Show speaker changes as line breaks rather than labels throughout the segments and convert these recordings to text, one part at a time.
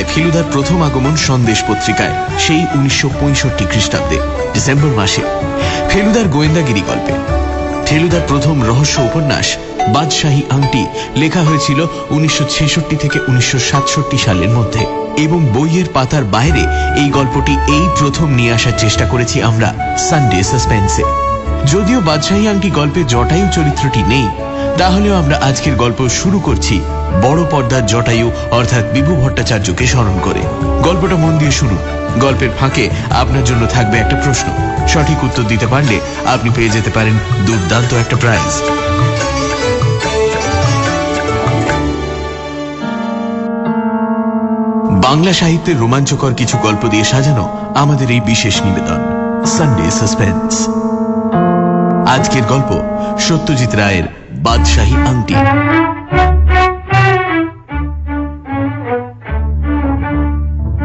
বাংলায় ফেলুদার প্রথম আগমন সন্দেশ পত্রিকায়, সেই উনিশশো পঁয়ষট্টি খ্রিস্টাব্দে, ডিসেম্বর মাসে। ফেলুদার গোয়েন্দাগিরি গল্পে। ফেলুদার প্রথম রহস্য উপন্যাস, বাদশাহী আংটি, লেখা হয়েছিল উনিশশো ছেষট্টি থেকে উনিশশো সাতষট্টি সালের মধ্যে। এবং বইয়ের পাতার বাইরে এই গল্পটি এই প্রথম নিয়ে আসার চেষ্টা করেছি আমরা সানডে সাসপেন্সে যদিও বাদশাহী আংটি গল্পে জটায়ু চরিত্রটি নেই, তাহলেও আমরা আজকের গল্প শুরু করছি বড় পর্দার জটায়ু অর্থাৎ বিভু ভট্টাচার্যকে স্মরণ করে। গল্পটা মন দিয়ে শুনুন। গল্পের ফাঁকে আপনার জন্য থাকবে একটা প্রশ্ন। সঠিক উত্তর দিতে পারলে আপনি পেয়ে যেতে পারেন দুর্দান্ত একটা প্রাইজ বাংলা সাহিত্যের রোমাঞ্চকর কিছু গল্প দিয়ে সাজানো আমাদের এই বিশেষ নিবেদন সানডে সাসপেন্স আজকের গল্প সত্যজিৎ রায়ের বাদশাহী আংটি।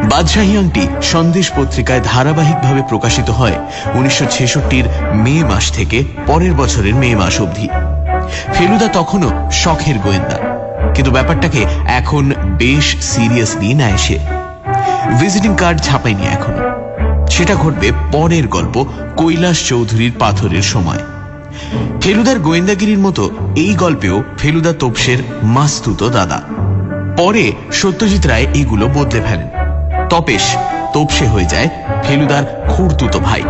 বাদশাহী আংটি সন্দেশ পত্রিকায় ধারাবাহিকভাবে প্রকাশিত হয় উনিশশো মে মাস থেকে পরের বছরের মে মাস অবধি। ফেলুদা তখনও শখের গোয়েন্দা। কিন্তু ব্যাপারটাকে এখন বেশ সিরিয়াসলি নেয় সে। ভিজিটিং কার্ড ছাপায়নি এখনও। সেটা ঘটবে পরের গল্প কৈলাস চৌধুরীর পাথরের সময়। ফেলুদার গোয়েন্দাগিরির মতো এই গল্পেও ফেলুদা তোপসের মাস্তুত দাদা। পরে সত্যজিৎ রায় এগুলো বদলে ফেলেন। তপেশ তোপসে হয়ে যায় ফেলুদার খুঁড়তুতো ভাই।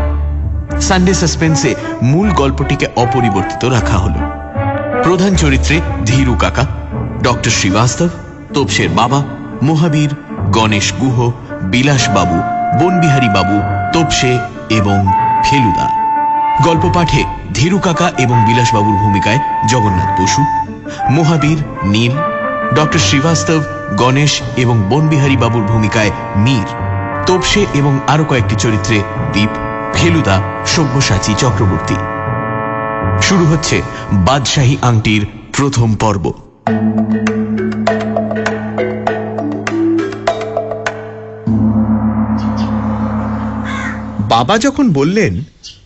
সানডে সাসপেন্সে মূল গল্পটিকে অপরিবর্তিত রাখা হলো। প্রধান চরিত্রে ধীরু কাকা, ডক্টর শ্রীবাস্তব, তোপসের বাবা, মহাবীর, গণেশ গুহ, বিলাসবাবু, বনবিহারী বাবু, তোপসে এবং ফেলুদা। গল্প পাঠে ধীরু কাকা এবং বিলাসবাবুর ভূমিকায় জগন্নাথ বসু, মহাবীর নীল, ডক্টর শ্রীবাস্তব, গণেশ এবং বনবিহারী বাবুর ভূমিকায় মীর, তোপসে এবং আরও কয়েকটি চরিত্রে দীপ, ফেলুদা, সব্যসাচী চক্রবর্তী। শুরু হচ্ছে বাদশাহী আংটির প্রথম পর্ব।
বাবা যখন বললেন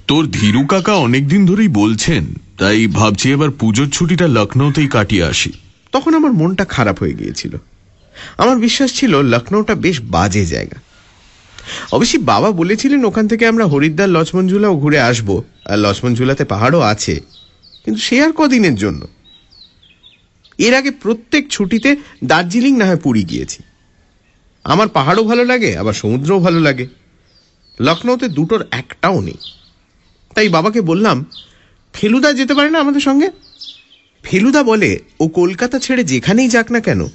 তোর ধীরু কাকা অনেকদিন ধরেই বলছেন, তাই ভাবছি এবার পুজোর ছুটিটা লখনৌতেই কাটিয়ে আসি। তখন আমার মনটা খারাপ হয়ে গিয়েছিল। আমার বিশ্বাস ছিল লখনৌটা বেশ বাজে জায়গা। অবশ্যই বাবা বলেছিলেন ওখান থেকে আমরা হরিদ্বার লক্ষ্মণঝুলাও ঘুরে আসব, আর লক্ষ্মণঝুলাতে পাহাড়ও আছে। কিন্তু সে আর কদিনের জন্য। এর আগে প্রত্যেক ছুটিতে দার্জিলিং না হয় পুরী গিয়েছি। আমার পাহাড়ও ভালো লাগে, আবার সমুদ্রও ভালো লাগে। লখনৌতে দুটোর একটাও নেই। তাই বাবাকে বললাম, ফেলুদা যেতে পারে না আমাদের সঙ্গে? ফেলুদা বলে, ও কলকাতা ছেড়ে যেখানেই যাক না কেন,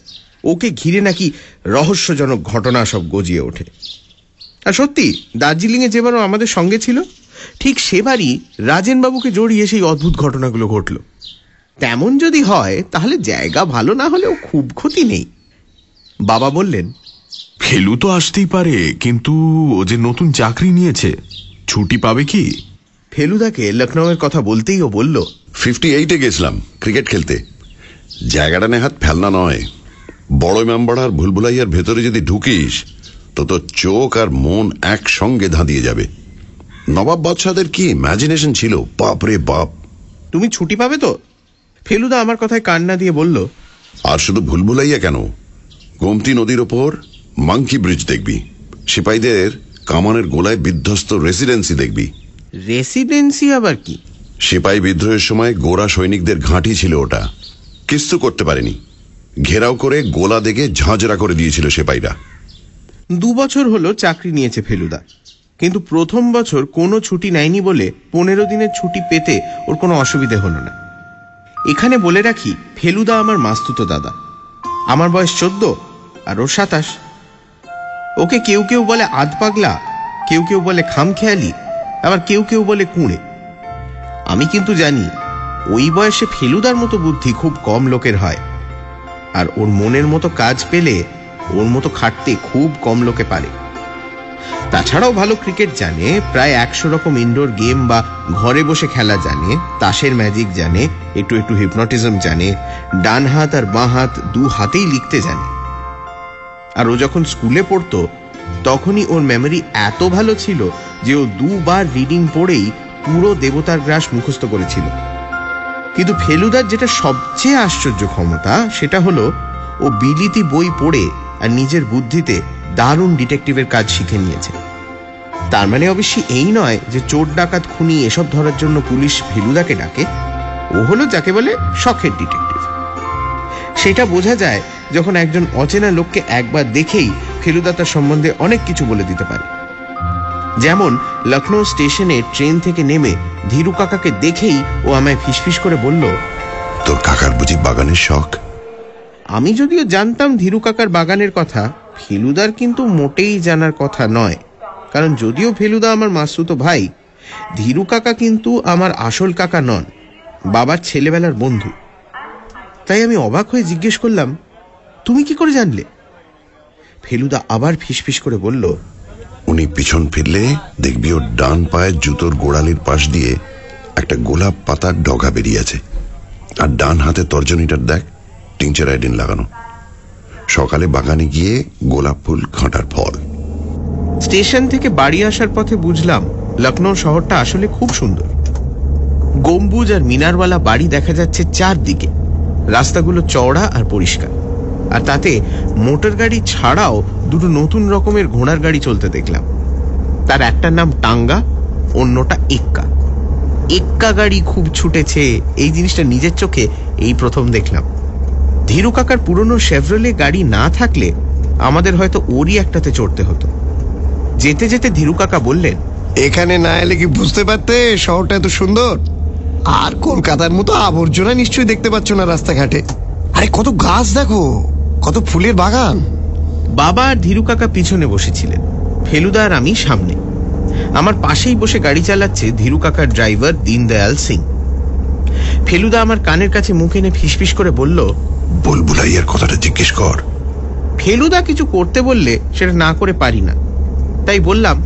ওকে ঘিরে নাকি রহস্যজনক ঘটনা সব গজিয়ে ওঠে। আর সত্যি, দার্জিলিংয়ে যেবারও আমাদের সঙ্গে ছিল, ঠিক সেবারই রাজেনবাবুকে জড়িয়ে সেই অদ্ভুত ঘটনাগুলো ঘটল। তেমন যদি হয়, তাহলে জায়গা ভালো না হলেও খুব ক্ষতি নেই। বাবা বললেন,
ফেলু তো আসতেই পারে, কিন্তু ও যে নতুন চাকরি নিয়েছে, ছুটি পাবে কি?
ফেলুদাকে লখনৌয়ের কথা বলতেই ও বলল
ফিফটি এইটে গেছিলাম ক্রিকেট খেলতে। জায়গাটা নেহাত ফেলনা নয়। বড় মেম্বার আর ভুলভুলাইয়ার ভেতরে যদি ঢুকিস তো তোর চোখ আর মন একসঙ্গে ধাঁধিয়ে যাবে। নবাব বাদশাদের কি ইম্যাজিনেশন ছিল? বাপ রে বাপ।
তুমি ছুটি পাবে তো? ফেলুদা আমার কথায় কান্না দিয়ে বলল
আর শুধু ভুলভুলাইয়া কেন? গোমতি নদীর ওপর মাংকি ব্রিজ দেখবি। সিপাহীদের কামানের গোলায় বিধ্বস্ত রেসিডেন্সি দেখবি।
রেসিডেন্সি আবার কি?
সিপাহী বিদ্রোহের সময় গোরা সৈনিকদের ঘাঁটি ছিল ওটা। কিস্তু করতে পারেনি। ঘেরাও করে গোলা দেখে ঝাঁঝরা করে দিয়েছিল সিপাহীরা।
দু বছর হলো চাকরি নিয়েছে ফেলুদা। কিন্তু প্রথম বছর কোনো ছুটি নেয়নি বলে পনেরো দিনের ছুটি পেতে ওর কোনো অসুবিধে হলো না। এখানে বলে রাখি ফেলুদা আমার মাস্তুতো দাদা। আমার বয়স চোদ্দ আর ওর সাতাশ। ওকে কেউ কেউ বলে আধ পাগলা কেউ কেউ বলে খামখেয়ালি আবার কেউ কেউ বলে কুঁড়ে। আমি কিন্তু জানি, ওই বয়সে ফেলুদার মতো বুদ্ধি খুব কম লোকের হয়। আর ওর মনের মতো কাজ পেলে ওর মতো খাটতে খুব কম লোকে পারে। তাছাড়াও ভালো ক্রিকেট জানে, প্রায় একশো রকম ইনডোর গেম বা ঘরে বসে খেলা জানে, তাসের ম্যাজিক জানে, একটু একটু হিপনটিজম জানে, ডান হাত আর বাঁ হাত দু হাতেই লিখতে জানে। আর ও যখন স্কুলে পড়তো তখনই ওর মেমরি এত ভালো ছিল যে ও দুবার রিডিং পড়েই পুরো দেবতার গ্রাস মুখস্থ করেছিল। কিন্তু ফেলুদার যেটা সবচেয়ে আশ্চর্য ক্ষমতা, সেটা হলো ও বিলিতি বই পড়ে আর নিজের বুদ্ধিতে দারুণ ডিটেকটিভের কাজ শিখে নিয়েছে। তার মানে অবশ্যই এই নয় যে চোর ডাকাত খুনি এসব ধরার জন্য পুলিশ ফেলুদাকে ডাকে। ও হলো যাকে বলে শখের ডিটেকটিভ সেটা বোঝা যায় যখন একজন অচেনা লোককে একবার দেখেই ফেলুদা তার সম্বন্ধে অনেক কিছু বলে দিতে পারে। যেমন লখনৌ স্টেশনে ট্রেন থেকে নেমে ধীরু কাকাকে দেখেই ও আমায় ফিসফিস করে বলল
তোর কাকার বুঝি বাগানের শখ?
আমি যদিও জানতাম ধীরু কাকার বাগানের কথা ফেলুদার কিন্তু মোটেই জানার কথা নয়। কারণ যদিও ফেলুদা আমার মাসুতো ভাই ধীরু কাকা কিন্তু আমার আসল কাকা নন বাবার ছেলেবেলার বন্ধু। তাই আমি অবাক হয়ে জিজ্ঞেস করলাম তুমি কি করে জানলে? ফেলুদা আবার ফিসফিস করে বলল
উনি পিছন ফিরলে দেখবি ওর ডান পায়ের জুতোর গোড়ালির পাশ দিয়ে একটা গোলাপ পাতার ডগা বেরিয়েছে আর ডান হাতে তর্জনীটার দেখ টিংচার আইডিন লাগানো। সকালে বাগানে গিয়ে গোলাপ ফুল খাঁটার ফল।
স্টেশন থেকে বাড়ি আসার পথে বুঝলাম লখনৌ শহরটা আসলে খুব সুন্দর। গম্বুজ আর মিনারওয়ালা বাড়ি দেখা যাচ্ছে চারদিকে। রাস্তাগুলো চওড়া আর পরিষ্কার। আর তাতে মোটর গাড়ি ছাড়াও দুটো নতুন রকমের ঘোড়ার গাড়ি চলতে দেখলাম। তার একটার নাম টাঙ্গা, অন্যটা এক্কা। এক্কা গাড়ি খুব ছুটেছে, এই জিনিসটা নিজের চোখে এই প্রথম দেখলাম। ধীরু কাকার পুরনো শেভরলে গাড়ি না থাকলে আমাদের হয়তো ওরই একটাতে চড়তে হতো। যেতে যেতে ধীরু কাকা বললেন,
এখানে না এলে কি বুঝতে পারতে? শহরটা এত সুন্দর? আর কলকাতার মতো আবর্জনা নিশ্চয়ই দেখতে পাচ্ছ না রাস্তাঘাটে। আরে কত গাছ দেখো কত ফুলের বাগান।
বাবা আর ধীরু কাকা পিছনে বসেছিলেন ফেলুদা আর আমি সামনে। আমার পাশেই বসে গাড়ি চালাচ্ছে ধীরু কাকার ড্রাইভার দীনদয়াল সিং। ফেলুদা আমার কানের কাছে মুখ এনে ফিসফিস করে বলল
বুলবুলাইয়ার কথাটা জিজ্ঞেস কর।
ফেলুদা কিছু করতে বললে সেটা না করে পারি না। তাই বললাম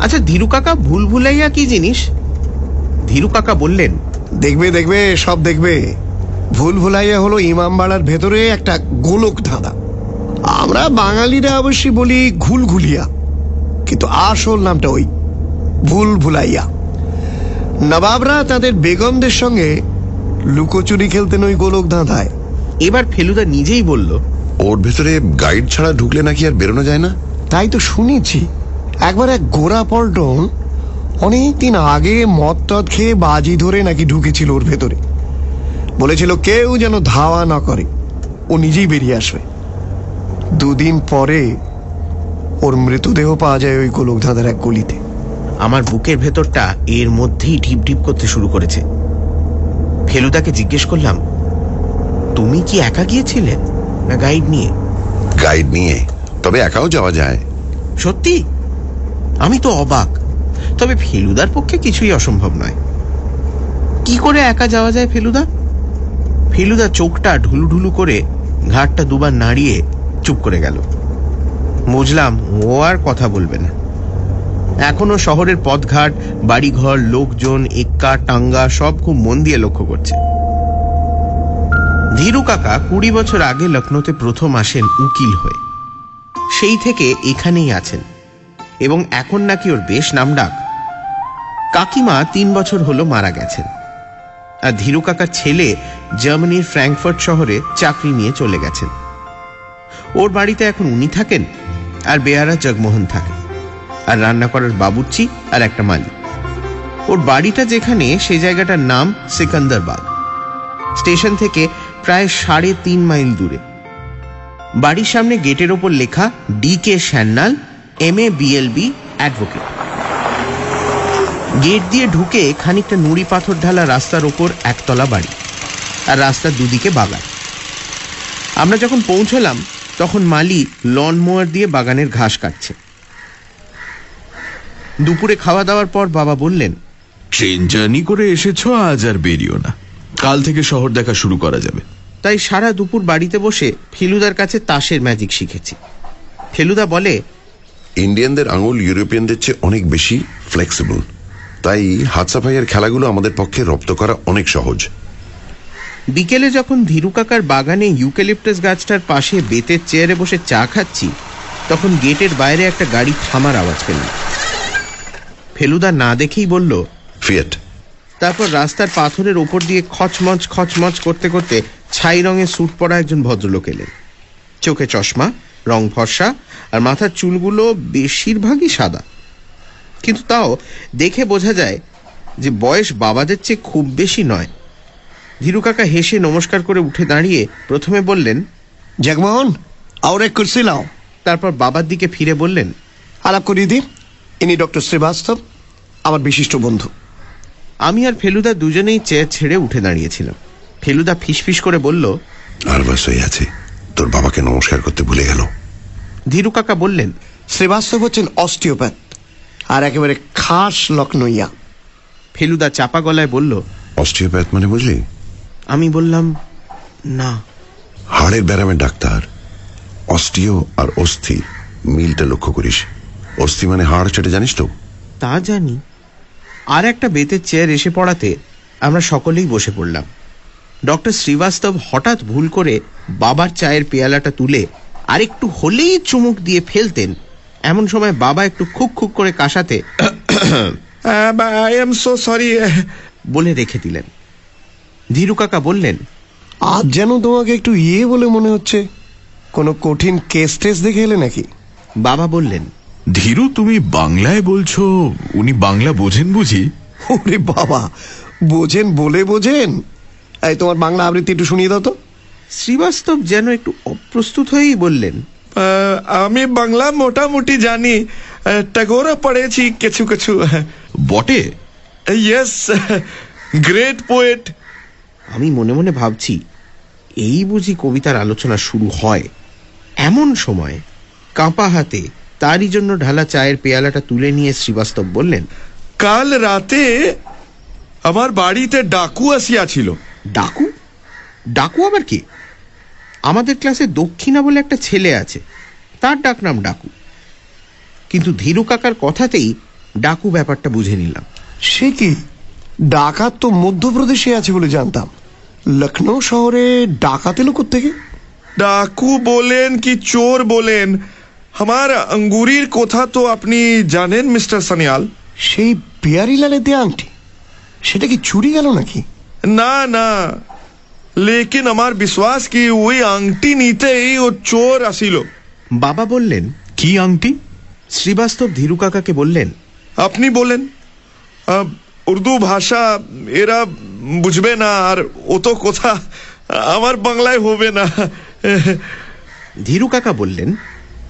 আচ্ছা ধীরু কাকা ভুল ভুলাইয়া কি জিনিস? ধীরু কাকা বললেন
দেখবে দেখবে সব দেখবে। ভুল ভুলাইয়া হলো ইমামবাড়ার ভেতরে একটা গোলক ধাঁধা। আমরা বাঙালিরা অবশ্যই বলি ঘুলঘুলিয়া কিন্তু আসল নামটা ওই ভুল ভুলাইয়া। নবাবরা তাদের বেগমদের সঙ্গে লুকোচুরি খেলতেন ওই গোলক ধাঁধায়।
এবার ফেলুদা নিজেই বলল
ওর ভেতরে গাইড ছাড়া ঢুকলে নাকি আর বেরোনো যায় না?
তাই তো শুনেছি একবার এক গোড়া পল্টন অনেকদিন আগে মদ টদ খেয়ে বাজি ধরে নাকি ঢুকেছিল ওর ভেতরে। বলেছিল কেউ যেন ধাওয়া না করে ও নিজেই বেরিয়ে আসবে। দুদিন পরে ওর মৃতদেহ পাওয়া যায় ওই গোলক ধাঁধার এক গলিতে।
আমার বুকের ভেতরটা এর মধ্যেই ঢিপ ঢিপ করতে শুরু করেছে। ফেলুদাকে জিজ্ঞেস করলাম তুমি কি একা গিয়েছিলে না গাইড নিয়ে?
গাইড নিয়ে? তবে একাও যাওয়া যায়।
সত্যি? আমি তো অবাক। তবে ফেলুদার পক্ষে কিছুই অসম্ভব নয়। কি করে একা যাওয়া যায় ফেলুদা? ফেলুদা চোখটা ঢুলু ঢুলু করে ঘাটটা দুবার নাড়িয়ে চুপ করে গেল। বুঝলাম ও আর কথা বলবে না। এখনও শহরের পথঘাট, বাড়িঘর, লোকজন এক্কা টাঙ্গা, সব খুব মন দিয়ে লক্ষ্য করছে। ধীরু কাকা কুড়ি বছর আগে লখনৌতে প্রথম আসেন উকিল হয়ে। সেই থেকে এখানেই আছেন। এবং এখন নাকি ওর বেশ নামডাক। কাকিমা তিন বছর হলো মারা গেছেন। আর ধীরু কাকার ছেলে জার্মানির ফ্র্যাঙ্কফার্ট শহরে চাকরি নিয়ে চলে গেছেন। ওর বাড়িতে এখন উনি থাকেন আর বেয়ারা জগমোহন থাকে আর রান্না করার বাবুর্চি আর একটা মালি ওর বাড়িটা যেখানে, সেই জায়গাটার নাম সিকান্দারবাগ স্টেশন থেকে প্রায় সাড়ে তিন মাইল দূরে। বাড়ির সামনে গেটের ওপর লেখা D K Sanyal M A BLB advocate gate দিয়ে ঢুকে খানিকটা নুড়ি পাথর ঢালা রাস্তার ওপর একতলা বাড়ি। আর রাস্তার দুদিকে বাগান। আমরা যখন পৌঁছলাম তখন মালি লন মোয়ার দিয়ে বাগানের ঘাস কাটছে। দুপুরে খাওয়া দাওয়ার পর বাবা বললেন
ট্রেন জার্নি করে এসেছ আজ আর বেরিও না। কাল থেকে শহর দেখা শুরু করা যাবে।
তাই সারা দুপুর বাড়িতে বসে ফেলুদার কাছে তাসের ম্যাজিক শিখেছি। ফেলুদা বলে
ইন্ডিয়ানদের আঙুল ইউরোপিয়ানদের চেয়ে অনেক বেশি ফ্লেক্সিবল তাই হাত সাফাইয়ের খেলাগুলো আমাদের পক্ষে রপ্ত করা অনেক সহজ।
বিকেলে যখন ধীরু কাকার বাগানে ইউক্যালিপটাস গাছটার পাশে বেতের চেয়ারে বসে চা খাচ্ছি তখন গেটের বাইরে একটা গাড়ি থামার আওয়াজ পেলাম। ফেলুদা না দেখেই বলল
ফিয়েট
তারপর রাস্তার পাথরের ওপর দিয়ে খচমচ খচমচ করতে করতে ছাই রঙের স্যুট পরা একজন ভদ্রলোক এলেন। চোখে চশমা রং ফর্সা আর মাথার চুলগুলো বেশিরভাগই সাদা। কিন্তু তাও দেখে বোঝা যায় যে বয়স বাবাদের চেয়ে খুব বেশি নয়। ধীরু কাকা হেসে নমস্কার করে উঠে দাঁড়িয়ে প্রথমে বললেন
জগমোহন আর এক কুর্সি লাও
তারপর বাবার দিকে ফিরে বললেন
আলাপ করিয়ে দিন। ইনি ডক্টর শ্রীবাস্তব আমার বিশিষ্ট বন্ধু।
আমি আর ফেলুদা দুজনেই চেয়ার ছেড়ে উঠে দাঁড়িয়েছিলাম। ফেলুদা ফিসফিস করে বলল
আর বাস হয়ে আছে। তোর বাবাকে নমস্কার করতে ভুলে গেল।
ধীরু কাকা বললেন
শ্রীবাস্তব হচ্ছেন অস্টিওপ্যাথ আর একেবারে খাস লখনইয়া
ফেলুদা চাপা গলায় বলল
অস্টিওপ্যাথ মানে বুঝলি?
আমি বললাম না।
হাড়ের ব্যারামের ডাক্তার। অস্টিও আর অস্থি মিলটা লক্ষ্য করিস। অস্থি মানে হাড় সেটা জানিস তো?
তা জানি। আর একটা বেতের চেয়ার এসে পড়াতে আমরা সকলেই বসে পড়লাম। ডক্টর শ্রীবাস্তব হঠাৎ ভুল করে বাবার চায়ের পেয়ালাটা তুলে আর একটু হলেই চুমুক দিয়ে ফেলতেন। এমন সময় বাবা একটু খুক খুক করে কাশাতে
আই এম সো সরি
বলে রেখে দিলেন। ধীরু কাকা বললেন
আজ যেন তোমাকে একটু ইয়ে বলে মনে হচ্ছে। কোনো কঠিন কেস টেস দেখে এলে নাকি?
বাবা বললেন
ধীরু তুমি বাংলায় বলছো উনি বাংলা বোঝেন বুঝি?
ওরে বাবা বোঝেন বলে বোঝেন। এই তোমার বাংলা আবৃত্তি একটু শুনিয়ে দাও তো।
শ্রীবাস্তব যেন একটু অপ্রস্তুত হয়েই বললেন
আমি বাংলা মোটামুটি জানি ট্যাগোর পড়েছি কিছু কিছু। বটে? ইয়েস গ্রেট পোয়েট
আমি মনে মনে ভাবছি এই বুঝি কবিতার আলোচনা শুরু হয় এমন সময় কাঁপা হাতে তারই জন্য ঢালা চায়ের পেয়ালাটা তুলে নিয়ে শ্রীবাস্তব বললেন
কাল রাতে আমার বাড়িতে ডাকু আসিয়াছিল।
ডাকু? ডাকু আবার কি? আমাদের ক্লাসে দক্ষিণা বলে একটা ছেলে আছে। তার ডাকনাম ডাকু। কিন্তু ধীরু কাকার কথাতেই ডাকু ব্যাপারটা বুঝে নিলাম।
সে কি? ডাকাত তো মধ্যপ্রদেশে আছে বলে জানতাম। লখনৌ শহরে ডাকাত এলো থেকে
ডাকু বলেন কি চোর বলেন? আমার আঙ্গুরির কথা তো আপনি জানেন মিস্টার সানিয়াল।
সেই পিয়ারিলালের দেয়া আংটি। সেটা কি চুরি গেল নাকি?
না না। লেকিন আমার বিশ্বাস কি ওই আংটি নিতেই ও চোর আসিল।
বাবা বললেন
কি আংটি?
শ্রীবাস্তব ধীরু কাকাকে বললেন
আপনি বলেন। উর্দু ভাষা এরা বুঝবে না আর ও তো কথা আমার বাংলায় হবে না।
ধীরু কাকা বললেন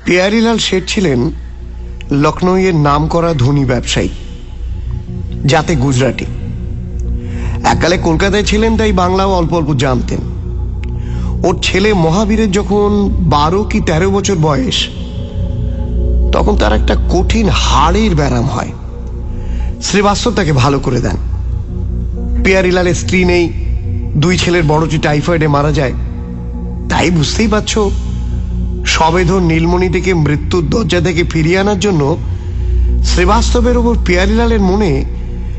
পেয়ারিলাল শেঠ ছিলেন লখনৌয়ের নাম করা ধনী ব্যবসায়ী যাতে গুজরাটি। এককালে কলকাতায় ছিলেন, তাই বাংলাও অল্প অল্প জানতেন। ওর ছেলে মহাবীরের যখন বারো কি তেরো বছর বয়স, তখন তার একটা কঠিন হাড়ের ব্যারাম হয়। শ্রীবাস্তব তাকে ভালো করে দেন। পেয়ারিলালের স্ত্রী নেই, দুই ছেলের বড়টি টাইফয়েডে মারা যায়, তাই বুঝতেই পারছ সবেধন নীলমণি থেকে মৃত্যুর দরজা থেকে ফিরিয়ে আনার জন্য শ্রীবাস্তবের ওপর পেয়ারিলালের মনে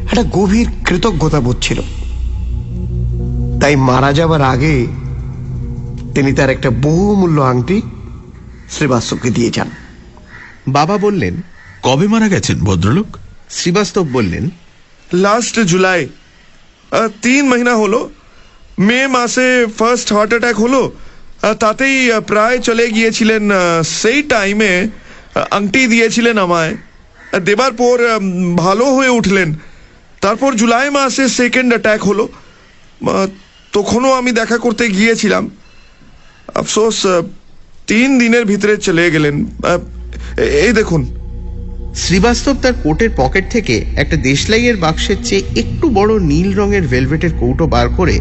একটা গভীর কৃতজ্ঞতা বোধ ছিল। তাই মারা যাবার আগে তিনি তার একটা বহুমূল্য আংটি শ্রীবাস্তবকে দিয়ে যান।
বাবা বললেন
কবে মারা গেছেন ভদ্রলোক?
শ্রীবাস্তব বললেন
লাস্ট জুলাই তিন মহিনা হলো। মে মাসে ফার্স্ট হার্ট অ্যাটাক হলো। তাতেই প্রায় চলে গিয়েছিলেন সেই টাইমে আংটি দিয়েছিলেন আমায়। দেবার পর ভালো হয়ে উঠলেন। তারপর জুলাই মাসে সেকেন্ড অ্যাটাক হলো। তখনও আমি দেখা করতে গিয়েছিলাম। আফসোস তিন দিনের ভিতরে চলে গেলেন। এই দেখুন।
শ্রীবাস্তব তার কোটের পকেট থেকে একটা দেশলাইয়ের বাক্সের চেয়ে একটু বড় নীল রঙের ভেলভেটের কৌটো বার করে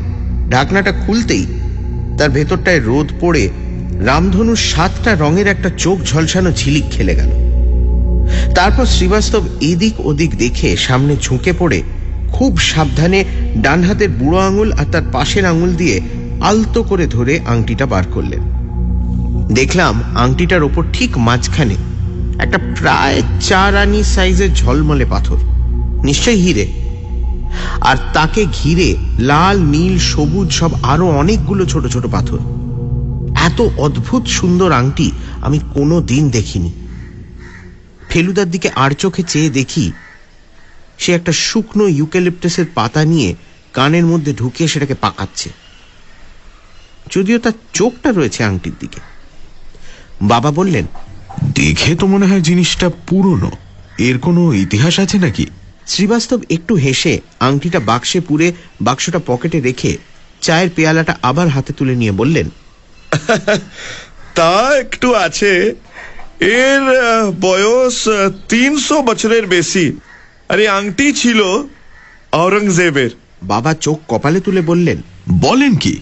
ঢাকনাটা খুলতেই তার ভেতরটায় রোদ পড়ে রামধনুর সাতটা রঙের একটা চোখ ঝলসানো ঝিলিক খেলে গেল। তারপর শ্রীবাস্তব এদিক ওদিক দেখে সামনে ঝুঁকে পড়ে খুব সাবধানে ডান হাতের বুড়ো আঙুল আর তার পাশের আঙুল দিয়ে আলতো করে ধরে আংটিটা বার করলেন। দেখলাম আংটিটার ওপর ঠিক মাঝখানে একটা প্রায় চার আনি সাইজের ঝলমলে পাথর। নিশ্চয়ই হিরে। আর তাকে ঘিরে লাল, নীল, সবুজ সব আরও অনেকগুলো ছোট ছোট পাথর। এত অদ্ভুত সুন্দর আংটি আমি কোনো দিন দেখিনি। ফেলুদার দিকে আর চোখে চেয়ে দেখি সে একটা শুকনো ইউক্যালিপটাসের পাতা নিয়ে কানের মধ্যে ঢুকিয়ে সেটাকে পাকাচ্ছে। যদিও তার চোখটা রয়েছে আংটির দিকে। বাবা বললেন
দেখে তো মনে হয় জিনিসটা পুরনো। এর কোনো ইতিহাস আছে নাকি?
শ্রীবাস্তব একটু হেসে আংটিটা বাক্সে পুরে বাক্সটা পকেটে রেখে চায়ের পেয়ালাটা আবার হাতে তুলে নিয়ে বললেন
তা একটু আছে। এর বয়স তিনশো বছরের বেশি। আরে আংটি ছিল আওরঙ্গজেবের
বাবা চোখ কপালে তুলে বললেন
বলেন কি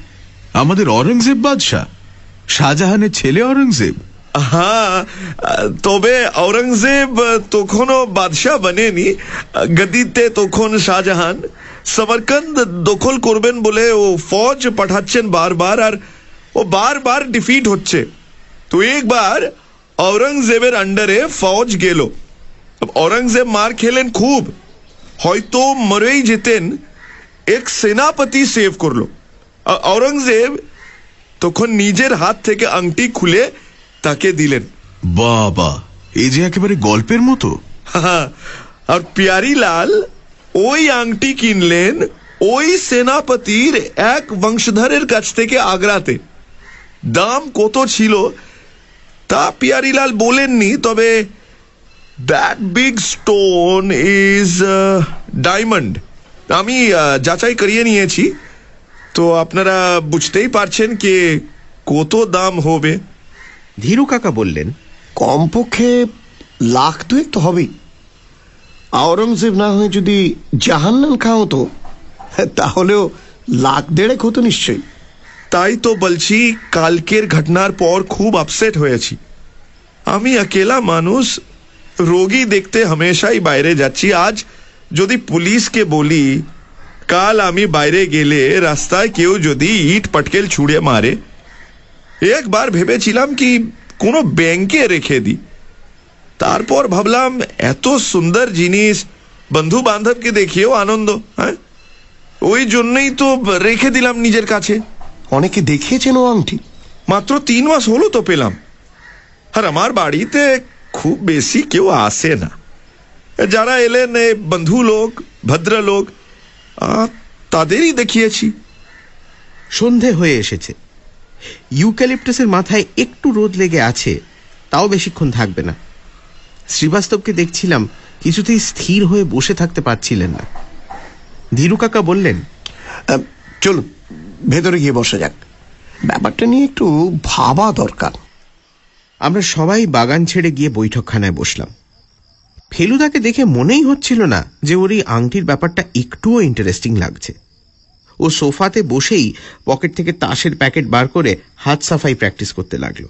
আমাদের অরঙ্গজেব বাদশাহ শাহজাহানের ছেলে অরঙ্গজেব
হ্যাঁ তবে আওরঙ্গজেব তখনও বাদশাহ বনেনি গদিতে তখন শাহজাহান সমরকন্দ দখল করবেন বলে ও ফৌজ পাঠাচ্ছেন বারবার আর ও বারবার ডিফিট হচ্ছে। তো একবার আওরঙ্গজেবের আন্ডারে ফৌজ গেল। আওরঙ্গজেব মার খেলেন খুব। হয়তো মরেই যেতেন এক সেনাপতি সেভ করল। আওরঙ্গজেব তখন নিজের হাত থেকে আংটি খুলে তাকে দিলেন।
বাবা এই যে একেবারে গল্পের মতো।
আর পিয়ারি লাল ওই আংটি কিনলেন ওই সেনাপতির এক বংশধরের কাছ থেকে আগ্রাতে। দাম কত ছিল তা পিয়ারিলাল বলেননি তবে that big stone is diamond আমি যাচাই করিয়ে নিয়েছি। তো আপনারা বুঝতেই পারছেন যে কত দাম হবে।
ধীরু কাকা বললেন
কমপক্ষে লাখ দুয়েক তো হবেই। আওরঙ্গজেব না হয়ে যদি জাহান্নাম খাওয়া হতো তাহলেও লাখ দেড়েক হতো নিশ্চয়ই।
তাই তো বলছি, কালকের ঘটনার পর খুব আপসেট হয়েছি। আমি একেলা মানুষ, রোগী দেখতে হামেশাই বাইরে যাচ্ছি। আজ যদি পুলিশকে বলি, কাল আমি বাইরে গেলে রাস্তায় কেউ যদি ইট পটকেল ছুঁড়ে মারে। একবার ভেবেছিলাম কি, কোনো ব্যাংকে রেখে দিই। তারপর ভাবলাম, এত সুন্দর জিনিস বন্ধু বান্ধবকে দেখিয়েও আনন্দ হ্যাঁ? ওই জন্যই তো রেখে দিলাম নিজের কাছে।
অনেকে দেখিয়েছেন ও আংটি।
মাত্র তিন মাস হলো তো পেলাম। আর আমার বাড়িতে খুব বেশি কেউ আসে না। যারা এলেন বন্ধু লোক ভদ্রলোক তাদেরই দেখিয়েছি।
সন্ধে হয়ে এসেছে। ইউক্যালিপটাসের মাথায় একটু রোদ লেগে আছে তাও বেশিক্ষণ থাকবে না। শ্রীবাস্তবকে দেখছিলাম কিছুতেই স্থির হয়ে বসে থাকতে পারছিলেন না। ধীরু কাকা বললেন
চলুন। ভেতরে গিয়ে বসা যাক। ব্যাপারটা নিয়ে একটু ভাবা দরকার।
আমরা সবাই বাগান ছেড়ে গিয়ে বৈঠকখানায় বসলাম। ফেলুদাকে দেখে মনেই হচ্ছিল না যে ওর এই আংটির ব্যাপারটা একটুও ইন্টারেস্টিং লাগছে। ও সোফাতে বসেই পকেট থেকে তাসের প্যাকেট বার করে হাত সাফাই প্র্যাকটিস করতে লাগল।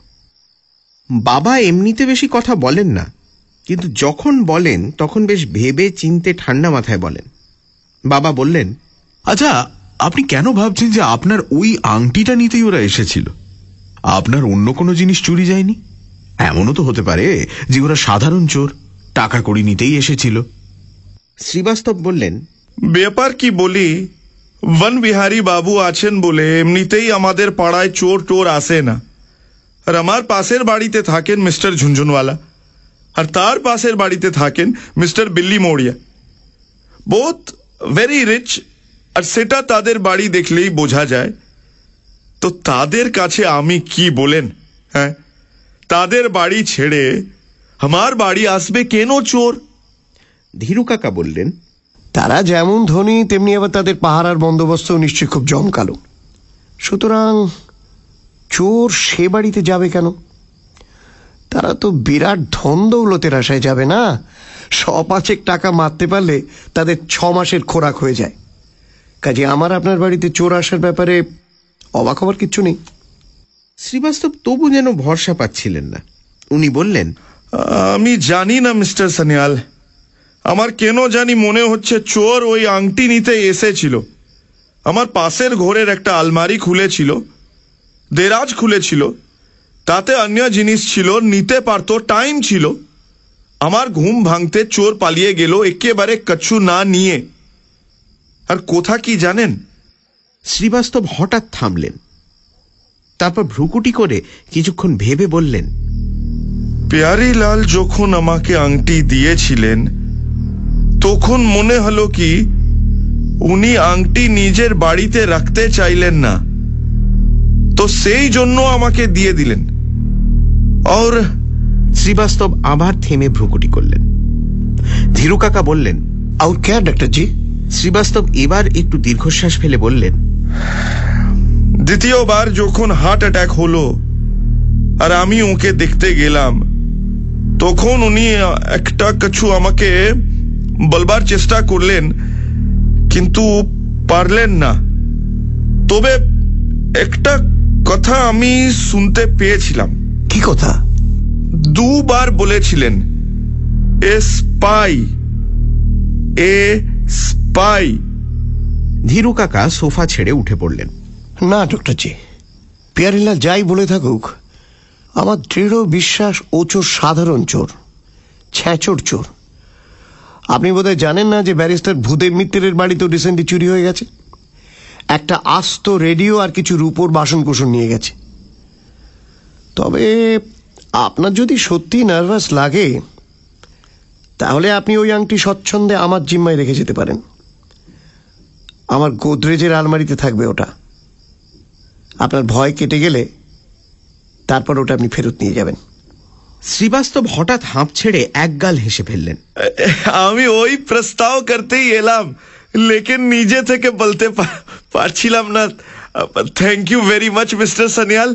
বাবা এমনিতে বেশি কথা বলেন না কিন্তু যখন বলেন তখন বেশ ভেবে চিনতে ঠান্ডা মাথায় বলেন। বাবা বললেন
আচ্ছা আপনি কেন ভাবছেন যে আপনার ওই আংটিটা নিতেই ওরা এসেছিল? আপনার অন্য কোনো জিনিস চুরি যায়নি? এমনও তো হতে পারে যে ওরা সাধারণ চোর টাকা কড়ি নিতেই এসেছিল।
শ্রীবাস্তব বললেন
ব্যাপার কি বলি? বন বিহারী বাবু আছেন বলে এমনিতেই আমাদের পাড়ায় চোর টোর আসে না। আর আমার পাশের বাড়িতে থাকেন মিস্টার ঝুনঝুনওয়ালা আর তার পাশের বাড়িতে থাকেন mister Billi Mauriya. Both very rich আর সেটা তাদের বাড়ি দেখলেই বোঝা যায়। তো তাদের কাছে আমি কি বলেন হ্যাঁ? তাদের বাড়ি ছেড়ে আমার বাড়ি আসবে কেন চোর?
ধীরু কাকা বললেন
তারা যেমন ধনী তেমনি আবার তাদের পাহারার বন্দোবস্ত নিশ্চয়ই খুব জমকালো। সুতরাং চোর সে বাড়িতে যাবে কেন? তারা তো বিরাট ধন দৌলতের আশায় যাবে না। শ পাঁচেক টাকা মারতে পারলে তাদের ছ মাসের খোরাক হয়ে যায়। কাজে আমার আপনার বাড়িতে চোর আসার ব্যাপারে অবাক হবার কিচ্ছু নেই।
শ্রীবাস্তব তবু যেন ভরসা পাচ্ছিলেন না। উনি বললেন
আমি জানি না মিস্টার সানিয়াল। আমার কেন জানি মনে হচ্ছে চোর ওই আংটি নিতে এসেছিল। আমার পাশের ঘরের একটা আলমারি খুলেছিল দেরাজ খুলেছিল তাতে অন্য জিনিস ছিল নিতে পারতো টাইম ছিল। আমার ঘুম ভাঙতে চোর পালিয়ে গেল একেবারে কচ্ছু না নিয়ে। আর কোথা কি জানেন?
শ্রীবাস্তব হঠাৎ থামলেন। তারপর ভ্রুকুটি করে কিছুক্ষণ ভেবে বললেন
লাল যখন আমাকে আংটি দিয়েছিলেন তখন মনে হলো কি উনি আংটি নিজের বাড়িতে রাখতে চাইলেন না। তো সেই জন্য আমাকে দিয়ে দিলেন। ওর
শ্রীবাস্তব আবার থেমে ভ্রুকুটি করলেন। ধীরু কাকা বললেন
আউর ক্যা ডাক্তারজি
শ্রীবাস্তব এবার একটু দীর্ঘশ্বাস ফেলে বললেন
দ্বিতীয়বার যখন হার্ট অ্যাটাক হলো আর আমি ওকে দেখতে গেলাম তখন উনি একটা কিছু আমাকে বলবার চেষ্টা করলেন কিন্তু পারলেন না। তবে একটা কথা আমি শুনতে পেয়েছিলাম।
কি কথা?
দুবার বলেছিলেন এ স্পাই এ স্পাই
ধীরু কাকা সোফা ছেড়ে উঠে পড়লেন।
না ডক্টর জি। পিয়ারিলাল যাই বলে থাকুক আমার দৃঢ় বিশ্বাস ও চোর সাধারণ চোর ছ্যাঁচোর চোর। আপনি বোধহয় জানেন না যে ব্যারিস্টার ভূদেব মিত্রের বাড়িতেও রিসেন্টলি চুরি হয়ে গেছে? একটা আস্ত রেডিও আর কিছু রূপোর বাসন কোসন নিয়ে গেছে। তবে আপনার যদি সত্যি নার্ভাস লাগে তাহলে আপনি ওই আংটি স্বচ্ছন্দে আমার জিম্মায় রেখে যেতে পারেন। আমার গোদরেজের আলমারিতে থাকবে ওটা। আপনার ভয় কেটে গেলে তারপর ওটা আপনি ফেরত নিয়ে যাবেন।
শ্রীবাস্তব হঠাৎ হাঁপ ছেড়ে একগাল হেসে ফেললেন।
আমি ওই প্রস্তাব করতেই এলাম লেকিন নিজে থেকে বলতে পারছিলাম না। Thank you very much mister Sanyal.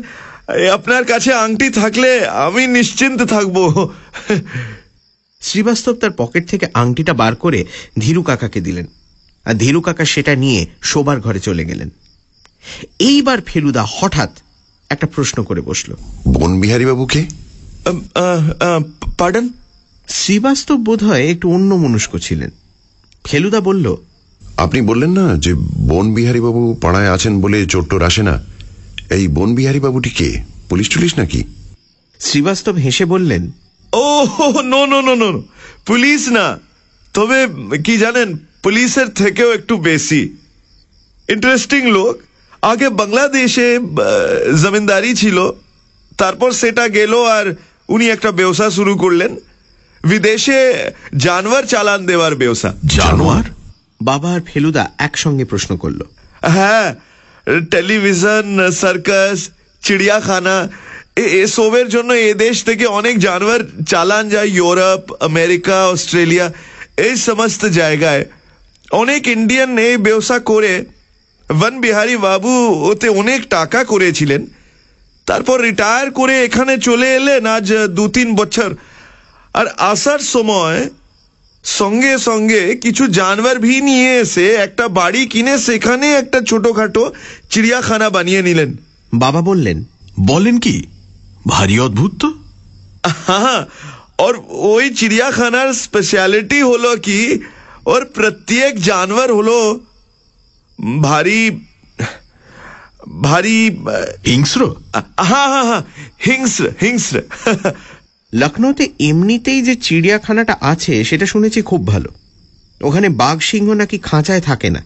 আপনার কাছে আংটি থাকলে আমি নিশ্চিন্ত থাকব।
শ্রীবাস্তব তার পকেট থেকে আংটিটা বার করে ধীরু কাকাকে দিলেন। আর ধীরু কাকা সেটা নিয়ে শোবার ঘরে চলে গেলেন। এইবার ফেলুদা হঠাৎ একটা প্রশ্ন করে বসল।
বনবিহারী বাবুকে
পার্ডন?
শ্রীবাস্তব বোধ হয় একটু অন্য মনস্ক ছিলেন। ফেলুদা বলল
আপনি বললেন না যে বনবিহারী বাবু পাড়ায় আছেন বলে চোট্টর আসে না। এই বনবিহারী বাবুটি কে? পুলিশ টুলিশ নাকি?
শ্রীবাস্তব হেসে বললেন
ও no no no no police না। তবে কি জানেন পুলিশের থেকেও একটু বেশি। ইন্টারেস্টিং লোক। আগে বাংলাদেশে জমিনদারি ছিল। তারপর সেটা গেল আর উনি একটা ব্যবসা শুরু করলেন। বিদেশে জানোয়ার চালান দেওয়ার ব্যবসা।
জানোয়ার?
বাবা আর ফেলুদা একসঙ্গে প্রশ্ন করল।
হ্যাঁ টেলিভিশন সার্কাস চিড়িয়াখানা এ- এসবের জন্য এ দেশ থেকে অনেক জানোয়ার চালান যায়। ইউরোপ আমেরিকা অস্ট্রেলিয়া এই সমস্ত জায়গায়। অনেক ইন্ডিয়ান এই ব্যবসা করে বন বিহারী বাবু ওতে অনেক টাকা করেছিলেন। তারপর রিটায়ার করে এখানে চলে এলেন আজ দু তিন বছর। আর আসার সময় সঙ্গে সঙ্গে কিছু জানোয়ার ভি নিয়ে এসে একটা বাড়ি কিনে সেখানে একটা ছোটখাটো চিড়িয়াখানা বানিয়ে নিলেন।
বাবা বললেন
বলেন কি? ভারী অদ্ভুত তো।
হ্যাঁ, হ্যাঁ। আর ওই চিড়িয়াখানার স্পেশালিটি হলো কি ওর প্রত্যেক জানোয়ার হলো ভারী ভারী
হিংস্র?
হ্যাঁ হ্যাঁ হ্যাঁ হিংস্র হিংস্র
লখনৌতে এমনিতেই যে চিড়িয়াখানাটা আছে সেটা শুনেছি খুব ভালো। ওখানে বাঘ সিংহ নাকি খাঁচায় থাকে না।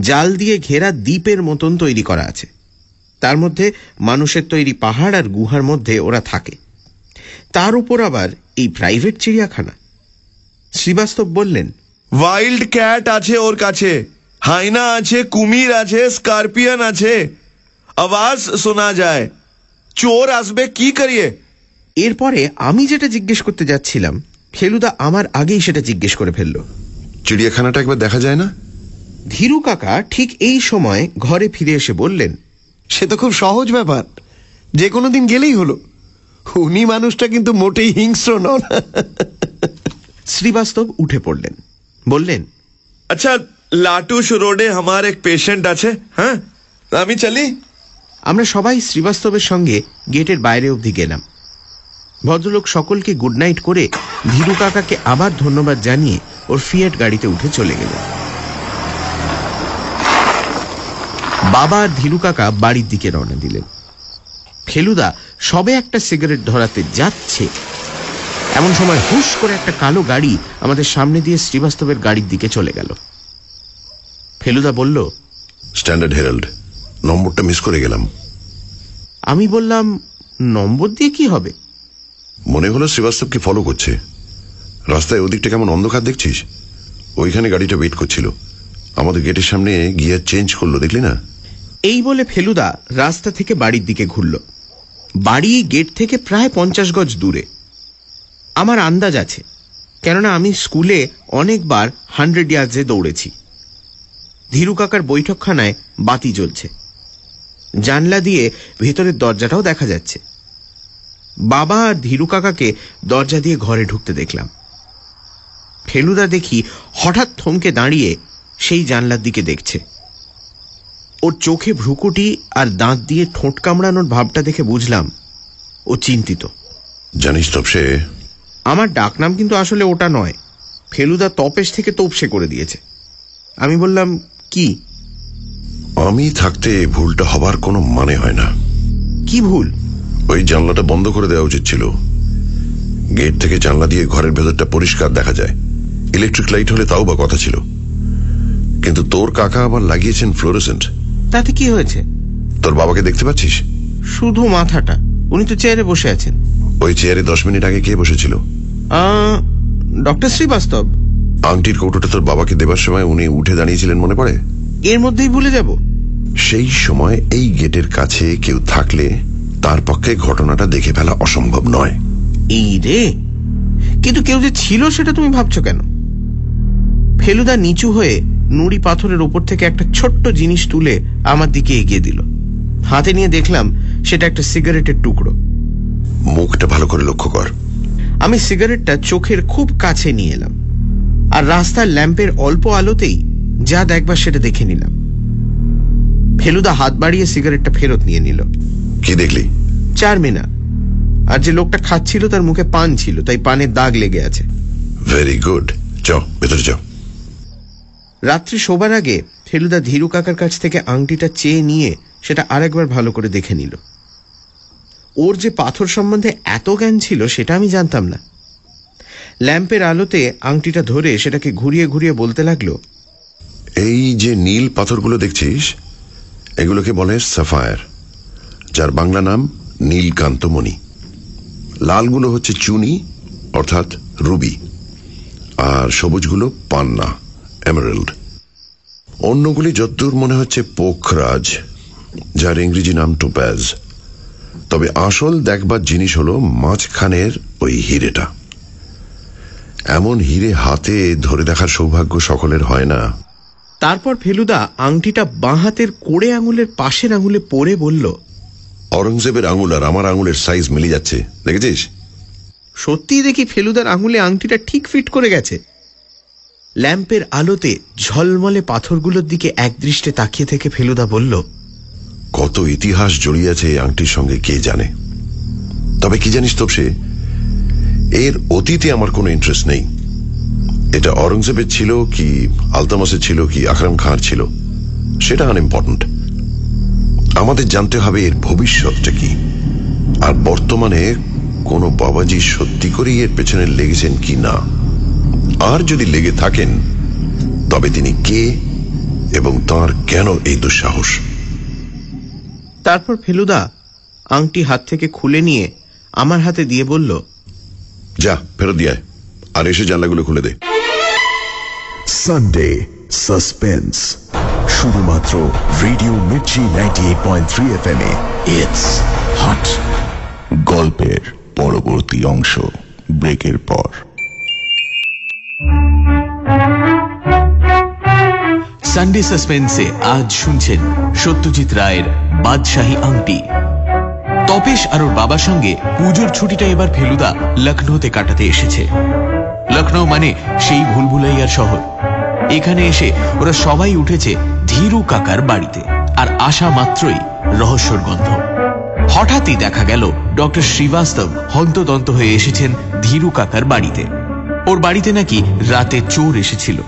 জাল দিয়ে ঘেরা দ্বীপের মতন তৈরি করা আছে। তার মধ্যে মানুষের তৈরি পাহাড় আর গুহার মধ্যে ওরা থাকে। তার উপর আবার এই প্রাইভেট চিড়িয়াখানা। শ্রীবাস্তব বললেন
ওয়াইল্ড ক্যাট আছে ওর কাছে হাইনা আছে কুমির আছে স্করপিয়ন আছে। আওয়াজ শোনা যায়। চোর আসবে কি করিয়ে?
এরপরে আমি যেটা জিজ্ঞেস করতে যাচ্ছিলাম ফেলুদা আমার আগেই সেটা জিজ্ঞেস করে ফেলল।
চিড়িয়াখানাটা একবার দেখা যায় না?
ধীরু কাকা ঠিক এই সময় ঘরে ফিরে এসে বললেন
সে তো খুব সহজ ব্যাপার যে কোনো দিন গেলেই হলো। উনি মানুষটা কিন্তু মোটেই হিংস্র নন।
শ্রীবাস্তব উঠে পড়লেন। বললেন
আচ্ছা লাটুস রোডে আমার এক পেশেন্ট আছে হ্যাঁ? আমি চলি?
আমরা সবাই শ্রীবাস্তবের সঙ্গে গেটের বাইরে অবধি গেলাম। ভদ্রলোক সকলকে গুড নাইট করে ধীরু কাকাকে আবার ধন্যবাদ জানিয়ে ওর ফিয়েট গাড়িতে উঠে চলে গেল বাবা আর ধীরু কাকা বাড়ির দিকে রওনা দিলেন। ফেলুদা সবে একটা সিগারেট ধরাতে যাচ্ছে এমন সময় হুশ করে একটা কালো গাড়ি আমাদের সামনে দিয়ে শ্রীবাস্তবের গাড়ির দিকে চলে গেল। ফেলুদা বলল
স্ট্যান্ডার্ড হেরাল্ড নম্বরটা মিস করে গেলাম।
আমি বললাম নম্বর দিয়ে কি হবে?
মনে হলো শ্রীবাস্তবকে ফলো করছে। রাস্তায় ওদিকটা কেমন অন্ধকার দেখছিস? ওইখানে গাড়িটা ওয়েট করছিল। আমাদের গেটের সামনে গিয়ার চেঞ্জ করল দেখলি না?
এই বলে ফেলুদা রাস্তা থেকে বাড়ির দিকে ঘুরল। বাড়ি গেট থেকে প্রায় পঞ্চাশ গজ দূরে। আমার আন্দাজ আছে, কেননা আমি স্কুলে অনেকবার হান্ড্রেড ইয়ার্সে দৌড়েছি। ধীরু কাকার বৈঠকখানায় বাতি জ্বলছে। জানলা দিয়ে ভেতরের দরজাটাও দেখা যাচ্ছে। বাবা আর ধীরু কাকাকে দরজা দিয়ে ঘরে ঢুকতে দেখলাম। ফেলুদা দেখি হঠাৎ থমকে দাঁড়িয়ে সেই জানলার দিকে দেখছে। ওর চোখে ভ্রুকুটি আর দাঁত দিয়ে ঠোঁট কামড়ানোর ভাবটা দেখে বুঝলাম, ও চিন্তিত।
জানিস তপসে
আমার ডাকনাম কিন্তু আসলে ওটা নয়। ফেলুদা তপেশ থেকে তোপসে করে দিয়েছে। আমি বললাম কি?
আমি থাকতে ভুলটা হবার কোনো মানে হয় না।
কি ভুল?
ওই জানলাটা বন্ধ করে দেওয়া উচিত ছিল। গেট থেকে জানলা দিয়ে ঘরের ভেতরটা পরিষ্কার দেখা যায়। ইলেকট্রিক লাইট হলে তাও বা কথা ছিল। কিন্তু তোর কাকা আবার লাগিয়েছেন ফ্লোরোসেন্ট।
তাতে কি হয়েছে?
তোর বাবাকে দেখতে পাচ্ছিস?
শুধু মাথাটা। উনি তো চেয়ারে বসে আছেন।
ওই চেয়ারে দশ মিনিট আগে কে বসেছিল?
ডক্টর শ্রীবাস্তব।
আংটির কৌটোটা তোর বাবাকে দেবার সময় উনি উঠে দাঁড়িয়েছিলেন মনে পড়ে?
এর মধ্যেই ভুলে যাব।
সেই সময় এই গেটের কাছে কেউ থাকলে তার পক্ষে ঘটনাটা দেখে ফেলা অসম্ভব নয়।
এই রে! কিন্তু কেউ যে ছিল সেটা তুমি ভাবছ কেন? ফেলুদা নিচু হয়ে নুড়ি পাথরের ওপর থেকে একটা ছোট্ট জিনিস তুলে আমার দিকে এগিয়ে দিল। হাতে নিয়ে দেখলাম সেটা একটা সিগারেটের টুকরো।
মুখটা ভালো করে লক্ষ্য কর।
আমি সিগারেটটা চোখের খুব কাছে নিয়ে এলাম। আর রাস্তার ল্যাম্পের অল্প আলোতেই যা দেখবার সেটা দেখে নিলাম। ফেলুদা হাত বাড়িয়ে সিগারেটটা ফেরত নিয়ে নিল।
কি দেখলি?
চার মিনা আর যে লোকটা খাচ্ছিল তার মুখে পান ছিল তাই পানের দাগ লেগে আছে।
ভেরি গুড চ ভেতরে চ
রাত্রি শোবার আগে ফেলুদা ধীরু কাকার কাছ থেকে আংটিটা চেয়ে নিয়ে সেটা আরেকবার ভালো করে দেখে নিল। ওর যে পাথর সম্বন্ধে এত জ্ঞান ছিল সেটা আমি জানতাম না। ল্যাম্পের আলোতে আংটিটা ধরে সেটাকে ঘুরিয়ে ঘুরিয়ে বলতে লাগল,
এই যে নীল পাথরগুলো দেখছিস, এগুলোকে বলে সাফায়ার, যার বাংলা নাম নীলকান্তমণি। লালগুলো হচ্ছে চুনি, অর্থাৎ রুবি, আর সবুজগুলো পান্না, এমারেল্ড। অন্যগুলি যদ্দূর মনে হচ্ছে পোখরাজ, যার ইংরেজি নাম টোপ্যাজ। তবে আসল দেখবার জিনিস হলো মাঝখানের ওই হিরেটা। এমন হিরে হাতে ধরে দেখার সৌভাগ্য সকলের হয় না।
তারপর ফেলুদা আংটিটা বাঁ হাতের কোড়ে আঙুলের পাশের আঙুলে পরে বলল
অরঙ্গজেবের আঙুল আর আমার আঙুলের সাইজ মিলে যাচ্ছে দেখেছিস?
সত্যিই দেখি ফেলুদার আঙুলে আংটিটা ঠিক ফিট করে গেছে। ল্যাম্পের আলোতে ঝলমলে পাথরগুলোর দিকে একদৃষ্টে তাকিয়ে থেকে ফেলুদা বলল
কত ইতিহাস জড়িয়ে আছে এই আংটির সঙ্গে, কে জানে? তবে কি জানিস তোপসে, এর অতীতে আমার কোনো ইন্টারেস্ট নেই। এটা অরঙ্গজেবের ছিল কি আলতামাসের ছিল কি আকরাম খাঁর ছিল, সেটা আনইম্পর্টেন্ট আমাদের জানতে হবে এর ভবিষ্যৎটা কি। আর বর্তমানে কোনো বাবাজি সত্যি করেই এর পেছনে লেগেছেন কি না? আর যদি লেগে থাকেন, তবে তিনি কে এবং তার কেন এই দুঃসাহস?
তারপর ফেলুদা আংটি হাত থেকে খুলে নিয়ে আমার হাতে দিয়ে বলল
যা ফেরত দিয়ে আর এসে জানলাগুলো খুলে দে।
সানডে সাসপেন্স শুধুমাত্র radio Mirchi ninety eight point three F M it's hot গল্পের পরবর্তী অংশ ব্রেকের পর।
সানডে সাসপেন্সে আজ শুনছেন সত্যজিৎ রায়ের বাদশাহী আংটি। তপেশ আর ওর বাবার সঙ্গে পুজোর ছুটিটা এবার ফেলুদা লখনৌতে কাটাতে এসেছে। লখনৌ মানে সেই ভুলভুলাইয়ার শহর। এখানে এসে ওরা সবাই উঠেছে ধীরু কাকার বাড়িতে, আর আসা মাত্রই রহস্যর গন্ধ। হঠাৎই দেখা গেল ডক্টর শ্রীবাস্তব হন্তদন্ত হয়ে এসেছেন ধীরু কাকার বাড়িতে। ওর বাড়িতে নাকি রাতে চোর এসেছিল।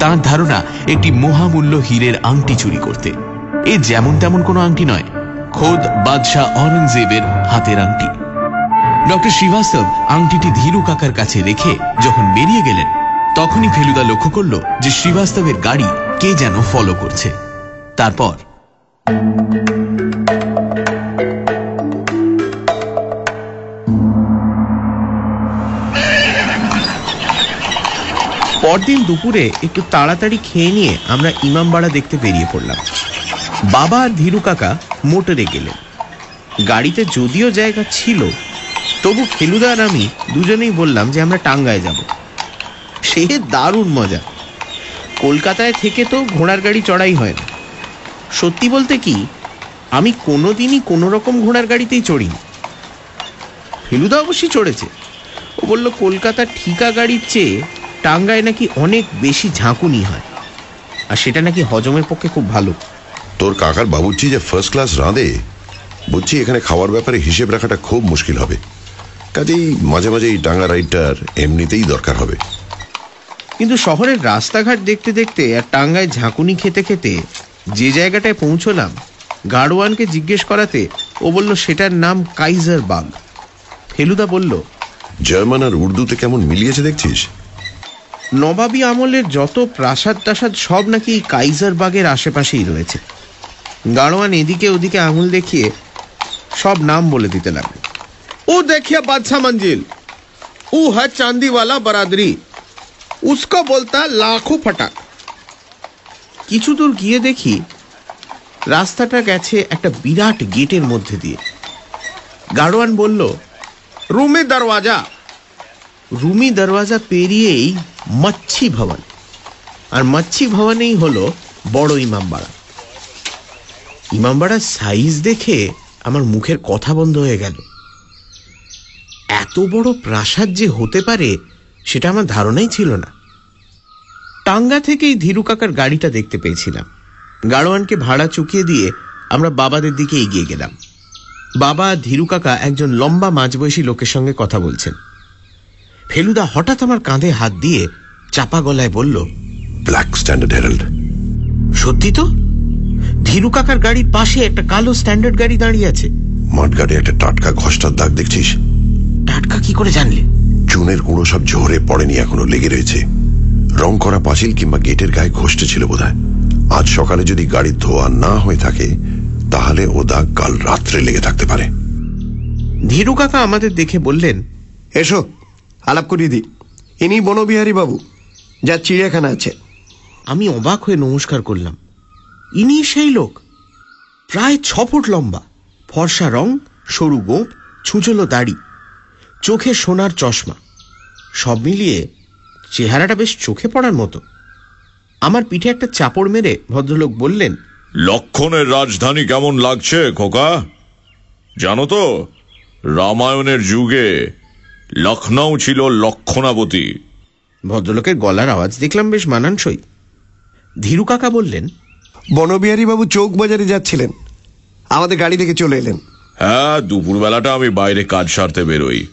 তার ধারণা একটি মহামূল্য হীরের আংটি চুরি করতে। এ যেমন তেমন কোনো আংটি নয়, খোদ বাদশাহ অরঙ্গজেবের হাতের আংটি। ডক্টর শ্রীবাস্তব আংটিটি ধীরু কাকার কাছে রেখে যখন বেরিয়ে গেলেন, তখনই ফেলুদা লক্ষ্য করল যে শ্রীবাস্তবের গাড়ি কে যেন ফলো করছে। তারপর
পরদিন দুপুরে একটু তাড়াতাড়ি খেয়ে নিয়ে আমরা ইমামবাড়া দেখতে বেরিয়ে পড়লাম। বাবা আর ধীরু কাকা মোটরে গেলেন। গাড়িতে যদিও জায়গা ছিল, তবু ফেলুদা আর আমি দুজনেই বললাম যে আমরা টাঙ্গায় যাব। সে দারুণ মজা। কলকাতায় থেকে তো ঘোড়ার গাড়ি চড়াই হয় না। সত্যি বলতে কি, আমি কোনোদিনই কোনো রকম ঘোড়ার গাড়িতেই চড়িনি। ফেলুদা অবশ্যই চড়েছে। ও বলল কলকাতার ঠিকা গাড়ির চেয়ে টাঙ্গায় নাকি অনেক বেশি ঝাঁকুনি হয়। আর সেটা নাকি হজমের পক্ষে খুব ভালো।
তোর কাকার বাবুর্চি যে ফার্স্ট ক্লাস রাঁধে বুঝছি এখানে খাওয়ার ব্যাপারে হিসেব রাখাটা খুব মুশকিল হবে। কাজেই মাঝে মাঝে এই টাঙ্গা রাইডটার এমনিতেই দরকার হবে।
কিন্তু শহরের রাস্তাঘাট দেখতে দেখতে আর টাঙ্গায় ঝাঁকুনি খেতে খেতে যে জায়গাটায় পৌঁছলাম গাড়োয়ানকে জিজ্ঞেস করাতে ও বলল সেটার নাম কাইজার বাগ ফেলুদা বলল
জার্মান আর উর্দুতে কেমন মিলিয়েছে দেখছিস?
নবাবী আমলের যত প্রাসাদ টাসাদ সব নাকি এই কাইজার বাগের আশেপাশেই রয়েছে। গাড়োয়ান এদিকে ওদিকে আঙুল দেখিয়ে সব নাম বলে দিতে লাগল। ও দেখিয়া বাদশাহ মঞ্জিল ও হ্যাঁ চান্দিওয়ালা বরাদরি উসকো বলতা লাখো ফটাক। কিছু দূর গিয়ে দেখি রাস্তাটা গেছে একটা বিরাট গেটের মধ্যে দিয়ে। গাড়োয়ান বলল রুমে দরওয়াজা। রুমি দরওয়াজা পেরিয়েই মচ্ছি ভবন। আর মচ্ছি ভবনেই হলো বড় ইমামবাড়া। ইমামবাড়ার সাইজ দেখে আমার মুখের কথা বন্ধ হয়ে গেল। এত বড় প্রাসাদ যে হতে পারে, সেটা আমার ধারণাই ছিল না। টাঙ্গা থেকেই ধীরু কাকার গাড়িটা দেখতে পেয়েছিলাম। গাড়োয়ানকে ভাড়া চুকিয়ে দিয়ে আমরা বাবাদের দিকে এগিয়ে গেলাম। বাবা ধীরু কাকা একজন লম্বা মাঝবয়সী লোকের সঙ্গে কথা বলছেন। ফেলুদা হঠাৎ আমার কাঁধে হাত দিয়ে চাপা গলায় বলল
ব্ল্যাক স্ট্যান্ডার্ড হেরাল্ড
সত্যি তো? ধীরু কাকার গাড়ির পাশে একটা কালো স্ট্যান্ডার্ড গাড়ি দাঁড়িয়ে আছে।
মাঠগাড়ে একটা টাটকা ঘষ্টার দাগ দেখছিস?
টাটকা কি করে জানলে?
চুনের গুঁড়ো সব ঝরে পড়েনি এখনও লেগে রয়েছে। রং করা পাঁচিল কিংবা গেটের গায়ে ঘষতে ছিল বোধহয়। আজ সকালে যদি গাড়ির ধোয়া না হয়ে থাকে তাহলে ও দাগ কাল রাত্রে লেগে থাকতে পারে।
ধীরু কাকা আমাদের দেখে বললেন
এসো। আলাপ করিয়ে দিই। ইনি বনবিহারী বাবু যার চিড়িয়াখানা আছে।
আমি অবাক হয়ে নমস্কার করলাম। ইনি সেই লোক। প্রায় ছ ফুট লম্বা। ফর্সা রং সরু গোপ ছুঁচলো দাড়ি। চোখে সোনার চশমা। সব মিলিয়ে চেহারাটা বেশ চোখে পড়ার মতো। আমার পিঠে একটা চাপড় মেরে ভদ্রলোক বললেন
লক্ষণের রাজধানী কেমন লাগছে খোকা? জানো তো রামায়ণের যুগে লখনৌ ছিল লক্ষণাবতী।
ভদ্রলোকের গলার আওয়াজ দেখলাম বেশ মানানসই। ধীরু কাকা বললেন
বনবিহারী বাবু চৌক বাজারে যাচ্ছিলেন। আমাদের গাড়ি থেকে চলে এলেন।
হ্যাঁ দুপুরবেলাটা আমি বাইরে কাজ সারতে বেরোই।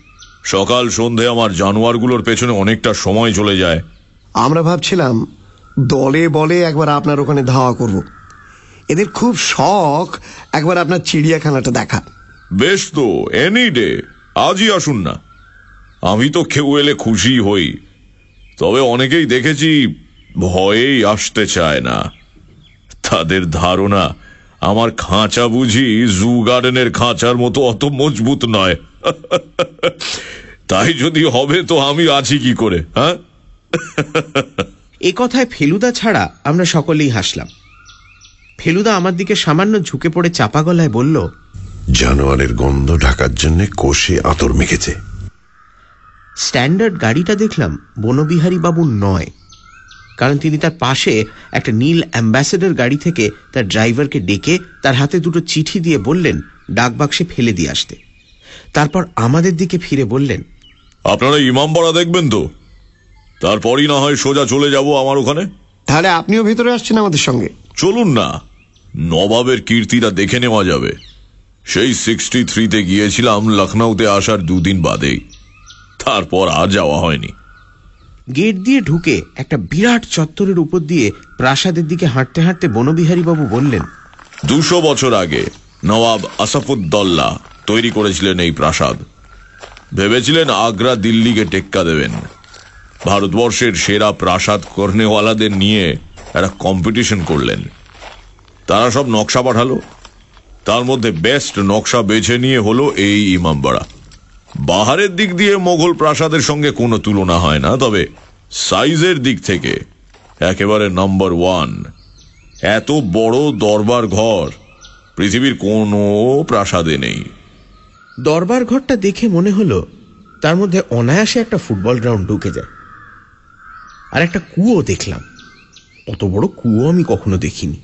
সকাল সন্ধে আমার জানোয়ারগুলোর পেছনে অনেকটা সময় চলে যায়।
আমরা ভাবছিলাম দলে বলে একবার আপনার ওখানে ধাওয়া করব। এদের খুব শখ একবার আপনার চিড়িয়াখানাটা দেখা।
বেশ তো এনি ডে আজই আসুন না। আমি তো কেউ এলে খুশি হই। তবে অনেকেই দেখেছি ভয়েই আসতে চায় না। তাদের ধারণা আমার খাঁচা বুঝি জু গার্ডেনের খাঁচার মতো অত মজবুত নয়। তাই যদি হবে তো আমি আছি কি করে হ্যাঁ?
এ কথায় ফেলুদা ছাড়া আমরা সকলেই হাসলাম। ফেলুদা আমার দিকে সামান্য ঝুঁকে পড়ে চাপা গলায় বলল
জানোয়ারের গন্ধ ঢাকার জন্য কোষে আতর মেখেছে।
স্ট্যান্ডার্ড গাড়িটা দেখলাম বনবিহারী বাবুর নয়। কারণ তিনি তার পাশে একটা নীল অ্যাম্বাসেডর গাড়ি থেকে তার ড্রাইভারকে ডেকে তার হাতে দুটো চিঠি দিয়ে বললেন ডাকবাক্সে ফেলে দিয়ে আসতে। তারপর আমাদের দিকে ফিরে বললেন
আপনারা ইমামবাড়া দেখবেন তো। তারপরই না হয় সোজা চলে যাব আমার ওখানে?
তাহলে আপনিও ভেতরে আসছেন আমাদের সঙ্গে।
চলুন না নবাবের কীর্তিটা দেখে নেওয়া যাবে। সেই সিক্সটি থ্রিতে গিয়েছিলাম লখনৌতে আসার দুদিন বাদেই। তারপর আর যাওয়া হয়নি।
গেট দিয়ে ঢুকে একটা বিরাট চত্বরের উপর দিয়ে প্রাসাদের দিকে হাঁটতে হাঁটতে বনবিহারী বাবু বললেন
দুশো বছর আগে নবাব আসাফুদ্দল্লা তৈরি করেছিলেন এই প্রাসাদ। ভেবেছিলেন আগ্রা দিল্লিকে টেক্কা দেবেন। ভারতবর্ষের সেরা প্রাসাদ কর্নেওয়ালাদের নিয়ে একটা কম্পিটিশন করলেন। তারা সব নকশা পাঠালো। তার মধ্যে বেস্ট নকশা বেছে নিয়ে হলো এই ইমামবাড়া। বাহারের দিক দিয়ে মোগল প্রাসাদের সঙ্গে কোনো তুলনা হয় না, তবে সাইজের দিক থেকে একেবারে নাম্বার ওয়ান। এত বড় দরবার ঘর পৃথিবীর কোনো প্রাসাদে নেই।
দরবার ঘরটা দেখে মনে হলো তার মধ্যে অনায়াসে একটা ফুটবল গ্রাউন্ড ঢুকে যায়। আর একটা কুয়ো দেখলাম। অত বড় কুয়ো আমি কখনো দেখিনি।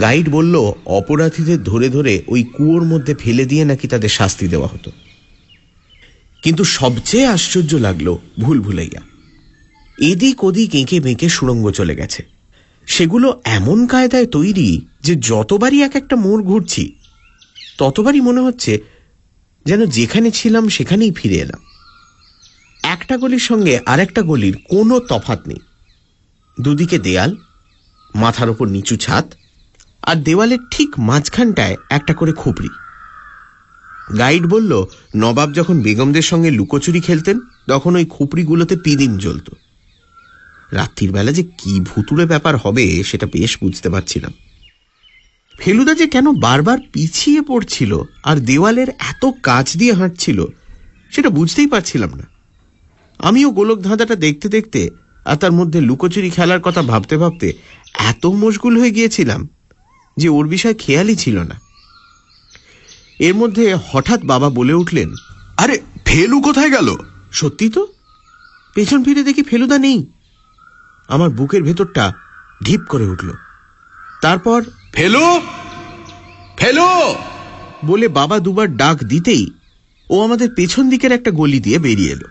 গাইড বলল, অপরাধীদের ধরে ধরে ওই কুয়োর মধ্যে ফেলে দিয়ে নাকি তাদের শাস্তি দেওয়া হতো। কিন্তু সবচেয়ে আশ্চর্য লাগল ভুল ভুলাইয়া। এদিক ওদিক এঁকে বেঁকে সুড়ঙ্গ চলে গেছে। সেগুলো এমন কায়দায় তৈরি যে যতবারই এক একটা মোড় ঘুরছি, ততবারই মনে হচ্ছে যেন যেখানে ছিলাম সেখানেই ফিরে এলাম। একটা গলির সঙ্গে আর একটা গলির কোনো তফাত নেই। দুদিকে দেয়াল, মাথার ওপর নিচু ছাদ, আর দেওয়ালের ঠিক মাঝখানটায় একটা করে খুপড়ি গাইড বলল, নবাব যখন বেগমদের সঙ্গে লুকোচুরি খেলতেন, তখন ওই খুপড়িগুলোতে পিদিম জ্বলত। রাত্রির বেলা যে কি ভুতুড়ে ব্যাপার হবে, সেটা বেশ বুঝতে পারছিলাম। ফেলুদা যে কেন বারবার পিছিয়ে পড়ছিল, আর দেওয়ালের এত কাজ দিয়ে হাঁটছিল, সেটা বুঝতেই পারছিলাম না। আমিও গোলক ধাঁধাটা দেখতে দেখতে, আর তার মধ্যে লুকোচুরি খেলার কথা ভাবতে ভাবতে এত মশগুল হয়ে গিয়েছিলাম যে ওর বিষয় খেয়ালই ছিল না। এর মধ্যে হঠাৎ বাবা বলে উঠলেন
আরে ফেলু কোথায় গেল?
সত্যি তো? পেছন ফিরে দেখি ফেলুদা নেই। আমার বুকের ভেতরটা ঢিপ করে উঠল। তারপর
ফেলু! ফেলু!
বলে বাবা দুবার ডাক দিতেই ও আমাদের পেছন দিকের একটা গলি দিয়ে বেরিয়ে এলো।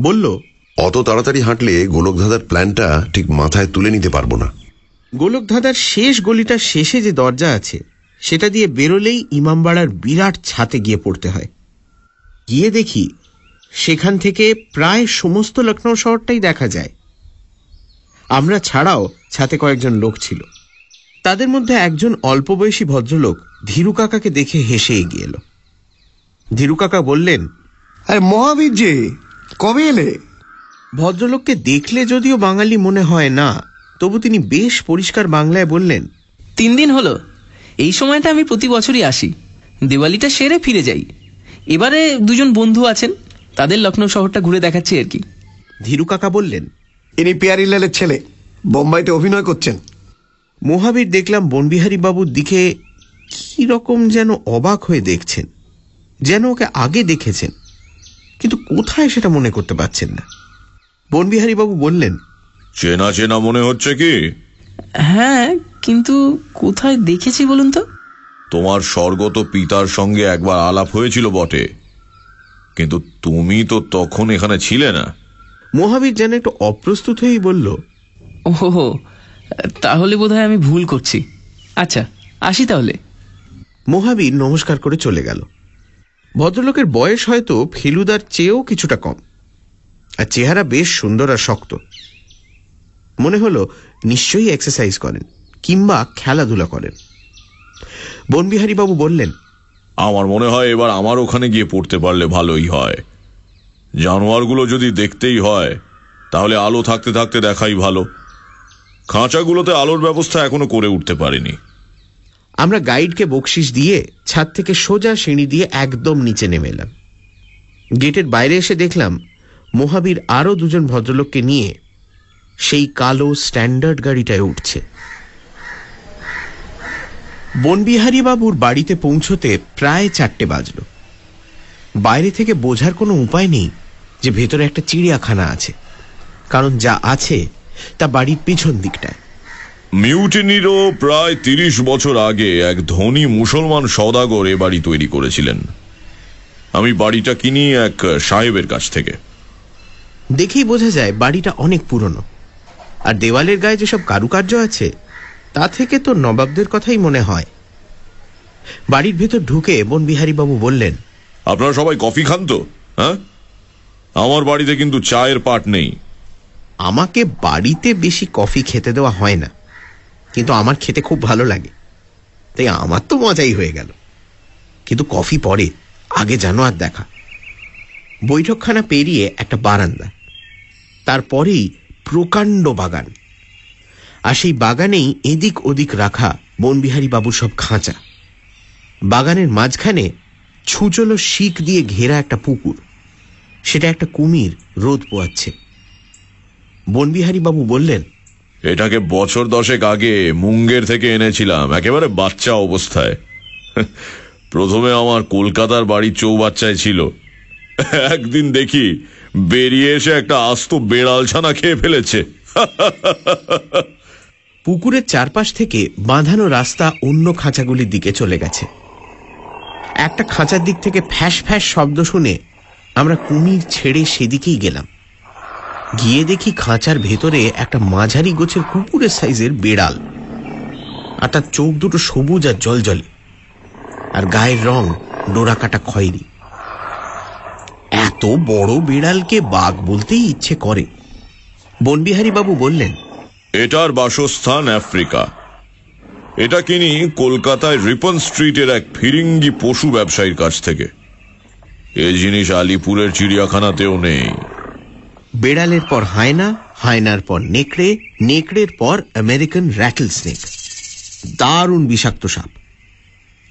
বলল
অত তাড়াতাড়ি হাঁটলে গোলকধাঁধার প্ল্যানটা ঠিক মাথায় তুলে নিতে পারব না।
গোলকধাঁধার শেষ গলিটার শেষে যে দরজা আছে সেটা দিয়ে বেরোলেই ইমামবাড়ার বিরাট ছাতে গিয়ে পড়তে হয়। গিয়ে দেখি সেখান থেকে প্রায় সমস্ত লখনৌ শহরটাই দেখা যায়। আমরা ছাড়াও ছাতে কয়েকজন লোক ছিল। তাদের মধ্যে একজন অল্প বয়সী ভদ্রলোক ধীরু কাকাকে দেখে হেসে এগিয়ে এলো। ধীরু কাকা বললেন
আরে মহাবীর যে কবে এলে?
ভদ্রলোককে দেখলে যদিও বাঙালি মনে হয় না তবু তিনি বেশ পরিষ্কার বাংলায় বললেন
তিন দিন হলো। এই সময়টা আমি প্রতি বছরই আসি। দিওয়ালিটা সেরে ফিরে যাই। এবারে দুজন বন্ধু আছেন তাদের লখনৌ শহরটা ঘুরে দেখাচ্ছি আর কি।
ধীরু কাকা বললেন
ইনি পিয়ারিলালের ছেলে বোম্বাইতে অভিনয় করছেন।
মহাবীর দেখলাম বনবিহারী বাবুর দিকে কি রকম যেন অবাক হয়ে দেখছেন যেন ওকে আগে দেখেছেন কিন্তু কোথায় সেটা মনে করতে পারছেন না। বনবিহারী বাবু বললেন
চেনা চেনা মনে হচ্ছে কি?
হ্যাঁ কিন্তু কোথায় দেখেছি বলুন তো?
তোমার স্বর্গত পিতার সঙ্গে একবার আলাপ হয়েছিল বটে। কিন্তু তুমি তো তখন এখানে ছিলে না।
মহাবীর যেন একটু অপ্রস্তুত হয়েই বলল
ওহো তাহলে বোধহয় আমি ভুল করছি। আচ্ছা আসি তাহলে।
মহাবীর নমস্কার করে চলে গেল। ভদ্রলোকের বয়স হয়তো ফেলুদার চেয়েও কিছুটা কম। আর চেহারা বেশ সুন্দর আর শক্ত। মনে হলো নিশ্চয়ই এক্সারসাইজ করেন কিংবা খেলাধুলা করেন। বনবিহারীবাবু বললেন
আমার মনে হয় এবার আমার ওখানে গিয়ে পড়তে পারলে ভালোই হয়। জানোয়ারগুলো যদি দেখতেই হয় তাহলে আলো থাকতে থাকতে দেখাই ভালো। খাঁচাগুলোতে আলোর ব্যবস্থা এখনও করে উঠতে পারিনি।
আমরা গাইডকে বকশিস দিয়ে ছাদ থেকে সোজা সিঁড়ি দিয়ে একদম নিচে নেমে এলাম। গেটের বাইরে এসে দেখলাম মহাবীর আরও দুজন ভদ্রলোককে নিয়ে সেই কালো স্ট্যান্ডার্ড গাড়িটায় উঠছে। বনবিহারী বাবুর বাড়িতে পৌঁছতে প্রায় চারটে বাজলো। বাইরে থেকে বোঝার কোনো উপায় নেই যে ভেতরে একটা চিড়িয়াখানা আছে। কারণ যা আছে তা বাড়ির পিছন দিকটায়।
মিউটিনিরও প্রায় তিরিশ বছর আগে এক ধনী মুসলমান সদাগর এ বাড়ি তৈরি করেছিলেন। আমি বাড়িটা কিনি এক সাহেবের কাছ থেকে।
দেখেই বোঝা যায় বাড়িটা অনেক পুরনো। আর দেওয়ালের গায়ে যেসব কারুকার্য আছে তা থেকে তো নবাবদের কথাই মনে হয়। বাড়ির ভেতর ঢুকে বনবিহারী বাবু বললেন
আপনারা সবাই কফি খান তো হ্যাঁ? আমার বাড়িতে কিন্তু চায়ের পাট নেই।
আমাকে বাড়িতে বেশি কফি খেতে দেওয়া হয় না কিন্তু আমার খেতে খুব ভালো লাগে। তাই আমার তো মজাই হয়ে গেল। কিন্তু কফি পরে আগে জানো আর দেখা। বৈঠকখানা পেরিয়ে একটা বারান্দা। তারপরেই প্রকাণ্ড বাগান। আর সেই বাগানেই এদিক ওদিক রাখা বনবিহারী বাবুর সব খাঁচা। বাগানের মাঝখানে ছুচলো শিক দিয়ে ঘেরা একটা পুকুর। সেটা একটা কুমির রোদ পোয়াচ্ছে। বনবিহারী বাবু বললেন,
এটাকে বছর দশেক আগে মুঙ্গের থেকে এনেছিলাম, একেবারে বাচ্চা অবস্থায়। প্রথমে আমার কলকাতার বাড়ির চৌবাচ্চায় ছিল। একদিন দেখি বেরিয়ে এসে একটা আস্ত বেড়াল ছানা খেয়ে ফেলেছে।
পুকুরের চারপাশ থেকে বাঁধানো রাস্তা অন্য খাঁচাগুলির দিকে চলে গেছে। একটা খাঁচার দিক থেকে ফ্যাস ফ্যাস শব্দ শুনে আমরা কুমির ছেড়ে সেদিকেই গেলাম। গিয়ে দেখি খাঁচার ভেতরে একটা মাঝারি গোছের কুকুরের সাইজের বেড়াল আর তার চোখ দুটো সবুজ আর জলজলে। আর গায়ের রং ডোরাকাটা খয়েরি। এত বড় বিড়ালকে বাঘ বলতেই ইচ্ছে করে। বনবিহারী বাবু বললেন
এটার বাসস্থান আফ্রিকা। এটা কিনি কলকাতায় রিপন স্ট্রিটের এক ফিরিঙ্গি পশু ব্যবসায়ীর কাছ থেকে। এই জিনিস আলিপুরের চিড়িয়াখানাতেও নেই।
বেড়ালের পর হায়না হায়নার পর নেকড়ে নেকড়ের পর আমেরিকান র্যাটল স্নেক দারুণ বিষাক্ত সাপ।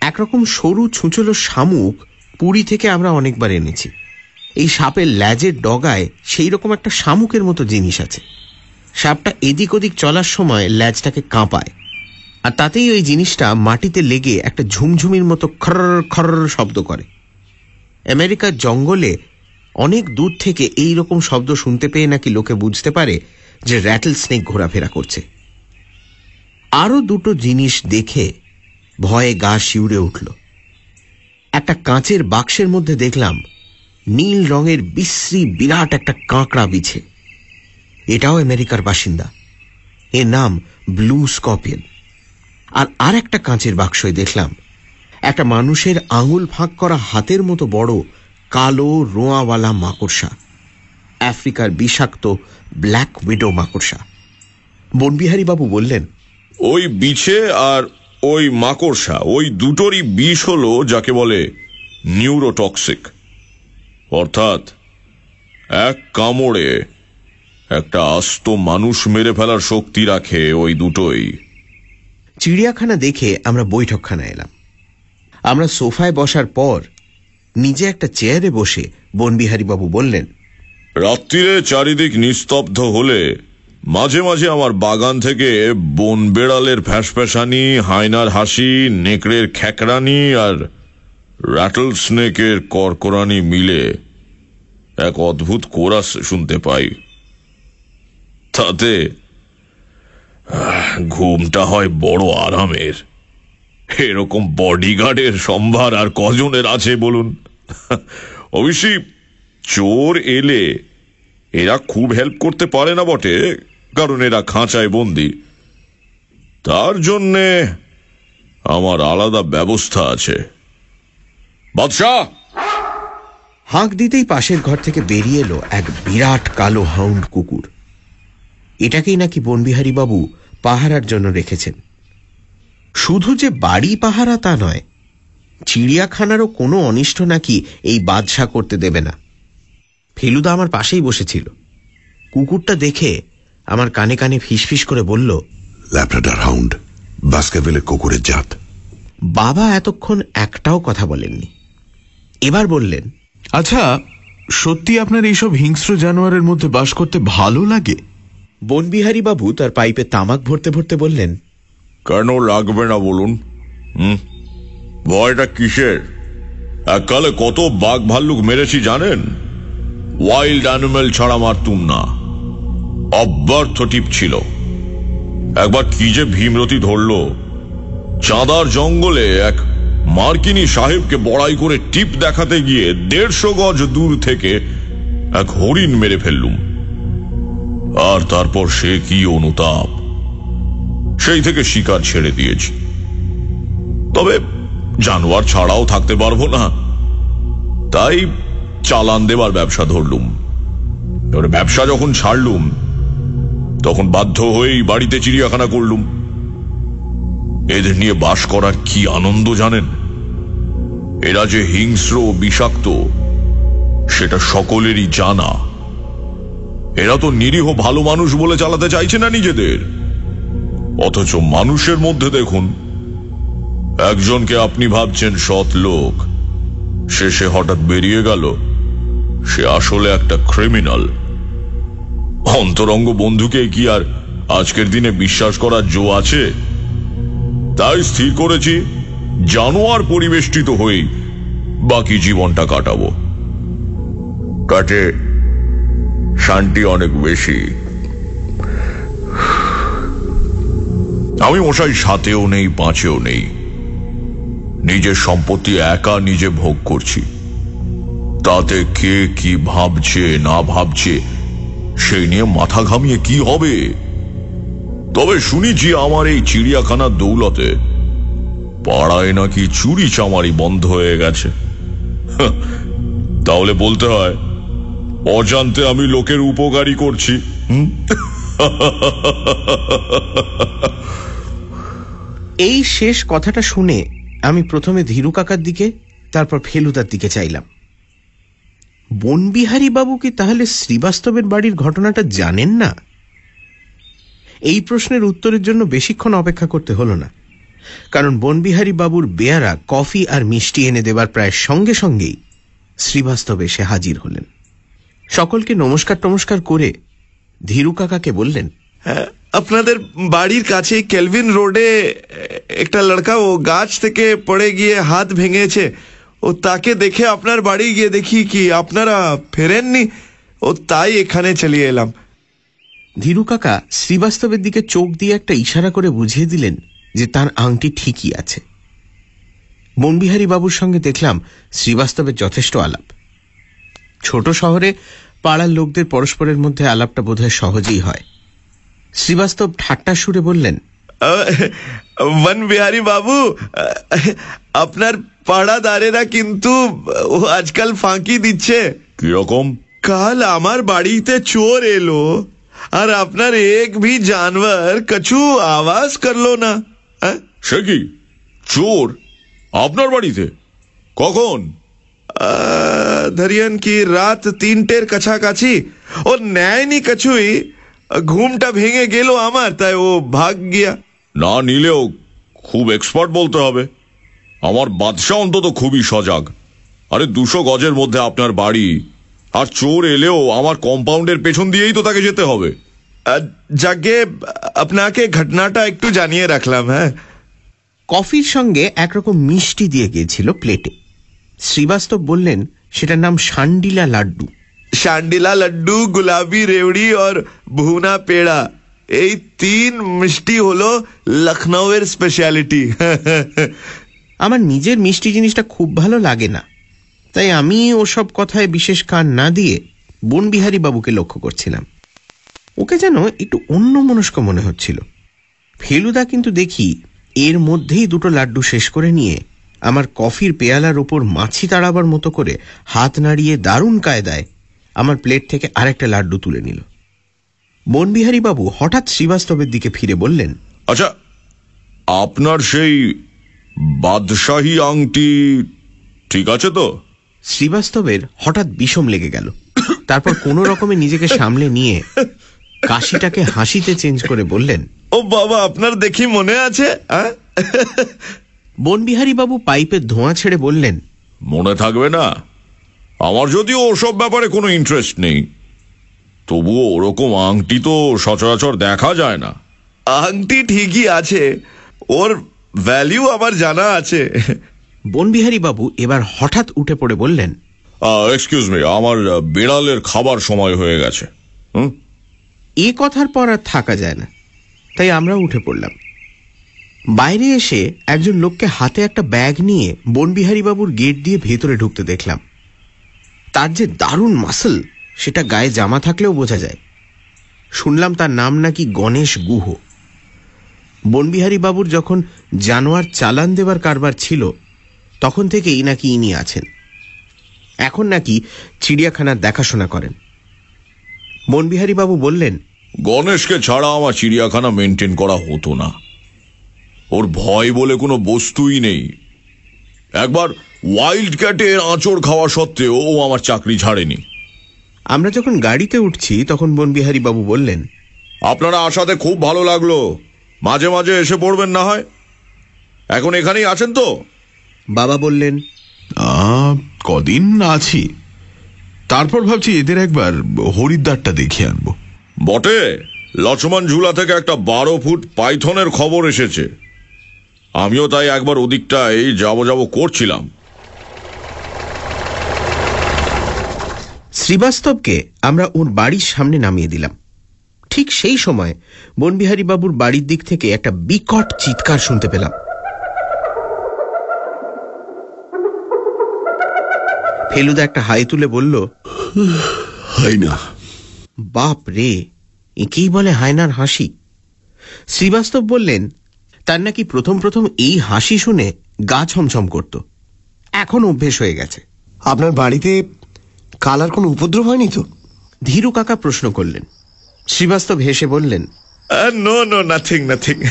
একরকম সরু ছুঁচলো শামুক পুরী থেকে আমরা অনেকবার এনেছি। এই সাপের ল্যাজের ডগায় সেই রকম একটা শামুকের মতো জিনিস আছে। সাপটা এদিক ওদিক চলার সময় ল্যাজটাকে কাঁপায়। আর তাতেই ওই জিনিসটা মাটিতে লেগে একটা ঝুমঝুমির মতো খর খর শব্দ করে। আমেরিকার জঙ্গলে অনেক দূর থেকে এই রকম শব্দ শুনতে পেয়ে নাকি লোকে বুঝতে পারে যে র্যাটল স্নেক ঘোরাফেরা করছে। আরও দুটো জিনিস দেখে ভয়ে গা শিউরে উঠল। একটা কাঁচের বাক্সের মধ্যে দেখলাম নীল রঙের বিশ্রী বিরাট একটা কাঁকড়া বিছে। এটাও আমেরিকার বাসিন্দা। এর নাম ব্লু স্কপিয়ন। আর আর একটা কাঁচের বাক্সয় দেখলাম। একটা মানুষের আঙুল ফাঁক করা হাতের মতো বড় কালো রোঁয়াওয়ালা মাকড়সা। আফ্রিকার বিষাক্ত ব্ল্যাক উইডো মাকড়সা। বনবিহারী বাবু বললেন,
ওই বিছে আর ওই মাকড়সা, ওই দুটোরই বিষ হলো যাকে বলে নিউরোটক্সিক। অর্থাৎ এক কামড়ে একটা আস্ত মানুষ মেরে ফেলার শক্তি রাখে ওই দুটোই।
চিড়িয়াখানা দেখে আমরা বৈঠকখানা এলাম। আমরা সোফায় বসার পর নিজে একটা চেয়ারে বসে বনবিহারী বাবু বললেন
রাত্রিরে চারিদিক নিস্তব্ধ হলে মাঝে মাঝে আমার বাগান থেকে বন বেড়ালের ফ্যাসফ্যাসানি হায়নার হাসি নেকড়ের খ্যাকরানি আর র্যাটল স্নেকের করকরানি মিলে এক অদ্ভুত কোরাস শুনতে পাই। তাতে ঘুমটা হয় বড় আরামের। এরকম বডিগার্ডের সম্ভার আর কজনের আছে বলুন। অবশ্যই চোর এলে এরা খুব হেল্প করতে পারে না বটে, কারণ এরা খাঁচায় বন্দি। তার জন্যে আমার আলাদা ব্যবস্থা আছে। বাদশাহ!
হাঁক দিতেই পাশের ঘর থেকে বেরিয়ে এলো এক বিরাট কালো হাউন্ড কুকুর। এটাকেই নাকি বনবিহারী বাবু পাহারার জন্য রেখেছেন। শুধু যে বাড়ি পাহারা তা নয় চিড়িয়াখানারও কোনো অনিষ্ট নাকি এই বাদশা করতে দেবে না। ফেলুদা আমার পাশেই বসেছিল। কুকুরটা দেখে আমার কানে কানে ফিসফিস করে বলল
ল্যাপ্রাডার হাউন্ড বাস্কারভিলের কুকুরের জাত।
বাবা এতক্ষণ একটাও কথা বলেননি। এবার বললেন
আচ্ছা সত্যি আপনার এইসব হিংস্র জানোয়ারের মধ্যে বাস করতে ভালো লাগে?
বনবিহারী বাবু তার পাইপে তামাক ভরতে ভরতে বললেন
কেন লাগবে না বলুন? হুম? ভয়টা কিসের? এককালে কত বাঘ ভাল্লুক মেরেছি জানেন? ওয়াইল্ড অ্যানিমেল ছাড়া মারতুম না। অব্যর্থ টিপ ছিল। একবার কি যে ভীমরতি ধরল। চাঁদার জঙ্গলে এক মার্কিনী সাহেবকে বড়াই করে টিপ দেখাতে গিয়ে দেড়শো গজ দূর থেকে এক হরিণ মেরে ফেললুম। আর তারপর সে কি অনুতাপ? সেই থেকে শিকার ছেড়ে দিয়েছি। তবে জানোয়ার ছাড়াও থাকতে পারব না। তাই চালান দেবার ব্যবসা ধরলুম। এবারে ব্যবসা যখন ছাড়লুম, তখন বাধ্য হয়েই বাড়িতে চিড়িয়াখানা করলুম। এদের নিয়ে বাস করার কি আনন্দ জানেন? এরা যে হিংস্র বিষাক্ত, সেটা সকলেরই জানা। এরা তো নিরীহ ভালো মানুষ বলে চালাতে চাইছে না নিজেদের। অথচ মানুষের মধ্যে দেখুন, একজনকে আপনি ভাবছেন সৎ লোক শেষে হঠাৎ বেরিয়ে গেল, সে আসলে একটা ক্রিমিনাল অন্তরঙ্গ বন্ধুকে কি আর আজকের দিনে বিশ্বাস করার জো আছে? তাই স্থির করেছি জানোয়ার পরিবেষ্টিত হয়েই বাকি জীবনটা কাটাবো। কাটে শান্তি অনেক বেশি। আমি মশাই সাথেও নেই, পাঁচেও নেই। নিজের সম্পত্তি একা নিজে ভোগ করছি। তাতে কে কি ভাবছে, না ভাবছে, সেই নিয়ে মাথা ঘামিয়ে কি হবে? তবে শুনেছি আমার এই চিড়িয়াখানার দৌলতে পাড়ায় নাকি চুরি চামারি বন্ধ হয়ে গেছে? তাহলে বলতে হয়, অজান্তে আমি লোকের উপকারী করছি।
এই শেষ কথাটা শুনে আমি প্রথমে ধীরু কাকার দিকে, তারপর ফেলুদার দিকে চাইলাম। বনবিহারী বাবু কি তাহলে শ্রীবাস্তবের বাড়ির ঘটনাটা জানেন না? এই প্রশ্নের উত্তরের জন্য বেশিক্ষণ অপেক্ষা করতে হলো না। কারণ বনবিহারী বাবুর বেয়ারা কফি আর মিষ্টি এনে দেবার প্রায় সঙ্গে সঙ্গেই শ্রীবাস্তব এসে হাজির হলেন। সকলকে নমস্কার টমস্কার করে ধীরু কাকাকে বললেন
হ্যাঁ, আপনাদের বাড়ির কাছে কেলভিন রোডে একটা লড়কা ও গাছ থেকে পড়ে গিয়ে হাত ভেঙেছে। ও তাকে দেখে আপনার বাড়ি গিয়ে দেখি কি আপনারা ফেরেননি। ও তাই এখানে চলে এলাম।
ধীরু কাকা শ্রীবাস্তবের দিকে চোখ দিয়ে একটা ইশারা করে বুঝিয়ে দিলেন যে তার আংটি ঠিকই আছে। বনবিহারী বাবুর সঙ্গে দেখলাম শ্রীবাস্তবের যথেষ্ট আলাপ। ছোট শহরে পাড়ার লোকদের পরস্পরের মধ্যে আলাপটা বোধহয় সহজেই হয়। শ্রীবাস্তব ঠাট্টা সুরে বললেন
বন বিহারী বাবু আপনার পাড়া পাড়াদারেরা কিন্তু ও আজকাল ফাঁকি দিচ্ছে।
কীরকম?
কাল আমার বাড়িতে চোর এলো আর আপনার এক ভি জানवर কছু আওয়াজ করল না?
সে কি? চোর? আপনার বাড়িতে? কখন?
ধরিয়েন কি রাত তিনটের কাছাকাছি? ও নেয়নি কিছুই। ঘুমটা ভেঙে গেল আমার তাই ও ভাগ গিয়া।
না নিলেও খুব এক্সপার্ট বলতে হবে। আমার বাদশাহ অন্তত খুবই সজাগ। আরে দুশো গজের মধ্যে আপনার বাড়ি। আর চোর এলেও আমার কম্পাউন্ডের পেছন দিয়েই তো তাকে যেতে হবে।
যাকে আপনাকে ঘটনাটা একটু জানিয়ে রাখলাম হ্যাঁ?
কফির সঙ্গে একরকম মিষ্টি দিয়ে গিয়েছিল প্লেটে। শ্রীবাস্তব বললেন সেটার নাম শান্ডিলা লাড্ডু।
শান্ডিলা লাড্ডু গুলাবি রেউড়ি আর ভুনা পেড়া। এই তিন মিষ্টি হলো লখনৌয়ের স্পেশালিটি
আমার নিজের মিষ্টি জিনিসটা খুব ভালো লাগে না। তাই আমি ওসব কথায় বিশেষ কান না দিয়ে বনবিহারী বাবুকে লক্ষ্য করছিলাম। ওকে যেন একটু অন্য মনস্ক মনে হচ্ছিল। ফেলুদা কিন্তু দেখি এর মধ্যেই দুটো লাড্ডু শেষ করে নিয়ে আমার কফির পেয়ালার ওপর মাছি তাড়াবার মতো করে হাত নাড়িয়ে দারুণ কায়দায় আমার প্লেট থেকে আরেকটা লাড্ডু তুলে নিল। বনবিহারী বাবু হঠাৎ শ্রীবাস্তবের দিকে ফিরে বললেন
আচ্ছা আপনার সেই বাদশাহী আংটি ঠিক আছে তো?
শ্রীবাস্তবের হঠাৎ বিষম লেগে গেল। তারপর কোনো রকমে নিজেকে সামলে নিয়ে কাশিটাকে হাসিতে চেঞ্জ করে বললেন
ও বাবা আপনার দেখি মনে আছে হ্যাঁ?
বনবিহারী বাবু পাইপের ধোঁয়া ছেড়ে বললেন
মনে থাকবে না। আমার যদিও ওসব ব্যাপারে কোনো ইন্টারেস্ট নেই। তবুও ওরকম আংটি তো সচরাচর দেখা যায় না।
আংটি ঠিকই আছে ওর ভ্যালিউ আমার জানা আছে।
বনবিহারী বাবু এবার হঠাৎ উঠে পড়ে বললেন
এক্সকিউজ মি আমার বিড়ালের খাবার সময় হয়ে গেছে। হুম?
এ কথার পর আর থাকা যায় না। তাই আমরা উঠে পড়লাম। বাইরে এসে একজন লোককে হাতে একটা ব্যাগ নিয়ে বনবিহারী বাবুর গেট দিয়ে ভেতরে ঢুকতে দেখলাম। তার যে দারুণ মাসল, সেটা গায়ে জামা থাকলেও বোঝা যায়। শুনলাম তার নাম নাকি গণেশ গুহ। বনবিহারী বাবুর যখন জানোয়ার চালান দেবার কারবার ছিল, তখন থেকেই নাকি ইনি আছেন। এখন নাকি চিড়িয়াখানার দেখাশোনা করেন। বনবিহারী বাবু বললেন
গণেশকে ছাড়া আমার চিড়িয়াখানা মেনটেন করা হতো না। ওর ভয় বলে কোনো বস্তুই নেই। একবার ওয়াইল্ড ক্যাটের আঁচড় খাওয়া সত্ত্বেও ও আমার চাকরি ছাড়েনি।
আমরা যখন গাড়িতে উঠছি তখন বনবিহারী বাবু বললেন
আপনারা আসাতে খুব ভালো লাগল। মাঝে মাঝে এসে পড়বেন না হয়। এখন এখানেই আছেন তো?
বাবা বললেন
আহ, কদিন আছি। তারপর ভাবছি এদের একবার হরিদ্বারটা দেখিয়ে আনব।
বটে? লক্ষ্মণ ঝুলা থেকে একটা বারো ফুট পাইথনের খবর এসেছে। আমিও তাই একবার ওদিকটায় যাব যাব করছিলাম।
শ্রীবাস্তবকে আমরা ওর বাড়ির সামনে নামিয়ে দিলাম। ঠিক সেই সময় বনবিহারী বাবুর বাড়ির দিক থেকে একটা বিকট চিৎকার শুনতে পেলাম। ফেলুদা একটা হাই তুলে বলল
হয় না।
বাপ রে একেই বলে হায়নার হাসি? শ্রীবাস্তব বললেন তার নাকি প্রথম প্রথম এই হাসি শুনে গা ছমছম করত। এখন অভ্যেস হয়ে গেছে।
আপনার বাড়িতে কালার কোনো উপদ্রব হয়নি তো?
ধীরু কাকা প্রশ্ন করলেন। শ্রীবাস্তব হেসে বললেন
নো নো নাথিং নাথিং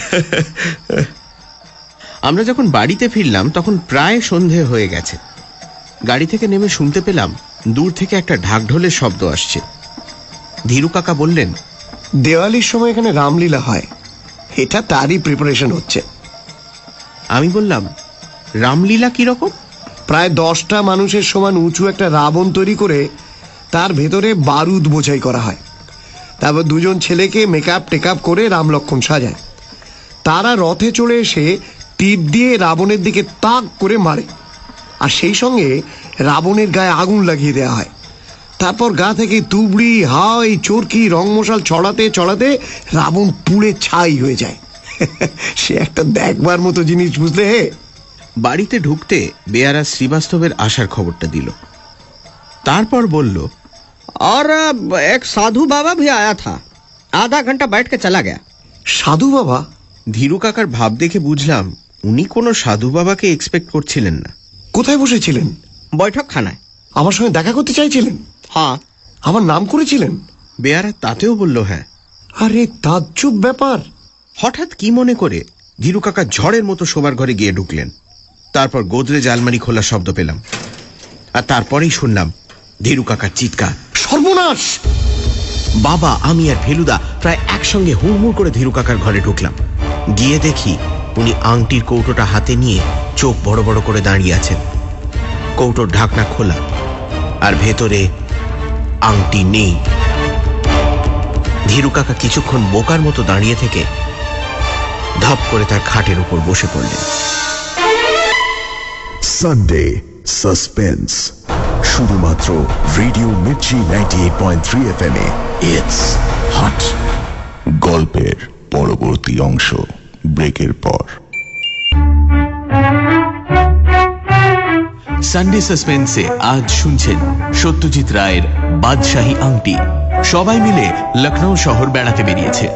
আমরা যখন বাড়িতে ফিরলাম তখন প্রায় সন্ধে হয়ে গেছে। গাড়ি থেকে নেমে শুনতে পেলাম দূর থেকে একটা ঢাকঢোলের শব্দ আসছে। ধীরু কাকা বললেন
দেওয়ালির সময় এখানে রামলীলা হয়। এটা তারই প্রিপারেশন হচ্ছে।
আমি বললাম রামলীলা কীরকম?
প্রায় দশটা মানুষের সমান উঁচু একটা রাবণ তৈরি করে তার ভেতরে বারুদ বোঝাই করা হয়। তারপর দুজন ছেলেকে মেকআপ টেকআপ করে রাম লক্ষণ সাজায়। তারা রথে চড়ে এসে তীর দিয়ে রাবণের দিকে তাক করে মারে। আর সেই সঙ্গে রাবণের গায়ে আগুন লাগিয়ে দেওয়া হয়। তারপর গা থেকে তুবড়ি হাই চরকি রংমশাল ছড়াতে ছড়াতে রাবণ পুড়ে ছাই হয়ে যায়। সে একটা দেখবার মতো জিনিস বুঝলে হে?
বাড়িতে ঢুকতে বেয়ারা শ্রীবাস্তবের আসার খবরটা দিল। তারপর বলল
আর এক সাধু বাবা ভি আয়া থা। আধা ঘণ্টা বাইটকে के चला
সাধু বাবা?
ধীরু কাকার ভাব দেখে বুঝলাম উনি কোনো সাধু বাবাকে এক্সপেক্ট করছিলেন না।
কোথায় বসেছিলেন?
বৈঠকখানায়।
আমার সঙ্গে দেখা করতে চাইছিলেন?
हाँ
আমার নাম করেছিলেন?
বেয়ারা তাতেও বলল হ্যাঁ।
আরে তাজ্জব ব্যাপার।
হঠাৎ কি মনে করে ধীরু কাকা ঝড়ের মতো শোবার ঘরে গিয়ে ঢুকলেন। তারপর গোদরেজ আলমারি খোলার শব্দ পেলাম। আর তারপরেই শুনলাম ধীরু কাকার চিৎকার।
সর্বনাশ!
বাবা আমি আর ফেলুদা প্রায় একসঙ্গে হুড়মুড় করে ধীরু কাকার ঘরে ঢুকলাম। গিয়ে দেখি উনি আংটির কৌটোটা হাতে নিয়ে চোখ বড় বড় করে দাঁড়িয়ে আছেন। কৌটোর ঢাকনা খোলা। আর ভেতরে আংটি নেই। ধীরু কাকা কিছুক্ষণ বোকার মতো দাঁড়িয়ে থেকে ধপ করে তার খাটের উপর বসে পড়লেন।
সানডে সাসপেন্স শুধুমাত্র radio Mirchi ninety eight point three F M A. It's hot গল্পের পরবর্তী অংশ ব্রেকের পর।
সানডে সাসপেন্সে আজ শুনছেন সত্যজিৎ রায়ের বাদশাহী আংটি। সবাই মিলে লখনৌ শহর বেড়াতে বেরিয়েছে।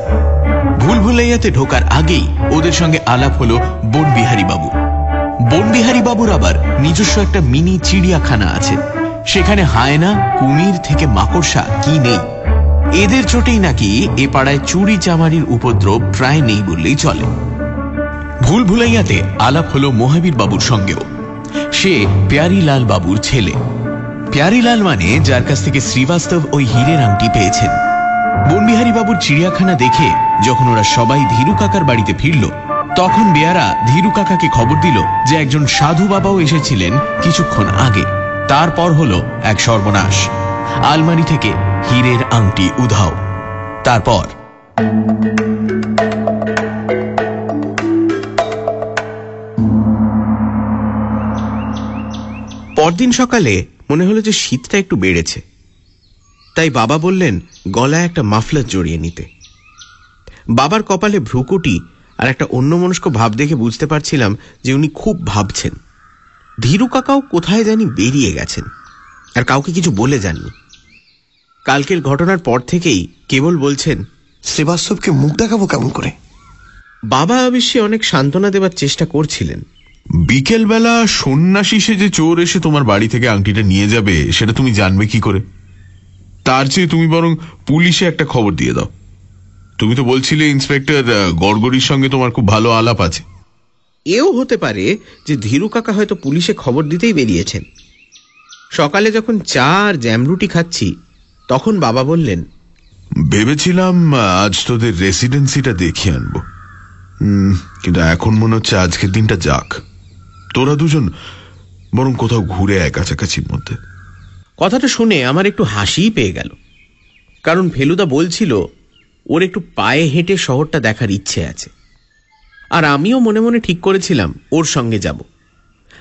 ভুলভুলাইয়াতে ঢোকার আগেই ওদের সঙ্গে আলাপ হলো বনবিহারী বাবু। বনবিহারী বাবুর আবার নিজস্ব একটা মিনি চিড়িয়াখানা আছে। সেখানে হায়না, কুমির থেকে মাকড়সা কি নেই? এদের চোটেই নাকি এ পাড়ায় চুরি চামারির উপদ্রব প্রায় নেই বললেই চলে। ভুল ভুলাইয়াতে আলাপ হলো মহাবীর বাবুর সঙ্গেও। সে প্যারিলাল বাবুর ছেলে। প্যারিলাল মানে যার কাছ থেকে শ্রীবাস্তব ওই হীরের আংটি পেয়েছেন। বনবিহারী বাবুর চিড়িয়াখানা দেখে যখন ওরা সবাই ধীরু কাকার বাড়িতে ফিরল, তখন বেয়ারা ধীরু কাকাকে খবর দিল যে একজন সাধু বাবাও এসেছিলেন কিছুক্ষণ আগে। তারপর হলো এক সর্বনাশ। আলমারি থেকে হীরের আংটি উধাও। তারপর
পরদিন সকালে মনে হলো যে শীতটা একটু বেড়েছে। তাই বাবা বললেন গলায় একটা মাফলার জড়িয়ে নিতে। বাবার কপালে ভ্রুকুটি আর একটা অন্যমনস্ক ভাব দেখে বুঝতে পারছিলাম যে উনি খুব ভাবছেন। ধীরু কাকাও কোথায় জানি বেরিয়ে গেছেন আর কাউকে কিছু বলে যাননি। কালকের ঘটনার পর থেকেই কেবল বলছেন
শ্রীবাস্তবকে মুখ দেখাবো কেমন করে?
বাবা অবশ্যই অনেক সান্ত্বনা দেবার চেষ্টা করছিলেন।
বিকেলবেলা সন্ন্যাসী সেজে চোর এসে তোমার বাড়ি থেকে আংটিটা নিয়ে যাবে সেটা তুমি জানবে কি করে? তার চেয়ে তুমি বরং পুলিশে একটা খবর দিয়ে দাও। তুমি তো বলছিলে ইন্সপেক্টর গড়গড়ির সঙ্গে তোমার খুব ভালো আলাপ আছে।
এও হতে পারে যে ধীরু কাকা হয়তো পুলিশে খবর দিতেই বেরিয়েছেন। সকালে যখন চা আর জ্যামরুটি খাচ্ছি তখন বাবা বললেন
ভেবেছিলাম আজ তোদের রেসিডেন্সিটা দেখিয়ে আনব। কিন্তু এখন মনে হচ্ছে আজকের দিনটা যাক। তোরা দুজন বরং কোথাও ঘুরে আয় কাছাকাছির মধ্যে।
কথাটা শুনে আমার একটু হাসিই পেয়ে গেল। কারণ ফেলুদা বলছিল, ওর একটু পায়ে হেঁটে শহরটা দেখার ইচ্ছে আছে। আর আমিও মনে মনে ঠিক করেছিলাম ওর সঙ্গে যাব।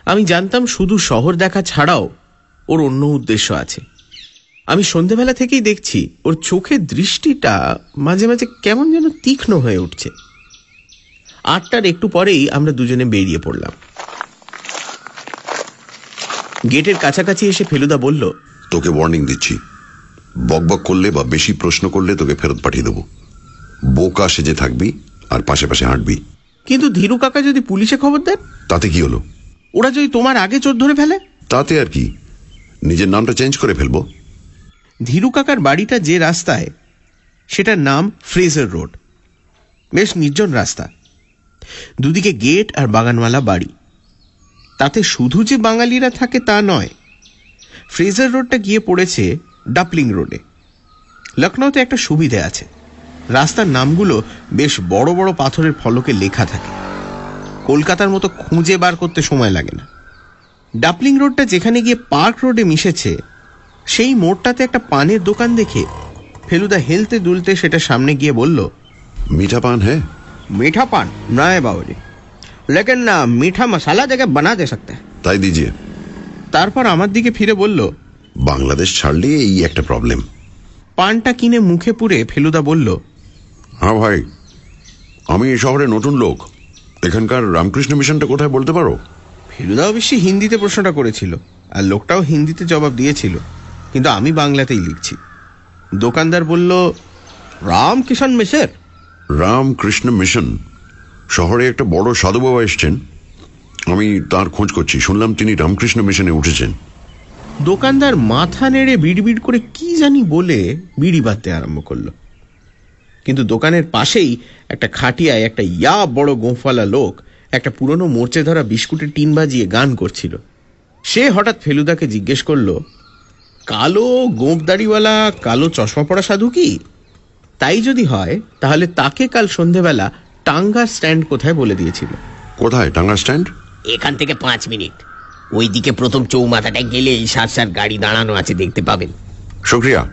আমি জানতাম শুধু শহর দেখা ছাড়াও ওর অন্য উদ্দেশ্য আছে। আমি সন্ধেবেলা থেকেই দেখছি ওর চোখের দৃষ্টিটা মাঝে মাঝে কেমন যেন তীক্ষ্ণ হয়ে উঠছে। আটটার একটু পরেই আমরা দুজনে বেরিয়ে পড়লাম। গেটের কাছাকাছি এসে ফেলুদা বলল
তোকে ওয়ার্নিং দিচ্ছি। বকবক করলে বা বেশি প্রশ্ন করলে তোকে ফেরত পাঠিয়ে দেবো। বোকা সেজে থাকবি আর পাশে পাশে হাঁটবি।
কিন্তু ধীরু কাকা যদি পুলিশে খবর দেন?
তাতে কি হলো?
ওরা যদি তোমার আগে চোর ধরে ফেলে?
তাতে আর কি? নিজের নামটা চেঞ্জ করে ফেলব।
ধীরু কাকার বাড়িটা যে রাস্তায় সেটার নাম ফ্রেজার রোড। বেশ নির্জন রাস্তা। দুদিকে গেট আর বাগানওয়ালা বাড়ি। তাতে শুধু যে বাঙালিরা থাকে তা নয় ফ্রেজার রোডটা গিয়ে পড়েছে ডাপলিং রোডে। লখনৌতে একটা সুবিধে আছে। রাস্তার নামগুলো বেশ বড় বড় পাথরের ফলকে লেখা থাকে। কলকাতার মতো খুঁজে বার করতে সময় লাগে না। ডাপলিং রোডটা যেখানে গিয়ে পার্ক রোডে মিশেছে সেই মোড়টাতে একটা পানের দোকান দেখে ফেলুদা হেলতে দুলতে সেটা সামনে গিয়ে বলল
মিঠা পান হ্যাঁ?
মিঠা পান না বাবুজি লেকিন মিঠা মশালা দেখে বানা দে সকতে
তাই দিজিয়ে
তারপর আমার দিকে ফিরে বলল
বাংলাদেশ ছাড়লে এই একটা প্রবলেম
পানটা কিনে মুখে পুরে ফেলুদা বলল
হ্যাঁ ভাই আমি এই শহরে নতুন লোক এখানকার রামকৃষ্ণ মিশনটা কোথায় বলতে পারো
ফেলুদা অবশ্যই হিন্দিতে প্রশ্নটা করেছিল আর লোকটাও হিন্দিতে জবাব দিয়েছিল কিন্তু আমি বাংলাতেই লিখছি দোকানদার বলল
রামকিষণ মিশন
রামকৃষ্ণ মিশন শহরে একটা বড় সাধু বাবা এসছেন। আমি তার খোঁজ করছি। শুনলাম তিনি রামকৃষ্ণ মিশনে উঠেছেন।
দোকানদার মাথা নেড়ে বিড়বিড় করে কি জানি বলে বিড়ি বাঁধতে আরম্ভ করল। কিন্তু দোকানের পাশেই একটা খাটিয়ায় একটা ইয়া বড় গোঁফওয়ালা লোক একটা পুরনো মোর্চে ধরা বিস্কুটের টিন বাজিয়ে গান করছিল। সে হঠাৎ ফেলুদাকে জিজ্ঞেস করল, কালো গোঁপদাড়িওয়ালা কালো চশমা পড়া সাধু কি? তাই যদি হয়, তাহলে তাকে কাল সন্ধেবেলা টাঙ্গার স্ট্যান্ড কোথায় বলে দিয়েছিল?
কোথায়? টাঙ্গা স্ট্যান্ড?
এখান থেকে পাঁচ মিনিট। ওইদিকে প্রথম চৌমাথাটায় গেলে এই সার সার গাড়ি দাঁড়ানো আছে দেখতে পাবেন।
শুক্রিয়া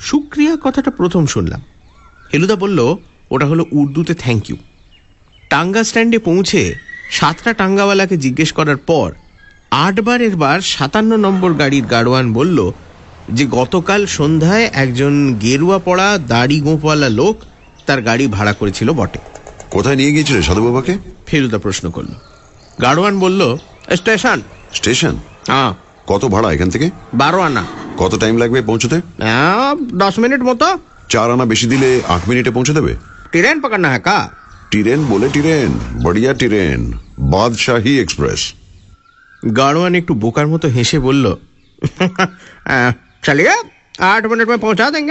শুক্রিয়া কথাটা প্রথম শুনলাম। হেলুদা বলল ওটা হলো উর্দুতে থ্যাংক ইউ টাঙ্গা স্ট্যান্ডে পৌঁছে সাতটা টাঙ্গাওয়ালাকে জিজ্ঞেস করার পর আটবারের বার সাতান্ন নম্বর গাড়ির গাড়োয়ান বলল যে গতকাল সন্ধ্যায় একজন গেরুয়া পড়া দাড়ি গোঁপওয়ালা লোক তার গাড়ি ভাড়া করেছিল বটে।
কোথায় নিয়ে গিয়েছিলে সাধুবাবাকে
ফেলুদা প্রশ্ন করল। গাড়োয়ান বলল
স্টেশন।
স্টেশন?
হ্যাঁ।
কত ভাড়া এখান থেকে?
বারো আনা।
কত টাইম লাগবে পৌঁছতে?
দশ মিনিট মতো।
চার আনা বেশি দিলে আট মিনিটে পৌঁছে দেবে?
ট্রেন পাকানো হ্যাঁ কা
ট্রেন বলে ট্রেন বড়িয়া ট্রেন বাদশাহী এক্সপ্রেস।
গাড়োয়ান একটু বোকার মতো হেসে বলল
চালিয়ে আট মিনিট পৌঁছা দেন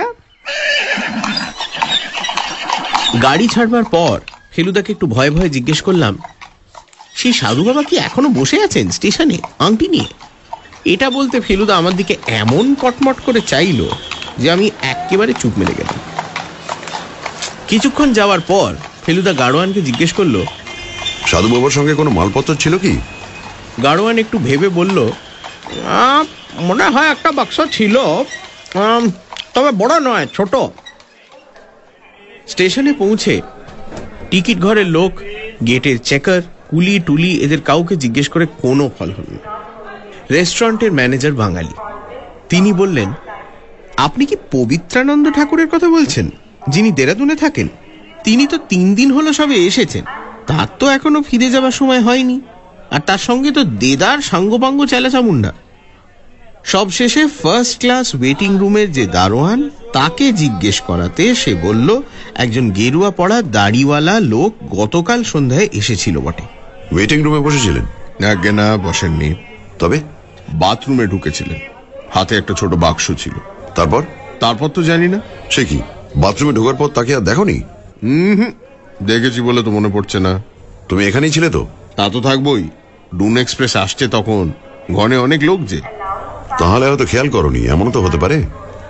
গাড়ি ছাড়বার পর ফেলুদাকে একটু ভয়ে ভয়ে জিজ্ঞেস করলাম সেই সাধু বাবা কি এখনও বসে আছেন স্টেশনে আংটি নিয়ে? এটা বলতে ফেলুদা আমার দিকে এমন কটমট করে চাইলো যে আমি একেবারে চুপ মেলে গেলাম। কিছুক্ষণ যাওয়ার পর ফেলুদা গাড়োয়ানকে জিজ্ঞেস করল
সাধু বাবার সঙ্গে কোনো মালপত্র ছিল কি?
গাড়োয়ান একটু ভেবে বলল
আহ, মনে হয় একটা বাক্স ছিল তবে বড় নয় ছোট।
স্টেশনে পৌঁছে টিকিট ঘরের লোক, গেটের চেকার, কুলি টুলি, এদের কাউকে জিজ্ঞেস করে কোনো ফল হল না। রেস্টুরেন্টের ম্যানেজার বাঙালি। তিনি বললেন, আপনি কি পবিত্রানন্দ ঠাকুরের কথা বলছেন, যিনি দেরাদুনে থাকেন? তিনি তো তিন দিন হলো সবে এসেছেন। তার তো এখনও ফিরে যাবার সময় হয়নি। আর তার সঙ্গে তো দেদার সাঙ্গপাঙ্গ চেলাচামুন্ডা। সবশেষে ফার্স্ট ক্লাস ওয়েটিং রুমের যে দারোয়ান তাকে জিজ্ঞেস করাতে সে বলল একজন গেরুয়া পড়া দাড়িওয়ালা লোক গতকাল সন্ধ্যায় এসেছিল বটে।
ওয়েটিং রুমে বসেছিলেন?
আগে না বসেননি।
তবে?
বাথরুমে ঢুকেছিলেন। হাতে একটা ছোট বাক্স ছিল।
তারপর?
তারপর তো জানি না।
সে কি? বাথরুমে ঢোকার পর তাকে আর দেখনি?
হুম দেখেছি বলে তো মনে পড়ছে না।
তুমি এখানেই ছিলে তো?
তা তো থাকবোই। ডুন এক্সপ্রেস আসছে তখন। ঘনে অনেক লোক যে।
তাহলে হয়তো খেয়াল করনি, এমনও তো হতে পারে।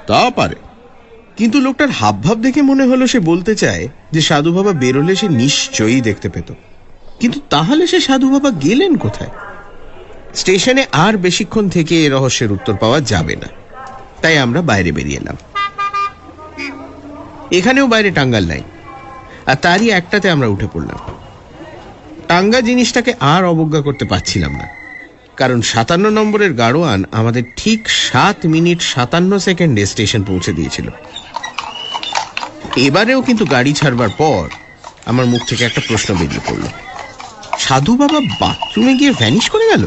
তা পারে।
কিন্তু লোকটার হাবভাব দেখে মনে হলো সে বলতে চায় যে সাধু বাবা বেরোলে সে নিশ্চয়ই দেখতে পেত। কিন্তু তাহলে সে সাধু বাবা গেলেন কোথায়? স্টেশনে আর বেশিক্ষণ থেকে এ রহস্যের উত্তর পাওয়া যাবে না। তাই আমরা বাইরে বেরিয়ে এলাম। এখানেও বাইরে টাঙ্গাল নাই। আর তারই একটাতে আমরা উঠে পড়লাম। টাঙ্গা জিনিসটাকে আর অবজ্ঞা করতে পারছিলাম না। কারণ সাতান্ন নম্বরের গাড়োয়ান আমাদের ঠিক সাত মিনিট সাতান্ন সেকেন্ডে স্টেশন পৌঁছে দিয়েছিল। এবারেও কিন্তু গাড়ি ছাড়বার পর আমার মুখ থেকে একটা প্রশ্ন বেরিয়ে পড়ল। সাধু বাবা বাথরুমে গিয়ে ভ্যানিশ করে গেল?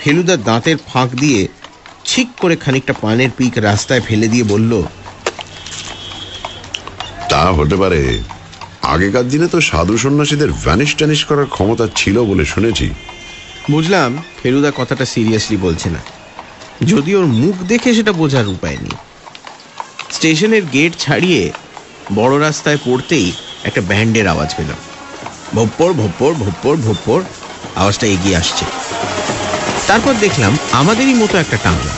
ফেলুদার দাঁতের ফাঁক দিয়ে ছিক করে খানিকটা পানের পিক রাস্তায় ফেলে দিয়ে বলল,
তা হতে পারে। আগেকার দিনে তো সাধু সন্ন্যাসীদের ভ্যানিশ ট্যানিশ করার ক্ষমতা ছিল বলে শুনেছি।
বুঝলাম ফেলুদা কথাটা সিরিয়াসলি বলছে না। যদি ওর মুখ দেখে সেটা বোঝার উপায় নেই। স্টেশনের গেট ছাড়িয়ে বড় রাস্তায় পড়তেই একটা ব্যান্ডের আওয়াজ পেলাম ভোপ্পর ভোপ্পর ভোপ্পর ভোপ্পর আওয়াজটা এগিয়ে আসছে। তারপর দেখলাম আমাদেরই মতো একটা টাঙ্গা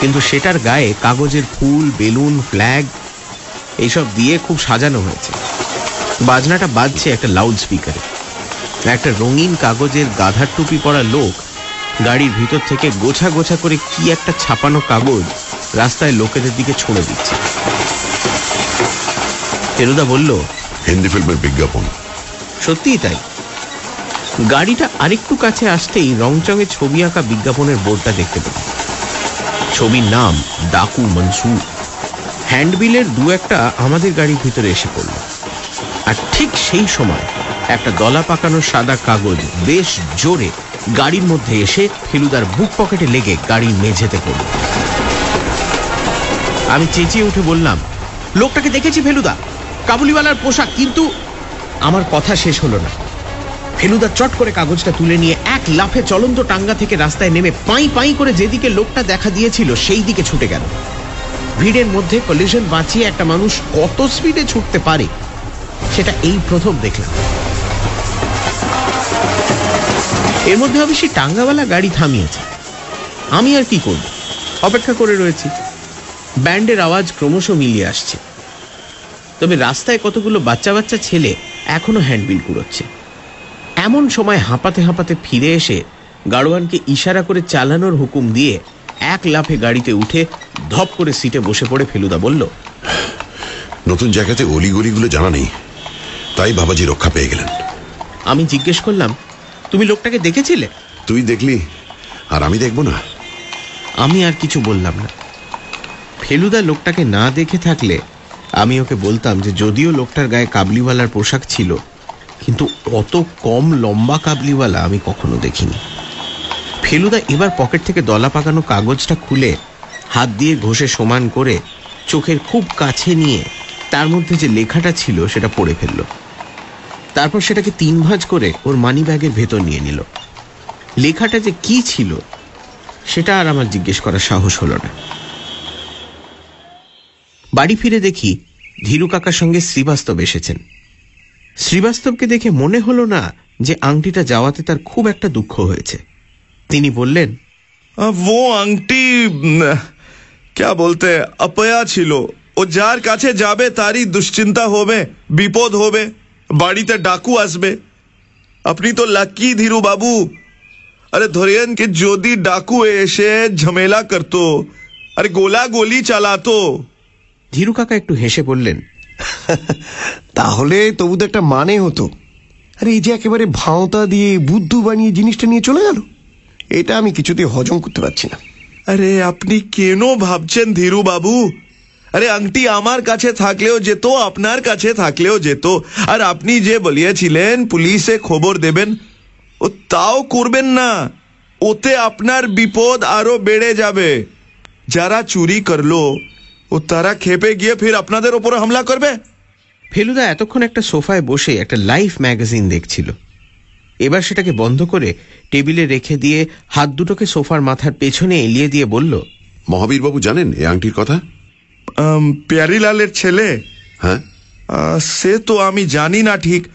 কিন্তু সেটার গায়ে কাগজের ফুল, বেলুন ফ্ল্যাগ এইসব দিয়ে খুব সাজানো হয়েছে। বাজনাটা বাজছে একটা লাউড স্পিকারে একটা রঙিন কাগজের গাধার টুপি পরা লোক গাড়ির ভিতর থেকে গোছা গোছা করে কি একটা ছাপানো কাগজ রাস্তায় লোকেদের দিকে ছড়ে দিচ্ছে। ফেরুদা বলল
হিন্দি ফিল্মের বিজ্ঞাপন।
সত্যিই তাই। গাড়িটা আরেকটু কাছে আসতেই রংচঙে ছবি আঁকা বিজ্ঞাপনের বোর্ডটা দেখতে পেলাম ছবির নাম ডাকু মনসুর হ্যান্ডবিলের দু একটা আমাদের গাড়ির ভিতরে এসে পড়ল। আর ঠিক সেই সময় একটা দলা পাকানো সাদা কাগজ বেশ জোরে গাড়ির মধ্যে এসে ফেলুদার বুক পকেটে লেগে গাড়ির মেঝেতে পড়ল। আমি চেঁচিয়ে উঠে বললাম, লোকটাকে দেখেছি ফেলুদা। কাবুলিওয়ালার পোশাক, কিন্তু আমার কথা শেষ হলো না। ফেলুদা চট করে কাগজটা তুলে নিয়ে এক লাফে চলন্ত টাঙ্গা থেকে রাস্তায় নেমে পাই পাই করে যেদিকে লোকটা দেখা দিয়েছিল, সেই দিকে ছুটে গেল। ভিড়ের মধ্যে কলিশন বাঁচিয়ে একটা মানুষ কত স্পিডে ছুটতে পারে, সেটা এই প্রথম দেখলাম। এর মধ্যে অবশ্যই টাঙ্গাওয়ালা গাড়ি থামিয়েছে। আমি আর কি করব? অপেক্ষা করে রয়েছি। ব্যান্ডের আওয়াজ ক্রমশ মিলিয়ে আসছে। তবে রাস্তায় কতগুলো বাচ্চা বাচ্চা ছেলে এখনও হ্যান্ডবিল কুড়োচ্ছে। এমন সময় হাঁপাতে হাঁপাতে ফিরে এসে গাড়োয়ানকে ইশারা করে চালানোর হুকুম দিয়ে এক লাফে গাড়িতে উঠে ধপ করে সিটে বসে পড়ে ফেলুদা বলল
নতুন জায়গাতে অলিগলিগুলো জানা নেই। তাই বাবাজি রক্ষা পেয়ে গেলেন।
আমি জিজ্ঞেস করলাম তুমি লোকটাকে দেখেছিলে?
তুই দেখলি আর আমি দেখব না।
আমি আর কিছু বললাম না। ফেলুদা লোকটাকে না দেখে থাকলে আমি ওকে বলতাম যে যদিও লোকটার গায়ে কাবলিওয়ালার পোশাক ছিল কিন্তু অত কম লম্বা কাবলিওয়ালা আমি কখনো দেখিনি। ফেলুদা এবার পকেট থেকে দলা পাকানো কাগজটা খুলে হাত দিয়ে ঘষে সমান করে চোখের খুব কাছে নিয়ে তার মধ্যে যে লেখাটা ছিল সেটা পড়ে ফেলল। তারপর সেটাকে তিন ভাঁজ করে ওর মানি ব্যাগের ভেতর নিয়ে নিল। লেখাটা যে কি ছিল, সেটা আর আমার জিজ্ঞেস করার সাহস হলো না। বাড়ি ফিরে দেখি ধীরু কাকার সঙ্গে শ্রীবাস্তব এসেছেন। শ্রীবাস্তবকে দেখে মনে হলো না যে আংটিটা যাওয়াতে তার খুব একটা দুঃখ হয়েছে। তিনি বললেন
ও আংটি ক্যা বলতে, অপয়া ছিল। ও যার কাছে যাবে তারই দুশ্চিন্তা হবে, বিপদ হবে। বাড়িতে ডাকু আসবে। আপনি তো লাকি ধীরু বাবু। আরে ধরেন কি যদি ডাকু এসে ঝামেলা করতো আরে গোলা গলি চালাতো।
ধীরু কাকা একটু হেসে বললেন
তাহলে তবু তো একটা মানে হতো। আরে এই যে একেবারে ভাঁওতা দিয়ে বুদ্ধু বানিয়ে জিনিসটা নিয়ে চলে গেল। এটা আমি কিছুতেই হজম করতে পারছি না।
আরে আপনি কেন ভাবছেন ধীরু বাবু? আরে আংটি আমার কাছে থাকলেও যেত আপনার কাছে থাকলেও যেত। আর আপনি যে বলিয়েছিলেন পুলিশে খবর দেবেন ও তাও করবেন না। ওতে আপনার বিপদ আরও বেড়ে যাবে। যারা চুরি করল ও তারা খেপে গিয়ে ফির আপনাদের ওপরে হামলা করবে।
ফেলুদা এতক্ষণ একটা সোফায় বসে একটা লাইফ ম্যাগাজিন দেখছিল। এবার সেটাকে বন্ধ করে টেবিলে রেখে দিয়ে হাত দুটোকে সোফার মাথার পেছনে এলিয়ে দিয়ে বলল
মহাবীর বাবু জানেন এই আংটির কথা?
প্যারিলালের ছেলে?
হ্যাঁ।
সে তো আমি জানি না ঠিক।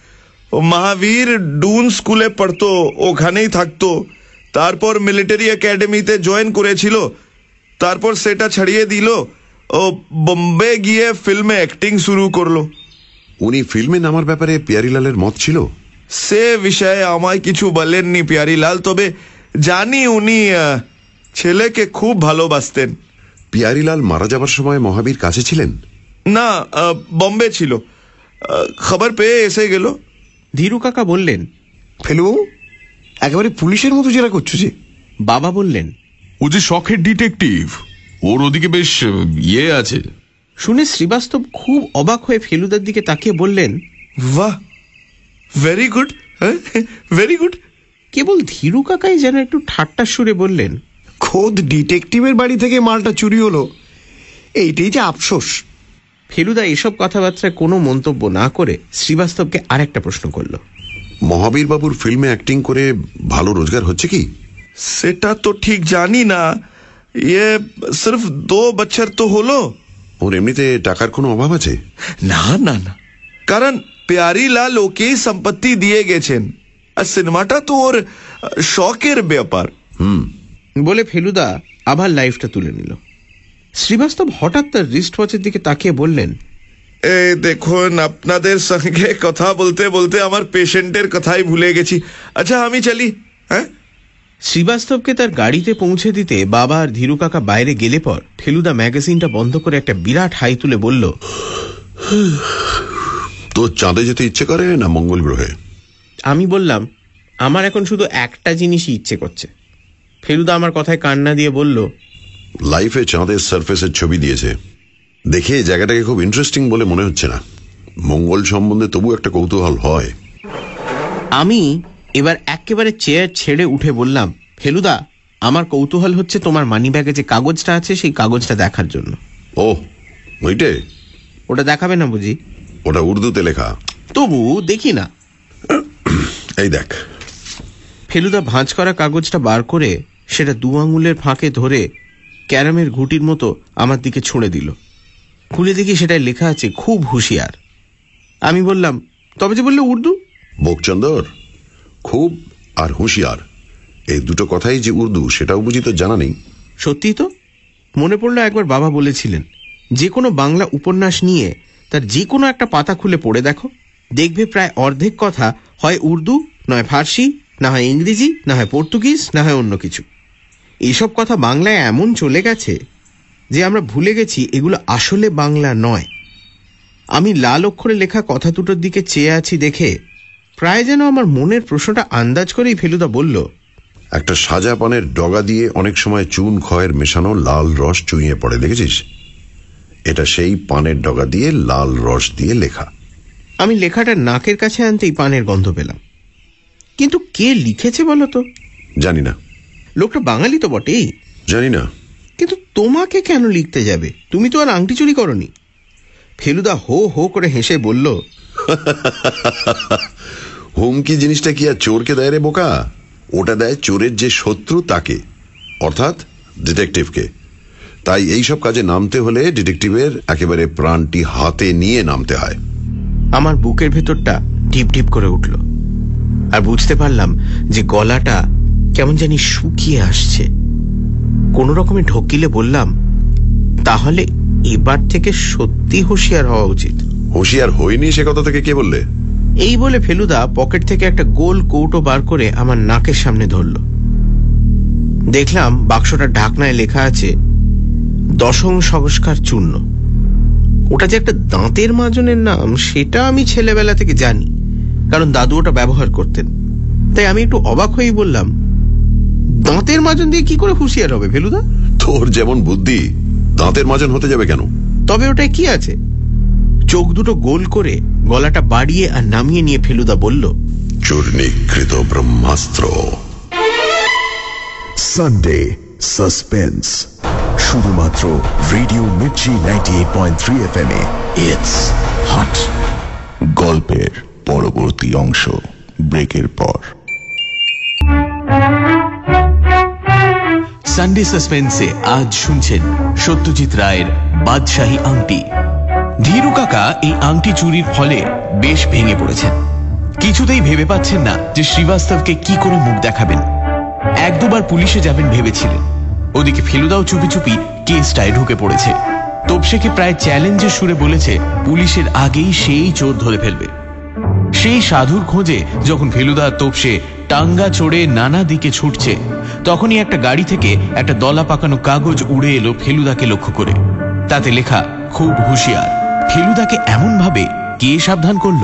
মহাবীর ডুন স্কুলে পড়তো ওখানেই থাকতো। তারপর মিলিটারি একাডেমিতে জয়েন করেছিল। তারপর সেটা ছাড়িয়ে দিল। ও বোম্বে গিয়ে ফিল্মে অ্যাক্টিং শুরু করল।
উনি ফিল্মে নামার ব্যাপারে পিয়ারিলালের মত ছিল?
সে বিষয়ে আমায় কিছু বলেননি পিয়ারিলাল তবে জানি উনি ছেলেকে খুব ভালোবাসতেন।
পিয়ারিলাল মারা যাবার সময় মহাবীর কাছে ছিলেন?
না বম্বে ছিল। খবর পেয়ে এসে গেল।
ধীরু কাকা বললেন
ফেলুবাবু একেবারে পুলিশের মতো জেরা করছ যে।
বাবা বললেন
ও যে শখের ডিটেকটিভ ওর ওদিকে বেশ ইয়ে আছে।
শুনে শ্রীবাস্তব খুব অবাক হয়ে ফেলুদার দিকে তাকিয়ে বললেন
বাহ ভেরি গুড ভেরি গুড
কেবল ধীরু কাকাই যেন একটু ঠাট্টা সুরে বললেন
খোদ ডিটেকটিভের বাড়ি থেকে মালটা চুরি হলো। এইটাই যে আফসোস।
ফেলুদা এসব কথাবার্তায় কোনো মন্তব্য না করে শ্রীবাস্তবকে আরেকটা প্রশ্ন করল।
মহাবীর বাবুর ফিল্মে অ্যাক্টিং করে ভালো রোজগার হচ্ছে কি?
সেটা তো ঠিক জানি না। ইয়ে সির্ফ দো বছর তো হলো।
ওর এমনিতে টাকার কোনো অভাব আছে?
না না না। কারণ প্যারি লাল ওকেই সম্পত্তি দিয়ে গেছেন। আর সিনেমাটা তো ওর শখের ব্যাপার।
হুম।
বলে ফেলুদা আবার লাইফটা তুলে নিল। শ্রীবাস্তব হঠাৎ তার রিস্ট ওয়াচের দিকে তাকিয়ে বললেন
এ দেখুন আপনাদের সঙ্গে কথা বলতে বলতে আমার পেশেন্টের কথাই ভুলে গেছি। আচ্ছা আমি চলি হ্যাঁ?
শ্রীবাস্তবকে তার গাড়িতে পৌঁছে দিতে বাবা আর ধীরু কাকা বাইরে গেলে পর ফেলুদা ম্যাগাজিনটা বন্ধ করে একটা বিরাট হাই তুলে বলল
তো চাঁদে যেতে ইচ্ছে করে না মঙ্গল গ্রহে?
আমি বললাম আমার এখন শুধু একটা জিনিসই ইচ্ছে করছে। ফেলুদা আমার কথায় কান্না দিয়ে বলল
লাইফে চাঁদের সারফেসের ছবি দিয়েছে। দেখে জায়গাটাকে খুব ইন্টারেস্টিং বলে মনে হচ্ছে না। মঙ্গল সম্বন্ধে তবু একটা কৌতূহল হয়।
আমি এবার একেবারে চেয়ার ছেড়ে উঠে বললাম ফেলুদা আমার কৌতূহল হচ্ছে তোমার মানি ব্যাগে যে কাগজটা আছে সেই কাগজটা দেখার জন্য।
ও ওইটে?
ওটা দেখাবে না বুঝি?
ওটা উর্দুতে লেখা।
তবু দেখি না।
এই দেখ।
ফেলুদা ভাঁজ করা কাগজটা বার করে সেটা দু আঙুলের ফাঁকে ধরে ক্যারামের ঘুটির মতো আমার দিকে ছুঁড়ে দিল। খুলে দেখি সেটায় লেখা আছে খুব হুঁশিয়ার। আমি বললাম তবে যে বললে উর্দু?
বোকচন্দর খুব আর হুঁশিয়ার। এই দুটো কথাই যে উর্দু সেটাও বুঝি তো জানা নেই?
সত্যি তো? মনে পড়ল একবার বাবা বলেছিলেন যে কোনো বাংলা উপন্যাস নিয়ে তার যে কোনো একটা পাতা খুলে পড়ে দেখো। দেখবে প্রায় অর্ধেক কথা হয় উর্দু নয় ফার্সি না হয় ইংরেজি না হয় পর্তুগিজ না হয় অন্য কিছু। এইসব কথা বাংলায় এমন চলে গেছে যে আমরা ভুলে গেছি এগুলো আসলে বাংলা নয়। আমি লাল অক্ষরে লেখা কথা দুটোর দিকে চেয়ে আছি দেখে প্রায় যেন আমার মনের প্রশ্নটা আন্দাজ করেই ফেলুদা বলল
একটা সাজা পানের ডগা দিয়ে অনেক সময় চুন খয়ের মেশানো লাল রস চুইয়ে পড়ে দেখেছিস? এটা সেই পানের ডগা দিয়ে লাল রস দিয়ে লেখা।
আমি লেখাটা নাকের কাছে আনতেই পানের গন্ধ পেলাম। কিন্তু কে লিখেছে বলো তো?
জানি না।
লোকটা বাঙালি তো বটেই।
জানি না।
কিন্তু তোমাকে কেন লিখতে যাবে? তুমি তো আর আংটি চুরি করনি। ফেলুদা হো হো করে হেসে বলল
হুমকি জিনিসটা কি আর চোরকে দেয় রে বোকা? ওটা দেয় চোরের যে শত্রু তাকে অর্থাৎ ডিটেকটিভকে। তাই এইসব কাজে নামতে হলে ডিটেকটিভের একেবারে প্রাণটি হাতে নিয়ে নামতে হয়।
আমার বুকের ভেতরটা টিপ টিপ করে উঠল। আর বুঝতে পারলাম যে গলাটা কেমন জানি শুকিয়ে আসছে। কোনো রকমে ঢকিলে বললাম তাহলে এবার থেকে সত্যি হুঁশিয়ার হওয়া উচিত।
হুঁশিয়ার হইনি সে কথা থেকে কে বললে?
এই বলে ফেলুদা পকেট থেকে একটা গোল কৌটো বার করে আমার নাকের সামনে ধরল। দেখলাম বাক্সটা ঢাকনায় লেখা আছে দশম সংস্কার চূর্ণ। ওটা যে একটা দাঁতের মাজনের নাম সেটা আমি ছেলেবেলা থেকে জানি কারণ দাদু ওটা ব্যবহার করতেন। তাই আমি একটু অবাক হয়েই বললাম দাঁতের মাজন দিয়ে কি করে হুঁশিয়ার হবে ফেলুদা?
তোর যেমন বুদ্ধি দাঁতের মাজন হতে যাবে কেন?
তবে ওটায় কি আছে? চোখ দুটো গোল করে গলাটা বাড়িয়ে আর নামিয়ে নিয়ে ফেলুদা বলল
চূর্ণীকৃত ব্রহ্মাস্ত্র।
সানডে সাসপেন্স শুধুমাত্র radio Mirchi ninety eight point three F M A. It's hot গল্পের পরবর্তী অংশ ব্রেকের পর।
সানডে সাসপেন্সে আজ শুনছেন সত্যজিৎ রায়ের বাদশাহী আংটি। ধীরু কাকা এই আংটি চুরির ফলে বেশ ভেঙে পড়েছেন। কিছুতেই ভেবে পাচ্ছেন না যে শ্রীবাস্তবকে কি করে মুখ দেখাবেন। এক দুবার পুলিশে যাবেন ভেবেছিলেন। ওদিকে ফেলুদাও চুপি চুপি কেসটায় ঢুকে পড়েছে। তোপসেকে প্রায় চ্যালেঞ্জের সুরে বলেছে, পুলিশের আগেই সেই চোর ধরে ফেলবে। সেই সাধুর খোঁজে যখন ফেলুদা তোপসে টাঙ্গা চড়ে নানা দিকে ছুটছে। তখনই একটা গাড়ি থেকে একটা দলা পাকানো কাগজ উড়ে এলো ফেলুদাকে লক্ষ্য করে। তাতে লেখা খুব হুঁশিয়ার।
ফেলুদাকে এমন ভাবে কে সাবধান করল?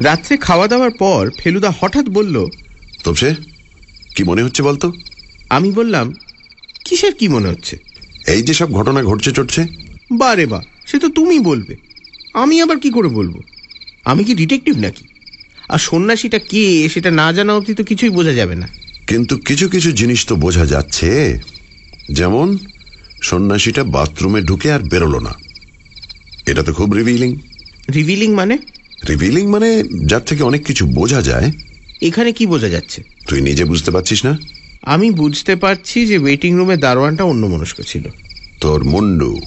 রাত্রে খাওয়া দাওয়ার পর ফেলুদা হঠাৎ বলল
তবসে কি মনে হচ্ছে বলতো?
আমি বললাম কিসের কি মনে হচ্ছে?
এই যে সব ঘটনা ঘটছে চটছে
বারে বা সে তো তুমি বলবে। আমি আবার কি করে বলব? আমি কি ডিটেকটিভ নাকি? আর সন্ন্যাসীটা কে সেটা না জানা অবধি তো কিছুই বোঝা যাবে না।
কিন্তু কিছু কিছু জিনিস তো বোঝা যাচ্ছে। যেমন সন্ন্যাসীটা বাথরুমে ঢুকে আর বেরোলো না। এটা তো খুব রিভিলিং
রিভিলিং মানে?
রিভিলিং মানে যার থেকে অনেক কিছু বোঝা যায়।
এখানে কি বোঝা যাচ্ছে?
তুই নিজে বুঝতে পারছিস না?
আমি বুঝতে পারছি যে ওয়েটিং রুমে দারোয়ানটা অন্য মনস্ক ছিল।
তোর মুন্ডু।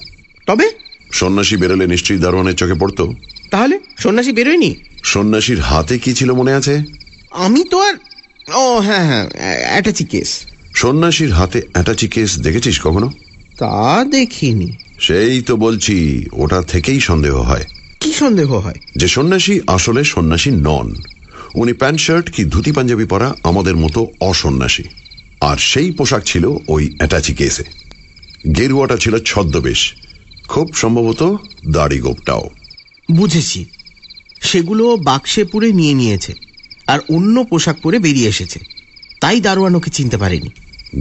তবে?
সন্ন্যাসী বেরোলে নিশ্চয়ই দারোয়ানের চোখে পড়তো।
তাহলে সন্ন্যাসী বেরোয়নি?
সন্ন্যাসীর হাতে কি ছিল মনে আছে?
আমি তো আর ও হ্যাঁ হ্যাঁ অ্যাটাচি কেস।
সন্ন্যাসীর হাতে অ্যাটাচি কেস দেখেছিস কখনো?
তা দেখিনি।
সেই তো বলছি ওটা থেকেই সন্দেহ হয়।
কি সন্দেহ হয়?
যে সন্ন্যাসী আসলে সন্ন্যাসী নন। উনি প্যান্ট শার্ট কি ধুতি পাঞ্জাবি পরা আমাদের মতো অসন্ন্যাসী। আর সেই পোশাক ছিল ওই অ্যাটাচি কেসে। গেরুয়াটা ছিল ছদ্মবেশ। খুব সম্ভবত দাড়ি গোপটাও।
বুঝেছি। সেগুলো বাক্সে পুরে নিয়ে নিয়েছে আর অন্য পোশাক পরে বেরিয়ে এসেছে। তাই দারোয়ান ওকে চিনতে পারেনি।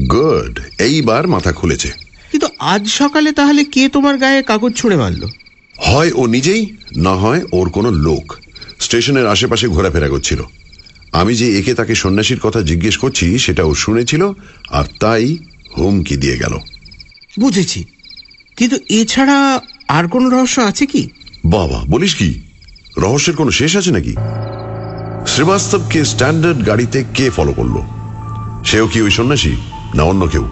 গুড এইবার মাথা খুলেছে।
কিন্তু আজ সকালে তাহলে কে তোমার গায়ে কাগজ ছুঁড়ে মারলো?
হয় ও নিজেই না হয় ওর কোনো লোক। স্টেশনের আশেপাশে ঘোরাফেরা করছিল। আমি যে একে তাকে সন্ন্যাসীর কথা জিজ্ঞেস করছি সেটা ও শুনেছিল আর তাই হুমকি দিয়ে গেল।
বুঝেছি। কিন্তু এছাড়া আর কোনো রহস্য আছে কি?
বাবা, বলিস কি? রহস্যের কোনো শেষ আছে নাকি? শ্রীবাস্তবকে স্ট্যান্ডার্ড গাড়িতে কে ফলো করল? সেও কি ওই সন্ন্যাসী, না অন্য কেউ?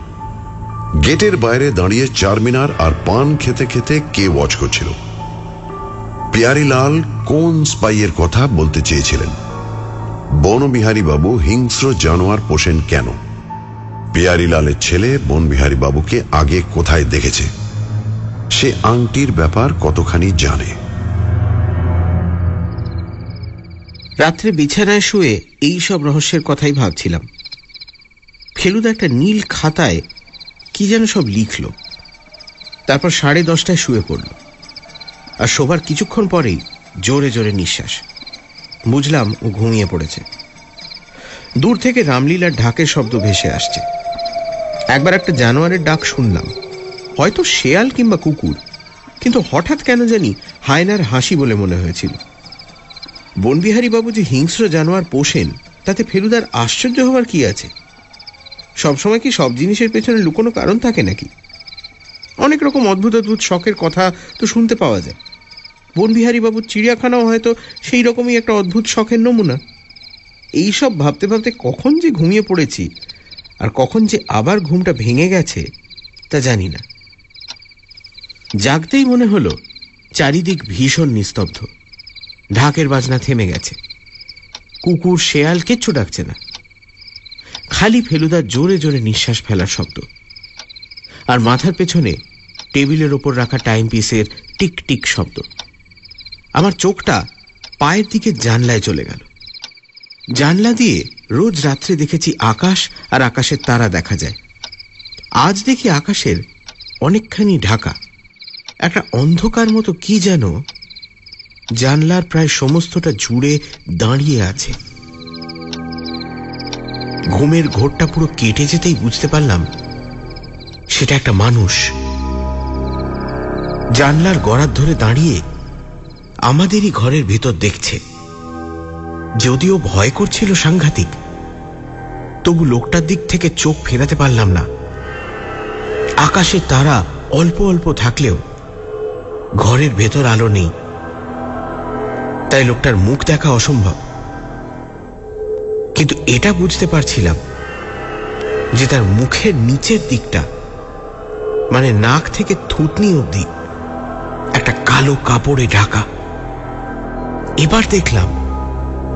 গেটের বাইরে দাঁড়িয়ে চারমিনার আর পান খেতে খেতে কে ওয়াচ করছিল? পিয়ারিলাল কোন স্পাইয়ের কথা বলতে চেয়েছিলেন? বাবু হিংস্র জানোয়ার পোষেন কেন? পিয়ারিলালের ছেলে বনবিহারী বাবুকে আগে কোথায় দেখেছে? সে আংটির ব্যাপার কতখানি জানে?
রাত্রে বিছানায় শুয়ে এই সব রহস্যের কথাই ভাবছিলাম। ফেলুদা একটা নীল খাতায় কি যেন সব লিখল। তারপর সাড়ে দশটায় শুয়ে পড়ল। আর শোবার কিছুক্ষণ পরেই জোরে জোরে নিঃশ্বাস। বুঝলাম ও ঘুমিয়ে পড়েছে। দূর থেকে রামলীলার ঢাকের শব্দ ভেসে আসছে। একবার একটা জানোয়ারের ডাক শুনলাম। হয়তো শেয়াল কিংবা কুকুর। কিন্তু হঠাৎ কেন জানি হায়নার হাসি বলে মনে হয়েছিল। বনবিহারী বাবু যে হিংস্র জানোয়ার পোষেন, তাতে ফেলুদার আশ্চর্য হওয়ার কি আছে? সবসময় কি সব জিনিসের পেছনে লুকোনো কারণ থাকে নাকি? অনেক রকম অদ্ভুত অদ্ভুত শখের কথা তো শুনতে পাওয়া যায়। বনবিহারী বাবুর চিড়িয়াখানাও হয়তো সেই রকমই একটা অদ্ভুত শখের নমুনা। এই সব ভাবতে ভাবতে কখন যে ঘুমিয়ে পড়েছি, আর কখন যে আবার ঘুমটা ভেঙে গেছে, তা জানি না। জাগতেই মনে হলো, চারিদিক ভীষণ নিস্তব্ধ। ঢাকের বাজনা থেমে গেছে। কুকুর শেয়াল কিচ্ছু ডাকছে না। খালি ফেলুদা জোরে জোরে নিঃশ্বাস ফেলার শব্দ। আর মাথার পেছনে টেবিলের ওপর রাখা টাইম পিসের টিক টিক শব্দ। আমার চোখটা পায়ের দিকে জানলায় চলে গেল। জানলা দিয়ে রোজ রাত্রে দেখেছি আকাশ আর আকাশের তারা দেখা যায়। আজ দেখি আকাশের অনেকখানি ঢাকা। একটা অন্ধকার মতো কি যেন জানলার প্রায় সমস্তটা জুড়ে দাঁড়িয়ে আছে। ঘুমের ঘোরটা পুরো কেটে যেতেই বুঝতে পারলাম সেটা একটা মানুষ। জানলার গড়ার ধরে দাঁড়িয়ে আমাদেরই ঘরের ভেতর দেখছে। যদিও ভয় করছিল সাংঘাতিক, তবু লোকটার দিক থেকে চোখ ফেরাতে পারলাম না। আকাশে তারা অল্প অল্প থাকলেও ঘরের ভেতর আলো নেই। তাই লোকটার মুখ দেখা অসম্ভব। কিন্তু এটা বুঝতে পারছিলাম যে তার মুখের নিচের দিকটা মানে নাক থেকে থুতনি অবধি, একটা কালো কাপড়ে ঢাকা। এবার দেখলাম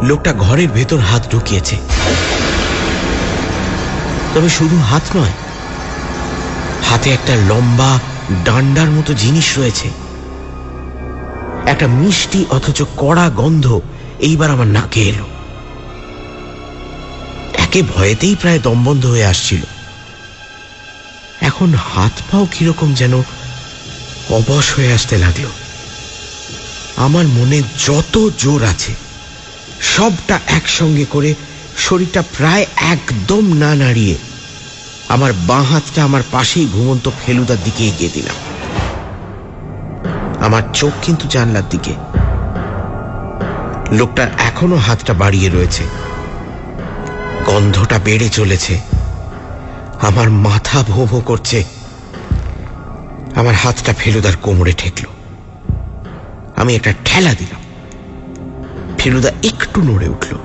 লোকটা ঘরের ভেতর হাত ঢুকিয়েছে। তবে শুধু হাত নয়, হাতে একটা লম্বা ডান্ডার মতো জিনিস রয়েছে। একটা মিষ্টি অথচ কড়া গন্ধ এইবার আমার নাকে এলো। একে ভয়েতেই প্রায় দমবন্ধ হয়ে আসছিল। এখন হাত পাও কীরকম যেন অবশ হয়ে আসতে লাগল। আমার মনে যত জোর আছে, সবটা একসঙ্গে করে শরীরটা প্রায় একদম না নাড়িয়ে আমার বাঁ হাতটা আমার পাশেই ঘুমন্ত ফেলুদার দিকে এগিয়ে দিলাম। আমার চোখ কিন্তু জানলার দিকে। লোকটার এখনও হাতটা বাড়িয়ে রয়েছে। গন্ধটা বেড়ে চলেছে। আমার মাথা ভো ভো করছে। আমার হাতটা ফেলুদার কোমরে ঠেকল। আমি একটা ঠেলা দিলাম। ফেলুদা একটু নড়ে উঠল।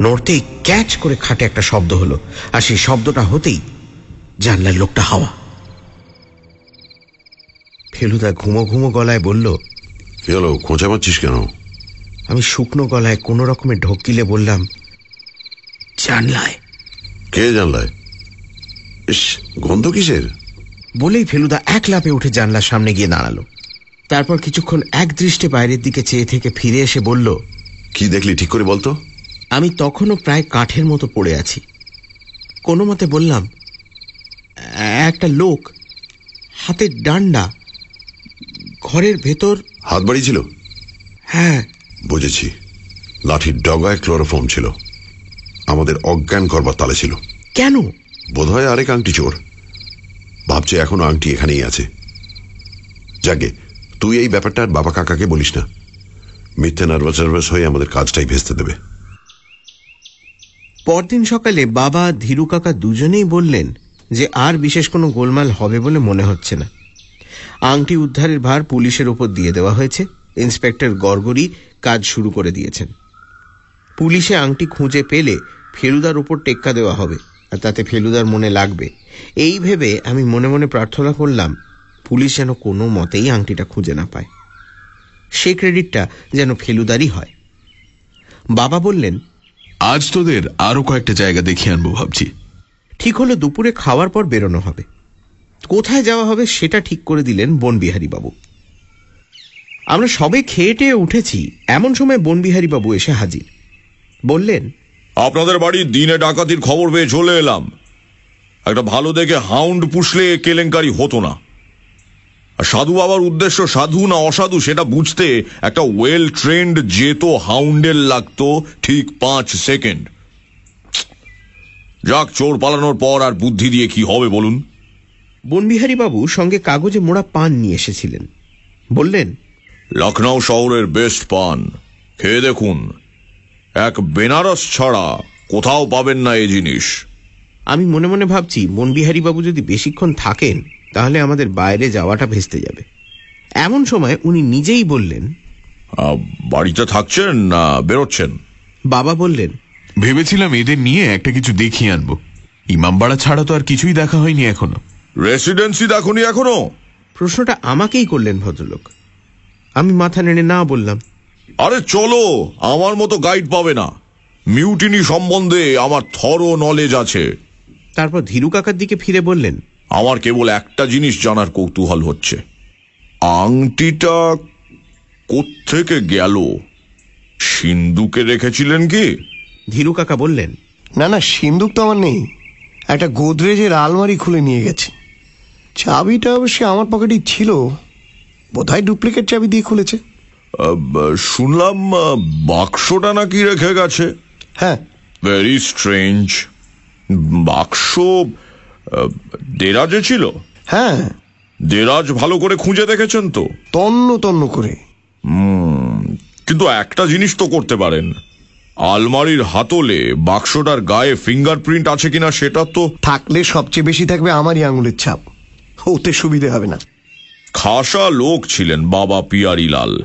নড়তেই ক্যাচ করে খাটে একটা শব্দ হলো। আর সেই শব্দটা হতেই জানলার লোকটা হাওয়া। ফেলুদা ঘুমো ঘুমো গলায় বলল
কি হলো খোঁচা মারছিস কেন?
আমি শুকনো গলায় কোনো রকমে ঢকিলে বললাম জানলায়।
কে জানলায়? ইস গন্ধ কিসের?
বলেই ফেলুদা এক লাফে উঠে জানলার সামনে গিয়ে দাঁড়াল। তারপর কিছুক্ষণ এক দৃষ্টে বাইরের দিকে চেয়ে থেকে ফিরে এসে বলল
কি দেখলি ঠিক করে বলতো?
আমি তখনও প্রায় কাঠের মতো পড়ে আছি। কোনো মতে বললাম একটা লোক হাতের ডান্ডা ঘরের ভেতর
হাত বাড়িয়েছিল?
হ্যাঁ।
বুঝেছি। লাঠির ডগায় ক্লোরোফর্ম ছিল। আমাদের অজ্ঞান করবার তালে ছিল।
কেন?
বোধ বোধহয় আরেক আংটি চোর। ভাবছে এখনও আংটি এখানেই আছে। যাকে তুই এই ব্যাপারটা আর বাবা কাকাকে বলিস না। মিথ্যে নার্ভাস নার্ভাস হয়ে আমাদের কাজটাই ভেস্তে দেবে।
পরদিন সকালে বাবা ধীরু কাকা দুজনেই বললেন যে আর বিশেষ কোনো গোলমাল হবে বলে মনে হচ্ছে না। আংটি উদ্ধারের ভার পুলিশের ওপর দিয়ে দেওয়া হয়েছে। ইন্সপেক্টর গড়গড়ি কাজ শুরু করে দিয়েছেন। পুলিশে আংটি খুঁজে পেলে ফেলুদার উপর টেক্কা দেওয়া হবে আর তাতে ফেলুদার মনে লাগবে। এই ভেবে আমি মনে মনে প্রার্থনা করলাম পুলিশ যেন কোনো মতেই আংটিটা খুঁজে না পায়। সে ক্রেডিটটা যেন ফেলুদারই হয়। বাবা বললেন
আজ তোদের আরও কয়েকটা জায়গা দেখিয়ে আনব ভাবছি।
ঠিক হলো দুপুরে খাওয়ার পর বেরোনো হবে। কোথায় যাওয়া হবে সেটা ঠিক করে দিলেন বনবিহারী বাবু আমরা সবে খেয়ে উঠেছি, এমন সময় বনবিহারী বাবু এসে হাজির। বললেন,
আপনাদের বাড়ির দিনে ডাকাতির খবর পেয়ে চলে এলাম। একটা ভালো দেখে হাউন্ড পুষলে কেলেঙ্কারি হতো না। সাধু বাবার উদ্দেশ্য সাধু না অসাধু সেটা বুঝতে একটা ওয়েল ট্রেন্ড যেত হাউন্ডের লাগতো ঠিক পাঁচ সেকেন্ড। যাক, চোর পালানোর পর আর বুদ্ধি দিয়ে কি হবে বলুন?
বনবিহারী বাবু সঙ্গে কাগজে মোড়া পান নিয়ে এসেছিলেন। বললেন
লখনৌ শহরের বেস্ট পান। খেয়ে দেখুন এক বেনারস ছাড়া কোথাও পাবেন না এই জিনিস।
আমি মনে মনে ভাবছি বনবিহারী বাবু যদি বেশিক্ষণ থাকেন তাহলে আমাদের বাইরে যাওয়াটা ভেস্তে যাবে। এমন সময় উনি নিজেই বললেন
বাড়িতে থাকছেন না বেরোচ্ছেন?
বাবা বললেন
ভেবেছিলাম এদের নিয়ে একটা কিছু দেখিয়ে আনব। ইমামবাড়া ছাড়া তো আর কিছুই দেখা হয়নি এখনও।
রেসিডেন্সি দেখনি এখনও?
প্রশ্নটা আমাকেই করলেন ভদ্রলোক। আমি মাথা নেড়ে না বললাম।
আরে চলো আমার মতো গাইড পাবে না। মিউটিনি সম্বন্ধে আমার থরো নলেজ আছে।
তারপর ধীরু কাকার দিকে ফিরে বললেন
আমার কেবল একটা জিনিস জানার কৌতূহল হচ্ছে। আংটিটা কোত্থেকে গেল? সিন্ধুকে রেখেছিলেন কি?
ধীরু কাকা বললেন
না না সিন্দুক তো আমার নেই। একটা গোদরেজের আলমারি খুলে নিয়ে গেছে। চাবিটা অবশ্যই আমার পকেটেই ছিল। বোধহয় ডুপ্লিকেট চাবি দিয়ে খুলেছে।
শুনলাম বাক্সটা নাকি রেখে গেছে।
হ্যাঁ।
ভেরি স্ট্রেঞ্জ বাক্স দেরাজে ছিল?
হ্যাঁ।
দেরাজ ভালো করে খুঁজে দেখেছেন তো?
তন্ন তন্ন করে।
কিন্তু একটা জিনিস তো করতে পারেন। আলমারির হাতলে বাক্সটার গায়ে ফিঙ্গারপ্রিন্ট আছে কিনা সেটা তো
থাকলে সবচেয়ে বেশি থাকবে আমারই আঙুলের ছাপ। ওতে সুবিধে হবে না।
খাসা লোক ছিলেন বাবা পিয়ারিলাল।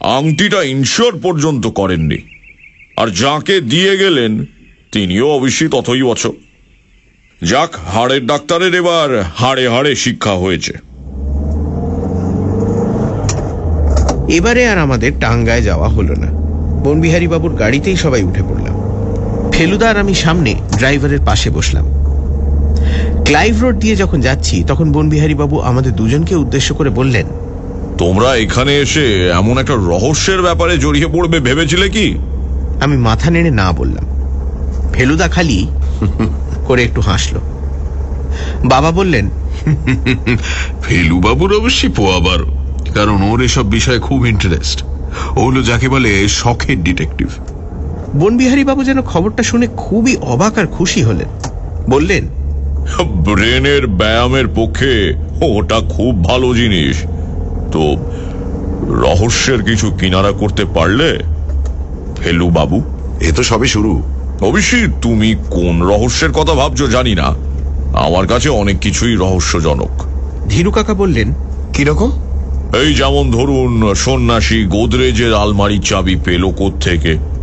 আংটিটা ইনশোর পর্যন্ত করেননি। আর যাকে দিয়ে গেলেন তিনিও অবশ্যই ততই বছর যাক হাড়ের ডাক্তারের এবার হাড়ে হাড়ে শিক্ষা হয়েছে।
এবারে আর আমাদের টাঙ্গায় যাওয়া হলো না। বনবিহারী বাবুর গাড়িতেই সবাই উঠে পড়লাম। ফেলুদা আর আমি সামনে ড্রাইভারের পাশে বসলাম। ক্লাইভ রোড দিয়ে যখন যাচ্ছি তখন বনবিহারী বাবু আমাদের দুজনকে উদ্দেশ্য করে বললেন
তোমরা এখানে এসে এমন একটা রহস্যের ব্যাপারে জড়িয়ে পড়বে ভেবেছিলে কি?
আমি মাথা নেড়ে না বললাম। ফেলুদা খালি করে একটু হাসলো। বাবা বললেন
ফেলুবাবুর অবশ্যই পোয়াবার কারণ ওর এসব বিষয়ে খুব ইন্টারেস্ট ও হলো যাকে বলে শখের ডিটেকটিভ
বনবিহারী বাবু যেন খবরটা শুনে খুবই অবাক আর খুশি হলেন। বললেন
ব্রেনের ব্যায়ামের পক্ষে ওটা খুব ভালো জিনিস। তো রহস্যের কিছু কিনারা করতে পারলে? ফেলু বাবু।
এ তো সবই শুরু।
অবশ্যই তুমি কোন রহস্যের কথা ভাবছ জানি না। আমার কাছে অনেক কিছুই রহস্যজনক।
ধীরু কাকা বললেন
কীরকম
এই যেমন ধরুন সন্ন্যাসী গোদরেজের আলমারির চাবি পেল থেকে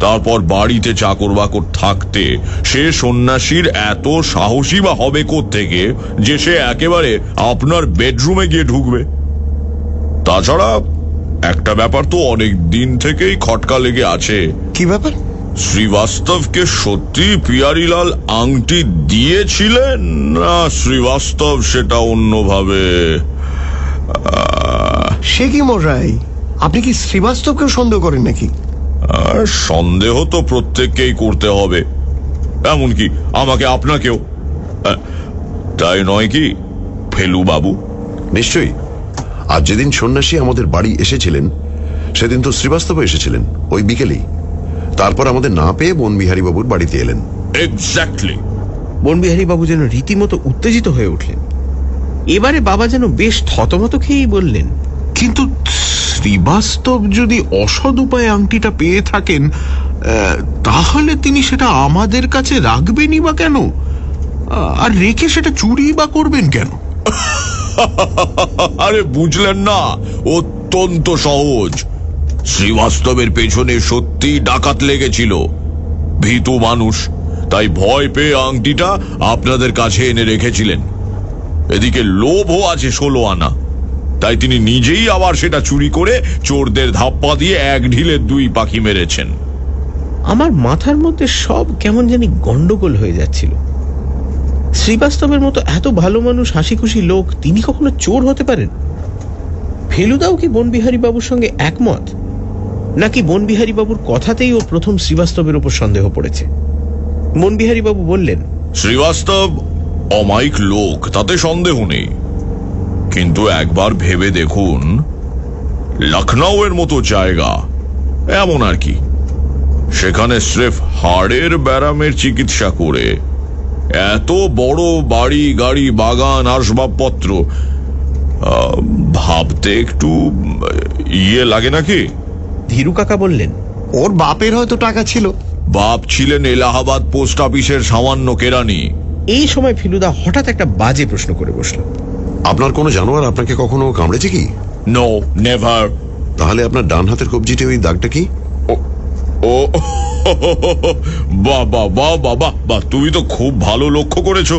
তারপর বাড়িতে চাকর বাকর থাকতে সে সন্ন্যাসীর এত সাহসী বা হবে থেকে যে সে একেবারে আপনার বেডরুমে গিয়ে ঢুকবে? তাছাড়া একটা ব্যাপার তো অনেক দিন থেকেই খটকা লেগে আছে।
কি ব্যাপার?
শ্রীবাস্তবকে সত্যি পিয়ারিলাল আংটি দিয়েছিলেন না শ্রীবাস্তব সেটা অন্যভাবে?
সে কি মশাই আপনি কি শ্রীবাস্তবকেও সন্দেহ করেন নাকি?
সন্দেহ তো প্রত্যেককেই করতে হবে। এমনকি আমাকে আপনাকেও। তাই নয় কি ফেলু বাবু?
নিশ্চয়ই। আর যেদিন সন্ন্যাসী আমাদের বাড়ি এসেছিলেন সেদিন তো শ্রীবাস্তব এসেছিলেন ওই বিকেলেই। তারপর আমাদের না পেয়ে বনবিহারী বাবুর বাড়িতে এলেন।
এক্স্যাক্টলি
বনবিহারী বাবু যেন রীতিমতো উত্তেজিত হয়ে উঠলেন। এবারে বাবা যেন বেশ থতমত খেয়েই বললেন
কিন্তু শ্রীবাস্তব যদি অসৎ উপায়ে আংটিটা পেয়ে থাকেন তাহলে তিনি সেটা আমাদের কাছে রাখবেনই বা কেন? আর রেখে সেটা চুরি বা করবেন কেন?
আরে বুঝলেন না, অত্যন্ত সহজ। শ্রীবাস্তবের পেছনে সত্যি ডাকাত লেগেছিল। ভীতু মানুষ, তাই ভয় পেয়ে আংটিটা আপনাদের কাছে এনে রেখেছিলেন। এদিকে লোভও আছে ষোলো আনা। তাই তিনি নিজেই আবার সেটা চুরি করে চোরদের ধাপ্পা দিয়ে এক ঢিলে দুই পাখি মেরেছেন।
আমার মাথার মধ্যে সব কেমন জানি গন্ডগোল হয়ে যাচ্ছিল। শ্রীবাস্তবের মতো এত ভালো মানুষ হাসি খুশি লোক তিনি কখনো চোর হতে পারেন? ফেলুদাও কি বনবিহারী বাবুর সঙ্গে একমত? নাকি বনবিহারী বাবুর কথাতেই ও প্রথম শ্রীবাস্তবের উপর সন্দেহ পড়েছে? বনবিহারী বাবু বললেন
শ্রীবাস্তব অমায়িক লোক তাতে সন্দেহ নেই। কিন্তু একবার ভেবে দেখুন লখনৌ এর মতো জায়গা এমন আর কি। সেখানে স্রেফ হাড়ের ব্যারামের চিকিৎসা করে এত বড় বাড়ি গাড়ি বাগান আসবাবপত্র ভাবতে একটু ইয়ে লাগে নাকি?
ধীরু কাকা বললেন
ওর বাপের হয়তো টাকা ছিল।
বাপ ছিলেন এলাহাবাদ পোস্ট অফিসের সামান্য কেরানি।
এই সময় ফিলুদা হঠাৎ একটা বাজে প্রশ্ন করে বসল।
আপনার কোনো জানোয়ার আপনাকে কখনো কামড়েছে কি?
নো নেভার
তাহলে আপনার ডান হাতের কবজিতে ওই দাগটা কি?
ও বাবা বাবা বাবা তুমি তো খুব ভালো লক্ষ্য করেছ।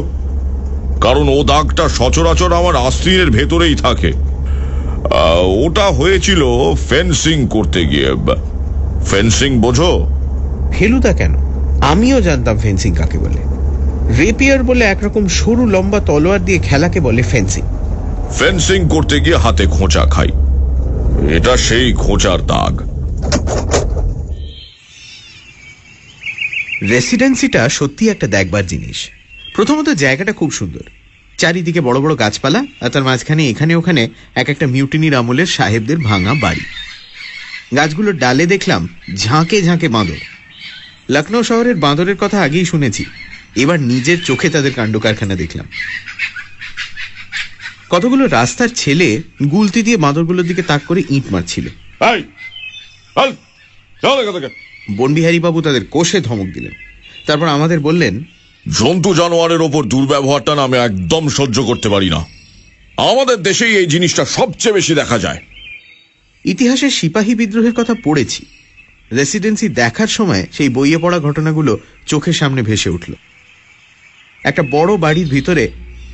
কারণ ও দাগটা সচরাচর আমার আস্তিনের ভেতরেই থাকে। ওটা হয়েছিল ফেন্সিং করতে গিয়ে ফেন্সিং বোঝো?
ফেলুদা কেন? আমিও জানতাম ফেন্সিং কাকে বলে। রেপিয়ার বলে একরকম সরু লম্বা তলোয়ার দিয়ে খেলাকে বলে ফেন্সিং।
ফেন্সিং করতে গিয়ে হাতে খোঁচা খাই। এটা সেই খোঁচার দাগ।
রেসিডেন্সিটা সত্যি একটা দেখবার জিনিস। প্রথমত জায়গাটা খুব সুন্দর। চারিদিকে বড় বড় গাছপালা আর তার মাঝখানে এখানে ওখানে এক একটা মিউটিনির আমলের সাহেবদের ভাঙা বাড়ি। গাছগুলোর ডালে দেখলাম ঝাঁকে ঝাঁকে বাঁদর। লখনৌ শহরের বাঁদরের কথা আগেই শুনেছি। এবার নিজের চোখে তাদের কাণ্ড কারখানা দেখলাম। কতগুলো রাস্তার ছেলে গুলতি দিয়ে বাঁদরগুলোর দিকে তাক করে ইঁট মারছিল। বনবিহারী বাবু তাদের কোষে ধমক দিলেন। তারপর আমাদের বললেন
জন্তু জানোয়ারের ওপর দুর্ব্যবহারটা না আমি একদম সহ্য করতে পারি না। আমাদের দেশেই এই জিনিসটা সবচেয়ে বেশি দেখা যায়।
ইতিহাসের সিপাহী বিদ্রোহের কথা পড়েছি। রেসিডেন্সি দেখার সময় সেই বইয়ে পড়া ঘটনাগুলো চোখের সামনে ভেসে উঠল। একটা বড় বাড়ির ভিতরে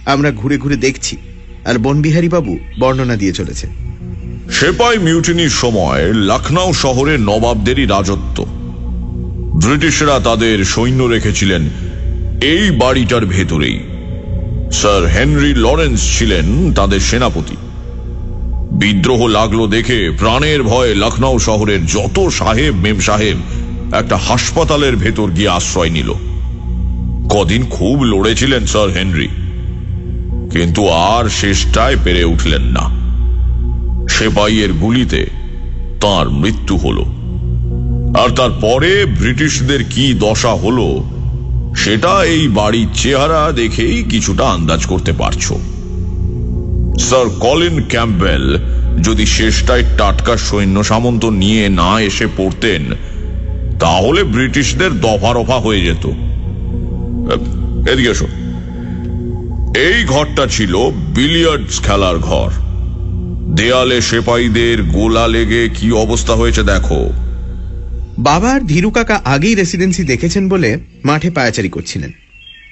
আমরা ঘুরে ঘুরে দেখছি। আর বনবিহারী বাবু বর্ণনা দিয়ে চলেছে।
সেপাই মিউটিনির সময় লখনৌ শহরে নবাবদেরই রাজত্ব। ব্রিটিশরা তাদের সৈন্য রেখেছিলেন এই বাড়িটার ভেতরেই। স্যার হেনরি লরেন্স ছিলেন তাদের সেনাপতি। বিদ্রোহ লাগল দেখে প্রাণের ভয়ে লখনৌ শহরের যত সাহেব মেম সাহেব একটা হাসপাতালের ভেতর গিয়ে আশ্রয় নিল। কদিন খুব লড়েছিলেন স্যার হেনরি। কিন্তু আর শেষটায় পেরে উঠলেন না। সেপাইয়ের গুলিতে তার মৃত্যু হল। আর তারপরে ব্রিটিশদের কি দশা হলো, সেটা এই বাড়ির চেহারা দেখেই কিছুটা আন্দাজ করতে পারছ। স্যার কলিন ক্যাম্পবেল যদি শেষটায় টাটকা সৈন্য সামন্ত নিয়ে না এসে পড়তেন, তাহলে ব্রিটিশদের দফা রফা হয়ে যেত। এদিকে এসো। এই ঘরটা ছিল বিলিয়ার্ডস খেলার ঘর। দেয়ালে সেপাইদের গোলা লেগে কি অবস্থা হয়েছে দেখো।
বাবার ধীরু কাকা আগেই রেসিডেন্সি দেখেছেন বলে মাঠে পায়াচারি করছিলেন।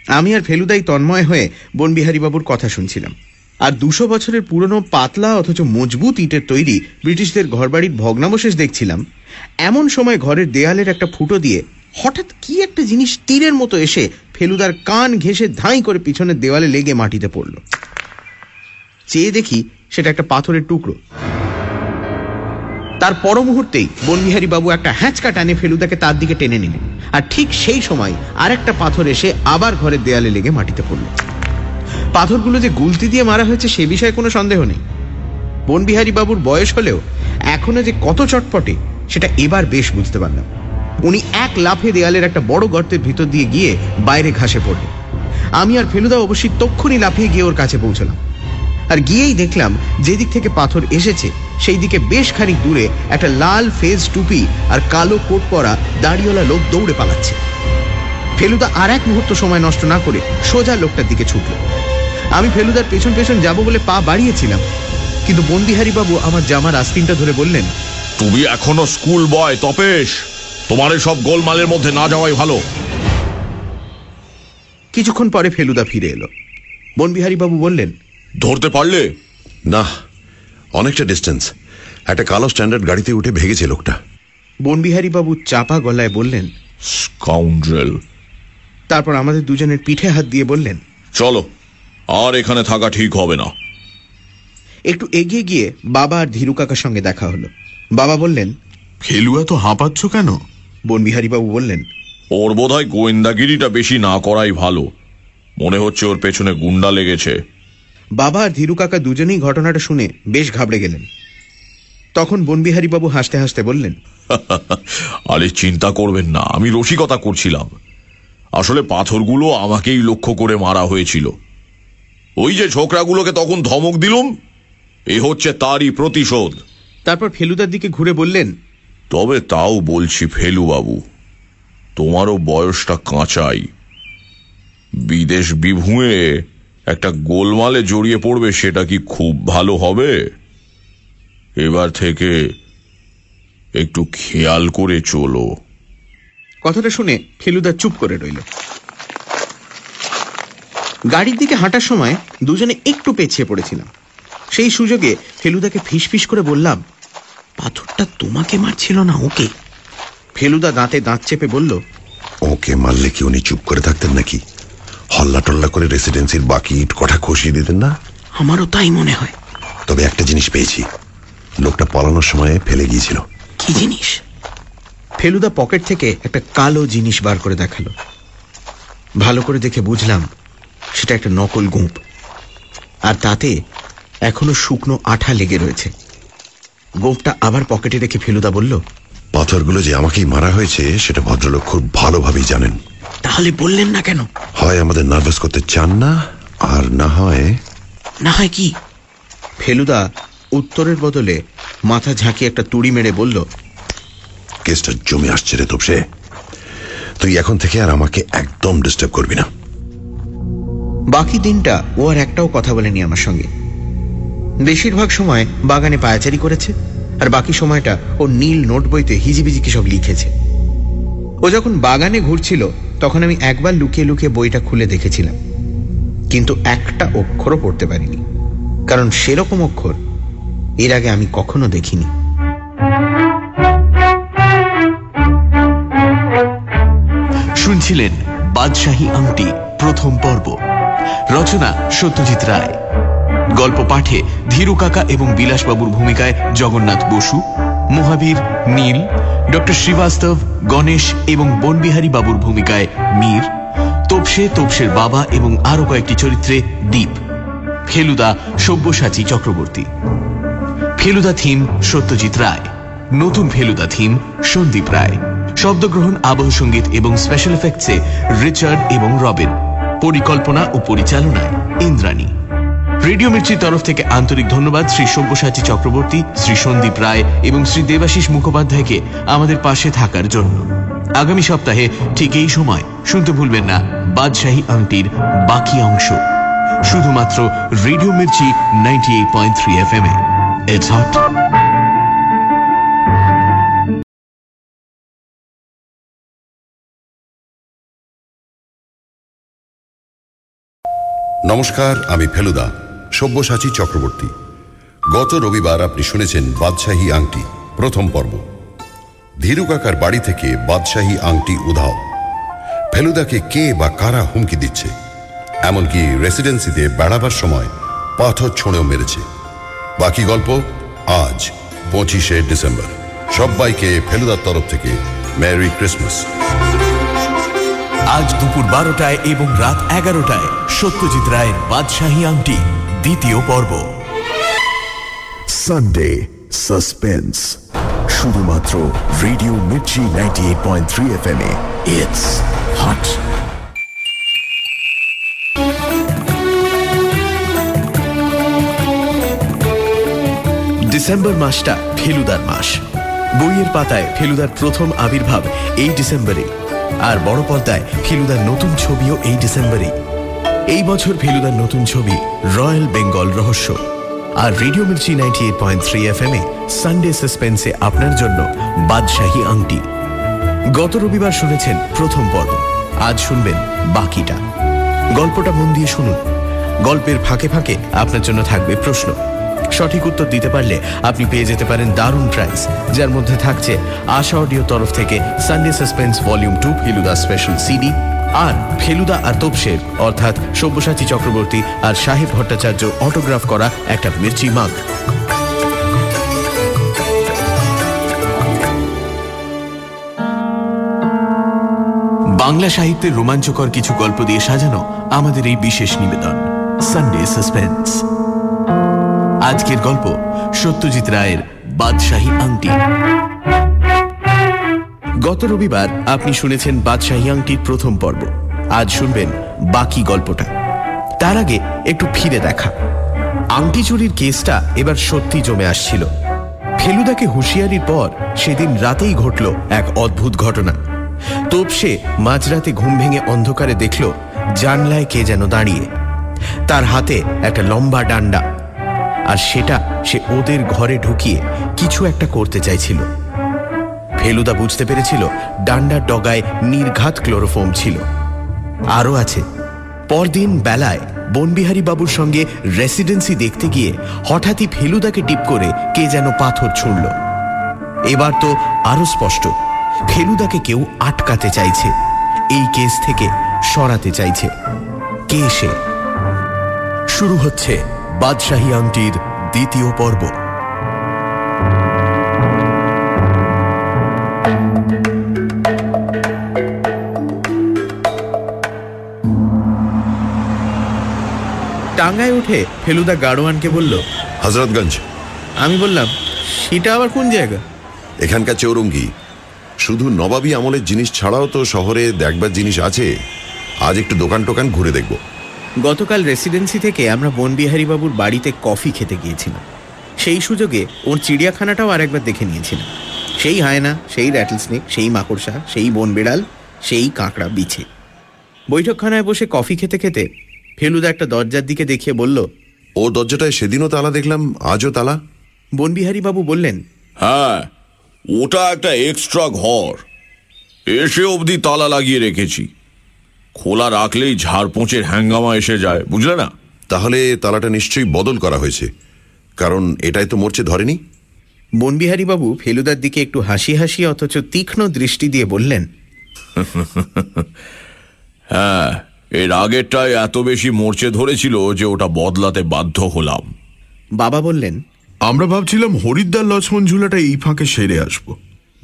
আমি আর ফেলুদাই তন্ময় হয়ে বনবিহারী বাবুর কথা শুনছিলাম। আর দুশো বছরের পুরনো পাতলা অথচ মজবুত ইটের তৈরি ব্রিটিশদের ঘরবাড়ির ভগ্নাবশেষ দেখছিলাম। এমন সময় ঘরের দেয়ালের একটা ফুটো দিয়ে হঠাৎ কি একটা জিনিস তীরের মতো এসে ফেলুদার কান ঘেঁষে ধাঁই করে পিছনের দেওয়ালে লেগে মাটিতে পড়ল। চেয়ে দেখি সেটা একটা পাথরের টুকরো। তার পর মুহূর্তেই বনবিহারী বাবু একটা হ্যাঁচকা টানে ফেলুদাকে তার দিকে টেনে নিলেন। আর ঠিক সেই সময় আরেকটা পাথর এসে আবার ঘরের দেয়ালে লেগে মাটিতে পড়ল। পাথরগুলো যে গুলতি দিয়ে মারা হয়েছে সে বিষয়ে কোনো সন্দেহ নেই। বনবিহারী বাবুর বয়স হলেও এখনও যে কত চটপটে, সেটা এবার বেশ বুঝতে পারলাম। উনি এক লাফে দেয়ালের একটা বড় গর্তের ভিতর দিয়ে গিয়ে বাইরে ঘাসে পড়লেন আমি আর ফেলুদা অবশ্যই তক্ষুনি লাফিয়ে গিয়ে ওর কাছে পৌঁছলাম। আর গিয়েই দেখলাম যেদিক থেকে পাথর এসেছে সেই দিকে বেশ খানিক দূরে একটা লাল ফেজ টুপি আর কালো কোট পরা দাড়িওয়ালা লোক দৌড়ে পালাচ্ছে। ফেলুদা আর এক মুহূর্ত সময় নষ্ট না করে সোজা লোকটার দিকে ছুটল। আমি ফেলুদার পেছন পেছন যাব বলে পা বাড়িয়েছিলাম, কিন্তু বন্দিহারি বাবু আমার জামার আস্তিনটা ধরে বললেন,
তুমি এখনও স্কুল বয় তপেশ। তোমার সব গোলমালের মধ্যে না যাওয়াই ভালো।
কিছুক্ষণ পরে ফেলুদা ফিরে এলো। বনবিহারী বাবু বললেন
ধরতে পারলে?
না অনেকটা ডিস্টেন্স একটা কালো স্ট্যান্ডার্ড গাড়িতে উঠে ভেগেছে লোকটা।
বনবিহারী বাবু চাপা গলায় বললেন
স্কাউন্ড্রেল
তারপর আমাদের দুজনের পিঠে হাত দিয়ে বললেন
চলো আর এখানে থাকা ঠিক হবে না।
একটু এগিয়ে গিয়ে বাবা আর ধীরু কাকার সঙ্গে দেখা হলো। বাবা বললেন
ফেলুয়া তো হাঁপাচ্ছ কেন?
বনবিহারী বাবু বললেন
ওর বোধহয় গোয়েন্দাগিরিটা বেশি না করাই ভালো। মনে হচ্ছে ওর পেছনে গুন্ডা লেগেছে।
বাবা আর ধীরু কাকা দুজনেই ঘটনাটা শুনে বেশ ঘাবড়ে গেলেন। তখন বনবিহারী বাবু হাসতে হাসতে বললেন
আরে চিন্তা করবেন না আমি রসিকতা করছিলাম। আসলে পাথরগুলো আমাকেই লক্ষ্য করে মারা হয়েছিল। ওই যে ছোকরাগুলোকে তখন ধমক দিলুম এ হচ্ছে তারই প্রতিশোধ।
তারপর ফেলুদার দিকে ঘুরে বললেন
তবে তাও বলছি ফেলু বাবু, তোমারও বয়সটা কাঁচাই। বিদেশ বিভুঁয়ে একটা গোলমালে জড়িয়ে পড়বে সেটা কি খুব ভালো হবে? এবার থেকে একটু খেয়াল করে চলো।
কথাটা শুনে ফেলুদা চুপ করে রইল। গাড়ির দিকে হাঁটার সময় দুজনে একটু পেছিয়ে পড়েছিলাম। সেই সুযোগে ফেলুদাকে ফিসফিস করে বললাম পাথরটা তোমাকে মারছিল না ওকে? ফেলুদা দাঁতে দাঁত চেপে বলল
ওকে মারলে কি উনি চুপ করে থাকতেন নাকি? হল্লা টল্লা করে রেসিডেন্সির বাকি ইট কটা খসিয়ে দিতেন না?
আমারও তাই মনে হয়।
তবে একটা জিনিস পেয়েছি। লোকটা পালানোর সময় ফেলে গিয়েছিল।
কি জিনিস? ফেলুদা পকেট থেকে একটা কালো জিনিস বার করে দেখাল। ভালো করে দেখে বুঝলাম সেটা একটা নকল গুঁপ। আর তাতে এখনও শুকনো আঠা লেগে রয়েছে। গোঁপটা আবার পকেটে রেখে ফেলুদা বলল
পাথরগুলো যে আমাকেই মারা হয়েছে সেটা ভদ্রলোক খুব ভালোভাবেই জানেন।
তাহলে বললেন না কেন?
হয় আমাদের নার্ভাস করতে চান না আর না হয়
না হয় কি? ফেলুদা উত্তরের বদলে মাথা ঝাঁকিয়ে একটা তুড়ি মেরে বলল
কেসটা জমে আসছে রে তোপসে। তুই এখন থেকে আর আমাকে একদম ডিস্টার্ব করবি না।
বাকি দিনটা ও আর একটাও কথা বলেনি আমার সঙ্গে। বেশিরভাগ সময় বাগানে পায়াচারি করেছে, আর বাকি সময়টা ও নীল নোট বইতে হিজিবিজি সব লিখেছে। ও যখন বাগানে ঘুরছিল, তখন আমি একবার লুকিয়ে লুকিয়ে বইটা খুলে দেখেছিলাম। কিন্তু একটা অক্ষরও পড়তে পারিনি, কারণ সেরকম অক্ষর এর আগে আমি কখনো দেখিনি।
শুনছিলেন বাদশাহী আংটি প্রথম পর্ব। রচনা সত্যজিৎ রায়। গল্প পাঠে ধীরু কাকা এবং বিলাসবাবুর ভূমিকায় জগন্নাথ বসু,
মহাবীর নীল, ডক্টর শ্রীবাস্তব, গণেশ এবং বনবিহারী বাবুর ভূমিকায় মীর, তোপসে তোপসের বাবা এবং আরও কয়েকটি চরিত্রে দ্বীপ ফেলুদা সব্যসাচী চক্রবর্তী। ফেলুদা থিম সত্যজিৎ রায়। নতুন ফেলুদা থিম সন্দীপ রায়। শব্দগ্রহণ, আবহ সংগীত এবং স্পেশাল এফেক্টসে রিচার্ড এবং রবিন। পরিকল্পনা ও পরিচালনায় ইন্দ্রাণী। রেডিও মির্চির তরফ থেকে আন্তরিক ধন্যবাদ শ্রী সব্যসাচী চক্রবর্তী, শ্রী সন্দীপ রায় এবং শ্রী দেবাশিস মুখোপাধ্যায়কে আমাদের পাশে থাকার জন্য। আগামী সপ্তাহে ঠিক এই সময়, শুনতে ভুলবেন না, বাদশাহী আংটির বাকি অংশ। শুধুমাত্র radio Mirchi ninety eight point three F M এ
নমস্কার, আমি ফেলুদা। সব্যসাচী চক্রবর্তী। গত রবিবার আপনি শুনেছেন বাদশাহী আংটি, প্রথম পর্ব। ধীরু কাকার বাড়ি থেকে বাদশাহী আংটি উধাও। ফেলুদাকে কে বা কারা হুমকি দিচ্ছে? এমনকি রেসিডেন্সিতে বেড়াবার সময় পাথর ছোঁড়েও মেরেছে। বাকি গল্প আজ, পঁচিশে ডিসেম্বর। সবাইকে ফেলুদার তরফ থেকে মেরি ক্রিসমাস।
আজ দুপুর বারোটায় এবং রাত এগারোটায় সত্যজিৎ রায়ের বাদশাহী আংটি। দ্বিতীয় পর্ব।
সানডে সাসপেন্স শুধুমাত্র radio Mirchi ninety eight point three F M A. It's hot
December মাসটা ফেলুদার মাস। বইয়ের পাতায় ফেলুদার প্রথম আবির্ভাব এই ডিসেম্বরে আর বড় পর্দায় ফেলুদার নতুন ছবিও এই ডিসেম্বরে এই বছর ফেলুদার নতুন ছবি রয়্যাল বেঙ্গল রহস্য। আর radio Mirchi ninety eight point three F M এ সানডে সাসপেন্সে আপনার জন্য বাদশাহী আংটি। গত রবিবার শুনেছেন প্রথম পর্ব। আজ শুনবেন বাকিটা। গল্পটা মন দিয়ে শুনুন। গল্পের ফাঁকে ফাঁকে আপনার জন্য থাকবে প্রশ্ন। সঠিক উত্তর দিতে পারলে আপনি পেয়ে যেতে পারেন দারুণ প্রাইজ যার মধ্যে থাকছে আশা অডিও তরফ থেকে Sunday suspense volume two Feluda special CD আর ফেলুদা আর তোপসের, অর্থাৎ সব্যসাচী চক্রবর্তী আর সাহেব ভট্টাচার্য অটোগ্রাফ করা একটা মির্চি মাগ। বাংলা সাহিত্যের রোমাঞ্চকর কিছু গল্প দিয়ে সাজানো আমাদের এই বিশেষ নিবেদন সানডে সাসপেন্স আজকের গল্প সত্যজিৎ রায়ের বাদশাহী আংটি। গত রবিবার আপনি শুনেছেন বাদশাহী আংটির প্রথম পর্ব। আজ শুনবেন বাকি গল্পটা। তার আগে একটু ফিরে দেখা। আংটি চুরির কেসটা এবার সত্যি জমে আসছিল। ফেলুদাকে হুঁশিয়ারির পর সেদিন রাতেই ঘটল এক অদ্ভুত ঘটনা। তোপসে মাঝরাতে ঘুম ভেঙে অন্ধকারে দেখল জানলায় কে যেন দাঁড়িয়ে। তার হাতে একটা লম্বা ডান্ডা। আর সেটা সে ওদের ঘরে ঢুকিয়ে কিছু একটা করতে চাইছিল। ফেলুদা বুঝতে পেরেছিল ডান্ডার ডগায় নির্ঘাত ক্লোরোফোম ছিল। আরও আছে। পরদিন বেলায় বনবিহারী বাবুর সঙ্গে রেসিডেন্সি দেখতে গিয়ে হঠাৎই ফেলুদাকে টিপ করে কে যেন পাথর ছুঁড়ল। এবার তো আরও স্পষ্ট, ফেলুদাকে কেউ আটকাতে চাইছে। এই কেস থেকে সরাতে চাইছে। কে সে? শুরু হচ্ছে বাদশাহী আংটির দ্বিতীয় পর্ব।
টাঙ্গায় উঠে ফেলুদা গাড়োয়ানকে বলল
হজরতগঞ্জ।
আমি বললাম সেটা আবার কোন জায়গা?
এখানকার চৌরঙ্গি। শুধু নবাবী আমলের জিনিস ছাড়াও তো শহরে দেখবার জিনিস আছে। আজ একটু দোকান টোকান ঘুরে দেখব।
গতকাল রেসিডেন্সি থেকে আমরা বনবিহারী বাবুর বাড়িতে কফি খেতে গিয়েছিলাম। সেই সুযোগে ওর চিড়িয়াখানাটাও আরেকবার দেখে নিয়েছিলাম। সেই হায়না সেই র্যাটল স্নেক সেই মাকড়সা সেই বন বেড়াল সেই কাঁকড়া বিছে। বৈঠকখানায় বসে কফি খেতে খেতে ফেলুদা একটা দরজার দিকে দেখিয়ে বলল
ও দরজাটায় সেদিনও তালা দেখলাম আজও তালা?
বনবিহারী বাবু বললেন
হ্যাঁ ওটা একটা এক্সট্রা ঘর। এসে অবধি তালা লাগিয়ে রেখেছি। খোলা রাখলেই ঝাড়পোঁচের হ্যাঙ্গামা এসে যায় বুঝলে না?
তাহলে তালাটা নিশ্চয়ই বদল করা হয়েছে। কারণ এটাই তো মরচে ধরেনি।
বনবিহারী বাবু ফেলুদার দিকে একটু হাসি হাসি অথচ তীক্ষ্ণ দৃষ্টি দিয়ে বললেন
হ্যাঁ এর আগেরটায় এত বেশি মরচে ধরেছিল যে ওটা বদলাতে বাধ্য হলাম।
বাবা বললেন
আমরা ভাবছিলাম হরিদ্বার লক্ষ্মণ ঝুলাটা এই ফাঁকে সেরে আসব।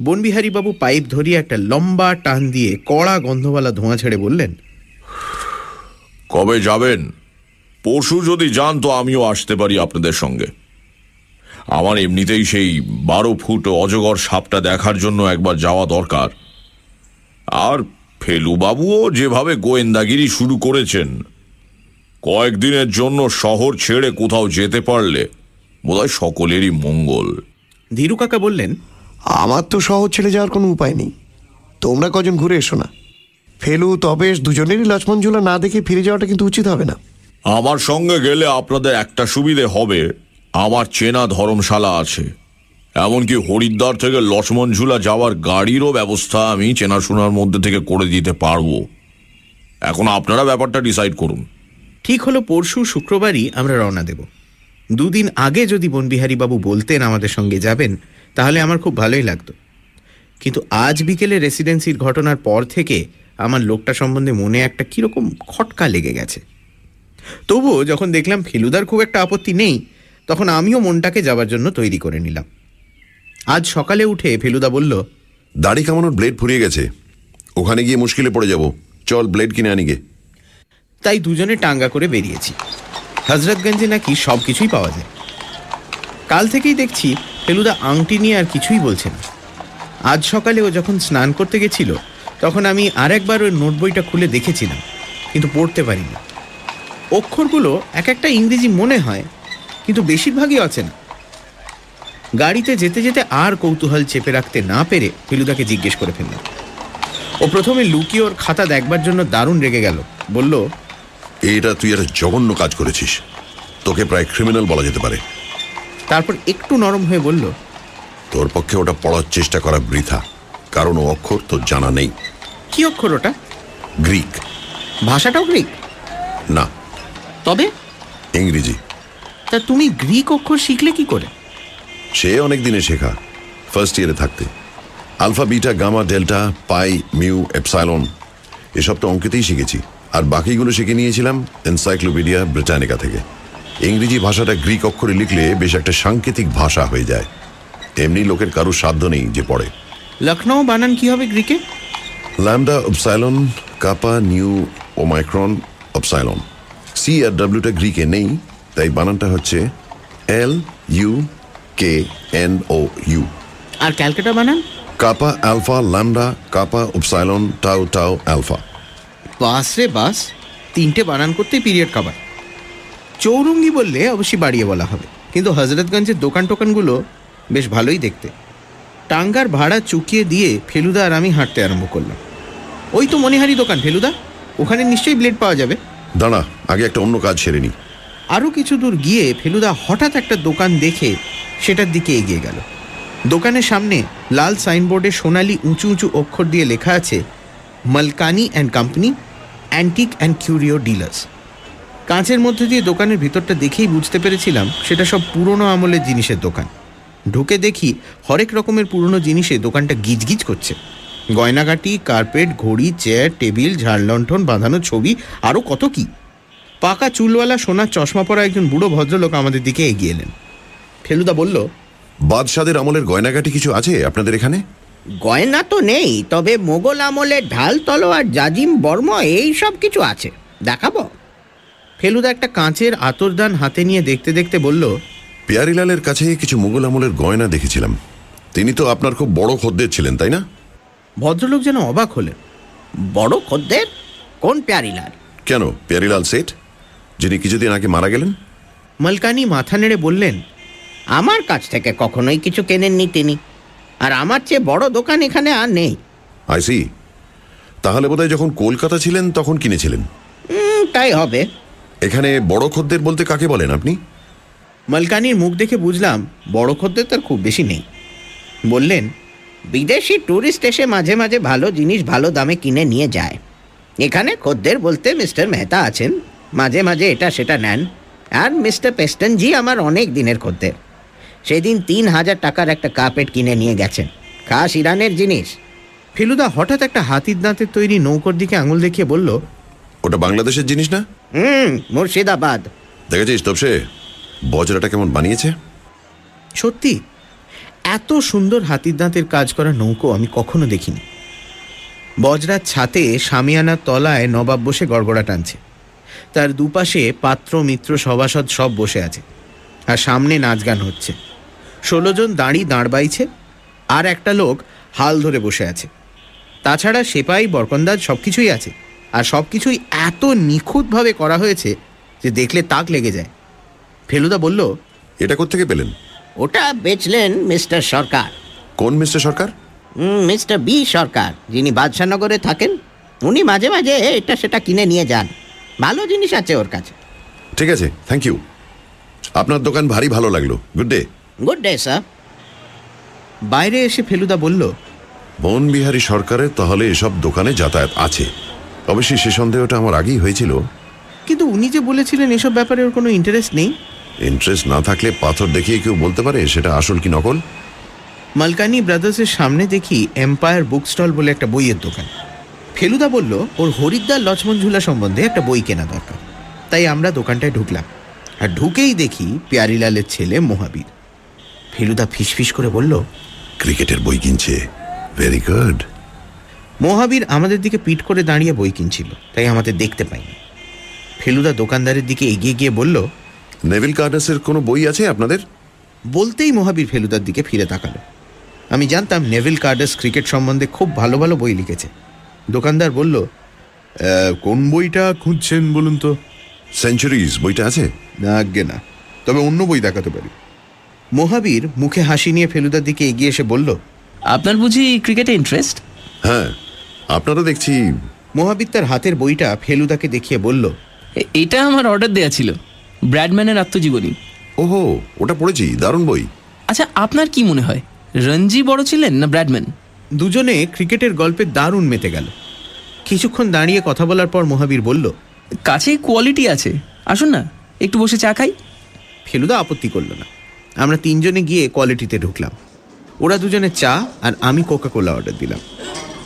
বনবিহারী বাবু পাইপ ধরিয়ে একটা লম্বা টান দিয়ে কড়া গন্ধওয়ালা ধোঁয়া ছেড়ে বললেন
কবে যাবেন? পরশু যদি যান তো আমিও আসতে পারি আপনাদের সঙ্গে। আমার এমনিতেই সেই বারো ফুট অজগর সাপটা দেখার জন্য একবার যাওয়া দরকার। আর ফেলুবাবুও যেভাবে গোয়েন্দাগিরি শুরু করেছেন। কয়েকদিনের জন্য শহর ছেড়ে কোথাও যেতে পারলে বোধহয় সকলেরই মঙ্গল।
ধীরু কাকা বললেন
আমার তো শহর ছেড়ে যাওয়ার কোনো উপায় নেই। তোমরা কজন ঘুরে এসো না। ফেলু তবেশ দুজনেরই লক্ষ্মণ ঝুলা না দেখে ফিরে যাওয়াটা কিন্তু উচিত হবে না।
আমার সঙ্গে গেলে আপনাদের একটা সুবিধে হবে। আমার চেনা ধর্মশালা আছে। এমনকি হরিদ্বার থেকে লক্ষ্মণ ঝুলা যাওয়ার গাড়িরও ব্যবস্থা আমি চেনাশোনার মধ্যে থেকে করে দিতে পারব। এখন আপনারা ব্যাপারটা ডিসাইড করুন।
ঠিক হলো, পরশু শুক্রবারই আমরা রওনা দেব। দুদিন আগে যদি বনবিহারী বাবু বলতেন আমাদের সঙ্গে যাবেন, তাহলে আমার খুব ভালোই লাগতো। কিন্তু আজ বিকেলে রেসিডেন্সির ঘটনার পর থেকে আমার লোকটা সম্বন্ধে মনে একটা কীরকম খটকা লেগে গেছে। তবুও যখন দেখলাম ফেলুদার খুব একটা আপত্তি নেই, তখন আমিও মনটাকে যাবার জন্য তৈরি করে নিলাম। আজ সকালে উঠে ফেলুদা বলল
দাড়ি কামানোর ব্লেড ফুরিয়ে গেছে। ওখানে গিয়ে মুশকিলে পড়ে যাব। চল ব্লেড কিনে আনি গে।
তাই দুজনে টাঙ্গা করে বেরিয়েছি। হজরতগঞ্জে নাকি সব কিছুই পাওয়া যায়। কাল থেকেই দেখছি ফেলুদা আংটি নিয়ে আর কিছুই বলছে না। আজ সকালে ও যখন স্নান করতে গেছিল তখন আমি আরেকবার ওর নোট বইটা খুলে দেখেছিলাম কিন্তু পড়তে পারিনি। অক্ষরগুলো এক একটা ইংরেজি মনে হয় কিন্তু বেশিরভাগই আছে না গাড়িতে যেতে যেতে আর কৌতূহল চেপে রাখতে না পেরে ফেলুদাকে জিজ্ঞেস করে ফেললাম ও প্রথমে লুকিয়ে ওর খাতা দেখবার জন্য দারুণ রেগে গেল। বলল
এটা তুই একটা জঘন্য কাজ করেছিস। তোকে প্রায় ক্রিমিনাল বলা যেতে পারে।
তারপর একটু নরম হয়ে বলল
তোর পক্ষে ওটা পড়ার চেষ্টা করা বৃথা। কারণ ও অক্ষর তোর জানা নেই।
কি অক্ষর ওটা?
গ্রিক।
ভাষাটাও গ্রিক?
না।
তবে?
ইংরেজি।
তা তুমি গ্রিক অক্ষর শিখলে কি করে?
সে অনেক দিনে শেখা। ফার্স্ট ইয়ারে থাকতে। Alpha beta gamma delta pi mu epsilon এসব তো অঙ্কেতেই শিখেছি। আর বাকিগুলো শিখে নিয়েছিলাম এনসাইক্লোপিডিয়া ব্রিটানিকা থেকে। ইংরেজি ভাষাটা গ্রিক অক্ষরে লিখলে বেশ একটা সাংকেতিক ভাষা হয়ে যায়। এমনি লোকের কারোর সাধ্য নেই যে পড়ে।
লখনৌ বানান কি হবে গ্রিকে?
Lambda upsilon kappa nu omicron upsilon C আর ডাব্লিউটা গ্রিকে নেই তাই বানানটা হচ্ছে L U K N O U
আর ক্যালকাটা বানান?
Kappa alpha lambda kappa upsilon tau tau alpha
বাস রে বাস তিনটে বানান করতে পিরিয়ড কাবার চৌরঙ্গি বললে অবশ্যই বাড়িয়ে বলা হবে। কিন্তু হজরতগঞ্জের দোকান টোকানগুলো বেশ ভালোই দেখতে। টাঙ্গার ভাড়া চুকিয়ে দিয়ে ফেলুদা আর আমি হাঁটতে আরম্ভ করলাম। ওই তো মনিহারি দোকান ফেলুদা। ওখানে নিশ্চয়ই ব্লেড পাওয়া যাবে।
দাঁড়া আগে একটা অন্য কাজ সেরে নি।
আরও কিছু দূর গিয়ে ফেলুদা হঠাৎ একটা দোকান দেখে সেটার দিকে এগিয়ে গেল। দোকানের সামনে লাল সাইনবোর্ডে সোনালি উঁচু উঁচু অক্ষর দিয়ে লেখা আছে, Malkani and company, antique and curio dealers. কাঁচের মধ্যে দিয়ে দোকানের ভিতরটা দেখেই বুঝতে পেরেছিলাম সেটা সব পুরনো আমলের জিনিসের দোকান। ঢুকে দেখি হরেক রকমের পুরনো জিনিসে দোকানটা গিজগিজ করছে। গয়নাগাটি, কার্পেট, ঘড়ি, চেয়ার, টেবিল ঝাড় লণ্ঠন বাঁধানো ছবি আরও কত কি? পাকা চুলওয়ালা সোনার চশমা পরা একজন বুড়ো ভদ্রলোক আমাদের দিকে এগিয়ে এলেন। ফেলুদা বলল
বাদশাদের আমলের গয়নাগাটি কিছু আছে আপনাদের এখানে?
গয়না তো নেই তবে মোগল আমলের ঢাল তলোয়ার জাজিম বর্ম এই সব কিছু আছে। দেখাবো।
ফেলুদা একটা কাঁচের আতরদান হাতে নিয়ে দেখতে দেখতে বলল
পেয়ারিলালের কাছে কিছু মোগল আমলের গয়না দেখেছিলাম। তিনি তো আপনার খুব বড় খদ্দের ছিলেন তাই না?
ভদ্রলোক যেন অবাক হলেন।
বড় খদ্দের? কোন প্যারিলাল?
কেন পেয়ারিলাল সেঠ যিনি কিছুদিন আগে মারা গেলেন?
মালকানি মাথা নেড়ে বললেন
আমার কাছ থেকে কখনোই কিছু কেনেননি তিনি আর আমার চেয়ে বড় দোকান এখানে আর নেই।
আইসি তাহলে বোধহয় যখন কলকাতা ছিলেন তখন কিনেছিলেন?
তাই হবে।
এখানে বড় খদ্দের বলতে কাকে বলেন আপনি?
মালকানির মুখ দেখে বুঝলাম বড় খদ্দের তার খুব বেশি নেই। বললেন
বিদেশি ট্যুরিস্ট এসে মাঝে মাঝে ভালো জিনিস ভালো দামে কিনে নিয়ে যায়। এখানে খদ্দের বলতে মিস্টার মেহতা আছেন। মাঝে মাঝে এটা সেটা নেন। আর মিস্টার পেস্টনজি আমার অনেক দিনের খদ্দের। সেদিন তিন হাজার টাকার একটা কার্পেট কিনে নিয়ে গেছেন। খাস ইরানের জিনিস।
ফেলুদা হঠাৎ একটা হাতির দাঁতের তৈরি নৌকোর দিকে আঙুল দেখিয়ে বলল
ওটা বাংলাদেশের জিনিস না?
হুম মুর্শিদাবাদ।
দেখেছিস তপসে? বজরাটা কেমন বানিয়েছে?
সত্যি এত সুন্দর হাতির দাঁতের কাজ করা নৌকো আমি কখনো দেখিনি। বজরার ছাতে সামিয়ানার তলায় নবাব বসে গড়গড়া টানছে। তার দুপাশে পাত্র মিত্র সভাসদ সব বসে আছে। আর সামনে নাচ গান হচ্ছে। ষোলো জন দাঁড়ি দাঁড় বাইছে আর একটা লোক হাল ধরে বসে আছে। তাছাড়া সেপাই বরকন্দাজ সব কিছুই আছে। আর সব কিছুই এত নিখুঁতভাবে করা হয়েছে যে দেখলে তাক লেগে যায়। ফেলুদা বলল
এটা কোত্থেকে পেলেন?
ওটা বেচলেন মিস্টার সরকার।
কোন mister Sarkar?
Mister B Sarkar যিনি বাদশাহনগরে থাকেন। উনি মাঝে মাঝে এটা সেটা কিনে নিয়ে যান। ভালো জিনিস আছে ওর কাছে।
ঠিক আছে থ্যাংক ইউ আপনার দোকান ভারী ভালো লাগল। Good day
good day sir বাইরে এসে ফেলুদা বলল
বন বিহারী সরকারের তাহলে এসব দোকানে যাতায়াত আছে। অবশ্যই সে সন্দেহটা আমার আগেই হয়েছিল।
কিন্তু উনি যে বলেছিলেন এসব ব্যাপারে ওর কোনো ইন্টারেস্ট নেই।
ইন্টারেস্ট না থাকলে পাথর দেখিয়ে কেউ বলতে পারে সেটা আসল কি নকল?
মালকানি ব্রাদার্সের সামনে দেখি এম্পায়ার বুক স্টল বলে একটা বইয়ের দোকান। ফেলুদা বলল ওর হরিদ্বার লক্ষ্মণ ঝুলা সম্বন্ধে একটা বই কেনা দরকার। তাই আমরা দোকানটায় ঢুকলাম। আর ঢুকেই দেখি পিয়ারিলালের ছেলে মহাবীর। ফেলুদা ফিসফিস করে বলল
ক্রিকেটের বই কিনছে। ভেরি গুড
মহাবীর আমাদের দিকে পিট করে দাঁড়িয়ে বই কিনছিল তাই আমাদের দেখতে পাইনি। ফেলুদা দোকানদারের দিকে এগিয়ে গিয়ে বলল
নেভিল কার্ডাসের কোনো বই আছে আপনাদের?
বলতেই মহাবীর ফেলুদার দিকে ফিরে তাকালো। আমি জানতাম নেভিল কার্ডাস ক্রিকেট সম্বন্ধে খুব ভালো ভালো বই লিখেছে। দোকানদার বলল
কোন বইটা খুঁজছেন বলুন তো?
সেঞ্চুরিজ বইটা আছে?
না আজ্ঞে না। তবে অন্য বই দেখাতে পারি।
মহাবীর মুখে হাসি নিয়ে ফেলুদার দিকে এগিয়ে এসে বলল
আপনার বুঝি ক্রিকেটে ইন্টারেস্ট
হ্যাঁ আপনারা দেখছি।
মহাবীর তার হাতের বইটা ফেলুদাকে দেখিয়ে বলল
এটা আমার অর্ডার দেয়া ছিল ব্র্যাডম্যানের আত্মজীবনী।
ওহো ওটা পড়েছি দারুণ বই।
আচ্ছা আপনার কি মনে হয় রঞ্জি বড় ছিলেন না ব্র্যাডম্যান?
দুজনে ক্রিকেটের গল্পে দারুণ মেতে গেল। কিছুক্ষণ দাঁড়িয়ে কথা বলার পর মহাবীর বলল
কাছেই কোয়ালিটি আছে আসুন না একটু বসে চা খাই।
ফেলুদা আপত্তি করল না। আমরা তিনজনে গিয়ে কোয়ালিটিতে ঢুকলাম। ওরা দুজনে চা আর আমি কোকা কোলা অর্ডার দিলাম।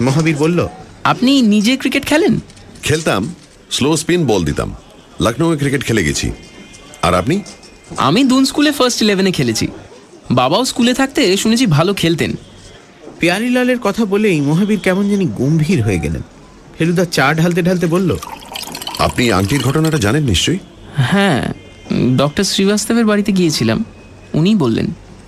মহাবীর বলল
আপনি নিজে ক্রিকেট খেলেন?
খেলতাম স্লো স্পিন বল দিতাম। লখনৌয়ে ক্রিকেট খেলে গেছি। আর আপনি?
আমি দুন স্কুলে ফার্স্ট ইলেভেনে খেলেছি। বাবাও স্কুলে থাকতে শুনেছি ভালো খেলতেন।
পিয়ারিলালের কথা বলেই মহাবীর কেমন জানি গম্ভীর হয়ে গেলেন। ফেলুদা চা ঢালতে ঢালতে বলল
আপনি আংটির ঘটনাটা জানেন নিশ্চয়ই?
হ্যাঁ ডক্টর শ্রীবাস্তবের বাড়িতে গিয়েছিলাম। উনিই বললেন।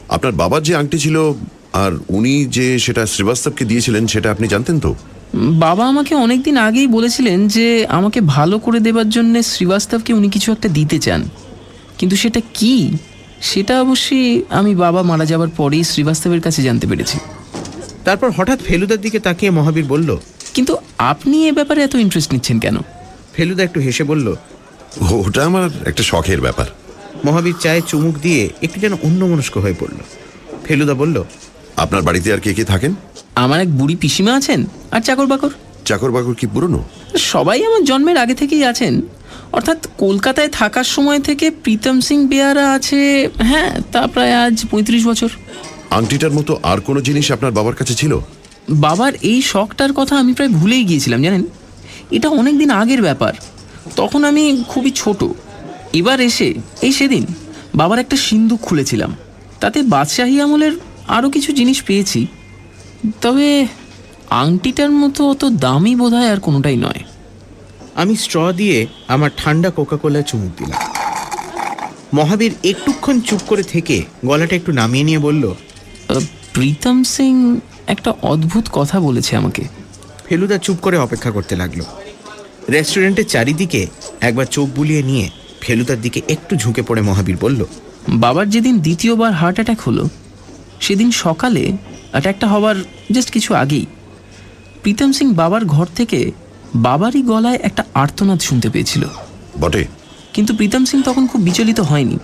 আপনার বাবার যে আংটি ছিল আর উনি যে সেটা শ্রীবাস্তবকে দিয়েছিলেন সেটা আপনি জানতেন তো?
বাবা আমাকে অনেকদিন আগেই বলেছিলেন যে আমাকে ভালো করে দেবার জন্য শ্রীবাস্তবকে উনি কিছু একটা দিতে চান। কিন্তু সেটা কি? সেটা অবশ্যই আমি বাবা মারা যাবার পরেই শ্রীবাস্তবের কাছে জানতে পেরেছি।
তারপর হঠাৎ ফেলুদার দিকে তাকিয়ে মহাবীর বলল
কিন্তু আপনি এ ব্যাপারে এত ইন্টারেস্ট নিচ্ছেন কেন?
ফেলুদা একটু হেসে বলল
ওটা আমার একটা শখের ব্যাপার।
মহাবীর চায়ে চুমুক দিয়ে একটু যেন অন্যমনস্ক হয়ে পড়ল। ফেলুদা বলল
আপনার বাড়িতে আর কে কে থাকেন?
আমার এক বুড়ি পিসিমা আছেন আর চাকর বাকর।
চাকর বাকর কি পুরনো?
সবাই আমার জন্মের আগে থেকেই আছেন। অর্থাৎ কলকাতায় থাকার সময় থেকে প্রীতম সিং বেয়ারা আছে হ্যাঁ তা প্রায় আজ পঁয়ত্রিশ বছর।
আংটিটার মতো আর কোনো জিনিস আপনার বাবার কাছে ছিল?
বাবার এই শখটার কথা আমি প্রায় ভুলেই গিয়েছিলাম জানেন? এটা অনেক দিন আগের ব্যাপার। তখন আমি খুবই ছোট। এবার এসে এই সেদিন বাবার একটা সিন্ধুক খুলেছিলাম। তাতে বাদশাহী আমলের আরও কিছু জিনিস পেয়েছি। তবে আংটিটার মতো অত দামি বোধ আর কোনোটাই নয়।
আমি স্ট্র দিয়ে আমার ঠান্ডা কোকা কোলায় চুমুক দিলাম। মহাবীর একটুক্ষণ চুপ করে থেকে গলাটা একটু নামিয়ে নিয়ে বলল
প্রীতম সিং একটা অদ্ভুত কথা বলেছে আমাকে।
ফেলুদা চুপ করে অপেক্ষা করতে লাগল। রেস্টুরেন্টের চারিদিকে একবার চোখ বুলিয়ে নিয়ে ফেলুদার দিকে একটু ঝুঁকে পড়ে মহাবীর বলল
বাবার যেদিন দ্বিতীয়বার হার্ট অ্যাটাক হলো সেদিন সকালে অ্যাটাকটা হওয়ার জাস্ট কিছু আগেই। প্রীতম সিং বাবার ঘর থেকে বাবারই গলায় একটা আর্তনাদ শুনতে পেয়েছিল।
বটে।
কিন্তু প্রীতম সিং তখন খুব বিচলিত হয়নি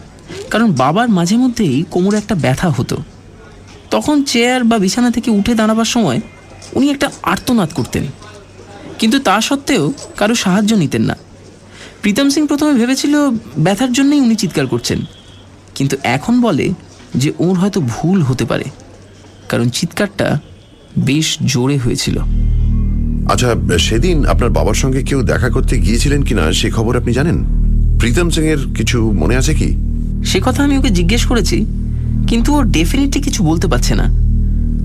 কারণ বাবার মাঝে মধ্যেই কোমরে একটা ব্যথা হতো। তখন চেয়ার বা বিছানা থেকে উঠে দাঁড়াবার সময় উনি একটা আর্তনাদ করতেন। কিন্তু তা সত্ত্বেও কারও সাহায্য নিতেন না। প্রীতম সিং প্রথমে ভেবেছিল ব্যথার জন্যই উনি চিৎকার করছেন। কিন্তু এখন বলে যে ওর হয়তো ভুল হতে পারে। কারণ চিৎকারটা বেশ জোরে হয়েছিল।
আচ্ছা সেদিন আপনার বাবার সঙ্গে কেউ দেখা করতে গিয়েছিলেন কিনা সে খবর আপনি জানেন? প্রীতম সিং এর কিছু মনে আছে কি?
সে কথা আমি ওকে জিজ্ঞেস করেছি কিন্তু ও ডেফিনেটলি কিছু বলতে পারছে না।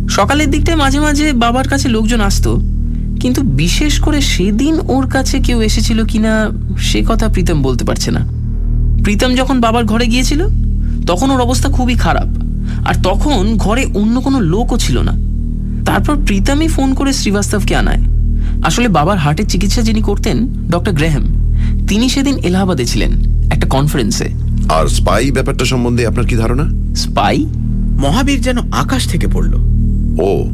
সকালের দিকটায় মাঝে মাঝে বাবার কাছে লোকজন আসতো, কিন্তু বিশেষ করে সেদিন ওর কাছে কেউ এসেছিল কিনা সে কথা প্রীতম বলতে পারছে না। প্রীতম যখন বাবার ঘরে গিয়েছিল, তখন ওর অবস্থা খুবই খারাপ, আর তখন ঘরে অন্য কোনো লোকও ছিল না। তারপর প্রীতমই ফোন করে শ্রীবাস্তবকে আনায়। আসলে বাবার হার্টের চিকিৎসা যিনি করতেন, ডক্টর গ্রেহাম, তিনি সেদিন এলাহাবাদে ছিলেন, একটা কনফারেন্সে
আর স্পাই ব্যাপারটা সম্বন্ধে আপনার কি ধারণা?
স্পাই?
মহাবীর যেন আকাশ থেকে পড়ল।
ও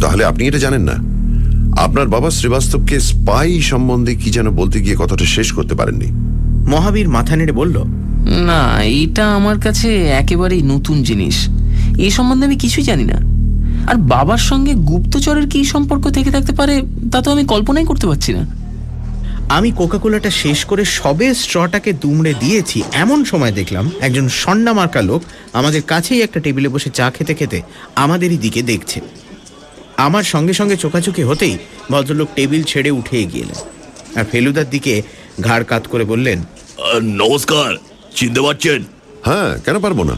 তাহলে আপনি এটা জানেন না। আপনার বাবা শ্রীবাস্তবকে স্পাই সম্বন্ধে কি যেন বলতে গিয়ে কথাটা শেষ করতে পারেননি।
মহাবীর মাথা নেড়ে বলল
না এটা আমার কাছে একেবারেই নতুন জিনিস। এই সম্বন্ধে আমি কিছুই জানি না। আর বাবার সঙ্গে গুপ্তচরের কি সম্পর্ক থেকে থাকতে পারে তা তো আমি কল্পনাই করতে পারছি না।
আমি কোকাকোলাটা শেষ করে সবে স্ট্রটাকে দুমড়ে দিয়েছি এমন সময় দেখলাম একজন সন্না মার্কা লোক আমাদের কাছেই একটা টেবিলে বসে চা খেতে খেতে আমাদেরই দিকে দেখছে। আমার সঙ্গে সঙ্গে চোখাচোখি হতেই ভদ্রলোক টেবিল ছেড়ে উঠে এগিয়ে এলেন আর ফেলুদার দিকে ঘাড় কাত করে বললেন
নমস্কার চিনতে পারছেন?
হ্যাঁ কেন পারব না?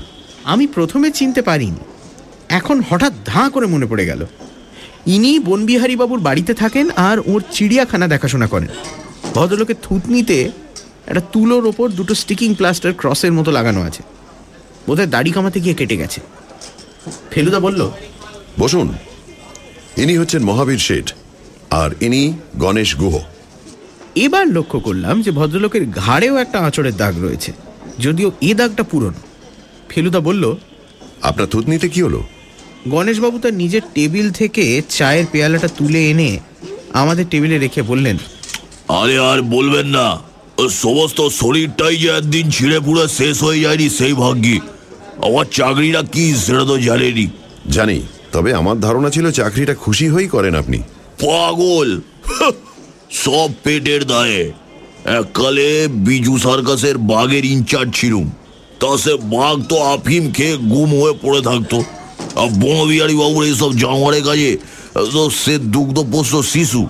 আমি প্রথমে চিনতে পারিনি এখন হঠাৎ ধাঁ করে মনে পড়ে গেল। ইনি বনবিহারী বাবুর বাড়িতে থাকেন আর ওর চিড়িয়াখানা দেখাশোনা করেন। ভদ্রলোকের থুতনিতে একটা তুলোর ওপর দুটো স্টিকিং প্লাস্টার ক্রসের মতো লাগানো আছে। বোধহয় দাড়ি কামাতে গিয়ে কেটে গেছে। ফেলুদা বলল
বসুন। ইনি হচ্ছেন মহাবীর শেঠ আর ইনি গণেশ গুহ।
এবার লক্ষ্য করলাম যে ভদ্রলোকের ঘাড়েও একটা আঁচড়ের দাগ রয়েছে। যদিও এ দাগটা পুরনো। ফেলুদা বলল
আপনার থুতনিতে কি হলো?
গণেশবাবু তার নিজের টেবিল থেকে চায়ের পেয়ালাটা তুলে এনে আমাদের টেবিলে রেখে বললেন
আরে আর বলবেন না ও সমস্ত শরীরটাই যে একদিন ছিঁড়ে পুরো শেষ হয়ে যায়নি সেই ভাগ্যি। আমার চাকরিটা কি সেটা তো জানেনি।
জানি তবে আমার ধারণা ছিল চাকরিটা খুশি হয়েই করেন আপনি।
পাগল! সব পেটের দায়ে। এককালে বিজু সার্কাসের বাঘের ইনচার্জ ছিলুম। তা সে বাঘ তো আফিম খেয়ে গুম হয়ে পড়ে থাকতো। আর বনবিহারী বাবুর এইসব জানোয়ারের কাজে সে দুগ্ধপোষ্য শিশু।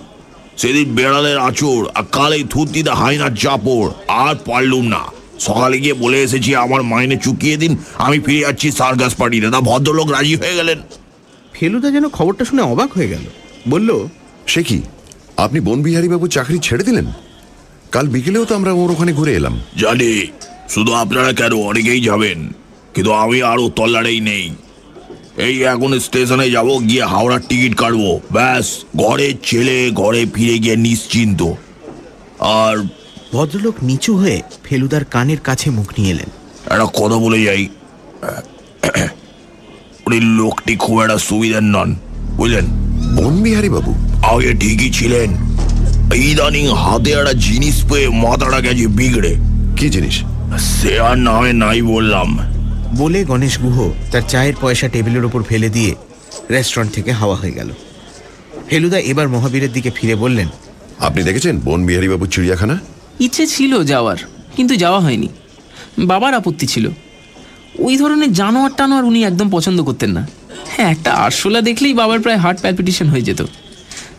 সেদিন বেড়ালের আচর আর কাল কালে থুতিতে হাইনার চাপড় আর পারলুম না। সকালে গিয়ে বলে এসেছি আমার মাইনে চুকিয়ে দিন আমি ফিরে যাচ্ছি সার্কাস পার্টিতে তা ভদ্রলোক রাজি হয়ে গেলেন।
ফেলুদা যেন খবরটা শুনে অবাক হয়ে গেল। বলল
সে কি? আপনি বনবিহারী বাবু চাকরি ছেড়ে দিলেন? কাল বিকেলেও তো আমরা ওর ওখানে ঘুরে এলাম।
জানি শুধু আপনারা কেন অনেকেই যাবেন। কিন্তু আমি আরও তল্লাড়েই নেই। এই এখন স্টেশনে যাব গিয়ে হাওড়ার টিকিট কাটবো। ব্যাস ঘরে ছেলে ঘরে ফিরে গিয়ে নিশ্চিন্ত। আর
ভদ্রলোক নিচু হয়ে ফেলুদার কানের কাছে মুখ নিয়ে এলেন।
একটা কথা বলে যাই। উনি লোকটি খুব একটা সুবিধার নন বুঝলেন?
বনবিহারী বাবু।
আগে ঠিকই ছিলেন। ইদানিং হাতে একটা জিনিস পেয়ে মাথাটা গেছে বিগড়ে।
কি জিনিস?
সে আর নামে নাই বললাম।
বলে গণেশ গুহ তার চায়ের পয়সা টেবিলের ওপর ফেলে দিয়ে রেস্টুরেন্ট থেকে হাওয়া হয়ে গেল। ফেলুদা এবার মহাবীরের দিকে ফিরে বললেন
আপনি দেখেছেন বনবিহারী বাবু চিড়িয়াখানা?
ইচ্ছে ছিল যাওয়ার কিন্তু যাওয়া হয়নি। বাবার আপত্তি ছিল। ওই ধরনের জানোয়ার টানোয়ার উনি একদম পছন্দ করতেন না। হ্যাঁ একটা আরশোলা দেখলেই বাবার প্রায় হার্ট প্যালপিটেশন হয়ে যেত।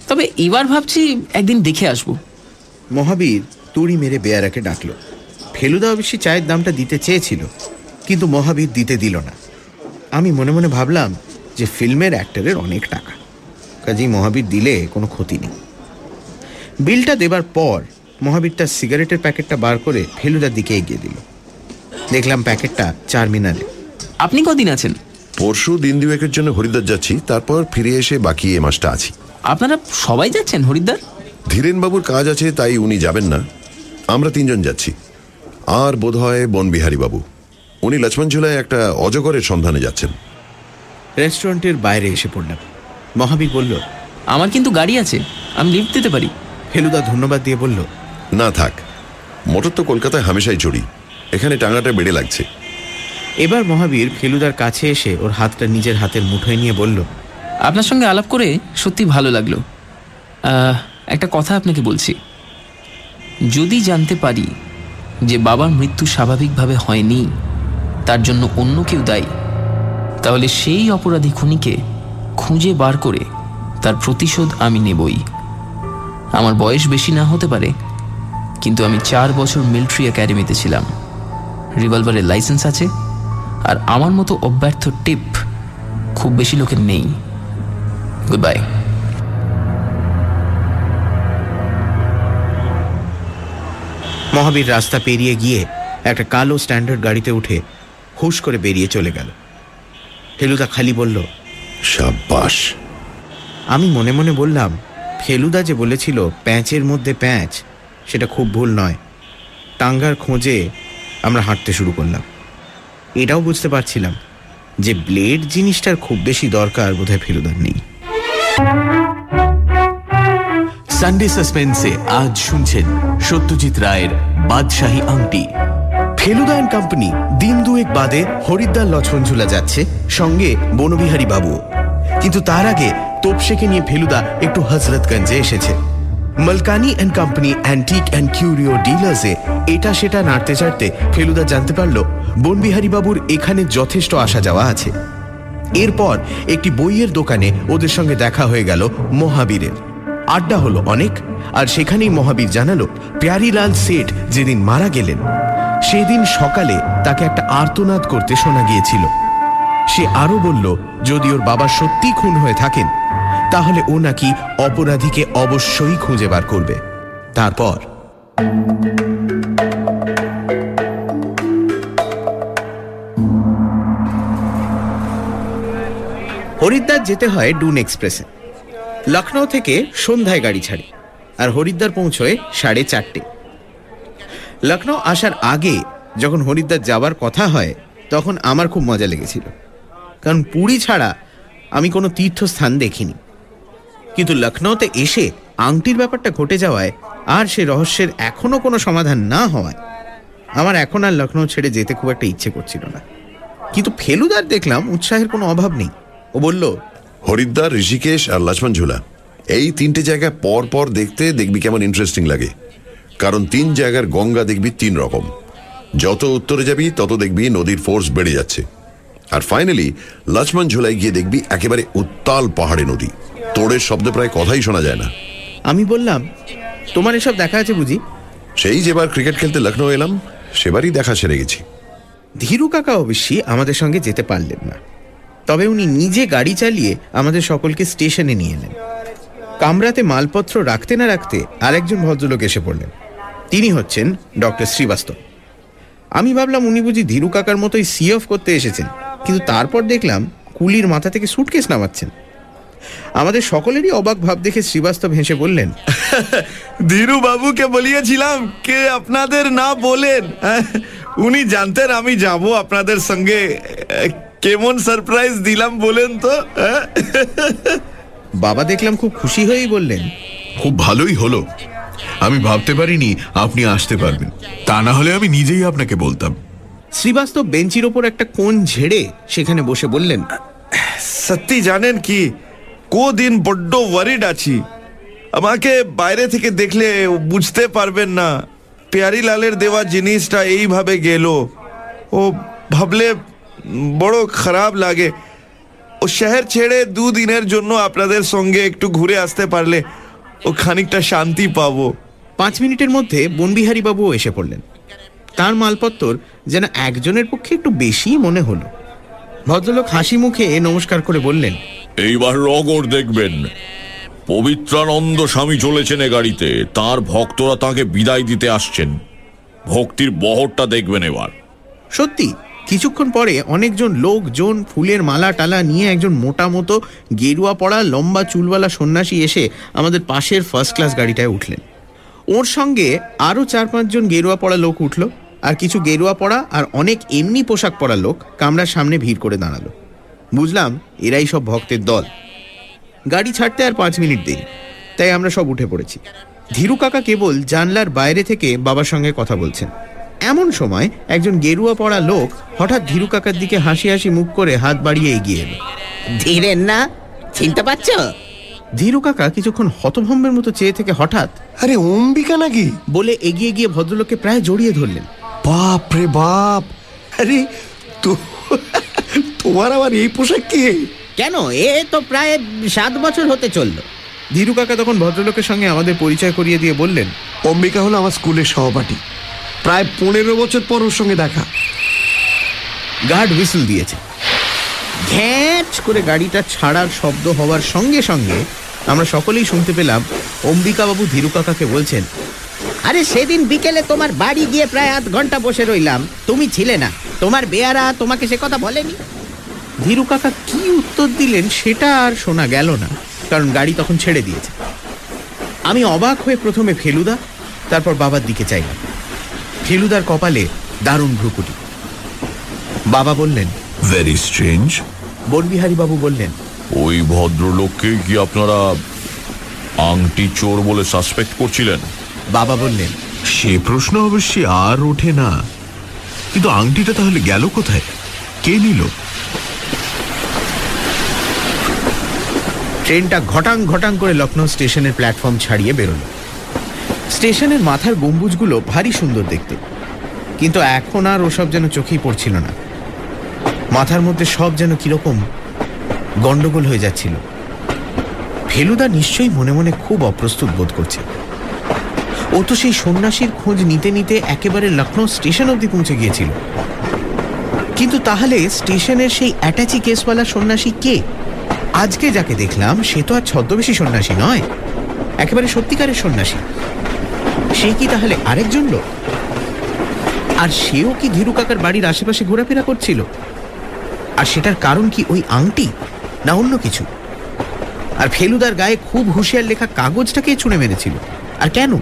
তবে এবার ভাবছি একদিন দেখে আসব।
মহাবীর তুড়ি মেরে বেয়ারাকে ডাকল। ফেলুদা অবশ্যই চায়ের দামটা দিতে চেয়েছিল। কিন্তু মহাবীর দিতে দিল না। আমি মনে মনে ভাবলাম যে ফিল্মের অ্যাক্টরের অনেক টাকা। কাজেই মহাবীর দিলে কোনো ক্ষতি নেই। বিলটা দেবার পর মহাবীর তার সিগারেটের প্যাকেটটা বার করে ফেলুদার দিকে এগিয়ে দিল। দেখলাম প্যাকেটটা চার মিনারে
আপনি কদিন আছেন?
পরশু দিন দুয়েকের জন্য হরিদ্বার যাচ্ছি তারপর ফিরে এসে বাকি এ মাসটা আছি।
আপনারা সবাই যাচ্ছেন হরিদ্বার?
ধীরেনবাবুর কাজ আছে তাই উনি যাবেন না। আমরা তিনজন যাচ্ছি। আর বোধহয় বনবিহারী বাবু উনি লক্ষ্মণ ঝুলায় একটা অজগরের সন্ধানে যাচ্ছেন।
রেস্টুরেন্টের বাইরে এসে পড়লাম। মহাবীর বলল
আমার কিন্তু গাড়ি আছে আমি লিফট দিতে পারি।
ফেলুদা ধন্যবাদ দিয়ে বলল
না থাক মোটর তো কলকাতায় হামেশাই চড়ি এখানে টাঙাটা বেড়ে লাগছে।
এবার মহাবীর ফেলুদার কাছে এসে ওর হাতটা নিজের হাতের মুঠোয় নিয়ে বলল
আপনার সঙ্গে আলাপ করে সত্যি ভালো লাগল। একটা কথা আপনাকে বলছি। যদি জানতে পারি যে বাবার মৃত্যু স্বাভাবিকভাবে হয়নি তার জন্য অন্য কেউ দায়ী। তাহলে সেই অপরাধী খুনিকে খুঁজে বার করে তার প্রতিশোধ আমি নেবই। আমার বয়স বেশি না হতে পারে, কিন্তু আমি চার বছর মিলিটারি একাডেমিতে ছিলাম। রিভলভারের লাইসেন্স আছে, আর আমার মতো অব্যর্থ টিপ খুব বেশি লোকের নেই। গুড বাই
মহাবীর রাস্তা পেরিয়ে গিয়ে একটা কালো স্ট্যান্ডার্ড গাড়িতে উঠে হুশ করে বেরিয়ে চলে গেল। ফেলুদা খালি বলল
সাব্বাস।
আমি মনে মনে বললাম ফেলুদা যে বলেছিল প্যাঁচের মধ্যে প্যাঁচ সেটা খুব ভুল নয়। টাঙ্গার খোঁজে আমরা হাঁটতে শুরু করলাম। এটাও বুঝতে পারছিলাম যে ব্লেড জিনিসটার খুব বেশি দরকার বোধহয় ফেলুদার নেই।
সানডে সাসপেন্সে আজ শুনছেন সত্যজিৎ রায়ের বাদশাহী আংটি।
ফেলুদা অ্যান্ড কোম্পানি দিন দুয়েক বাদে হরিদ্বার লছনঝুলা যাচ্ছে, সঙ্গে বনবিহারী বাবু। কিন্তু তার আগে তোপসেকে নিয়ে ফেলুদা একটু হজরতগঞ্জে এসেছে। Malkani and company antique and curio ডিলার্সে এটা সেটা নাড়তে চাড়তে ফেলুদা জানতে পারল, বনবিহারী বাবুর এখানে যথেষ্ট আসা যাওয়া আছে। এরপর একটি বইয়ের দোকানে ওদের সঙ্গে দেখা হয়ে গেল মহাবীরের। আড্ডা হলো অনেক, আর সেখানেই মহাবীর জানালো, প্যারিলাল সেঠ যেদিন মারা গেলেন। সেদিন সকালে তাকে একটা আর্তনাদ করতে শোনা গিয়েছিল। সে আরও বলল, যদি ওর বাবা সত্যি খুন হয়ে থাকেন, তাহলে ও নাকি অপরাধীকে অবশ্যই খুঁজে বার করবে। তারপর হরিদ্বার যেতে হয় ডুন এক্সপ্রেসে। লখনৌ থেকে সন্ধ্যায় গাড়ি ছাড়ে, আর হরিদ্বার পৌঁছয় সাড়ে চারটে। লখনৌ আসার আগে যখন হরিদ্বার যাবার কথা হয়, তখন আমার খুব মজা লেগেছিল। কারণ পুরী ছাড়া আমি কোনো তীর্থস্থান দেখিনি। কিন্তু লখনৌতে এসে আংটির ব্যাপারটা ঘটে যাওয়ায় আর সে রহস্যের এখনও কোনো সমাধান না হওয়ায়, আমার এখন আর লখনৌ ছেড়ে যেতে খুব একটা ইচ্ছে করছিল না। কিন্তু ফেলুদার দেখলাম উৎসাহের কোনো অভাব নেই। ও বলল,
হরিদ্বার, ঋষিকেশ আর লক্ষ্মণ ঝুলা এই তিনটে জায়গা পর পর দেখতে দেখবি কেমন ইন্টারেস্টিং লাগে। কারণ তিন জায়গার গঙ্গা দেখবি তিন রকম। যত উত্তরে যাবি তত দেখবি নদীর ফোর্স বেড়ে যাচ্ছে। আর ফাইনালি লক্ষ্মণ ঝুলায় গিয়ে দেখবি একেবারে উত্তাল পাহাড়ে নদী। তোড়ের শব্দ প্রায় কথাই শোনা যায় না।
আমি বললাম তোমার এসব দেখা আছে বুঝি?
সেই যেবার ক্রিকেট খেলতে লখনৌ এলাম সেবারই দেখা সেরে গেছি।
ধীরু কাকা অবশ্যই আমাদের সঙ্গে যেতে পারলেন না। তবে উনি নিজে গাড়ি চালিয়ে আমাদের সকলকে স্টেশনে নিয়ে এলেন। কামরাতে মালপত্র রাখতে না রাখতে আরেকজন ভদ্রলোক এসে পড়লেন। তিনি হচ্ছেন ডক্টর শ্রীবাস্তব। আমি ভাবলাম উনি বুঝি ধীরু কাকার মতোই সি অফ করতে এসেছেন। কিন্তু তারপর দেখলাম কুলির মাথা থেকে সুটকেস নামাচ্ছেন। আমাদের সকলেরই অবাক ভাব দেখে শ্রীবাস্তব হেসে বললেন
ধীরু বাবুকে বলিয়েছিলাম কে আপনাদের না বলেন? হ্যাঁ, উনি জানতেন আমি যাব আপনাদের সঙ্গে। কেমন সারপ্রাইজ দিলাম বলেন তো হ্যাঁ?
বাবা দেখলাম খুব খুশি হয়েই বললেন
খুব ভালোই হলো। আমি ভাবতে পারিনি আপনি আসতে পারবেন। তা না হলে আমি নিজেই আপনাকে বলতাম।
শ্রীবাস্তব বেঞ্চির ওপর একটা কোণ ঝেড়ে সেখানে বসে বললেন
সত্যি জানেন কি? কদিন বড্ড ওয়ারিড আছি। আমাকে বাইরে থেকে দেখলে বুঝতে পারবেন না। প্যারিলালের দেওয়া জিনিসটা এইভাবে গেল। ও ভাবলে বড় খারাপ লাগে। ও শহর ছেড়ে দুদিনের জন্য আপনাদের সঙ্গে একটু ঘুরে আসতে পারলে ও খানিকটা শান্তি পাবো।
পাঁচ মিনিটের মধ্যে বনবিহারী বাবুও এসে পড়লেন। তার মালপত্তর যেন একজনের পক্ষে একটু বেশি মনে হলো। ভদ্রলোক হাসি মুখে নমস্কার করে বললেন
এইবার রগর দেখবেন। পবিত্রানন্দ স্বামী চলেছেন এ গাড়িতে। তার ভক্তরা তাকে বিদায় দিতে আসছেন। ভক্তির বহরটা দেখবেন এবার।
সত্যি কিছুক্ষণ পরে অনেকজন লোকজন ফুলের মালা টালা নিয়ে একজন মোটা মতো গেরুয়া পড়া লম্বা চুলওয়ালা সন্ন্যাসী এসে আমাদের পাশের ফার্স্ট ক্লাস গাড়িটায় উঠলেন। ওর সঙ্গে আরও চার পাঁচজন গেরুয়া পড়া লোক উঠল, আর কিছু গেরুয়া পড়া আর অনেক এমনি পোশাক পরা লোক কামরার সামনে ভিড় করে দাঁড়াল। বুঝলাম, এরাই সব ভক্তের দল। গাড়ি ছাড়তে আর পাঁচ মিনিট দেরি, তাই আমরা সব উঠে পড়েছি। ধীরু কাকা কেবল জানলার বাইরে থেকে বাবার সঙ্গে কথা বলছেন। এমন সময় একজন গেরুয়া পড়া লোক হঠাৎ ধীরু কাকার দিকে হাসি হাসি মুখ করে হাত বাড়িয়ে এগিয়ে এলো।
ধীরেন না চিনতে পারছ?
ধীরু কাকা কিছুক্ষণ হতভম্বের মতো চেয়ে থেকে হঠাৎ
আরে অম্বিকা নাকি?
বলে এগিয়ে গিয়ে ভদ্রলোককে প্রায় জড়িয়ে ধরলেন।
বাপ রে বাপ! আরে তো তোমার আবার এই পোশাক কি?
কেন? এ তো প্রায় সাত বছর হতে চলল।
ধীরু কাকা তখন ভদ্রলোকের সঙ্গে আমাদের পরিচয় করিয়ে দিয়ে বললেন
অম্বিকা হলো আমার স্কুলের সহপাঠী। প্রায় পনেরো বছর পর ওর সঙ্গে দেখা।
গার্ড হুইসেল দিয়েছে। ঘ্যাঁচ করে গাড়িটা ছাড়ার শব্দ হওয়ার সঙ্গে সঙ্গে আমরা সকলেই শুনতে পেলাম, অম্বিকাবাবু ধীরু কাকাকে বলছেন,
আরে সেদিন বিকেলে তোমার বাড়ি গিয়ে প্রায় আধ ঘণ্টা বসে রইলাম। তুমি ছিলে না। তোমার বেয়ারা তোমাকে সে কথা বলেনি?
ধীরু কাকা কি উত্তর দিলেন সেটা আর শোনা গেল না, কারণ গাড়ি তখন ছেড়ে দিয়েছে। আমি অবাক হয়ে প্রথমে ফেলুদা, তারপর বাবার দিকে চাইলাম। ফেলুদার কপালে দারুণ ভ্রুকুটি। বাবা বললেন
ভেরি স্ট্রেঞ্জ
বনবিহারী বাবু বললেন
ওই ভদ্রলোককে কি আপনারা আংটি চোর বলে সাসপেক্ট করছিলেন?
বাবা বললেন
সে প্রশ্ন অবশ্যই আর ওঠে না। কিন্তু আংটিটা তাহলে গেল কোথায়? কে নিল?
ট্রেনটা ঘটাং ঘটাং করে লখনৌ স্টেশনের প্ল্যাটফর্ম ছাড়িয়ে বেরোলো। স্টেশনের মাথার গম্বুজগুলো ভারী সুন্দর দেখতে। কিন্তু এখন আর ওসব যেন চোখেই পড়ছিল না। মাথার মধ্যে সব যেন কীরকম গন্ডগোল হয়ে যাচ্ছিল। ফেলুদা নিশ্চয়ই মনে মনে খুব অপ্রস্তুত বোধ করছে। ও তো সেই সন্ন্যাসীর খোঁজ নিতে নিতে একেবারে লখনৌ স্টেশন অবধি পৌঁছে গিয়েছিল। কিন্তু তাহলে স্টেশনের সেই অ্যাটাচি কেসওয়ালা সন্ন্যাসী কে? আজকে যাকে দেখলাম, সে তো আর ছদ্মবেশী সন্ন্যাসী নয়। একেবারে সত্যিকারের সন্ন্যাসী। সে কি তাহলে আরেকজন লোক? আর সেও কি ধীরু কাকার বাড়ির আশেপাশে ঘোরাফেরা করছিল? আর সেটার কারণ কি ওই আংটি, না অন্য কিছু? আর ফেলুদার গায়ে খুব হুঁশিয়ার লেখা কাগজটাকে ছুঁড়ে মেরেছিল। আর কেন?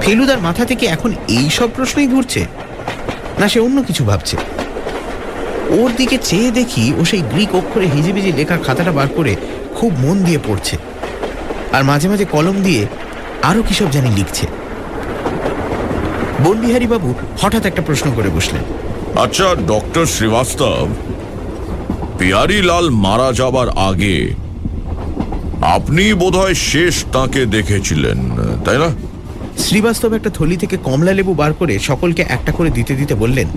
ফেলুদার মাথা থেকে এখন এই সব প্রশ্নই ঘুরছে। না সে অন্য কিছু ভাবছে। ওর দিকে চেয়ে দেখি ও সেই গ্রিক অক্ষরে হিজিবিজি লেখা খাতাটা বার করে খুব মন দিয়ে পড়ছে। আর মাঝে মাঝে কলম দিয়ে আরও কিসব জানি লিখছে। বনবিহারী বাবু হঠাৎ একটা প্রশ্ন করে বসলেন।
আচ্ছা ডক্টর শ্রীবাস্তব পিয়ারিলাল মারা যাবার আগে আপনি বোধহয় শেষ তাকে দেখেছিলেন তাই না?
শ্রীবাস্তব একটা থলি থেকে কমলা লেবু বার করে সকলকে একটা করে দিতে দিতে বললেন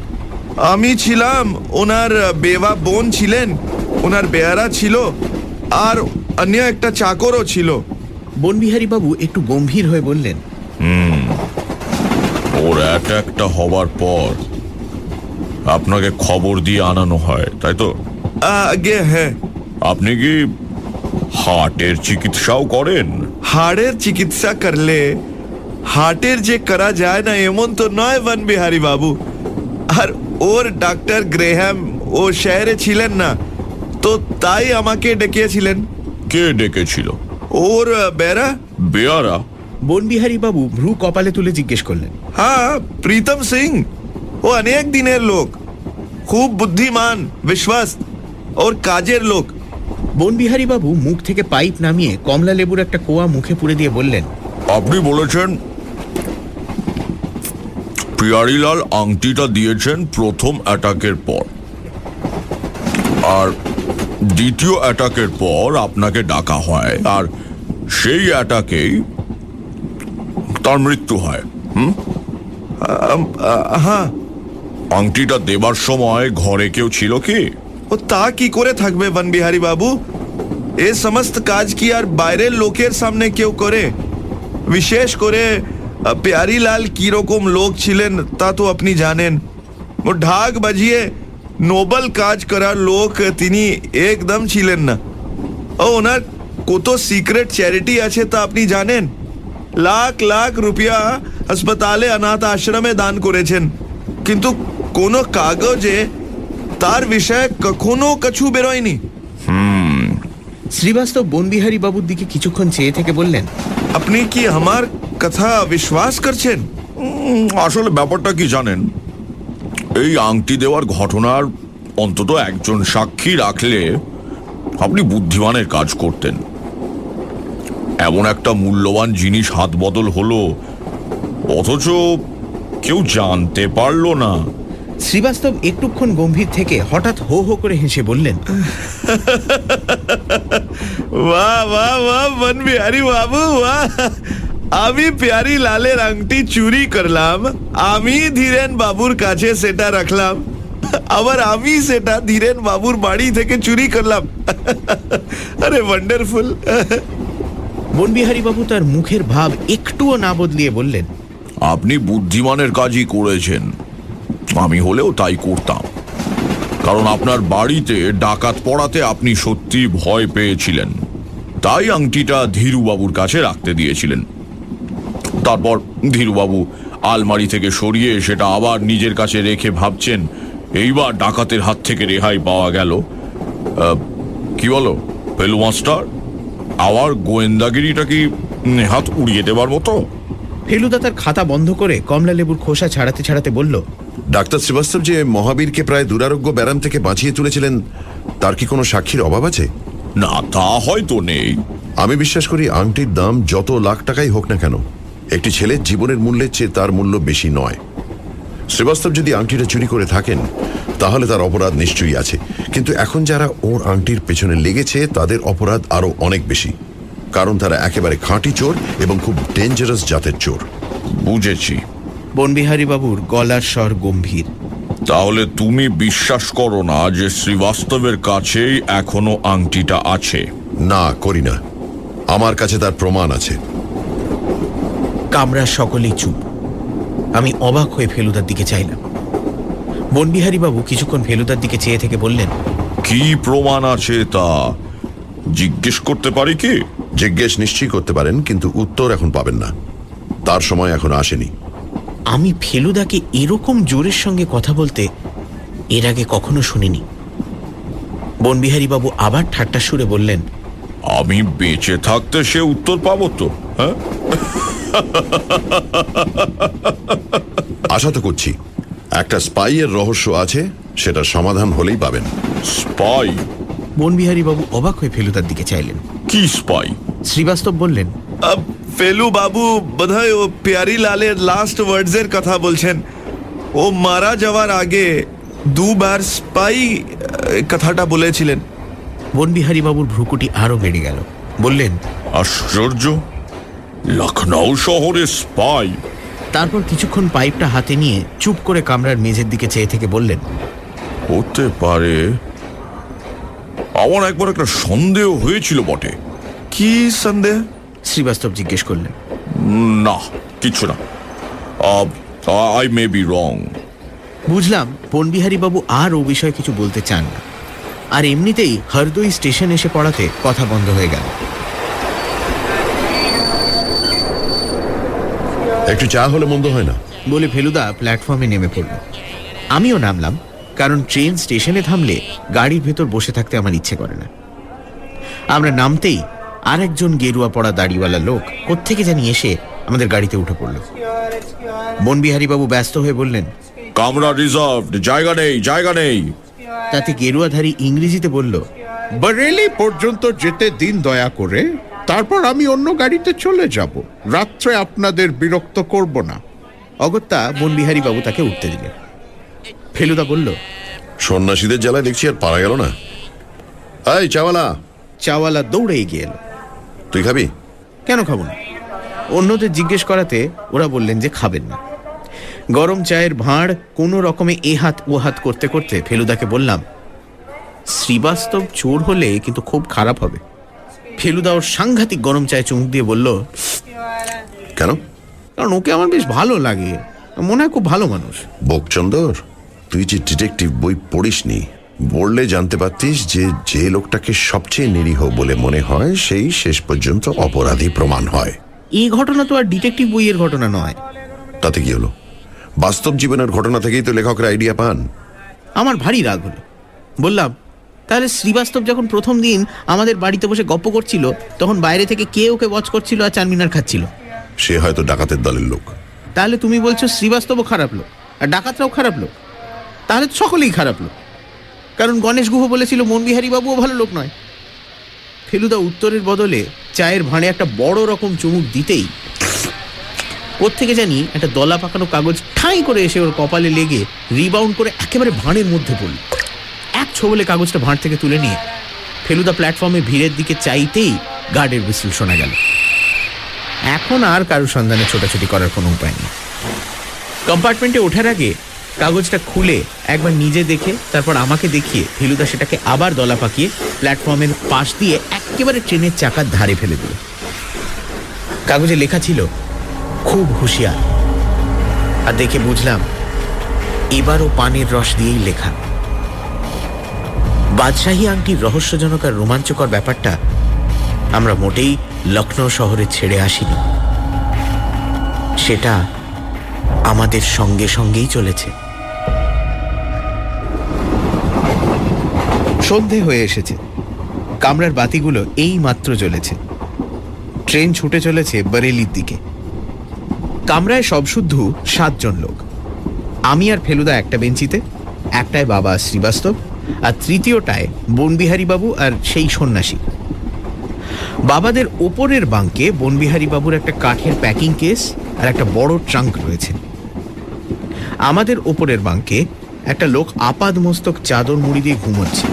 আমি ছিলাম ওনার বেবা বোন ছিলেন ওনার বেয়ারা ছিল আর অন্য একটা চাকরও ছিল।
বনবিহারী বাবু একটু গম্ভীর হয়ে বললেন
হুম ওর অ্যাটাকটা হবার পর আপনাকে খবর দিয়ে আনানো হয় তাই তো?
আগে হ্যাঁ।
আপনি কি হার্টের চিকিৎসাও করেন?
হাড়ের চিকিৎসা করলে হার্টের যে করা যায় না এমন তো নয় বন বিহারী বাবু আর ওর ডাক্তার গ্রেহ্যাম ও শহরে ছিলেন না তো তাই আমাকে ডেকেছিলেন।
কে ডেকেছিল?
ওর বেড়া?
বেয়ারা।
বনবিহারী বাবু ভ্রু কপালে তুলে জিজ্ঞেস করলেন।
হ্যাঁ প্রীতম সিং। ও অনেক দিনের লোক। খুব বুদ্ধিমান বিশ্বাস ওর কাজের লোক।
বনবিহারী বাবু মুখ থেকে পাইপ নামিয়ে কমলা লেবুর একটা কোয়া মুখে পুরে দিয়ে বললেন
আপনি বলেছেন পিয়ারিলাল আংটিটা দিয়েছেন প্রথম অ্যাটাকের পর। আর দ্বিতীয় অ্যাটাকের পর আপনাকে ডাকা হয় আর সেই অ্যাটাকেই তার মৃত্যু হয়। হুম?
হ্যাঁ
আংটিটা দেবার সময় ঘরে কেউ ছিল কি?
ও তা কি করে থাকবে বনবিহারী বাবু? এ সমস্ত কাজ কি আর বাইরের লোকের সামনে কেউ করে? বিশেষ করে প্যারিলাল কীরকম লোক ছিলেন তা তো আপনি জানেন। ও ঢাক বাজিয়ে নোবেল কাজ করার লোক তিনি একদম ছিলেন না। ও ওনার কত সিক্রেট চ্যারিটি আছে তা আপনি জানেন? লাখ লাখ রুপিয়া হাসপাতালে অনাথ আশ্রমে দান করেছেন। কিন্তু কোনো কাগজে তার বিষয়ে কখনো কিছু বেরোয়নি।
শ্রীবাস্তব বনবিহারী বাবুর দিকে কিছুক্ষণ চেয়ে থেকে বললেন
আপনি কি আমার কথা বিশ্বাস করছেন?
আসলে ব্যাপারটা কি জানেন? এই আংটি দেওয়ার ঘটনার অন্তত একজন সাক্ষী রাখলে আপনি বুদ্ধিমানের কাজ করতেন। এমন একটা মূল্যবান জিনিস হাত বদল হলো অথচ কেউ জানতে পারল না।
শ্রীবাস্তব একটুক্ষণ গম্ভীর থেকে হঠাৎ হো হো করে হেসে বললেন
বাহ বাহ বাহ বন বিহারি বাবু বাহ। আমি প্যারি লালের আংটি চুরি করলাম আমি ধীরেন বাবুর কাছে সেটা রাখলাম আবার আমি সেটা ধীরেন বাবুর বাড়ি থেকে চুরি করলাম। আরে ওয়ান্ডারফুল
বনবিহারী বাবু তার মুখের ভাব একটুও না বদলিয়ে বললেন
আপনি বুদ্ধিমানের কাজই করেছেন আমি হলেও তাই করতাম। কারণ আপনার বাড়িতে ডাকাত পড়াতে আপনি সত্যি ভয় পেয়েছিলেন তাই আংটিটা ধীরুবাবুর কাছে রাখতে দিয়েছিলেন। তারপর ধীরুবাবু আলমারি থেকে সরিয়ে সেটা আবার নিজের কাছে রেখে ভাবছেন এইবার ডাকাতের হাত থেকে রেহাই পাওয়া গেল। কি বলো পেলু মাস্টার আবার গোয়েন্দাগিরিটা কি হাত উড়িয়ে দেবার মতো?
ফেলুদা তার খাতা বন্ধ করে কমলা লেবুর খোসা ছাড়াতে ছাড়াতে বলল
ডাক্তার শ্রীবাস্তব যে মহাবীরকে প্রায় দুরারোগ্য ব্যারাম থেকে বাঁচিয়ে তুলেছিলেন তার কি কোনো সাক্ষীর অভাব আছে?
না তা হয়তো নেই।
আমি বিশ্বাস করি আংটির দাম যত লাখ টাকাই হোক না কেন একটি ছেলের জীবনের মূল্যের চেয়ে তার মূল্য বেশি নয়। শ্রীবাস্তব যদি আংটিটা চুরি করে থাকেন তাহলে তার অপরাধ নিশ্চয়ই আছে। কিন্তু এখন যারা ওর আংটির পেছনে লেগেছে তাদের অপরাধ আরও অনেক বেশি। কারণ তারা একেবারে খাঁটি চোর এবং খুব ডেঞ্জারাস জাতের চোর।
বুঝেছি।
বনবিহারী বাবুর গলার স্বর গম্ভীর।
তাহলে তুমি বিশ্বাস করো না যে শ্রীবাস্তবের কাছেই এখনও আংটিটা আছে?
না করি না। আমার কাছে তার প্রমাণ আছে।
কামরা সকলেই চুপ। আমি অবাক হয়ে ফেলুদার দিকে চাইলাম। বনবিহারী বাবু কিছুক্ষণ ফেলুদার দিকে চেয়ে থেকে বললেন
কি প্রমাণ আছে তা জিজ্ঞেস করতে পারি কি?
জিজ্ঞেস নিশ্চয়ই করতে পারেন কিন্তু উত্তর এখন পাবেন না। তার সময় এখন আসেনি।
আমি ফেলুদাকে এরকম জোরের সঙ্গে কথা বলতে এর আগে কখনো শুনিনি। বনবিহারী বাবু আবার ঠাট্টা সুরে বললেন
আমি বেঁচে থাকতে সে উত্তর পাবো তো হ্যাঁ?
আশা তো করছি। একটা স্পাইয়ের রহস্য আছে সেটা সমাধান হলেই পাবেন।
স্পাই?
বনবিহারী বাবু অবাক হয়ে ফেলুদার দিকে চাইলেন।
কি স্পাই?
শ্রীবাস্তব বললেন
ফেলু বাবু বোধহয় ও পেয়ারি লালের লাস্ট ওয়ার্ডসের কথা বলছেন। ও মারা যাওয়ার আগে দুবার স্পাই কথাটা বলেছিলেন।
বনবিহারী বাবুর ভ্রুকুটি আরও বেড়ে গেল। বললেন
আশ্চর্য! লখনৌ শহরে স্পাই।
তারপর কিছুক্ষণ পাইপটা হাতে নিয়ে চুপ করে কামরার মেঝের দিকে চেয়ে থেকে বললেন
হতে পারে আমার একবার একটা সন্দেহ হয়েছিল বটে।
কি সন্দেহ?
শ্রীবাস্তব জিজ্ঞেস করলেন
না কিছু না। আই মে বি রং
বুঝলাম বাবু আর ও বিষয়ে কিছু বলতে চান না। আর এমনিতেই হরদই স্টেশন এসে পড়াতে কথা বন্ধ হয়ে গেল।
একটু চা হলে মন্দ হয় না।
বলে ফেলুদা প্ল্যাটফর্মে নেমে পড়ল। আমিও নামলাম কারণ ট্রেন স্টেশনে থামলে গাড়ির ভেতর বসে থাকতে আমার ইচ্ছে করে না। আমরা নামতেই আরেকজন গেরুয়া পড়া দাড়িওয়ালা লোক কোত্থেকে জানি এসে আমাদের গাড়িতে উঠে পড়ল। বনবিহারী বাবু ব্যস্ত হয়ে বললেন
কামরা রিজার্ভড জায়গা নেই জায়গা নেই।
তাতে গেরুয়াধারী ইংরেজিতে বলল
বরেলি পর্যন্ত যেতে দিন দয়া করে তারপর আমি অন্য গাড়িতে চলে যাব। রাত্রে আপনাদের বিরক্ত করব না।
অগত্যা বনবিহারী বাবু তাকে উঠতে দিলেন। ফেলুদা বলল
সন্ন্যাসীদের জ্বালায় দেখছি আর পারা গেল না। এই চাওয়ালা।
চাওয়ালা দৌড়ে এগিয়ে এলো।
তুই খাবি?
কেন খাব না? অন্যদের জিজ্ঞেস করাতে ওরা বললেন যে খাবেন না। গরম চায়ের ভাঁড় কোনো রকমে এ হাত ও হাত করতে করতে ফেলুদাকে বললাম শ্রীবাস্তব চোর হলে কিন্তু খুব খারাপ হবে। ফেলুদা ওর সাংঘাতিক গরম চায়ে চুমুক দিয়ে বলল
কেন?
কারণ ওকে আমার বেশ ভালো লাগে। মনে হয় খুব ভালো মানুষ।
বোকচন্দর তুই যে ডিটেকটিভ বই পড়িসনি বললে জানতে পারতিস যে যে লোকটাকে সবচেয়ে নিরীহ বলে মনে হয় সেই শেষ পর্যন্ত অপরাধী প্রমাণ হয়।
এই ঘটনা তো আর ডিটেকটিভ বইয়ের ঘটনা নয়।
তাতে কি হলো? বাস্তব জীবনের ঘটনা থেকেই তো লেখকরা আইডিয়া পান।
আমার ভারী রাগ হলো। বললাম তাহলে শ্রীবাস্তব যখন প্রথম দিন আমাদের বাড়িতে বসে গপ্প করছিল তখন বাইরে থেকে কে ওকে ওয়াচ করছিল আর চারমিনার খাচ্ছিল?
সে হয়তো ডাকাতের দলের লোক।
তাহলে তুমি বলছো শ্রীবাস্তবও খারাপ লোক আর ডাকাতরাও খারাপ লোক? তাহলে সকলেই খারাপ লোক। কারণ গণেশ গুহ বলেছিল মনবিহারী বাবুও ভালো লোক নয়। ফেলুদা উত্তরের বদলে চায়ের ভাঁড়ে একটা বড় রকম চুমুক দিতেই থেকে জানি একটা দলা পাকানো কাগজ ঠাঁই করে এসে ওর কপালে লেগে রিবাউন্ড করে একেবারে ভাঁড়ের মধ্যে পড়ল। এক ছোবলে কাগজটা ভাঁড় থেকে তুলে নিয়ে ফেলুদা প্ল্যাটফর্মে ভিড়ের দিকে চাইতেই গার্ডের বিসিল শোনা গেল। এখন আর কারও সন্ধানে ছোটাছুটি করার কোনো উপায় নেই। কম্পার্টমেন্টে ওঠার আগে কাগজটা খুলে একবার নিজে দেখে, তারপর আমাকে দেখিয়ে ফেলুদা সেটাকে আবার দলা পাকিয়ে প্ল্যাটফর্মের পাশ দিয়ে একেবারে ট্রেনের চাকার ধারে ফেলে দিল। কাগজে লেখা ছিল, খুব হুঁশিয়ার। আর দেখে বুঝলাম, এবারও পানের রস দিয়েই লেখা। বাদশাহী আংটির রহস্যজনক আর রোমাঞ্চকর ব্যাপারটা আমরা মোটেই লখনৌ শহরে ছেড়ে আসিনি। সেটা আমাদের সঙ্গে সঙ্গেই চলেছে। সন্ধে হয়ে এসেছে। কামরার বাতিগুলো এই মাত্র জ্বলেছে। ট্রেন ছুটে চলেছে বরেলির দিকে। কামরায় সব শুদ্ধ সাতজন লোক। আমি আর ফেলুদা একটা বেঞ্চিতে একটায় বাবা শ্রীবাস্তব আর তৃতীয়টায় বনবিহারী বাবু আর সেই সন্ন্যাসী। বাবাদের ওপরের বাঙ্কে বনবিহারী বাবুর একটা কাঠের প্যাকিং কেস আর একটা বড় ট্রাঙ্ক রয়েছে। আমাদের ওপরের বাঙ্কে একটা লোক আপাদ মস্তক চাদর মুড়ি দিয়ে ঘুমোচ্ছে।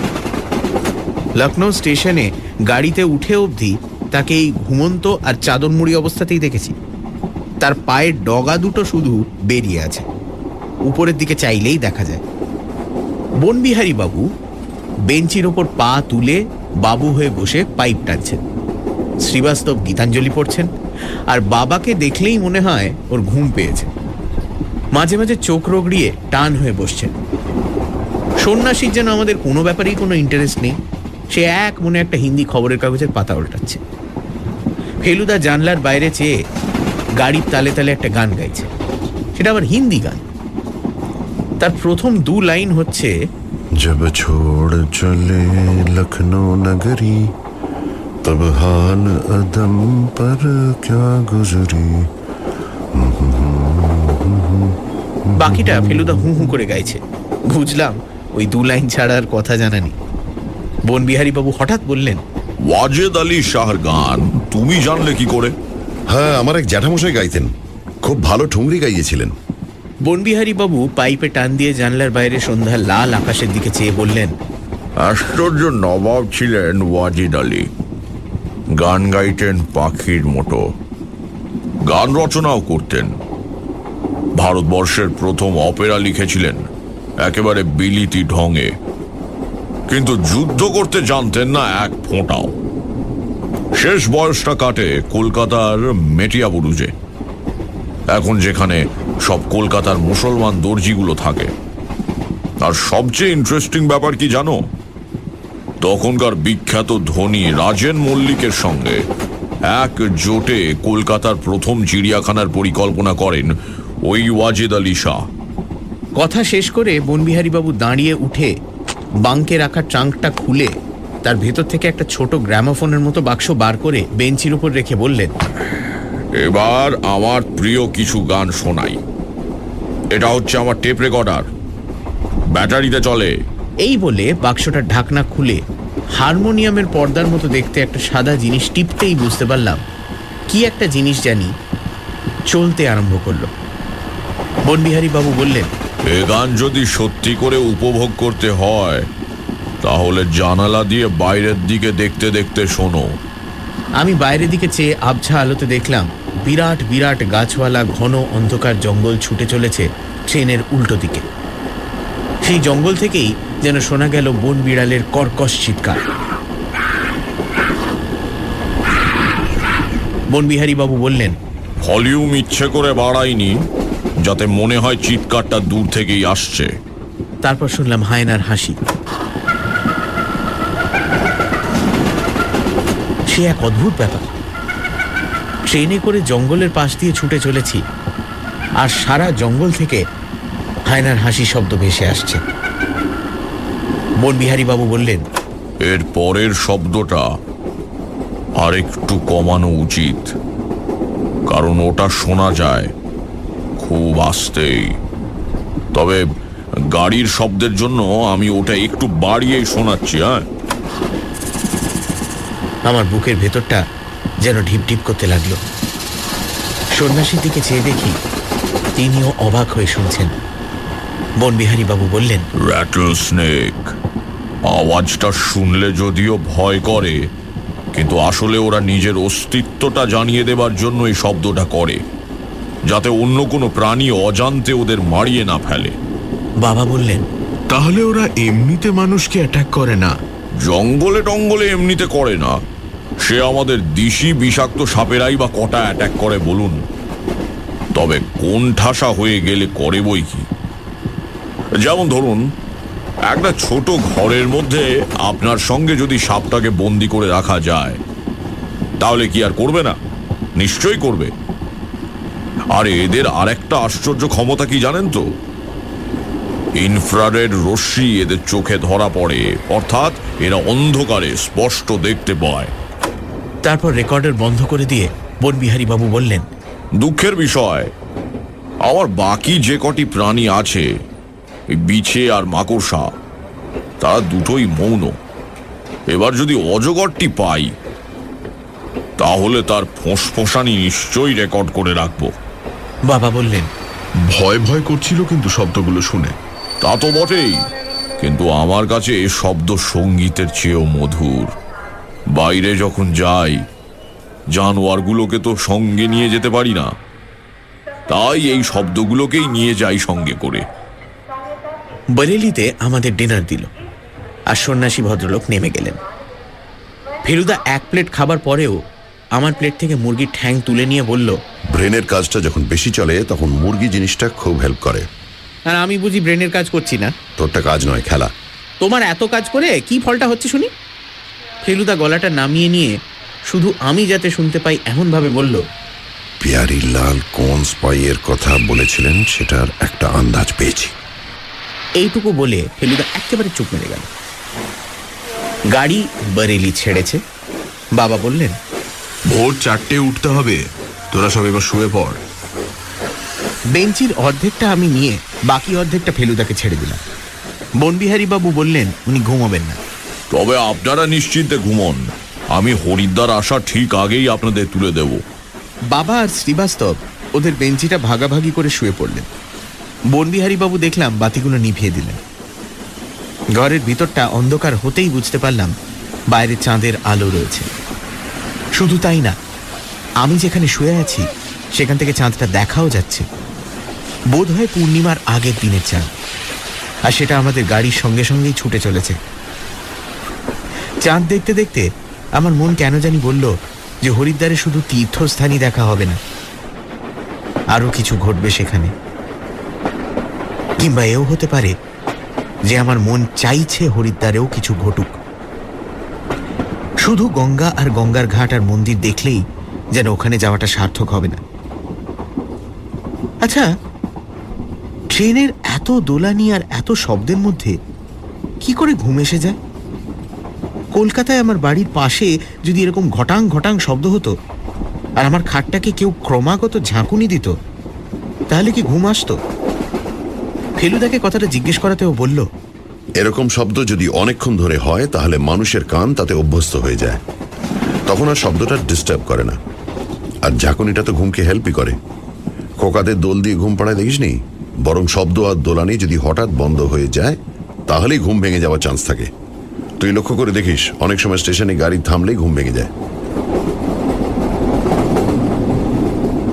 লখনৌ স্টেশনে গাড়িতে উঠে অবধি তাকে এই ঘুমন্ত আর চাদর মুড়ি অবস্থাতেই দেখেছি। তার পায়ের ডগা দুটো শুধু বেরিয়ে আছে। উপরের দিকে চাইলেই দেখা যায়। বনবিহারী বাবু বেঞ্চির ওপর পা তুলে বাবু হয়ে বসে পাইপ টানছেন। শ্রীবাস্তব গীতাঞ্জলি পড়ছেন আর বাবাকে দেখলেই মনে হয় ওর ঘুম পেয়েছে। মাঝে মাঝে চোখ রগড়িয়ে টান হয়ে বসছেন। সন্ন্যাসীর যেন আমাদের কোনো ব্যাপারেই কোনো ইন্টারেস্ট নেই, সে এক মনে একটা হিন্দি খবরের কাগজের পাতা উল্টাচ্ছে। ফেলুদা জানলার বাইরে চেয়ে গাড়ির তালে তালে একটা গান গাইছে। সেটা আবার হিন্দি গান। তার প্রথম দু লাইন হচ্ছে
জব ছোড় চলে লখনৌ নগরী তব হাল আদম পর ক্যা গুজরি
বাকিটা ফেলুদা হু হু করে গাইছে। বুঝলাম ওই দু লাইন ছাড়া আর কথা জানানি বনবিহারী বাবু হঠাৎ বললেন
ওয়াজেদ আলী শাহর গান তুমি জানলে কি করে?
হ্যাঁ আমার এক জ্যাঠামশাই গাইতেন। খুব ভালো ঠুংরি গাইয়েছিলেন।
বনবিহারী বাবু পাইপে টান দিয়ে জানলার বাইরে সন্ধ্যার লাল আকাশের দিকে চেয়ে বললেন,
আশ্চর্য নবাব ছিলেন ওয়াজিদ আলী। গান গাইতেন পাখির মতো। গান রচনাও করতেন। ভারতবর্ষের প্রথম অপেরা লিখেছিলেন, একেবারে বিলিতি ঢঙে। কিন্তু যুদ্ধ করতে জানতেন না এক ফোঁটাও। শেষ বয়সটা কাটে কলকাতার মেটিয়াবুরুজে। এখন যেখানে সব কলকাতার মুসলমান দর্জিগুলো থাকে। আর সবচেয়ে ইন্টারেস্টিং ব্যাপার কি জানো? তখনকার বিখ্যাত ধনী রাজেন মল্লিকের সঙ্গে এক জোটে কলকাতার প্রথম চিড়িয়াখানার পরিকল্পনা করেন ওই ওয়াজেদ আলী শাহ।
কথা শেষ করে বনবিহারী বাবু দাঁড়িয়ে উঠে বাঙ্কে রাখা ট্রাঙ্কটা খুলে তার ভেতর থেকে একটা ছোট গ্রামোফোনের মতো বাক্স বার করে বেঞ্চির উপর রেখে বললেন
এবার আমার প্রিয় কিছু গান শোনাই। এটা হচ্ছে আমার টেপ রেকর্ডার। ব্যাটারিতে চলে।
এই বলে বাক্সটার ঢাকনা খুলে হারমোনিয়ামের পর্দার মতো দেখতে একটা সাদা জিনিস টিপতেই বুঝতে পারলাম কি একটা জিনিস জানি চলতে আরম্ভ করল। বাবু বললেন
এ গান যদি সত্যি করে উপভোগ করতে হয় তাহলে জানালা দিয়ে বাইরের দিকে দেখতে দেখতে শোনো।
আমি বাইরের দিকে চেয়ে আবছা আলোতে দেখলাম বিরাট বিরাট গাছওয়ালা ঘন অন্ধকার জঙ্গল ছুটে চলেছে ট্রেনের উল্টো দিকে। সেই জঙ্গল থেকেই যেন শোনা গেল বন বিড়ালের কর্কশ চিৎকার। বনবিহারী বাবু বললেন
ভলিউম ইচ্ছে করে বাড়াইনি যাতে মনে হয় চিৎকারটা দূর থেকেই আসছে।
তারপর শুনলাম হায়নার হাসি। সে এক অদ্ভুত ব্যাপার। ট্রেনে করে জঙ্গলের পাশ দিয়ে ছুটে চলেছি। আর সারা জঙ্গল থেকে হায়নার হাসি শব্দ ভেসে আসছে। বনবিহারী বাবু বললেন
এর পরের শব্দটা আর একটু কমানো উচিত কারণ ওটা শোনা যায় খুব আস্তেই। তবে গাড়ির শব্দের জন্য আমি ওটা একটু বাড়িয়েই শোনাচ্ছি হ্যাঁ?
আমার বুকের ভেতরটা যেন ঢিপ ঢিপ করতে লাগল। সন্ন্যাসীর দিকে চেয়ে দেখি তিনিও অবাক হয়ে শুনছেন। বনবিহারী বাবু বললেন
র্যাটল স্নেক আওয়াজটা শুনলে যদিও ভয় করে কিন্তু আসলে ওরা নিজের অস্তিত্বটা জানিয়ে দেবার জন্য এই শব্দটা করে যাতে অন্য কোনো প্রাণী অজান্তে ওদের মারিয়ে না ফেলে।
বাবা বললেন
তাহলে ওরা এমনিতে মানুষকে অ্যাটাক করে না?
জঙ্গলে টঙ্গলে এমনিতে করে না। সে আমাদের দিশি বিষাক্ত সাপেরাই বা কটা অ্যাটাক করে বলুন। তবে কোন ঠাসা হয়ে গেলে করে বই কি? যেমন ধরুন, একটা ছোট ঘরের মধ্যে আপনার সঙ্গে যদি সাপটাকে বন্দি করে রাখা যায়, তাহলে কি আর করবে না? নিশ্চয়ই করবে। আর এদের আরেকটা আশ্চর্য ক্ষমতা কি জানেন তো? ইনফ্রারেড রশ্মি এদের চোখে ধরা পড়ে, অর্থাৎ এরা অন্ধকারে স্পষ্ট দেখতে পায়।
তারপর রেকর্ডার বন্ধ করে দিয়ে বনবিহারী বাবু বললেন
দুঃখের বিষয় আমার বাকি যে কটি প্রাণী আছে এই বিছে আর মাকড়সা তারা দুটোই মৌন। এবার যদি অজগরটি পাই তাহলে তার ফোঁসফোঁসানি নিশ্চয়ই রেকর্ড করে রাখব।
বাবা বললেন
ভয় ভয় করছিল কিন্তু শব্দগুলো শুনে।
তা তো বটেই কিন্তু আমার কাছে এ শব্দ সঙ্গীতের চেয়েও মধুর। বাইরে যখন যাই জানোয়ারগুলোকে তো সঙ্গে নিয়ে যেতে পারি না। তাই এই শব্দগুলোকেই নিয়ে যাই সঙ্গে করে।
বরেলিতে আমাদের ডিনার দিল আর সন্ন্যাসী ভদ্রলোক নেমে গেলেন। ফেলুদা এক প্লেট খাবার পরেও আমার প্লেট থেকে মুরগির ঠ্যাং তুলে নিয়ে বলল
ব্রেনের কাজটা যখন বেশি চলে তখন মুরগি জিনিসটা খুব হেল্প করে।
আর আমি বুঝি ব্রেনের কাজ করছি না?
তোরটা কাজ নয় খেলা।
তোমার এত কাজ করে কি ফলটা হচ্ছে শুনি? ফেলুদা গলাটা নামিয়ে নিয়ে শুধু আমি যাতে শুনতে পাই এমনভাবে বলল
পিয়ারি লাল কোন স্পাইয়ের কথা বলেছিলেন সেটার একটা আন্দাজ পেয়েছি।
এইটুকু বলে ফেলুদা একেবারে চুপ মেরে গেল। গাড়ি বরেলি ছেড়েছে। বাবা বললেন
ভোর চারটে উঠতে হবে। তোরা সব এবার শুয়ে পড়।
বেঞ্চির অর্ধেকটা আমি নিয়ে বাকি অর্ধেকটা ফেলুদাকে ছেড়ে দিলাম। বনবিহারী বাবু বললেন উনি ঘুমাবেন না।
তবে আপনারা নিশ্চিন্তে ঘুমন। আমি হরিদ্বার আসা ঠিক আগেই আপনাদের তুলে দেব।
বাবা আর শ্রীবাস্তব ওদের বেঞ্চিটা ভাগাভাগি করে শুয়ে পড়লেন। বনবিহারী বাবু দেখলাম বাতিগুলো নিভিয়ে দিলেন। ঘরের ভিতরটা অন্ধকার হতেই বুঝতে পারলাম বাইরে চাঁদের আলো রয়েছে। শুধু তাই না, আমি যেখানে শুয়ে আছি, সেখান থেকে চাঁদটা দেখাও যাচ্ছে। বোধ হয় পূর্ণিমার আগের দিনের চাঁদ। আর সেটা আমাদের গাড়ির সঙ্গে সঙ্গেই ছুটে চলেছে। চাঁদ দেখতে দেখতে আমার মন কেন জানি বলল যে হরিদ্বারে শুধু তীর্থস্থানই দেখা হবে না। আরও কিছু ঘটবে সেখানে। কিংবা এও হতে পারে যে আমার মন চাইছে হরিদ্বারেও কিছু ঘটুক। শুধু গঙ্গা আর গঙ্গার ঘাট আর মন্দির দেখলেই যেন ওখানে যাওয়াটা সার্থক হবে না। আচ্ছা ট্রেনের এত দোলানি আর এত শব্দের মধ্যে কি করে ঘুম এসে যায়? কলকাতায় আমার বাড়ির পাশে যদি এরকম ঘটাং ঘটাং শব্দ হতো, আর আমার খাটটাকে কেউ ক্রমাগত ঝাঁকুনি দিত, তাহলে কি ঘুম আসতো? ফেলুদাকে কথাটা জিজ্ঞেস করাতেও বলল,
এরকম শব্দ যদি অনেকক্ষণ ধরে হয়, তাহলে মানুষের কান তাতে অভ্যস্ত হয়ে যায়। তখন আর শব্দটা ডিস্টার্ব করে না। আর ঝাঁকুনিটা তো ঘুমকে হেল্পই করে। খোকাদের দোল দিয়ে ঘুম পাড়ায় দেখিসনি বরং শব্দ আর দোলানি যদি হঠাৎ বন্ধ হয়ে যায়, তাহলেই ঘুম ভেঙে যাওয়ার চান্স থাকে। তুই লক্ষ্য করে দেখিস, অনেক সময় স্টেশনে গাড়ি থামলেই ঘুম ভেঙে যায়।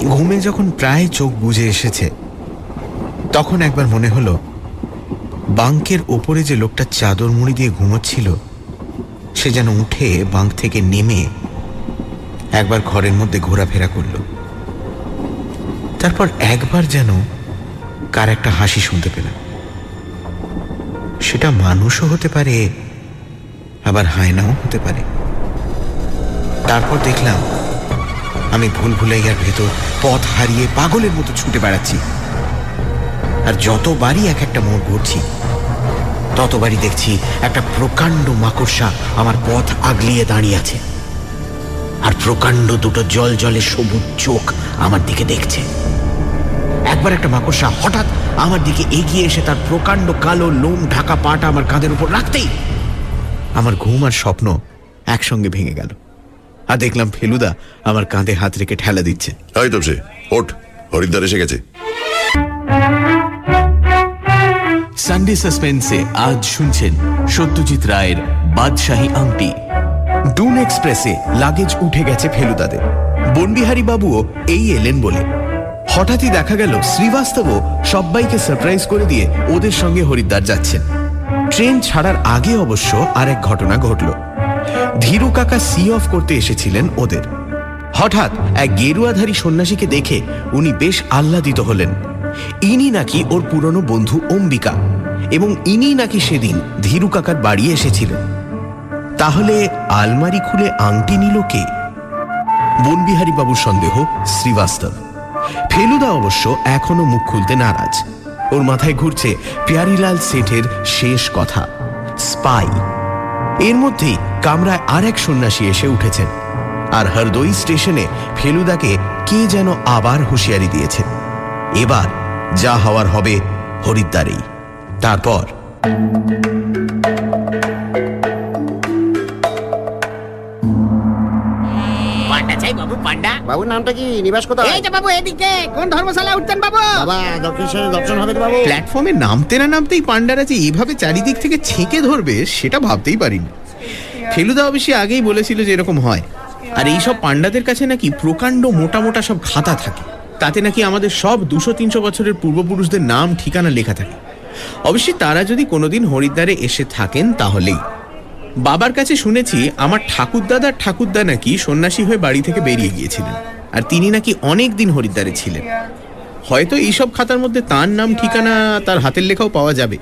ঘুমে যখন প্রায় চোখ বুঝে এসেছে, তখন একবার মনে হলো, বাঙ্কের ওপরে যে লোকটা চাদর মুড়ি দিয়ে ঘুমোচ্ছিল, সে যেন উঠে বাঙ্ক থেকে নেমে একবার ঘরের মধ্যে ঘোরাফেরা করল। তারপর একবার যেন কার একটা হাসি শুনতে পেলাম। সেটা মানুষও হতে পারে আবার হায়নাও হতে পারে। তারপর দেখলাম, আমি ভুল ভুলাইয়ার ভেতর পথ হারিয়ে পাগলের মতো ছুটে বেড়াচ্ছি। আর যতবারই এক একটা মোড় ঘুরছি, ততবারই দেখছি একটা প্রকাণ্ড মাকড়সা আমার পথ আগলিয়ে দাঁড়িয়ে আছে। আর প্রকাণ্ড দুটো জল জলে সবুজ চোখ আমার দিকে দেখছে। একবার একটা মাকড়সা হঠাৎ আমার দিকে এগিয়ে এসে তার প্রকাণ্ড কালো লোম ঢাকা পাটা আমার কাঁধের উপর রাখতেই আমার ঘুম আর স্বপ্ন একসঙ্গে ভেঙে গেল। আর দেখলাম ফেলুদা আমার কাঁধে হাত রেখে ঠেলা দিচ্ছে।
এই তো সে ওঠ হরিদ্বার এসে গেছে।
সানডে সাসপেন্সে আজ শুনছেন সত্যজিৎ রায়ের বাদশাহী আংটি।
ডুন এক্সপ্রেসে লাগেজ উঠে গেছে ফেলুদাদের। বনবিহারী বাবুও এই এলেন বলে। হঠাৎই দেখা গেল শ্রীবাস্তবও সবাইকে সারপ্রাইজ করে দিয়ে ওদের সঙ্গে হরিদ্বার যাচ্ছেন। ট্রেন ছাড়ার আগে অবশ্য আরেক ঘটনা ঘটল। ধীরু কাকা সি অফ করতে এসেছিলেন ওদের। হঠাৎ এক গেরুয়াধারী সন্ন্যাসীকে দেখে উনি বেশ আহ্লাদিত হলেন। ইনি নাকি ওর পুরনো বন্ধু অম্বিকা এবং ইনি নাকি সেদিন ধীরু কাকার বাড়ি এসেছিলেন। তাহলে আলমারি খুলে আংটি নিল কে? বনবিহারী বাবুর সন্দেহ শ্রীবাস্তব। ফেলুদা অবশ্য এখনও মুখ খুলতে নারাজ। ওর মাথায় ঘুরছে প্যারিলাল সেঠের শেষ কথা, স্পাই। এর মধ্যেই কামরায় আর এক সন্ন্যাসী এসে উঠেছেন আর হরদই স্টেশনে ফেলুদাকে কে যেন আবার হুঁশিয়ারি দিয়েছে। এবার যা হওয়ার হবে হরিদ্বারেই। তারপর
পান্ডা
বাবুর নামটা কি? নিবাস কোথায়?
এই যে বাবু এদিকে। কোন ধর্মশালা উঠতেন বাবু?
বাবা দক্ষিণেশ্বরের দর্শন হবে বাবু।
প্ল্যাটফর্মে নামতে না নামতেই পান্ডারা যে এইভাবে চারিদিক থেকে ছেঁকে ধরবে সেটা ভাবতেই পারিনি। ফেলুদা অবশ্যই আগেই বলেছিল যে এরকম হয়। আর এই সব পান্ডাদের কাছে নাকি প্রকাণ্ড মোটা মোটা সব খাতা থাকে। তাতে নাকি আমাদের সব দুশো তিনশো বছরের পূর্বপুরুষদের নাম ঠিকানা লেখা থাকে। অবশ্যই তারা যদি কোনোদিন হরিদ্বারে এসে থাকেন তাহলেই। বাবার কাছে শুনেছি আমার ঠাকুরদাদার ঠাকুরদা নাকি সন্ন্যাসী হয়ে বাড়ি থেকে বেরিয়ে গিয়েছিলেন, আর তিনি নাকি অনেক দিন হরিদ্বারে ছিলেন। হয়তো এইসব খাতার মধ্যে তার নাম, ঠিকানা, তার হাতের লেখাও পাওয়া যাবে।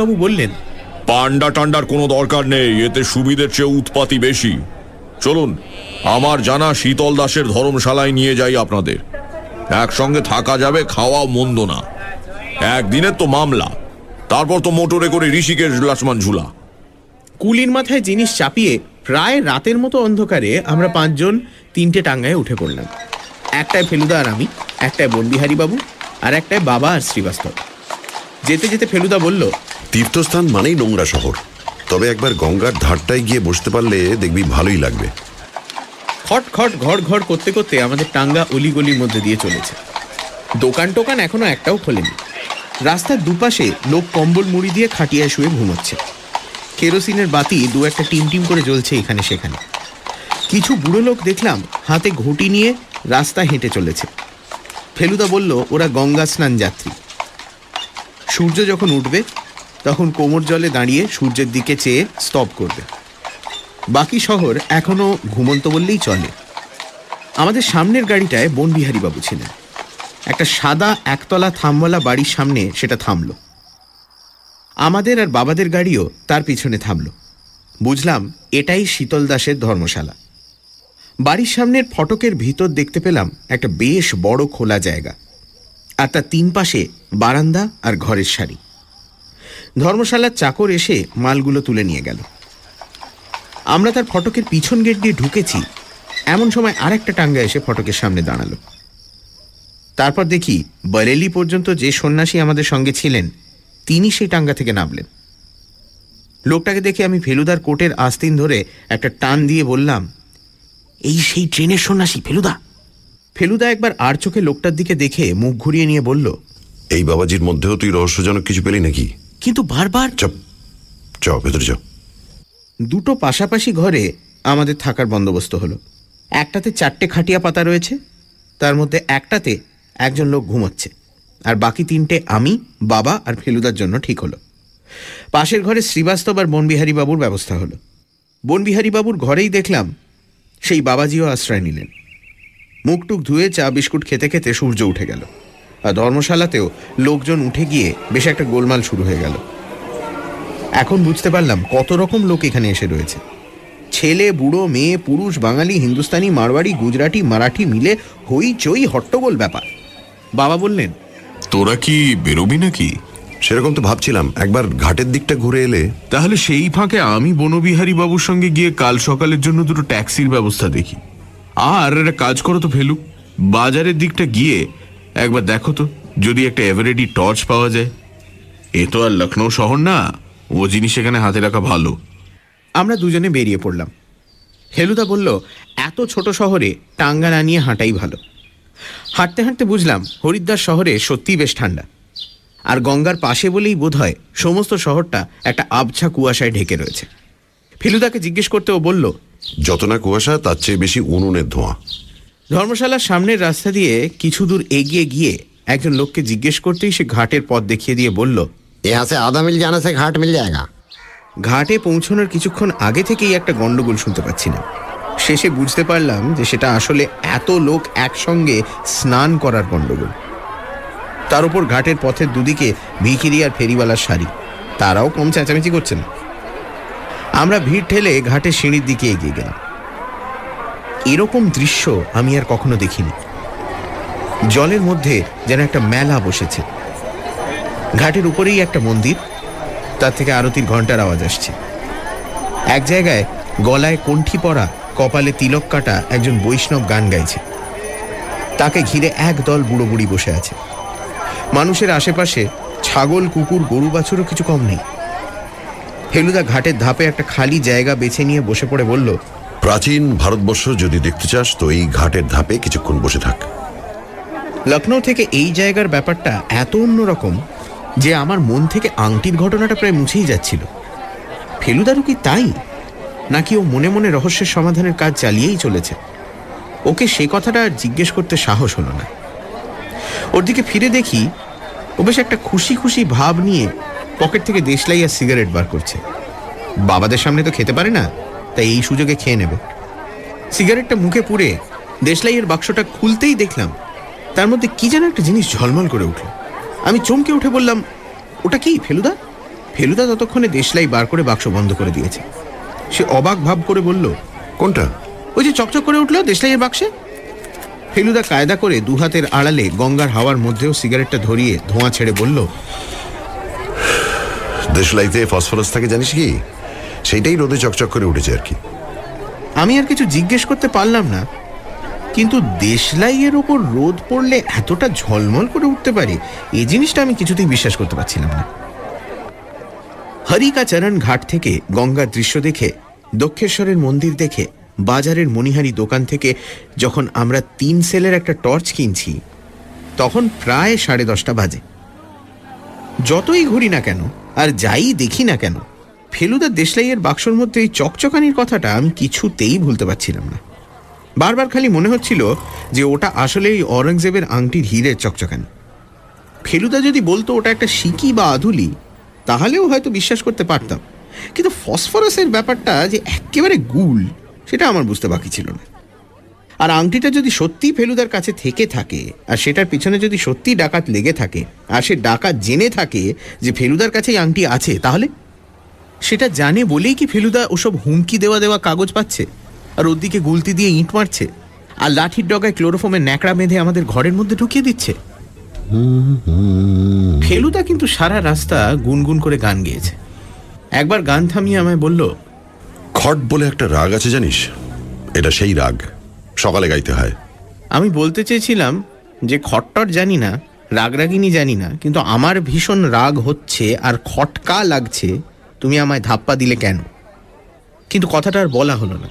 বাবু বললেন
পান্ডা টান্ডার কোনো দরকার নেই, এতে সুবিধের চেয়ে উৎপাতি বেশি। চলুন, আমার জানা শীতল দাসের ধর্মশালায় নিয়ে যাই আপনাদের। একসঙ্গে থাকা যাবে, খাওয়া মন্দ না। একদিনের তো মামলা, তারপর তো মোটরে করে ঋষিকেশ লাসমান ঝুলা
কুলির মাথায় জিনিস চাপিয়ে প্রায় রাতের মতো অন্ধকারে আমরা পাঁচজন তিনটে টাঙ্গায় উঠে পড়লাম। একটায় ফেলুদা আর আমি একটায় বনবিহারী বাবু আর একটায় বাবা আর শ্রীবাস্তব। যেতে যেতে ফেলুদা বলল
তীর্থস্থান মানেই নোংরা শহর। তবে একবার গঙ্গার ধারটায় গিয়ে বসতে পারলে দেখবি ভালোই লাগবে।
খট খট ঘর ঘর করতে করতে আমাদের টাঙ্গা অলিগলির মধ্যে দিয়ে চলেছে। দোকান টোকান এখনও একটাও খোলেনি। রাস্তার দুপাশে লোক কম্বল মুড়ি দিয়ে খাটিয়ায় শুয়ে ঘুমোচ্ছে। কেরোসিনের বাতি দু একটা টিম টিম করে জ্বলছে এখানে সেখানে। কিছু বুড়ো লোক দেখলাম হাতে ঘটি নিয়ে রাস্তা হেঁটে চলেছে। ফেলুদা বলল, ওরা গঙ্গা স্নান যাত্রী। সূর্য যখন উঠবে, তখন কোমর জলে দাঁড়িয়ে সূর্যের দিকে চেয়ে স্তব করবে। বাকি শহর এখনও ঘুমন্ত বললেই চলে। আমাদের সামনের গাড়িটায় বনবিহারী বাবু ছিলেন। একটা সাদা একতলা থামওয়ালা বাড়ির সামনে সেটা থামলো। আমাদের আর বাবাদের গাড়িও তার পিছনে থামল। বুঝলাম, এটাই শীতল দাসের ধর্মশালা। বাড়ির সামনের ফটকের ভিতর দেখতে পেলাম একটা বেশ বড় খোলা জায়গা, আর তার তিন পাশে বারান্দা আর ঘরের সারি। ধর্মশালার চাকর এসে মালগুলো তুলে নিয়ে গেল। আমরা তার ফটকের পিছন গেট দিয়ে ঢুকেছি, এমন সময় আরেকটা টাঙ্গা এসে ফটকের সামনে দাঁড়াল। তারপর দেখি, বরেলি পর্যন্ত যে সন্ন্যাসী আমাদের সঙ্গে ছিলেন তিনি সেই টাঙ্গা থেকে নামলেন। লোকটাকে দেখে আমি ফেলুদার কোটের আস্তিন ধরে একটা টান দিয়ে বললাম এই সেই ট্রেনের সন্ন্যাসী ফেলুদা? ফেলুদা একবার আর চোখে লোকটার দিকে দেখে মুখ ঘুরিয়ে নিয়ে বলল
এই বাবাজির মধ্যেও তুই রহস্যজনক কিছু পেলি নাকি?
কিন্তু বারবার?
চপ চ ভেতরে চ
দুটো পাশাপাশি ঘরে আমাদের থাকার বন্দোবস্ত হলো। একটাতে চারটে খাটিয়া পাতা রয়েছে তার মধ্যে একটাতে একজন লোক ঘুমোচ্ছে। আর বাকি তিনটে আমি, বাবা আর ফেলুদার জন্য ঠিক হলো। পাশের ঘরে শ্রীবাস্তব আর বনবিহারী বাবুর ব্যবস্থা হলো। বনবিহারী বাবুর ঘরেই দেখলাম সেই বাবাজিও আশ্রয় নিলেন। মুখটুক ধুয়ে চা, বিস্কুট খেতে খেতে সূর্য উঠে গেল। আর ধর্মশালাতেও লোকজন উঠে গিয়ে বেশ একটা গোলমাল শুরু হয়ে গেল। এখন বুঝতে পারলাম কত রকম লোক এখানে এসে রয়েছে। ছেলে, বুড়ো, মেয়ে, পুরুষ, বাঙালি, হিন্দুস্তানি, মারওয়াড়ি, গুজরাটি, মারাঠি মিলে হই চই হট্টগোল ব্যাপার। বাবা বললেন
তোরা কি বেরোবি নাকি?
সেরকম তো ভাবছিলাম। একবার ঘাটের দিকটা ঘুরে এলে।
তাহলে সেই ফাঁকে আমি বনবিহারী বাবুর সঙ্গে গিয়ে কাল সকালের জন্য দুটো ট্যাক্সির ব্যবস্থা দেখি। আর একটা কাজ করো তো ফেলু। বাজারের দিকটা গিয়ে একবার দেখো তো যদি একটা এভারেডি টর্চ পাওয়া যায়। এ তো আর লখনৌ শহর না ও জিনিস এখানে হাতে রাখা ভালো।
আমরা দুজনে বেরিয়ে পড়লাম। হেলুদা বলল এত ছোট শহরে টাঙ্গা না নিয়ে হাঁটাই ভালো। হাঁটতে হাঁটতে বুঝলাম হরিদ্বার শহরে সত্যিই বেশ ঠান্ডা আর গঙ্গার পাশে বলেই বোধহয় সমস্ত শহরটা একটা আবছা কুয়াশায় ঢেকে রয়েছে ফেলুদাকে জিজ্ঞেস করতে ও বলল
যত না কুয়াশা তার চেয়ে বেশি উনুনের ধোঁয়া
ধর্মশালার সামনের রাস্তা দিয়ে কিছু দূর এগিয়ে গিয়ে একজন লোককে জিজ্ঞেস করতেই সে ঘাটের পথ দেখিয়ে দিয়ে বলল
यहाँ से आधा मिल जाने से घाट मिल जाएगा
ঘাটে পৌঁছানোর কিছুক্ষণ আগে থেকেই একটা গন্ডগোল শুনতে পাচ্ছিলাম শেষে বুঝতে পারলাম যে সেটা আসলে এত লোক একসঙ্গে স্নান করার গন্ডগোল। তার উপর ঘাটের পথের দুদিকে ভিখিরি আর ফেরিওয়ালার সারি তারাও কম চেঁচামেচি করছে না আমরা ভিড় ঠেলে ঘাটের সিঁড়ির দিকে এগিয়ে গেলাম। এরকম দৃশ্য আমি আর কখনো দেখিনি। জলের মধ্যে যেন একটা মেলা বসেছে। ঘাটের উপরেই একটা মন্দির, তার থেকে আরতির ঘণ্টার আওয়াজ আসছে। এক জায়গায় গলায় কণ্ঠি পরা কপালে তিলক কাটা একজন বৈষ্ণব গান গাইছে। তাকে ঘিরে এক দল বুড়ো বুড়ি বসে আছে। মানুষের আশেপাশে ছাগল কুকুর গরু বাছুরও কিছু কম নেই। ফেলুদা ঘাটের ধাপে একটা খালি জায়গা বেছে নিয়ে বসে পড়ে বলল
প্রাচীন ভারতবর্ষ যদি দেখতে চাস তো এই ঘাটের ধাপে কিছুক্ষণ বসে থাক।
লখনৌ থেকে এই জায়গার ব্যাপারটা এত অন্যরকম যে আমার মন থেকে আংটির ঘটনাটা প্রায় মুছেই যাচ্ছিল। ফেলুদারও কি তাই? নাকি ও মনে মনে রহস্যের সমাধানের কাজ চালিয়েই চলেছে? ওকে সে কথাটা আর জিজ্ঞেস করতে সাহস হলো না। ওর দিকে ফিরে দেখি, ও বেশ একটা খুশি খুশি ভাব নিয়ে পকেট থেকে দেশলাই আর সিগারেট বার করছে। বাবাদের সামনে তো খেতে পারে না, তাই এই সুযোগে খেয়ে নেবে। সিগারেটটা মুখে পুড়ে দেশলাইয়ের বাক্সটা খুলতেই দেখলাম, তার মধ্যে কি যেন একটা জিনিস ঝলমল করে উঠল। আমি চমকে উঠে বললাম, ওটা কি, ফেলুদা? ফেলুদা ততক্ষণে দেশলাই বার করে বাক্স বন্ধ করে দিয়েছে। সে অবাক ভাব করে বলল
কোনটা?
ওই যে চকচক করে উঠল দেশলাইয়ের বাক্সে। ফেলুদা কায়দা করে দু হাতের আড়ালে গঙ্গার হাওয়ার মধ্যেও সিগারেটটা ধরিয়ে ধোঁয়া ছেড়ে বলল
দেশলাইতে ফসফরাস থাকে জানিস কি? সেইটাই রোদে চকচক করে উঠেছে আর কি।
আমি আর কিছু জিজ্ঞেস করতে পারলাম না কিন্তু দেশলাইয়ের ওপর রোদ পড়লে এতটা ঝলমল করে উঠতে পারে এই জিনিসটা আমি কিছুতেই বিশ্বাস করতে পারছিলাম না। হরিকাচরণ ঘাট থেকে গঙ্গার দৃশ্য দেখে, দক্ষেশ্বরের মন্দির দেখে, বাজারের মণিহারি দোকান থেকে যখন আমরা তিন সেলের একটা টর্চ কিনছি, তখন প্রায় সাড়ে দশটা বাজে। যতই ঘুরি না কেন, আর যাই দেখি না কেন, ফেলুদা দেশলাইয়ের বাক্সর মধ্যে এই চকচকানির কথাটা আমি কিছুতেই ভুলতে পারছিলাম না। বারবার খালি মনে হচ্ছিল যে ওটা আসলে এই অরঙ্গজেবের আংটির হীরের চকচকানি। ফেলুদা যদি বলতো ওটা একটা সিকি বা আধুলি তাহলেও হয়তো বিশ্বাস করতে পারতাম। কিন্তু ফসফরাসের ব্যাপারটা যে একেবারে গুল, সেটা আমার বুঝতে বাকি ছিল না। আর আংটিটা যদি সত্যি ফেলুদার কাছে থেকে থাকে, আর সেটার পিছনে যদি সত্যি ডাকাত লেগে থাকে, আর সে ডাকাত জেনে থাকে যে ফেলুদার কাছে আংটি আছে, তাহলে? সেটা জানে বলেই কি ফেলুদা ওসব হুমকি দেওয়া দেওয়া কাগজ পাচ্ছে, আর ওর দিকে গুলতি দিয়ে ইঁট মারছে, আর লাঠির ডগায় ক্লোরোফোমের ন্যাকড়া বেঁধে আমাদের ঘরের মধ্যে ঢুকিয়ে দিচ্ছে? ফেলুদা কিন্তু সারা রাস্তা গুনগুন করে গান গেয়েছে। একবার গান থামিয়ে আমায় বলল
খট বলে একটা রাগ আছে জানিস? এটা সেই রাগ। সকালে গাইতে হয়।
আমি বলতে চেয়েছিলাম যে খট্টর জানি না রাগরাগিনী জানি না কিন্তু আমার ভীষণ রাগ হচ্ছে আর খটকা লাগছে তুমি আমায় ধাপ্পা দিলে কেন? কিন্তু কথাটা আর বলা হলো না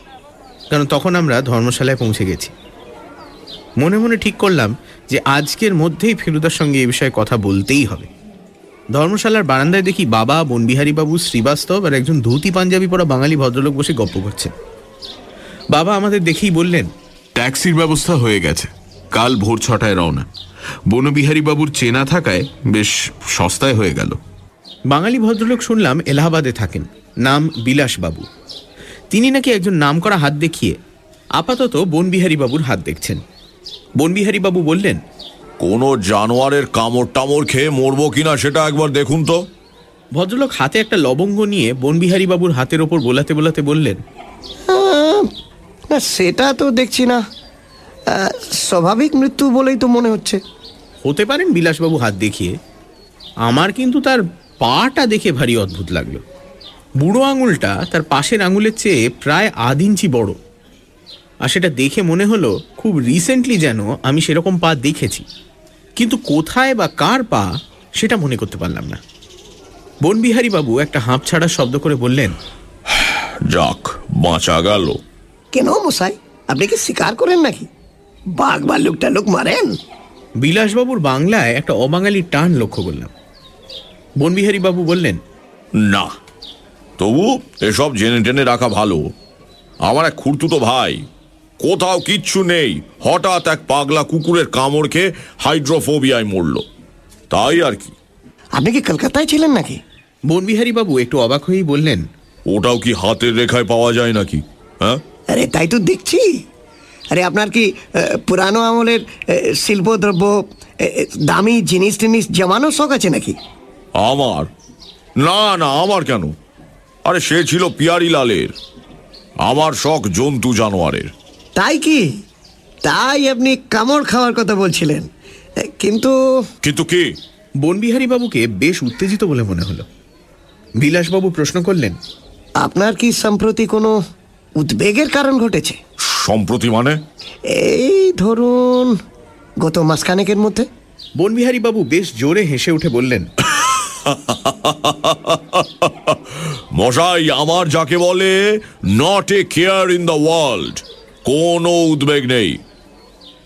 কারণ তখন আমরা ধর্মশালায় পৌঁছে গেছি। মনে মনে ঠিক করলাম যে আজকের মধ্যেই ফেলুদার সঙ্গে এ বিষয়ে কথা বলতেই হবে। ধর্মশালার বারান্দায় দেখি বাবা বনবিহারী বাবু শ্রীবাস্তব আর একজন ধুতি পাঞ্জাবি পরা বাঙালি ভদ্রলোক বসে গপ্প করছে বাবা আমাদের দেখেই বললেন
ট্যাক্সির ব্যবস্থা হয়ে গেছে। কাল ভোর ছটায় রওনা। বনবিহারী বাবুর চেনা থাকায় বেশ সস্তায় হয়ে গেল।
বাঙালি ভদ্রলোক শুনলাম এলাহাবাদে থাকেন নাম বিলাসবাবু তিনি নাকি একজন নাম করা হাত দেখিয়ে আপাতত বনবিহারী বাবুর হাত দেখছেন। বনবিহারী বাবু বললেন
কোনো জানোয়ারের কামড় টামড় খেয়ে মরবো কিনা সেটা একবার দেখুন তো।
ভদ্রলোক হাতে একটা লবঙ্গ নিয়ে বনবিহারী বাবুর হাতের ওপর বোলাতে বোলাতে বললেন
না সেটা তো দেখছি না। স্বাভাবিক মৃত্যু বলেই তো মনে হচ্ছে।
হতে পারেন বিলাসবাবু হাত দেখিয়ে আমার কিন্তু তার পাটা দেখে ভারী অদ্ভুত লাগল। বুড়ো আঙুলটা তার পাশের আঙুলের চেয়ে প্রায় আধ ইঞ্চি বড়। আর সেটা দেখে মনে হলো খুব রিসেন্টলি যেন আমি সেরকম পা দেখেছি। কিন্তু কোথায় বা কার পা সেটা মনে করতে পারলাম না। বনবিহারী বাবু একটা হাঁপ ছাড়া শব্দ করে বললেন
যাক বাঁচা গেল।
কেন মশাই? আপনি কি স্বীকার করেন নাকি? বাঘ ভাল্লুক টালুক মারেন?
বিলাসবাবুর বাংলায় একটা অবাঙালি টান লক্ষ্য করলাম। বনবিহারী বাবু বললেন
না তবু এসব জেনে টেনে রাখা ভালো। আমার এক খুঁড়তুতো ভাই কোথাও কিচ্ছু নেই। হঠাৎ এক পাগলা কুকুরের কামড় খেয়ে হাইড্রোফোবিয়ায় মরল। তাই আর কি?
আপনি কি কলকাতায় ছিলেন নাকি?
বনবিহারী বাবু একটু অবাক হয়েই বললেন।
ওটাও কি হাতের রেখায় পাওয়া যায় নাকি? হ্যাঁ?
আরে তাই তো দেখছি। আরে আপনার কি পুরানো আমলের শিল্পদ্রব্য দামি জিনিস টিনিস জমানোর শখ আছে নাকি?
আমার? না না আমার কেন? আরে সে ছিল পিয়ারি লালের আমার শখ জন্তু জানোয়ারের।
তাই কি? তাই আপনি কামড় খাওয়ার কথা বলছিলেন। কিন্তু
কিন্তু কি?
বনবিহারী বাবুকে বেশ উত্তেজিত বলে মনে হলো। বিলাসবাবু প্রশ্ন করলেন
আপনার কি সম্প্রতি কোনো উদ্বেগের কারণ ঘটেছে?
সম্প্রতি মানে?
এই ধরুন গত মাসখানেকের মধ্যে।
বনবিহারী বাবু বেশ জোরে হেসে উঠে বললেন
মশাই আমার যাকে বলে not a care in the world কোনো উদ্বেগ নেই।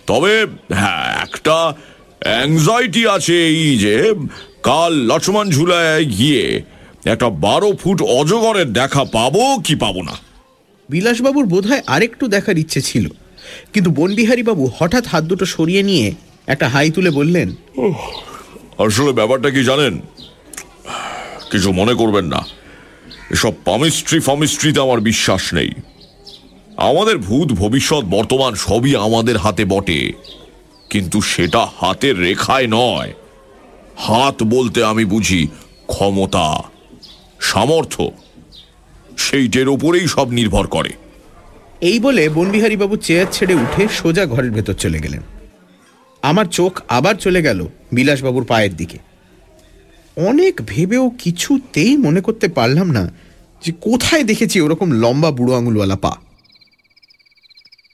তবে হ্যাঁ একটা অ্যাংজাইটি আছে এই যে কাল লক্ষ্মণ ঝুলায় গিয়ে একটা বারো ফুট অজগরের দেখা পাবো কি পাবো না।
বিলাসবাবুর বোধহয় আরেকটু দেখার ইচ্ছে ছিল। কিন্তু বাবু হঠাৎ হাত দুটো সরিয়ে নিয়ে একটা হাই তুলে বললেন
আসলে ব্যাপারটা কি জানেন? কিছু মনে করবেন না। এসব পামিস্ট্রি ফামিস্ট্রিতে আমার বিশ্বাস নেই। আমাদের ভূত ভবিষ্যৎ বর্তমান সবই আমাদের হাতে বটে। কিন্তু সেটা হাতের রেখায় নয়। হাত বলতে আমি বুঝি ক্ষমতা, সামর্থ্য, সেইটের উপরেই সব নির্ভর করে।
এই বলে বনবিহারী বাবু চেয়ার ছেড়ে উঠে সোজা ঘরের ভেতর চলে গেলেন। আমার চোখ আবার চলে গেল বিলাসবাবুর পায়ের দিকে। অনেক ভেবেও কিছুতেই মনে করতে পারলাম না যে কোথায় দেখেছি ওরকম লম্বা বুড়ো আঙুলওয়ালা পা।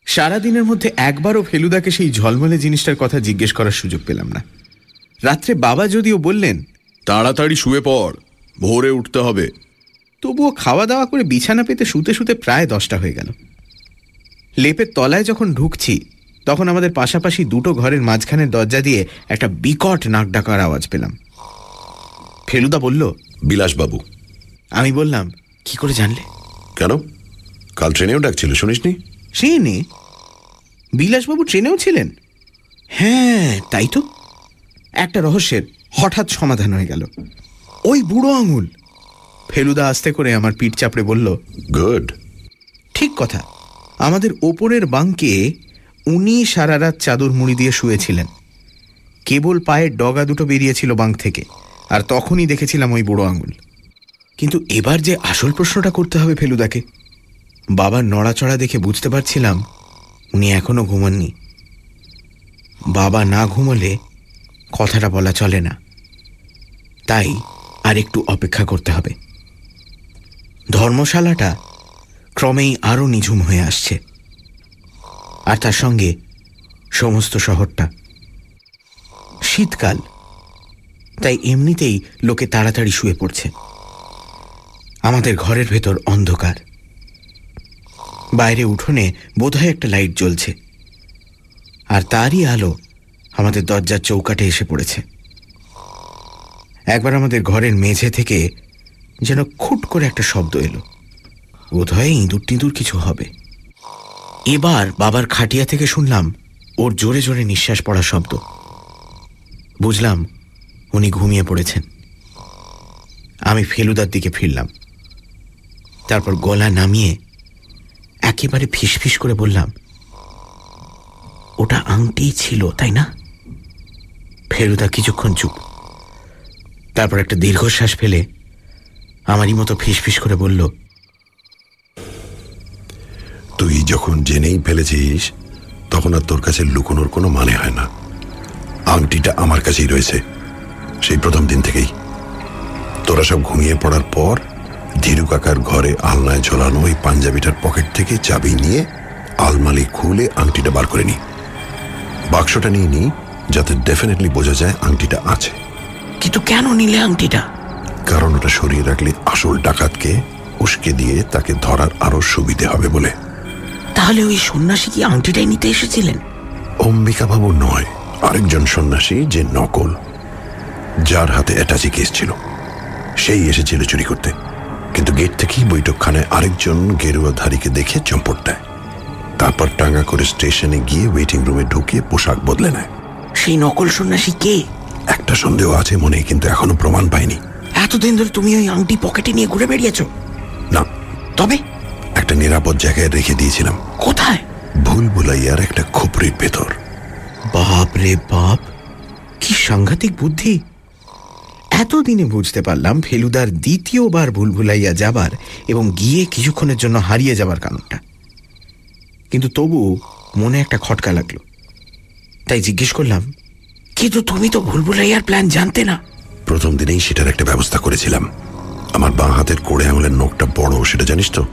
সারাদিনের মধ্যে একবারও ফেলুদাকে সেই ঝলমলে জিনিসটার কথা জিজ্ঞেস করার সুযোগ পেলাম না। রাত্রে বাবা যদিও বললেন
তাড়াতাড়ি শুয়ে পড় ভোরে উঠতে হবে।
তবুও খাওয়া দাওয়া করে বিছানা পেতে শুতে শুতে প্রায় দশটা হয়ে গেল। লেপের তলায় যখন ঢুকছি তখন আমাদের পাশাপাশি দুটো ঘরের মাঝখানের দরজা দিয়ে একটা বিকট নাক ডাকার আওয়াজ পেলাম। ফেলুদা বলল
বিলাসবাবু।
আমি বললাম কি করে জানলে?
কেন? কাল ট্রেনেও ডাকছিল শুনিসনি?
ট্রেনে? বিলাসবাবু ট্রেনেও ছিলেন? হ্যাঁ তাই তো। একটা রহস্যের হঠাৎ সমাধান হয়ে গেল। ওই বুড়ো আঙুল। ফেলুদা আস্তে করে আমার পিঠ চাপড়ে বলল
গুড।
ঠিক কথা। আমাদের ওপরের বাঙ্কে উনি সারা রাত চাদর মুড়ি দিয়ে শুয়েছিলেন। কেবল পায়ের ডগা দুটো বেরিয়েছিল বাঙ্ক থেকে আর তখনই দেখেছিলাম ওই বুড়ো আঙুল। কিন্তু এবার যে আসল প্রশ্নটা করতে হবে ফেলুদাকে বাবার নড়াচড়া দেখে বুঝতে পারছিলাম উনি এখনও ঘুমাননি। বাবা না ঘুমোলে কথাটা বলা চলে না। তাই আর একটু অপেক্ষা করতে হবে। ধর্মশালাটা ক্রমেই আরও নিঝুম হয়ে আসছে। আর তার সঙ্গে সমস্ত শহরটা। শীতকাল, তাই এমনিতেই লোকে তাড়াতাড়ি শুয়ে পড়ছে। আমাদের ঘরের ভেতর অন্ধকার। বাইরে উঠোনে বোধহয় একটা লাইট জ্বলছে। আর তারই আলো আমাদের দরজার চৌকাটে এসে পড়েছে। একবার আমাদের ঘরের মেঝে থেকে যেন খুট করে একটা শব্দ এলো। বোধহয় ইঁদুর টিঁদুর কিছু হবে। এবার বাবার খাটিয়া থেকে শুনলাম ওর জোরে জোরে নিঃশ্বাস পড়া শব্দ। বুঝলাম উনি ঘুমিয়ে পড়েছেন। আমি ফেলুদার দিকে ফিরলাম। তারপর গলা নামিয়ে একেবারে ফিসফিস করে বললাম, ওটা আংটিই ছিল, তাই না? ফেরুদা কিছুক্ষণ চুপ। তারপর একটা দীর্ঘশ্বাস ফেলে আমারই মতো ফিসফিস করে বলল,
তুই যখন জেনেই ফেলেছিস, তখন আর তোর কাছে লুকোনোর কোনো মানে হয় না। আংটিটা আমার কাছেই রয়েছে, সেই প্রথম দিন থেকেই। তোরা সব ঘুমিয়ে পড়ার পর ধীরু কাকার ঘরে আলনায় ঝোলানো ওই পাঞ্জাবিটার পকেট থেকে চাবি নিয়ে আলমালি খুলে আংটিটা বার করে নি। বাক্সটা নিয়ে নি যাতে ডেফিনেটলি বোঝা যায় আংটিটা আছে।
কিন্তু কেন নিলে আংটিটা?
কারণ ওটা সরিয়ে রাখলে আসল ডাকাতকে উস্কে দিয়ে তাকে ধরার আরও সুবিধে হবে বলে।
তাহলে ওই সন্ন্যাসী কি আংটিটাই নিতে এসেছিলেন?
অম্বিকা বাবু নয় আরেকজন সন্ন্যাসী যে নকল যার হাতে অ্যাটাচি কেস ছিল। সেই এসেছিল চুরি করতে। কিন্তু গেট থেকেই বৈঠকখানায় আরেকজন গেরুয়াধারীকে দেখে চম্পট দেয় তারপর টাঙ্গা করে স্টেশনে গিয়ে ওয়েটিং রুমে ঢুকে পোশাক বদলে নেয়।
সেই নকল সন্ন্যাসী কে?
একটা সন্দেহ আছে মনে কিন্তু এখনও প্রমাণ পাইনি।
এতদিন ধরে তুমি ওই আংটি পকেটে নিয়ে ঘুরে বেরিয়েছ
না।
তবে?
একটা নিরাপদ জায়গায় রেখে দিয়েছিলাম।
কোথায়?
ভুল ভুলাইয়ার একটা খুপড়ির ভেতর।
বাপ রে বাপ কি সাংঘাতিক বুদ্ধি। এতদিনে বুঝতে পারলাম ফেলুদার দ্বিতীয়বার ভুলভুলাইয়া যাবার এবং গিয়ে কিছুক্ষণের জন্য হারিয়ে যাবার কারণটা। কিন্তু তবু মনে একটা খটকা লাগল। তাই জিজ্ঞেস করলাম, কিন্তু তুমি তো ভুলভুলাইয়ার প্ল্যান জানতে না?
প্রথম দিনেই সেটার একটা ব্যবস্থা করেছিলাম। আমার বাঁ হাতের কোড়ে আঙুলের নখটা বড়, সেটা জানিস তো?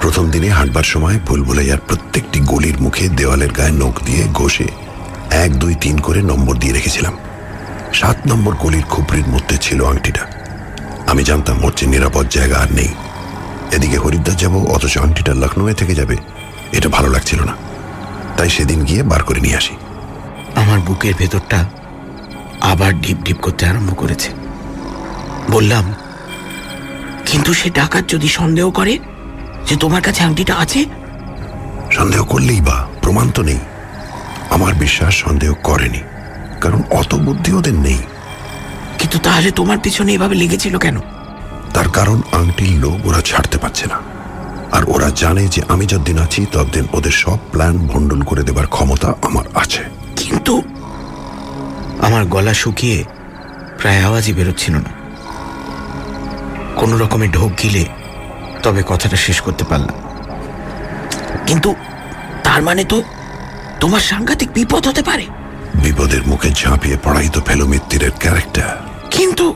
প্রথম দিনে হাঁটবার সময় ভুলভুলাইয়ার প্রত্যেকটি গলির মুখে দেওয়ালের গায়ে নখ দিয়ে ঘষে এক, দুই, তিন করে নম্বর দিয়ে রেখেছিলাম। সাত নম্বর গলির খুপড়ির মধ্যে ছিল আংটিটা। আমি জানতাম ওর চেয়ে নিরাপদ জায়গা আর নেই। এদিকে হরিদ্বার যাব অথচ আংটিটা লখনৌয়ে থেকে যাবে। এটা ভালো লাগছিল না। তাই সেদিন গিয়ে বার করে নিয়ে আসি।
আমার বুকের ভেতরটা আবার ঢিপ ঢিপ করতে আরম্ভ করেছে। বললাম কিন্তু সে ডাকাত যদি সন্দেহ করে যে তোমার কাছে আংটিটা আছে?
সন্দেহ করলেই বা প্রমাণ তো নেই। আমার বিশ্বাস সন্দেহ করেনি। কারণ অত বুদ্ধি ওদের নেই।
কিন্তু তাহলে তোমার পিছনে এভাবে লেগেছিল কেন?
তার কারণ আংটির লোভ ওরা ছাড়তে পারছে না। আর ওরা জানে যে আমি যতদিন আছি ততদিন ওদের সব প্ল্যান ভণ্ডুল করে দেবার ক্ষমতা আমার আছে।
কিন্তু আমার গলা শুকিয়ে প্রায় আওয়াজই বেরোচ্ছিল না। কোনো রকমে ঢোক গিলে তবে কথাটা শেষ করতে পারলাম। কিন্তু তার মানে তো তোমার সাংঘাতিক বিপদ হতে পারে।
বিপদের মুখে ঝাঁপিয়ে পড়াই তো ফেলো মিত্তিরের ক্যারেক্টার
কিন্তু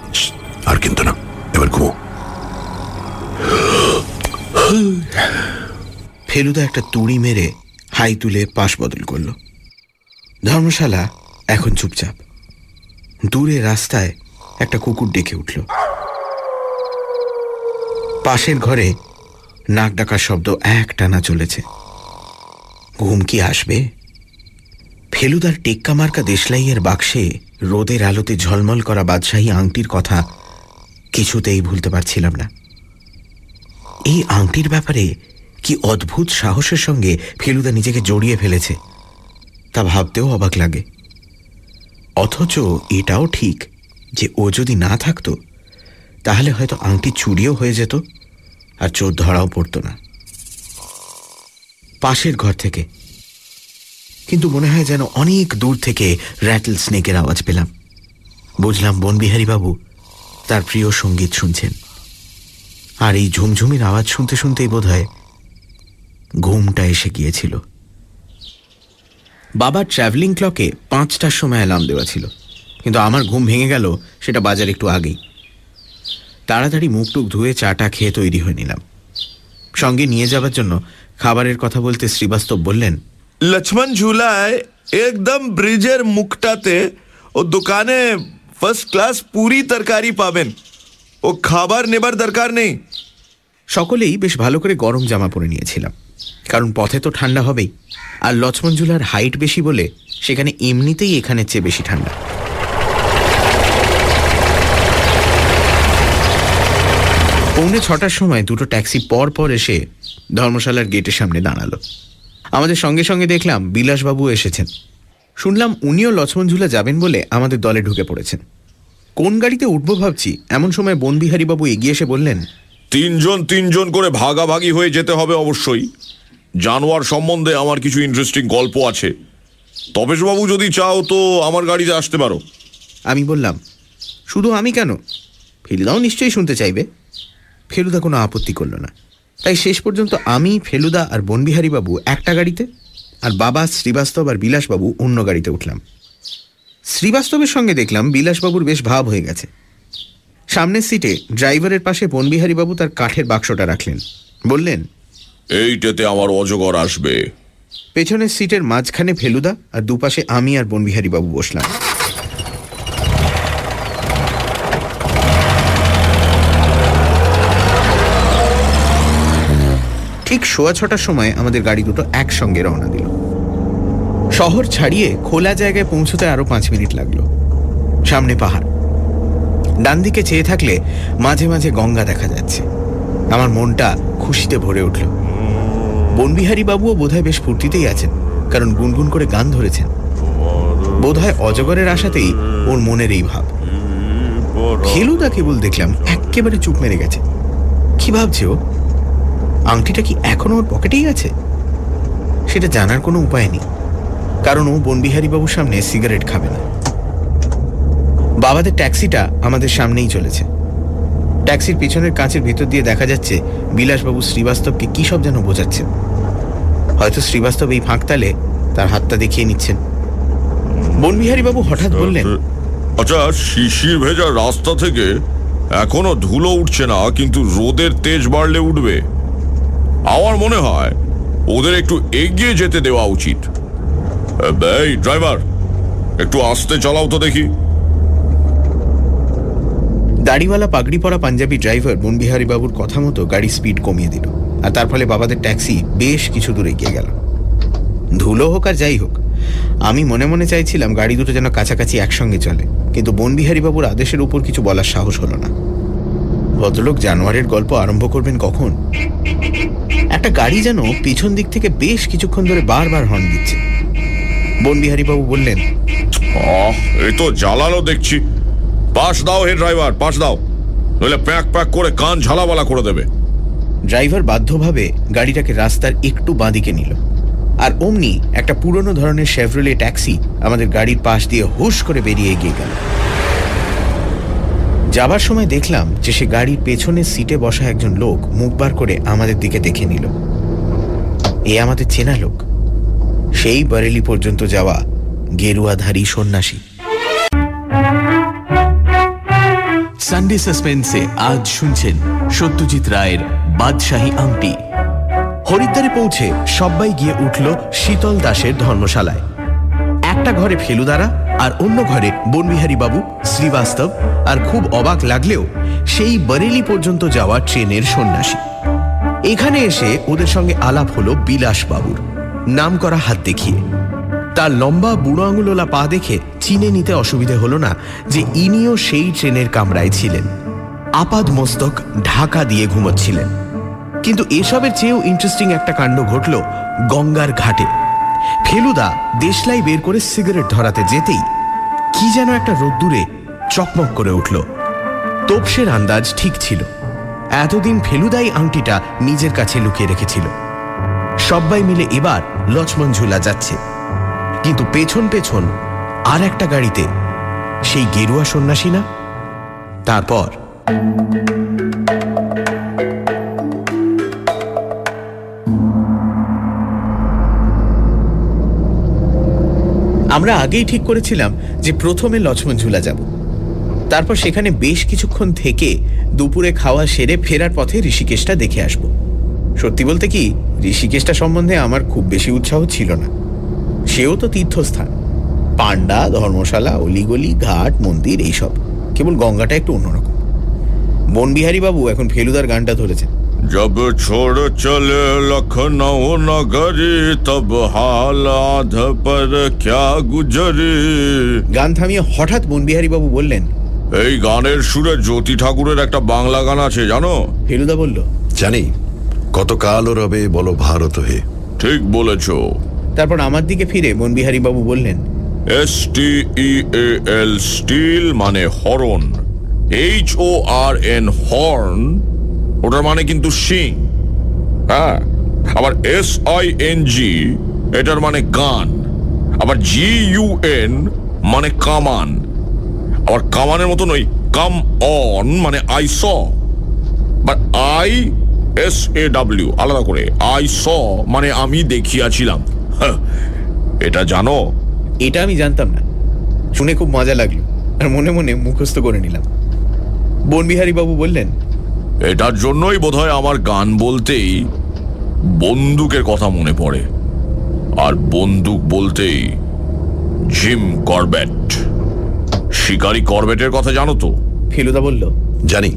আর কিন্তু না। এবার ঘুমো।
ফেলুদা একটা তুড়ি মেরে হাই তুলে পাশ বদল করল। ধর্মশালা এখন চুপচাপ। দূরে রাস্তায় একটা কুকুর ডেকে উঠল। পাশের ঘরে নাক ডাকার শব্দ এক টানা চলেছে। ঘুম কি আসবে? ফেলুদার টেক্কা মার্কা দেশলাইয়ের বাক্সে রোদের আলোতে ঝলমল করা বাদশাহী আংটির কথা কিছুতেই ভুলতে পারছিলাম না। এই আংটির ব্যাপারে কি অদ্ভুত সাহসের সঙ্গে ফেলুদা নিজেকে জড়িয়ে ফেলেছে, তা ভাবতেও অবাক লাগে। অথচ এটাও ঠিক যে ও যদি না থাকতো, তাহলে হয়তো আংটি চুরিও হয়ে যেত আর চোর ধরাও পড়তো না। পাশের ঘর থেকে কিন্তু মনে হয় যেন অনেক দূর থেকে র্যাটল স্নেকের আওয়াজ পেলাম। বুঝলাম বনবিহারী বাবু তার প্রিয় সংগীত শুনছেন। আর এই ঝুমঝুমির আওয়াজ শুনতে শুনতেই বোধ হয় ঘুমটা এসে গিয়েছিল। বাবার ট্রাভেলিং ক্লকে পাঁচটার সময় অ্যালার্ম দেওয়া ছিল, কিন্তু আমার ঘুম ভেঙে গেল, সেটা বাজার একটু আগেই। তাড়াতাড়ি মুখ টুক ধুয়ে চাটা খেয়ে তৈরি হয়ে নিলাম। সঙ্গে নিয়ে যাবার জন্য খাবারের কথা বলতে শ্রীবাস্তব বললেন
লক্ষ্মণ ঝুলায় একদম ব্রিজের মুখটাতে ও দোকানে ফার্স্ট ক্লাস পুরি তরকারি পাবেন। ও খাবার নেবার দরকার নেই।
সকলেই বেশ ভালো করে গরম জামা পরে নিয়েছিলাম। কারণ পথে তো ঠান্ডা হবেই। আর লক্ষ্মণ ঝুলার হাইট বেশি বলে সেখানে এমনিতেই এখানের চেয়ে বেশি ঠান্ডা। পৌনে ছটার সময় দুটো ট্যাক্সি পর পর এসে ধর্মশালার গেটের সামনে দাঁড়াল। আমাদের সঙ্গে সঙ্গে দেখলাম বিলাসবাবু এসেছেন। শুনলাম উনিও লক্ষ্মণঝুলা যাবেন বলে আমাদের দলে ঢুকে পড়েছেন। কোন গাড়িতে উঠবো ভাবছি এমন সময় বনবিহারীবাবু এগিয়ে এসে বললেন
তিনজন তিনজন করে ভাগাভাগি হয়ে যেতে হবে অবশ্যই। জানোয়ার সম্বন্ধে আমার কিছু ইন্টারেস্টিং গল্প আছে। তপেশবাবু যদি চাও তো আমার গাড়িতে আসতে পারো।
আমি বললাম শুধু আমি কেন? ফেলুদাও নিশ্চয়ই শুনতে চাইবে। ফেলুদা কোনো আপত্তি করল না। তাই শেষ পর্যন্ত আমি ফেলুদা আর বনবিহারীবাবু একটা গাড়িতে আর বাবা শ্রীবাস্তব আর বিলাসবাবু অন্য গাড়িতে উঠলাম। শ্রীবাস্তবের সঙ্গে দেখলাম বিলাসবাবুর বেশ ভাব হয়ে গেছে। সামনের সিটে ড্রাইভারের পাশে বনবিহারীবাবু তার কাঠের বাক্সটা রাখলেন। বললেন
এইটাতে আমার অজগর আসবে।
পেছনের সিটের মাঝখানে ফেলুদা আর দুপাশে আমি আর বনবিহারীবাবু বসলাম। ঠিক সোয়া ছটার সময় আমাদের গাড়ি দুটো একসঙ্গে রওনা দিল। শহর ছাড়িয়ে খোলা জায়গায় পৌঁছতে আরও পাঁচ মিনিট লাগল। সামনে পাহাড়। ডান দিকে চেয়ে থাকলে মাঝে মাঝে গঙ্গা দেখা যাচ্ছে। আমার মনটা খুশিতে ভরে উঠল। বনবিহারী বাবুও বোধহয় বেশ ফুর্তিতেই আছেন, কারণ গুনগুন করে গান ধরেছেন। বোধহয় অজগরের আশাতেই ওর মনের এই ভাব। ফেলুদা কেবল দেখলাম একেবারে চুপ মেরে গেছে। কি ভাবছে ও? আংটিটা কি এখনও ওর পকেটেই আছে? সেটা জানার কোনো উপায় নেই। কারণ ও বনবিহারীবাবুর সামনে সিগারেট খাবে না। বাবাদের ট্যাক্সিটা আমাদের সামনেই চলেছে। ট্যাক্সির পিছনের কাঁচের ভিতর দিয়ে দেখা যাচ্ছে বিলাসবাবু শ্রীবাস্তবকে কী সব যেন বোঝাচ্ছেন। হয়তো শ্রীবাস্তব এই ফাঁকতালে তার হাতটা দেখিয়ে নিচ্ছেন। বনবিহারীবাবু হঠাৎ বললেন
আচ্ছা শিশির ভেজা রাস্তা থেকে এখনও ধুলো উঠছে না, কিন্তু রোদের তেজ বাড়লে উঠবে। আমার মনে হয় ওদের একটু এগিয়ে যেতে দেওয়া উচিত। ড্রাইভার, একটু আস্তে চালাও তো দেখি।
দাড়িওয়ালা পাগড়ি পরা পাঞ্জাবি ড্রাইভার বনবিহারী বাবুর কথা মতো গাড়ি স্পিড কমিয়ে দিল আর তার ফলে বাবাদের ট্যাক্সি বেশ কিছু দূর এগিয়ে গেল। ধুলো হোক আর যাই হোক, আমি মনে মনে চাইছিলাম গাড়ি দুটো যেন কাছাকাছি একসঙ্গে চলে, কিন্তু বনবিহারী বাবুর আদেশের উপর কিছু বলার সাহস হলো না। ভদ্রলোক জানোয়ারের গল্প আরম্ভ করবেন কখন? একটা গাড়ি যেন পিছন দিক থেকে বেশ কিছুক্ষণ ধরে বারবার হর্ন দিচ্ছে। বনবিহারী বাবু বললেন
এই তো জ্বালালো দেখছি। পাশ দাও হে ড্রাইভার পাশ দাও। নইলে প্যাক প্যাক করে কান ঝালাবালা করে দেবে।
ড্রাইভার বাধ্যভাবে গাড়িটাকে রাস্তার একটু বাঁদিকে নিল। আর অমনি একটা পুরনো ধরনের শেভরোলে ট্যাক্সি আমাদের গাড়ির পাশ দিয়ে হুশ করে বেরিয়ে এগিয়ে গেল। যাবার সময় দেখলাম যে সে গাড়ির পেছনের সিটে বসা একজন লোক মুখ বার করে আমাদের দিকে দেখে নিল। এ আমাদের চেনা লোক। সেই বারেলি পর্যন্ত যাওয়া গেরুয়াধারী সন্ন্যাসী।
সানডে সাসপেন্সে আজ শুনছেন সত্যজিৎ রায়ের বাদশাহী আংটি।
হরিদ্বারে পৌঁছে সবাই গিয়ে উঠল শীতল দাসের ধর্মশালায়। একটা ঘরে ফেলুদারা আর অন্য ঘরে বনবিহারী বাবু, শ্রীবাস্তব আর খুব অবাক লাগলেও সেই বরেলি পর্যন্ত যাওয়া ট্রেনের সন্ন্যাসী। এখানে এসে ওদের সঙ্গে আলাপ হলো বিলাস বাবুর নাম করা হাত দেখিয়ে। তার লম্বা বুড়ো আঙুলোলা পা দেখে চিনে নিতে অসুবিধে হলো না যে ইনিও সেই ট্রেনের কামরায় ছিলেন। আপাদ মস্তক ঢাকা দিয়ে ঘুমোচ্ছিলেন। কিন্তু এসবের চেয়েও ইন্টারেস্টিং একটা কাণ্ড ঘটল গঙ্গার ঘাটে। ফেলুদা দেশলাই বের করে সিগারেট ধরাতে যেতেই কি যেন একটা রোদ্দুরে চকমক করে উঠল। তোপসের আন্দাজ ঠিক ছিল। এতদিন ফেলুদাই আংটিটা নিজের কাছে লুকিয়ে রেখেছিল। সবাই মিলে এবার লক্ষ্মণ ঝুলা যাচ্ছে। কিন্তু পেছন পেছন আর একটা গাড়িতে সেই গেরুয়া সন্ন্যাসী না? তারপর
আমরা আগেই ঠিক করেছিলাম যে প্রথমে লক্ষ্মণ ঝুলা যাব। তারপর সেখানে বেশ কিছুক্ষণ থেকে দুপুরে খাওয়া সেরে ফেরার পথে ঋষিকেশটা দেখে আসব। সত্যি বলতে কি, ঋষিকেশটা সম্বন্ধে আমার খুব বেশি উৎসাহ ছিল না। সেও তো তীর্থস্থান। পান্ডা ধর্মশালা, অলিগলি, ঘাট, মন্দির, এইসব। কেবল গঙ্গাটা একটু অন্যরকম। বনবিহারী বাবু এখন ফেলুদার গানটা ধরেছেন।
जब छोड़ चले लखनऊ नगरी तब हालात पर क्या गुजरी
গান থামিয়ে হঠাৎ বনবিহারী বাবু বললেন
এই গানের সুরে জ্যোতি ঠাকুরের একটা বাংলা গান আছে জানো
ফেলুদা বলল
জানি কত কালো রবে বলো ভারত হে
ঠিক বলেছো
তারপর আমার দিকে ফিরে বনবিহারী বাবু বললেন
এস টি ই এল স্টিল মানে horn H O R N horn ওটার মানে কিন্তু সিং হ্যাঁ আবার এস আই এন জি এটার মানে গান। আবার জি ইউ এন মানে কামান। আবার কামানের মতন ওই কাম অন মানে I saw but I S A W আলাদা করে। আই স মানে আমি দেখিয়াছিলাম। হ্যাঁ, এটা জানো?
এটা আমি জানতাম না। শুনে খুব মজা লাগল। আর মনে মনে মুখস্থ করে নিলাম। বনবিহারী বাবু বললেন
এটার জন্যই বোধহয় আমার গান বলতেই বন্দুকের কথা মনে পড়ে। আর বন্দুক বলতেই জিম করবেট। শিকারী করবেটের কথা জানো তো?
ফেলুদা বলল
জানি।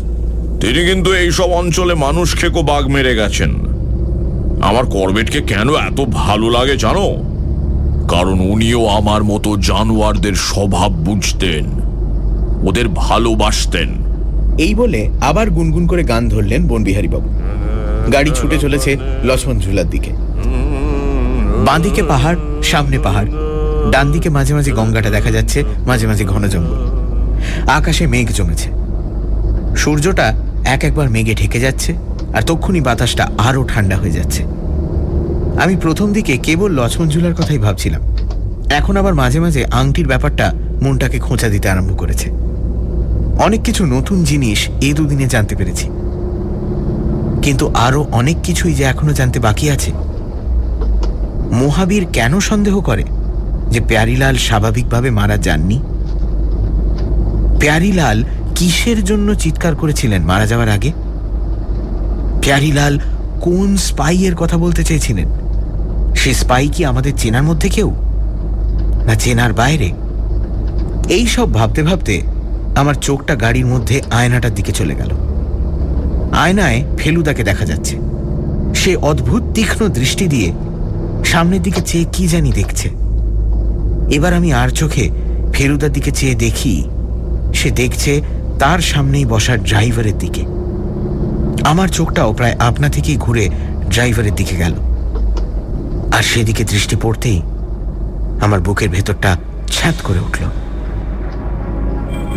তিনি কিন্তু এইসব অঞ্চলে মানুষ খেকো বাঘ মেরে গেছেন। আমার করবেটকে কেন এত ভালো লাগে জানো? কারণ উনিও আমার মতো জানোয়ারদের স্বভাব বুঝতেন ওদের ভালোবাসতেন।
এই বলে আবার গুনগুন করে গান ধরলেন বনবিহারী বাবু গাড়ি ছুটে চলেছে লক্ষ্মণ ঝুলার দিকে। বাঁদিকে পাহাড়, সামনে পাহাড়। ডান দিকে মাঝে মাঝে গঙ্গাটা দেখা যাচ্ছে, মাঝে মাঝে ঘন জঙ্গল। আকাশে মেঘ জমেছে। সূর্যটা এক একবার মেঘে ঢেকে যাচ্ছে আর তক্ষুনি বাতাসটা আরও ঠান্ডা হয়ে যাচ্ছে। আমি প্রথম দিকে কেবল লক্ষ্মণ ঝুলার কথাই ভাবছিলাম। এখন আবার মাঝে মাঝে আংটির ব্যাপারটা মনটাকে খোঁচা দিতে আরম্ভ করেছে। অনেক কিছু নতুন জিনিস এই দুদিনে জানতে পেরেছি। কিন্তু আরও অনেক কিছুই যে এখনও জানতে বাকি আছে। মহাবীর কেন সন্দেহ করে যে প্যারিলাল স্বাভাবিকভাবে মারা যাননি? প্যারিলাল কিসের জন্য চিৎকার করেছিলেন মারা যাওয়ার আগে? প্যারিলাল কোন স্পাইয়ের কথা বলতে চেয়েছিলেন? সে স্পাই কি আমাদের চেনার মধ্যে কেউ? না চেনার বাইরে? এই সব ভাবতে ভাবতে আমার চোখটা গাড়ির মধ্যে আয়নাটার দিকে চলে গেল। আয়নায় ফেলুদাকে দেখা যাচ্ছে। সে অদ্ভুত তীক্ষ্ণ দৃষ্টি দিয়ে সামনের দিকে চেয়ে কি জানি দেখছে। এবার আমি আর চোখে ফেলুদার দিকে চেয়ে দেখি, সে দেখছে তার সামনেই বসার ড্রাইভারের দিকে। আমার চোখটাও প্রায় আপনা থেকেই ঘুরে ড্রাইভারের দিকে গেল। আর সেদিকে দৃষ্টি পড়তেই আমার বুকের ভেতরটা ছ্যাঁত করে উঠল।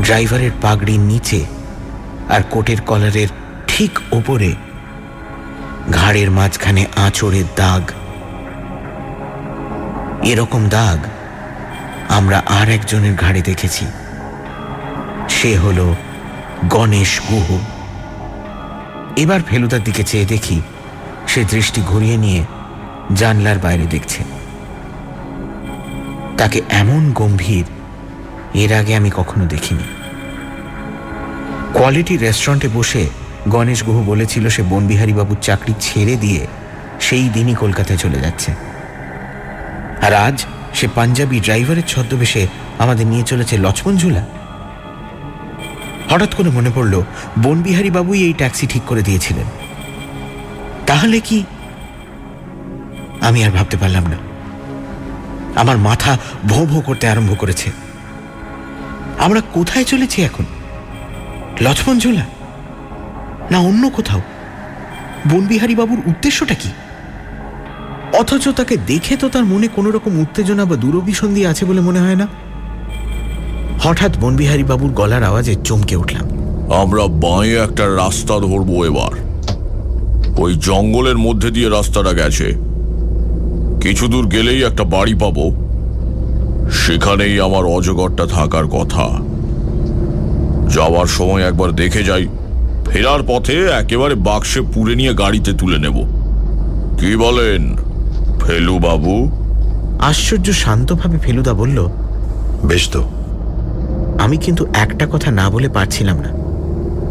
ড্রাইভারের পাগড়ির নিচে আর কোটের কলারের ঠিক ওপরে ঘাড়ের মাঝখানে আঁচড়ের দাগ। এরকম দাগ আমরা আর একজনের ঘাড়ে দেখেছি। সে হল গণেশ গুহ। এবার ফেলুদার দিকে চেয়ে দেখি সে দৃষ্টি ঘুরিয়ে নিয়ে জানলার বাইরে দেখছে। তাকে এমন গম্ভীর এর আগে আমি কখনো দেখিনি। কোয়ালিটি রেস্টুরেন্টে বসে গণেশ গুহ বলেছিল সে বনবিহারী বাবুর চাকরি ছেড়ে দিয়ে সেই দিনই কলকাতায় চলে যাচ্ছে। আর আজ সে পাঞ্জাবি ড্রাইভারের ছদ্মবেশে আমাদের নিয়ে চলেছে লক্ষ্মণ ঝুলা হঠাৎ করে মনে পড়ল বনবিহারী বাবুই এই ট্যাক্সি ঠিক করে দিয়েছিলেন। তাহলে কি? আমি আর ভাবতে পারলাম না। আমার মাথা ভো ভো করতে আরম্ভ করেছে। আমরা কোথায় চলেছি এখন? লক্ষ্মণ ঝুলা না অন্য কোথাও? বনবিহারী বাবুর উদ্দেশ্যটা কি? অথচ তাকে দেখে তো তার মনে কোনো রকম উত্তেজনা বা দূরভিসন্ধি আছে বলে মনে হয় না? হঠাৎ বনবিহারী বাবুর গলার আওয়াজে চমকে উঠলাম।
আমরা বাঁয়ে একটা রাস্তা ধরবো এবার। ওই জঙ্গলের মধ্যে দিয়ে রাস্তাটা গেছে। কিছু দূর গেলেই একটা বাড়ি পাবো। সেখানেই আমার অজগরটা থাকার কথা। যাওয়ার সময় একবার দেখে যাই ফেরার পথে একেবারে বাক্সে পুড়ে নিয়ে গাড়িতে তুলে নেব। কি বলেন ফেলু বাবু
আশ্চর্য শান্তভাবে ফেলুদা বলল
বেশ তো।
আমি কিন্তু একটা কথা না বলে পারছিলাম না।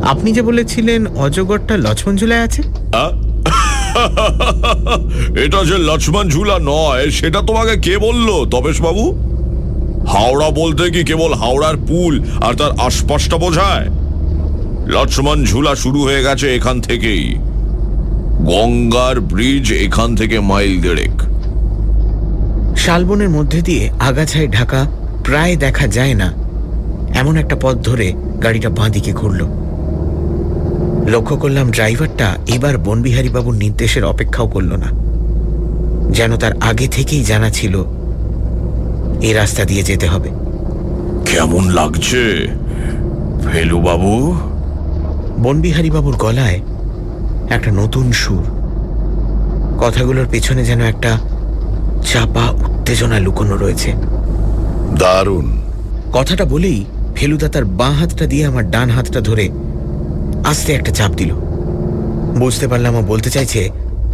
আপনি যে বলেছিলেন অজগরটা লক্ষ্মণ ঝুলায় আছে?
এটা যে লক্ষ্মণ ঝুলা নয় সেটা তোমাকে কে বলল তবেশ বাবু হাওড়া বলতে কি কেবল হাওড়ার পুল আর তার আশপাশটা বোঝায়? লক্ষ্মণ ঝুলা শুরু হয়ে গেছে এখান থেকেই। গঙ্গার ব্রিজ এখান থেকে মাইল দেড়েক।
শালবনের মধ্যে দিয়ে আগাছায় ঢাকা প্রায় দেখা যায় না। এমন একটা পথ ধরে গাড়িটা বাঁদিকে ঘুরল। লক্ষ্য করলাম ড্রাইভারটা এবার বনবিহারী বাবুর নির্দেশের অপেক্ষাও করল না। যেন তার আগে থেকেই জানা ছিল এই রাস্তা দিয়ে যেতে হবে।
কেমন লাগছে? ফেলু বাবু
বনবিহারী বাবুর গলায় একটা নতুন সুর। কথাগুলোর পেছনে যেন একটা চাপা উত্তেজনা লুকোনো রয়েছে।
দারুণ।
কথাটা বলেই ফেলুদা তার বাঁ হাতটা দিয়ে আমার ডান হাতটা ধরে আস্তে একটা চাপ দিল। বুঝতে পারলাম ও বলতে চাইছে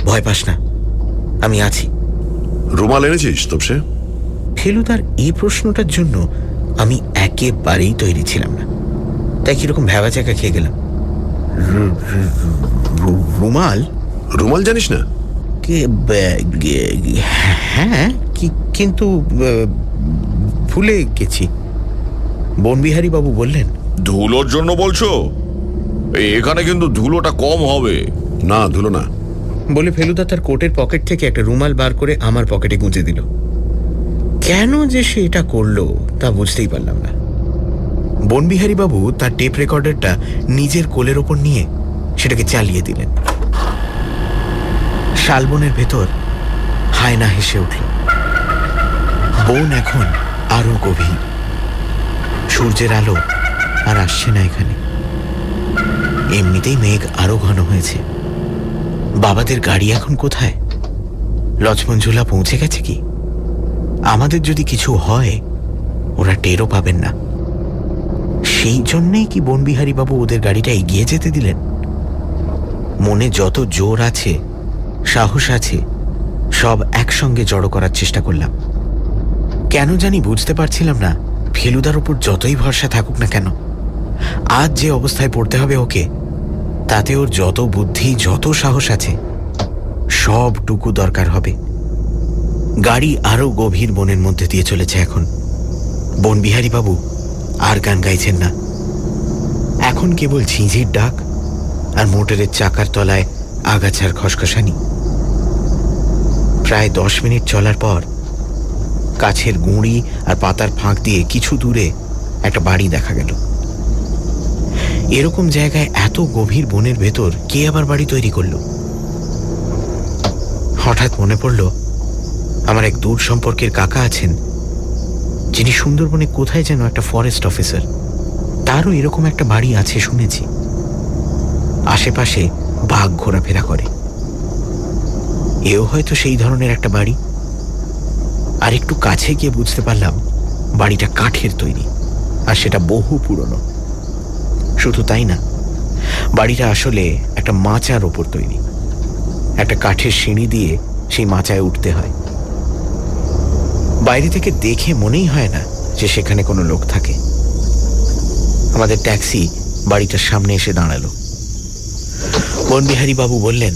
ভয় পাস না আমি আছি।
রুমাল এনেছিস তপসে?
ফেলুদার এই প্রশ্নটার জন্য আমি একেবারেই তৈরি ছিলাম না। তাই কীরকম ভ্যাবা চাকা খেয়ে গেলাম? রুমাল?
রুমাল জানিস না?
হ্যাঁ কিন্তু ভুলে গেছি। বনবিহারী বাবু বললেন
ধুলোর জন্য বলছো? এখানে কিন্তু ধুলোটা কম হবে।
না ধুলো না।
বলে ফেলুদা তার কোটের পকেট থেকে একটা রুমাল বার করে আমার পকেটে গুঁজে দিল। কেন যে সে এটা করল তা বুঝতেই পারলাম না। বনবিহারী বাবু তার টেপ রেকর্ডারটা নিজের কোলের ওপর নিয়ে সেটাকে চালিয়ে দিলেন। শালবনের ভেতর হায়না হেসে উঠল। বন এখন আরও গভীর। সূর্যের আলো আর আসছে না এখানে। এমনিতেই মেঘ আরও ঘন হয়েছে। বাবাদের গাড়ি এখন কোথায়? লক্ষ্মণঝুলা পৌঁছে গেছে কি? আমাদের যদি কিছু হয়, ওরা টেরও পাবেন না। সেই জন্যেই কি বনবিহারী বাবু ওদের গাড়িটা এগিয়ে যেতে দিলেন? মনে যত জোর আছে, সাহস আছে, সব একসঙ্গে জড়ো করার চেষ্টা করলাম। কেন জানি বুঝতে পারছিলাম না, ফেলুদার উপর যতই ভরসা থাকুক না কেন। আজ যে অবস্থায় পড়তে হবে ওকে, তাতে ওর যত বুদ্ধি, যত সাহস আছে, সবটুকু দরকার হবে। গাড়ি আরও গভীর বনের মধ্যে দিয়ে চলেছে এখন। বনবিহারী বাবু আর গান গাইছেন না। এখন কেবল ঝিঁঝির ডাক আর মোটরের চাকার তলায় আগাছার খসখসানি। প্রায় দশ মিনিট চলার পর কাছের গুঁড়ি আর পাতার ফাঁক দিয়ে কিছু দূরে একটা বাড়ি দেখা গেল। এরকম জায়গায় এত গভীর বনের ভেতর কে আবার বাড়ি তৈরি করল? হঠাৎ মনে পড়ল আমার এক দূর সম্পর্কের কাকা আছেন, যিনি সুন্দরবনে কোথায় যেন একটা ফরেস্ট অফিসার তারও এরকম একটা বাড়ি আছে শুনেছি। আশেপাশে বাঘ ঘোরাফেরা করে। এও হয়তো সেই ধরনের একটা বাড়ি। আর একটু কাছে গিয়ে বুঝতে পারলাম, বাড়িটা কাঠের তৈরি, আর সেটা বহু পুরনো। শুধু তাই না, বাড়িটা আসলে একটা মাচার ওপর তৈরি। একটা কাঠের সিঁড়ি দিয়ে সেই মাচায় উঠতে হয়। বাইরে থেকে দেখে মনেই হয় না যে সেখানে কোনো লোক থাকে। আমাদের ট্যাক্সি বাড়িটার সামনে এসে দাঁড়াল। বনবিহারী বাবু বললেন,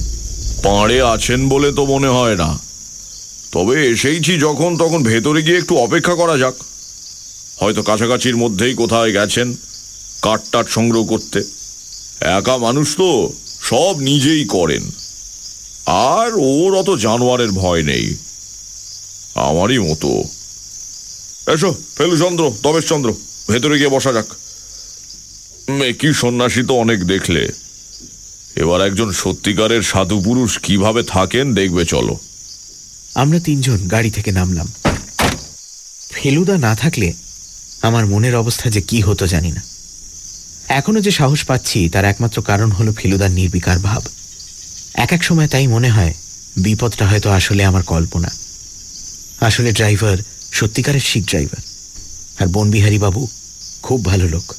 পাড়ে আছেন বলে তো মনে হয় না। তবে এসেইছি যখন, তখন ভেতরে গিয়ে একটু অপেক্ষা করা যাক। হয়তো কাছাকাছির মধ্যেই কোথায় গেছেন কাঠ টাট সংগ্রহ করতে। একা মানুষ তো সব নিজেই করেন। আর ওর অত জানোয়ারের ভয় নেই। আমারই মতো। এসো, ফেলুচন্দ্র দবেশচন্দ্র ভেতরে গিয়ে বসা যাক। মেকি সন্ন্যাসী তো অনেক দেখলে। এবার একজন সত্যিকারের সাধু পুরুষ কীভাবে থাকেন দেখবে চলো।
আমরা তিনজন গাড়ি থেকে নামলাম। ফেলুদা না থাকলে আমার মনের অবস্থা যে কি হতো জানি না। এখনও যে সাহস পাচ্ছি, তার একমাত্র কারণ হলো ফেলুদার নির্বিকার ভাব। এক এক সময় তাই মনে হয়, বিপদটা হয়তো আসলে আমার কল্পনা। আসলে ড্রাইভার, সত্যিকারের শিখ ড্রাইভার। আর বনবিহারী বাবু খুব ভালো লোক।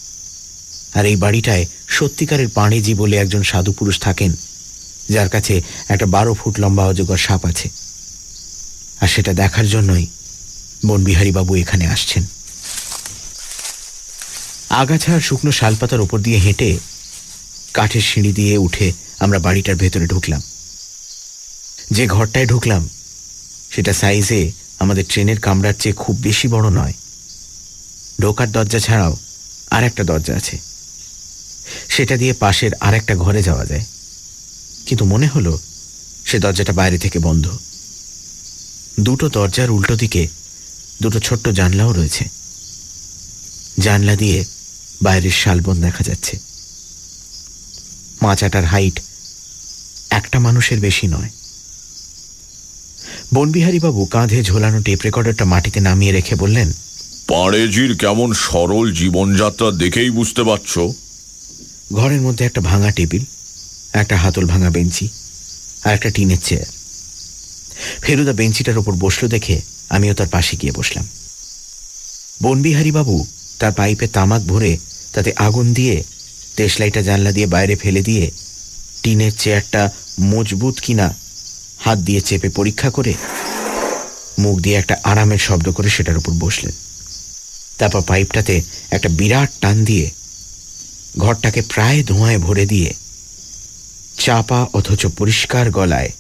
আর এই বাড়িটায় সত্যিকারের পাণিজি বলে একজন সাধু পুরুষ থাকেন, যার কাছে একটা বারো ফুট লম্বা অজগর সাপ আছে। আর সেটা দেখার জন্যই বনবিহারী বাবু এখানে আসছেন। আগাছা আর শুকনো শালপাতার ওপর দিয়ে হেঁটে কাঠের সিঁড়ি দিয়ে উঠে আমরা বাড়িটার ভেতরে ঢুকলাম। যে ঘরটায় ঢুকলাম, সেটা সাইজে আমাদের ট্রেনের কামরার চেয়ে খুব বেশি বড় নয়। ঢোকার দরজা ছাড়াও আর একটা দরজা আছে। সেটা দিয়ে পাশের আর একটা ঘরে যাওয়া যায়। কিন্তু মনে হলো সে দরজাটা বাইরে থেকে বন্ধ। দুটো দরজার উল্টো দিকে দুটো ছোট্ট জানলাও রয়েছে। জানলা দিয়ে বাইরের শালবন দেখা যাচ্ছে। মাচাটার হাইট একটা মানুষের বেশি নয়। বনবিহারীবাবু কাঁধে ঝোলানো টেপ রেকর্ডারটা মাটিতে নামিয়ে রেখে বললেন
পাড়েজির কেমন সরল জীবনযাত্রা দেখেই বুঝতে পারছ?
ঘরের মধ্যে একটা ভাঙা টেবিল একটা হাতল ভাঙা বেঞ্চি আর একটা টিনের চেয়ার। ফেরুদা বেঞ্চিটার ওপর বসল দেখে আমিও তার পাশে গিয়ে বসলাম। বনবিহারী বাবু তার পাইপে তামাক ভরে তাতে আগুন দিয়ে দেশলাইটা জানলা দিয়ে বাইরে ফেলে দিয়ে টিনের চেয়ারটা মজবুত কিনা হাত দিয়ে চেপে পরীক্ষা করে মুখ দিয়ে একটা আরামের শব্দ করে সেটার উপর বসলেন। তারপর পাইপটাতে একটা বিরাট টান দিয়ে ঘরটাকে প্রায় ধোঁয়ায় ভরে দিয়ে চাপা অথচ পরিষ্কার গলায়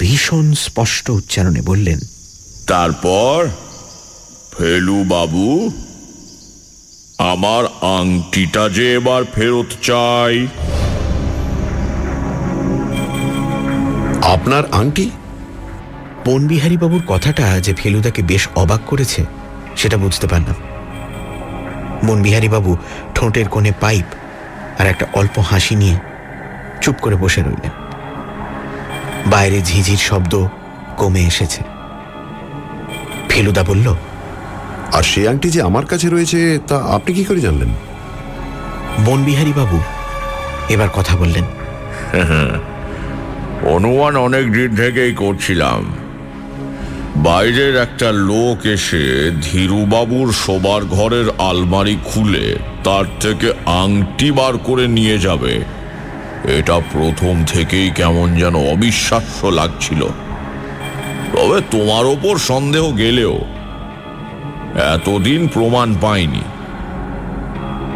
ভীষণ স্পষ্ট উচ্চারণে বললেন,
তারপর, ফেলু বাবু, আমার আংটিটা যে এবার ফেরত চাই।
আপনার আংটি?
বনবিহারী বাবুর কথাটা যে ফেলুদাকে বেশ অবাক করেছে সেটা বুঝতে পারলাম। বাবু ঠোঁটের কোণে পাইপ আর একটা অল্প হাসি নিয়ে চুপ করে বসে রইলেন। বাইরে ঝিঝির শব্দ কমে এসেছে। ফেলুদা বলল
আর সেই আংটি যে আমার কাছে রয়েছে তা আপনি কি করে জানলেন?
বনবিহারী বাবু এবার কথা বললেন।
অনুমান অনেক দিন থেকেই করছিলাম। বাইরের একটা লোক এসে ধীরুবাবুর শোবার ঘরের আলমারি খুলে তার থেকে আংটি বার করে নিয়ে যাবে। এটা প্রথম থেকেই কেমন যেন অবিশ্বাস্য লাগছিল। তবে তোমার ওপর সন্দেহ গেলেও এতদিন প্রমাণ পাইনি।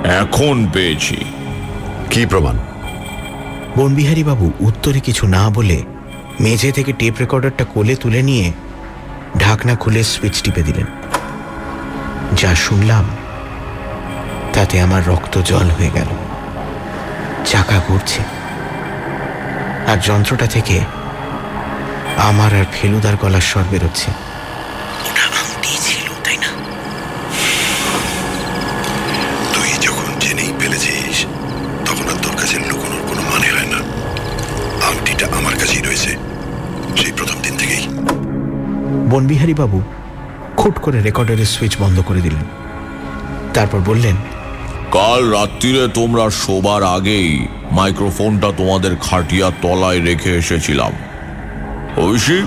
এখন পেয়েছি।
কি প্রমাণ?
বনবিহারী বাবু উত্তরে কিছু না বলে মেঝে থেকে টেপ রেকর্ডারটা কোলে তুলে নিয়ে ঢাকনা খুলে সুইচ টিপে দিলেন। যা শুনলাম, তাতে আমার রক্ত জল হয়ে গেল। চাকা ঘুরছে। আর যন্ত্রটা থেকে আমার আর ফেলুদার গলার স্বর বেরোচ্ছে। বনবিহারী বাবু খুট করে রেকর্ডারের সুইচ বন্ধ করে দিলেন। তারপর বললেন,
কাল রাত্রিরে তোমরা শোবার আগেই মাইক্রোফোনটা তোমাদের খাটিয়ার তলায় রেখে এসেছিলাম। অবশ্যই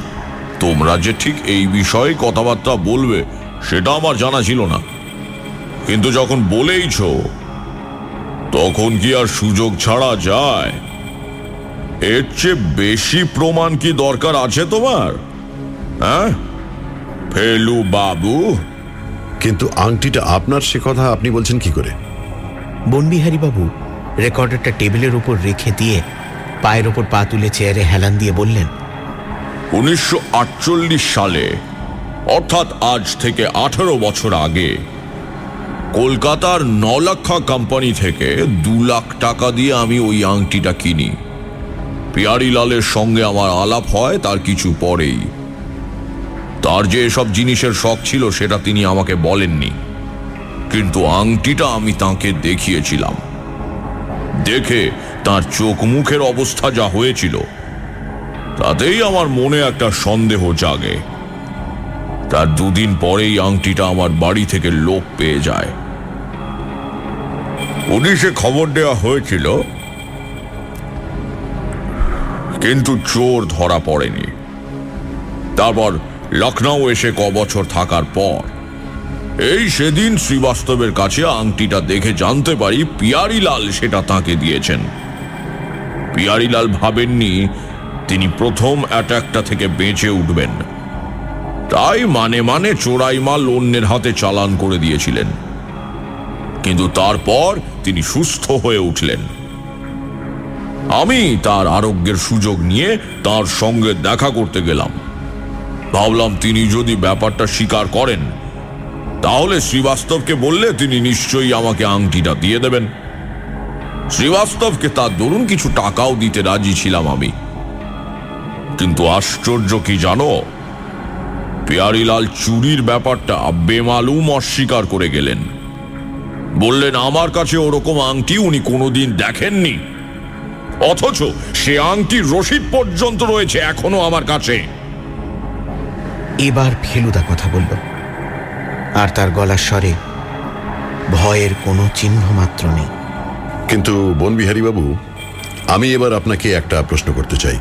তোমরা যে ঠিক এই বিষয়ে কথাবার্তা বলবে, সেটা আমার জানা ছিল না। কিন্তু যখন বলেইছ, তখন কি আর সুযোগ ছাড়া যায়? এর চেয়ে বেশি প্রমাণ কি দরকার আছে তোমার? হ্যাঁ? ফেলু বাবু?
কিন্তু আংটিটা আপনার সে কথা আপনি বলছেন কি করে?
বনবিহারী বাবু রেকর্ডারটা টেবিলের উপর রেখে দিয়ে পায়ের ওপর পা তুলে চেয়ারে হেলান দিয়ে বললেন
উনিশশো সালে অর্থাৎ আজ থেকে আঠারো বছর আগে কলকাতার নলাক্ষা কোম্পানি থেকে দু লাখ টাকা দিয়ে আমি ওই আংটিটা কিনি। পিয়ারিলালের সঙ্গে আমার আলাপ হয় তার কিছু পরেই। তার যে এসব জিনিসের শখ ছিল সেটা তিনি আমাকে বলেননি। কিন্তু আংটিটা আমি তাকে দেখিয়েছিলাম। দেখে তার চোখ মুখের অবস্থা যা হয়েছিল, তাতেই আমার মনে একটা সন্দেহ জাগে। তার দুদিন পরেই আংটিটা আমার বাড়ি থেকে লোক পেয়ে যায়। পুলিশে খবর দেওয়া হয়েছিল, কিন্তু চোর ধরা পড়েনি। তারপর লখনৌ এসে ক বছর থাকার পর। এই সেদিন শ্রীবাস্তবের কাছে আংটিটা দেখে জানতে পারি পিয়ারিলাল সেটা তাকে দিয়েছেন। পিয়ারিলাল ভাবেননি তিনি প্রথম অ্যাটাকটা থেকে বেঁচে উঠবেন। তাই মানে মানে চোরাই মাল অন্যের হাতে চালান করে দিয়েছিলেন। কিন্তু তারপর তিনি সুস্থ হয়ে উঠলেন। আমি তার আরোগ্যের সুযোগ নিয়ে তার সঙ্গে দেখা করতে গেলাম। ভাবলাম তিনি যদি ব্যাপারটা স্বীকার করেন, তাহলে শ্রীবাস্তবকে বললে তিনি নিশ্চয়ই আমাকে আংটিটা দিয়ে দেবেন। শ্রীবাস্তবকে তার দরুন কিছু টাকাও দিতে রাজি ছিলাম আমি। কিন্তু আশ্চর্য কি জানো? পেয়ারিলাল চুরির ব্যাপারটা বেমালুম অস্বীকার করে গেলেন। বললেন, আমার কাছে ওরকম আংটি উনি কোনোদিন দেখেননি। অথচ সে আংটির রসিদ পর্যন্ত রয়েছে এখনও আমার কাছে।
এবার ফেলুদা কথা বলল। আর তার গলার স্বরে ভয়ের কোনো চিহ্ন মাত্র নেই।
কিন্তু বনবিহারী বাবু আমি এবার আপনাকে একটা প্রশ্ন করতে চাই।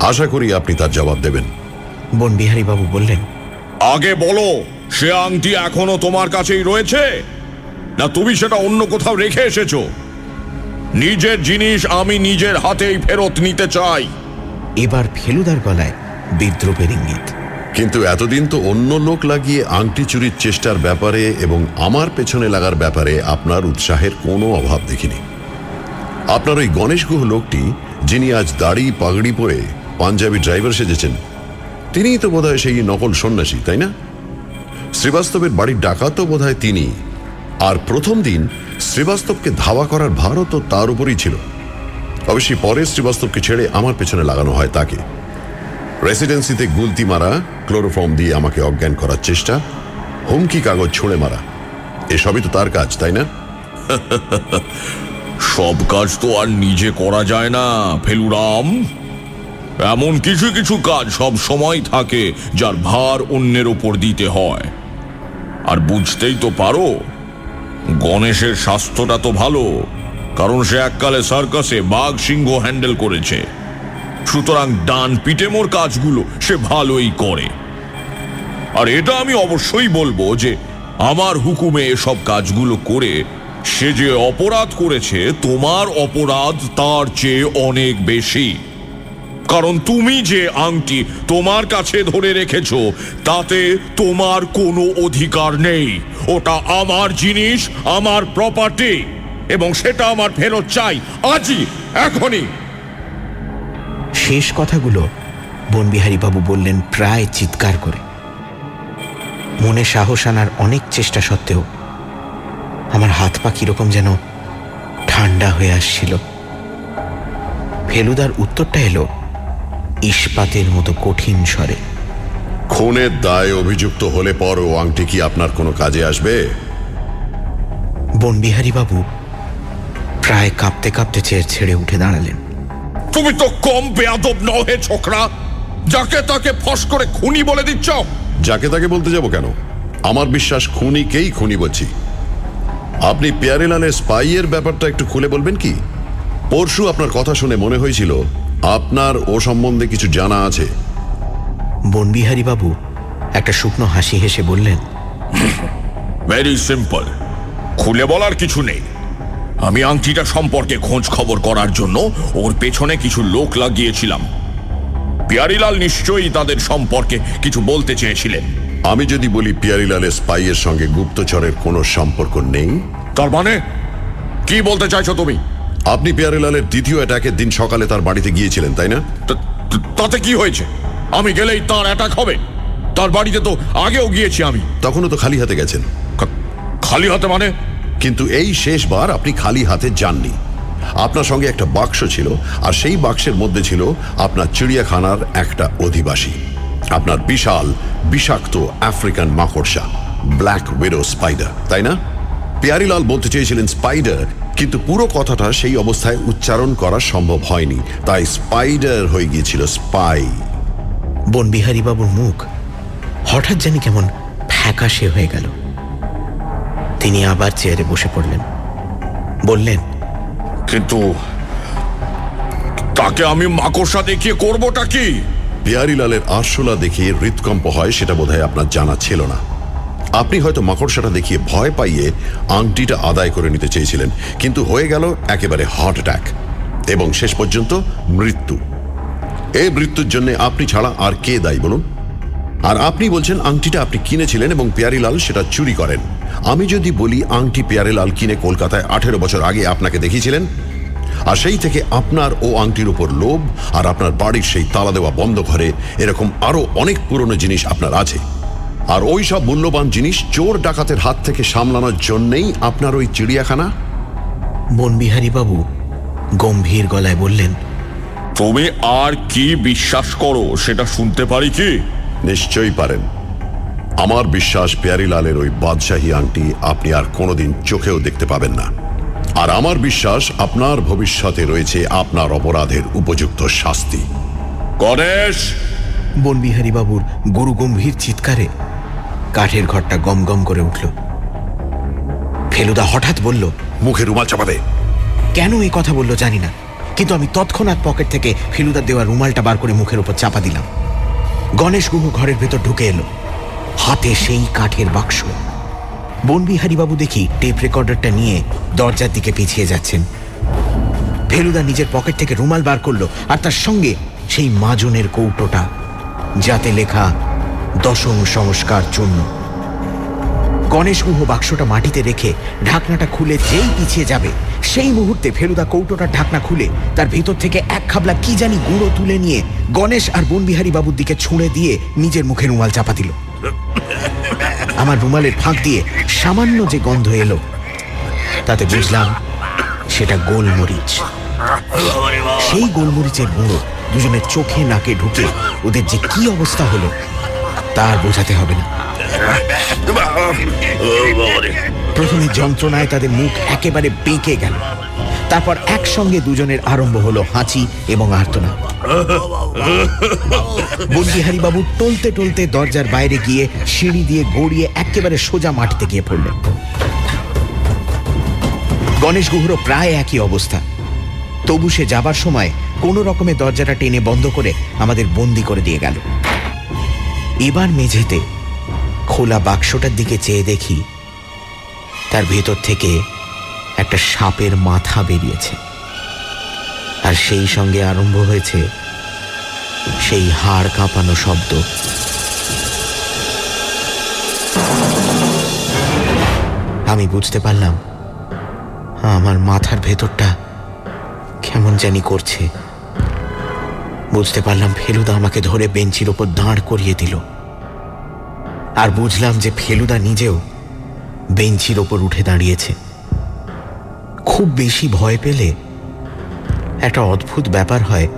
আশা করি আপনি তার জবাব দেবেন।
বনবিহারী বাবু বললেন
আগে বলো সে আংটি এখনও তোমার কাছেই রয়েছে? না তুমি সেটা অন্য কোথাও রেখে এসেছ? নিজের জিনিস আমি নিজের হাতেই ফেরত নিতে চাই।
এবার ফেলুদার গলায় বিদ্রোপের ইঙ্গিত।
কিন্তু এতদিন তো অন্য লোক লাগিয়ে আংটি চুরির চেষ্টার ব্যাপারে এবং আমার পেছনে লাগার ব্যাপারে আপনার উৎসাহের কোনো অভাব দেখিনি। আপনার ওই গণেশ গুহ লোকটি, যিনি আজ দাড়ি পাগড়ি পরে পাঞ্জাবি ড্রাইভার সেজেছেন, তিনিই তো বোধহয় সেই নকল সন্ন্যাসী, তাই না? শ্রীবাস্তবের বাড়ির ডাকাত তো বোধহয় তিনি। আর প্রথম দিন শ্রীবাস্তবকে ধাওয়া করার ভারও তো তার উপরই ছিল। অবশ্যই পরে শ্রীবাস্তবকে ছেড়ে আমার পেছনে লাগানো হয় তাকে। রেসিডেন্সিতে গুলতি মারা ক্লোরোফর্ম দিয়ে আমাকে অজ্ঞান করার চেষ্টা, হুমকি কাগজ ছুঁড়ে মারা। এসবই তো তার কাজ, তাই না?
সব কাজ তো আর নিজে করা যায় না, ফেলুরাম। এমন কিছু কিছু কাজ সব সময় থাকে যার ভার অন্যের ওপর দিতে হয়। আর বুঝতেই তো পারো, গণেশের স্বাস্থ্যটা তো ভালো, কারণ সে এককালে সার্কাসে বাঘ সিংহ হ্যান্ডেল করেছে। সুতরাং ডান পিটেমোর কাজগুলো সে ভালোই করে। আর এটা আমি অবশ্যই বলব যে, আমার হুকুমে এসব কাজগুলো করে সে যে অপরাধ করেছে, তোমার অপরাধ তার চেয়ে অনেক বেশি। কারণ তুমি যে আংটি তোমার কাছে ধরে রেখেছ, তাতে তোমার কোনো অধিকার নেই। ওটা আমার জিনিস, আমার প্রপার্টি এবং সেটা আমার ফেরত চাই, আজই, এখনই।
শেষ কথাগুলো বনবিহারীবাবু বললেন প্রায় চিৎকার করে। মনে সাহস আনার অনেক চেষ্টা সত্ত্বেও আমার হাত পা কীরকম যেন ঠান্ডা হয়ে আসছিল। ফেলুদার উত্তরটা এলো ইস্পাতের মতো কঠিন স্বরে।
খুনের দায় অভিযুক্ত হলে পর ও আংটি কি আপনার কোনো কাজে আসবে?
বনবিহারীবাবু প্রায় কাঁপতে কাঁপতে চেয়ার ছেড়ে উঠে দাঁড়ালেন।
তুমি তো কম বেয়াদব নও হে ছোকরা। যাকে তাকে ফস করে খুনি বলে দিচ্ছ।
যাকে তাকে বলতে যাব কেন? আমার বিশ্বাস খুনিকেই খুনি বলছি। আপনি পেয়ারেলালের স্পাইয়ের ব্যাপারটা একটু খুলে বলবেন কি? পরশু আপনার কথা শুনে মনে হয়েছিল আপনার ও সম্বন্ধে কিছু জানা আছে।
বনবিহারী বাবু একটা শুকনো হাসি হেসে বললেন
ভেরি সিম্পল খুলে বলার কিছু নেই। আমি আংটিটা সম্পর্কে খোঁজ খবর করার জন্য ওর পেছনে কিছু লোক লাগিয়েছিলাম। পিয়ারিলাল নিশ্চয়ই তাদের সম্পর্কে কিছু বলতে চেয়েছিলেন।
আমি যদি বলি পিয়ারিলালের স্পাইয়ের সঙ্গে গুপ্তচরের কোনো সম্পর্ক নেই?
তার মানে? কি বলতে চাইছো তুমি?
আপনি পিয়ারিলালের দ্বিতীয় অ্যাটাকের দিন সকালে তার বাড়িতে গিয়েছিলেন তাই না?
তাতে কি হয়েছে? আমি গেলেই তার অ্যাটাক হবে। তার বাড়িতে তো আগেও গিয়েছি আমি।
তখনও তো খালি হাতে গেছেন।
খালি হাতে মানে?
কিন্তু এই শেষবার আপনি খালি হাতে যাননি। আপনার সঙ্গে একটা বাক্স ছিল, আর সেই বাক্সের মধ্যে ছিল আপনার চিড়িয়াখানার একটা অধিবাসী। আপনার বিশাল, বিষাক্ত আফ্রিকান মাকড়সা, ব্ল্যাক উইডো স্পাইডার, তাই না? পিয়ারিলাল বলতে চেয়েছিলেন স্পাইডার, কিন্তু পুরো কথাটা সেই অবস্থায় উচ্চারণ করা সম্ভব হয়নি। তাই স্পাইডার হয়ে গিয়েছিল স্পাই।
বনবিহারীবাবুর মুখ হঠাৎ জানি কেমন ফ্যাকাশে হয়ে গেল। তিনি আবার চেয়ারে বসে পড়লেন। বললেন
কিন্তু তাকে আমি মাকড়সা দেখিয়ে করবোটা কি?
পিয়ারিলালের আরশোলা দেখিয়ে হৃৎকম্প হয় সেটা বোধহয় আপনার জানা ছিল না। আপনি হয়তো মাকড়সাটা দেখিয়ে ভয় পাইয়ে আংটিটা আদায় করে নিতে চেয়েছিলেন কিন্তু হয়ে গেল একেবারে হার্ট অ্যাটাক এবং শেষ পর্যন্ত মৃত্যু। এই মৃত্যুর জন্য আপনি ছাড়া আর কে দায়ী বলুন? আর আপনি বলছেন আংটিটা আপনি কিনেছিলেন এবং পিয়ারিলাল সেটা চুরি করেন। আমি যদি বলি আংটি পিয়ারিলাল কিনে কলকাতায় আঠেরো বছর আগে আপনাকে দেখিয়েছিলেন আর সেই থেকে আপনার ও আংটির উপর লোভ আর আপনার বাড়ির সেই তালা দেওয়া বন্ধ ঘরে এরকম আরও অনেক পুরনো জিনিস আপনার আছে। আর ওই সব মূল্যবান জিনিস চোর ডাকাতের হাত থেকে সামলানোর জন্যেই আপনার ওই চিড়িয়াখানা?
বনবিহারীবাবু গম্ভীর গলায় বললেন
তুমি আর কি বিশ্বাস করো সেটা শুনতে পারি কি?
নিশ্চয়ই পারেন। আমার বিশ্বাস পেয়ারিলালের ওই বাদশাহী আংটি আপনি আর কোনোদিন চোখেও দেখতে পাবেন না। আর আমার বিশ্বাস আপনার ভবিষ্যতে রয়েছে আপনার অপরাধের উপযুক্ত শাস্তি।
গণেশ!
বনবিহারীবাবুর গুরু গম্ভীর চিৎকারে কাঠের ঘরটা গম গম করে উঠল। ফেলুদা হঠাৎ বলল
মুখে রুমাল চাপা দে
কেন এই কথা বলল জানি না কিন্তু আমি তৎক্ষণাৎ পকেট থেকে ফেলুদার দেওয়া রুমালটা বার করে মুখের উপর চাপা দিলাম। গণেশ গুহ ঘরের ভেতর ঢুকে এলো। হাতে সেই কাঠের বাক্স। বনবিহারীবাবু দেখি টেপ রেকর্ডারটা নিয়ে দরজার দিকে পিছিয়ে যাচ্ছেন। ফেলুদা নিজের পকেট থেকে রুমাল বার করল আর তার সঙ্গে সেই মাজনের কৌটোটা, যাতে লেখা দশম সংস্কার চূর্ণ। গণেশ গুহ বাক্সটা মাটিতে রেখে ঢাকনাটা খুলে যেই পিছিয়ে যাবে সেই মুহূর্তে ফেলুদা কৌটোটার ঢাকনা খুলে তার ভিতর থেকে এক খাবলা কি জানি গুঁড়ো তুলে নিয়ে গণেশ আর বনবিহারী বাবুর দিকে ছুঁড়ে দিয়ে নিজের মুখে রুমাল চাপা দিল। আমার রুমালের ফাঁক দিয়ে সামান্য যে গন্ধ এলো, তাতে বুঝলাম সেটা গোলমরিচ। সেই গোলমরিচের গুঁড়ো দুজনের চোখে নাকে ঢুকে ওদের যে কি অবস্থা হলো, তার বোঝাতে হবে না। প্রথমে যন্ত্রণায় তাদের মুখ একেবারে বেঁকে গেল। তারপর একসঙ্গে দুজনের আরম্ভ হলো হাঁচি এবং আর্তনা বাবু টলতে টলতে দরজার বাইরে গিয়ে সিঁড়ি দিয়ে গড়িয়ে একেবারে সোজা মাটিতে গিয়ে পড়লেন। গণেশ গুহরও প্রায় একই অবস্থা। তবু সে যাবার সময় কোনো রকমে দরজাটা টেনে বন্ধ করে আমাদের বন্দি করে দিয়ে গেল। এবার মেঝেতে খোলা বাক্সটার দিকে চেয়ে দেখি তার ভেতর থেকে একটা সাপের মাথা বেরিয়েছে। আর সেই সঙ্গে আরম্ভ হয়েছে সেই হাড় কাঁপানো শব্দ। আমি বুঝতে পারলাম, আমার মাথার ভেতরটা কেমন জানি করছে। বুঝতে পারলাম ফেলুদা আমাকে ধরে বেঞ্চির ওপর দাঁড় করিয়ে দিল। আর বুঝলাম যে ফেলুদা নিজেও বেঞ্চির ওপর উঠে দাঁড়িয়েছে। খুব বেশি ভয় পেলে একটা অদ্ভুত ব্যাপার হয়,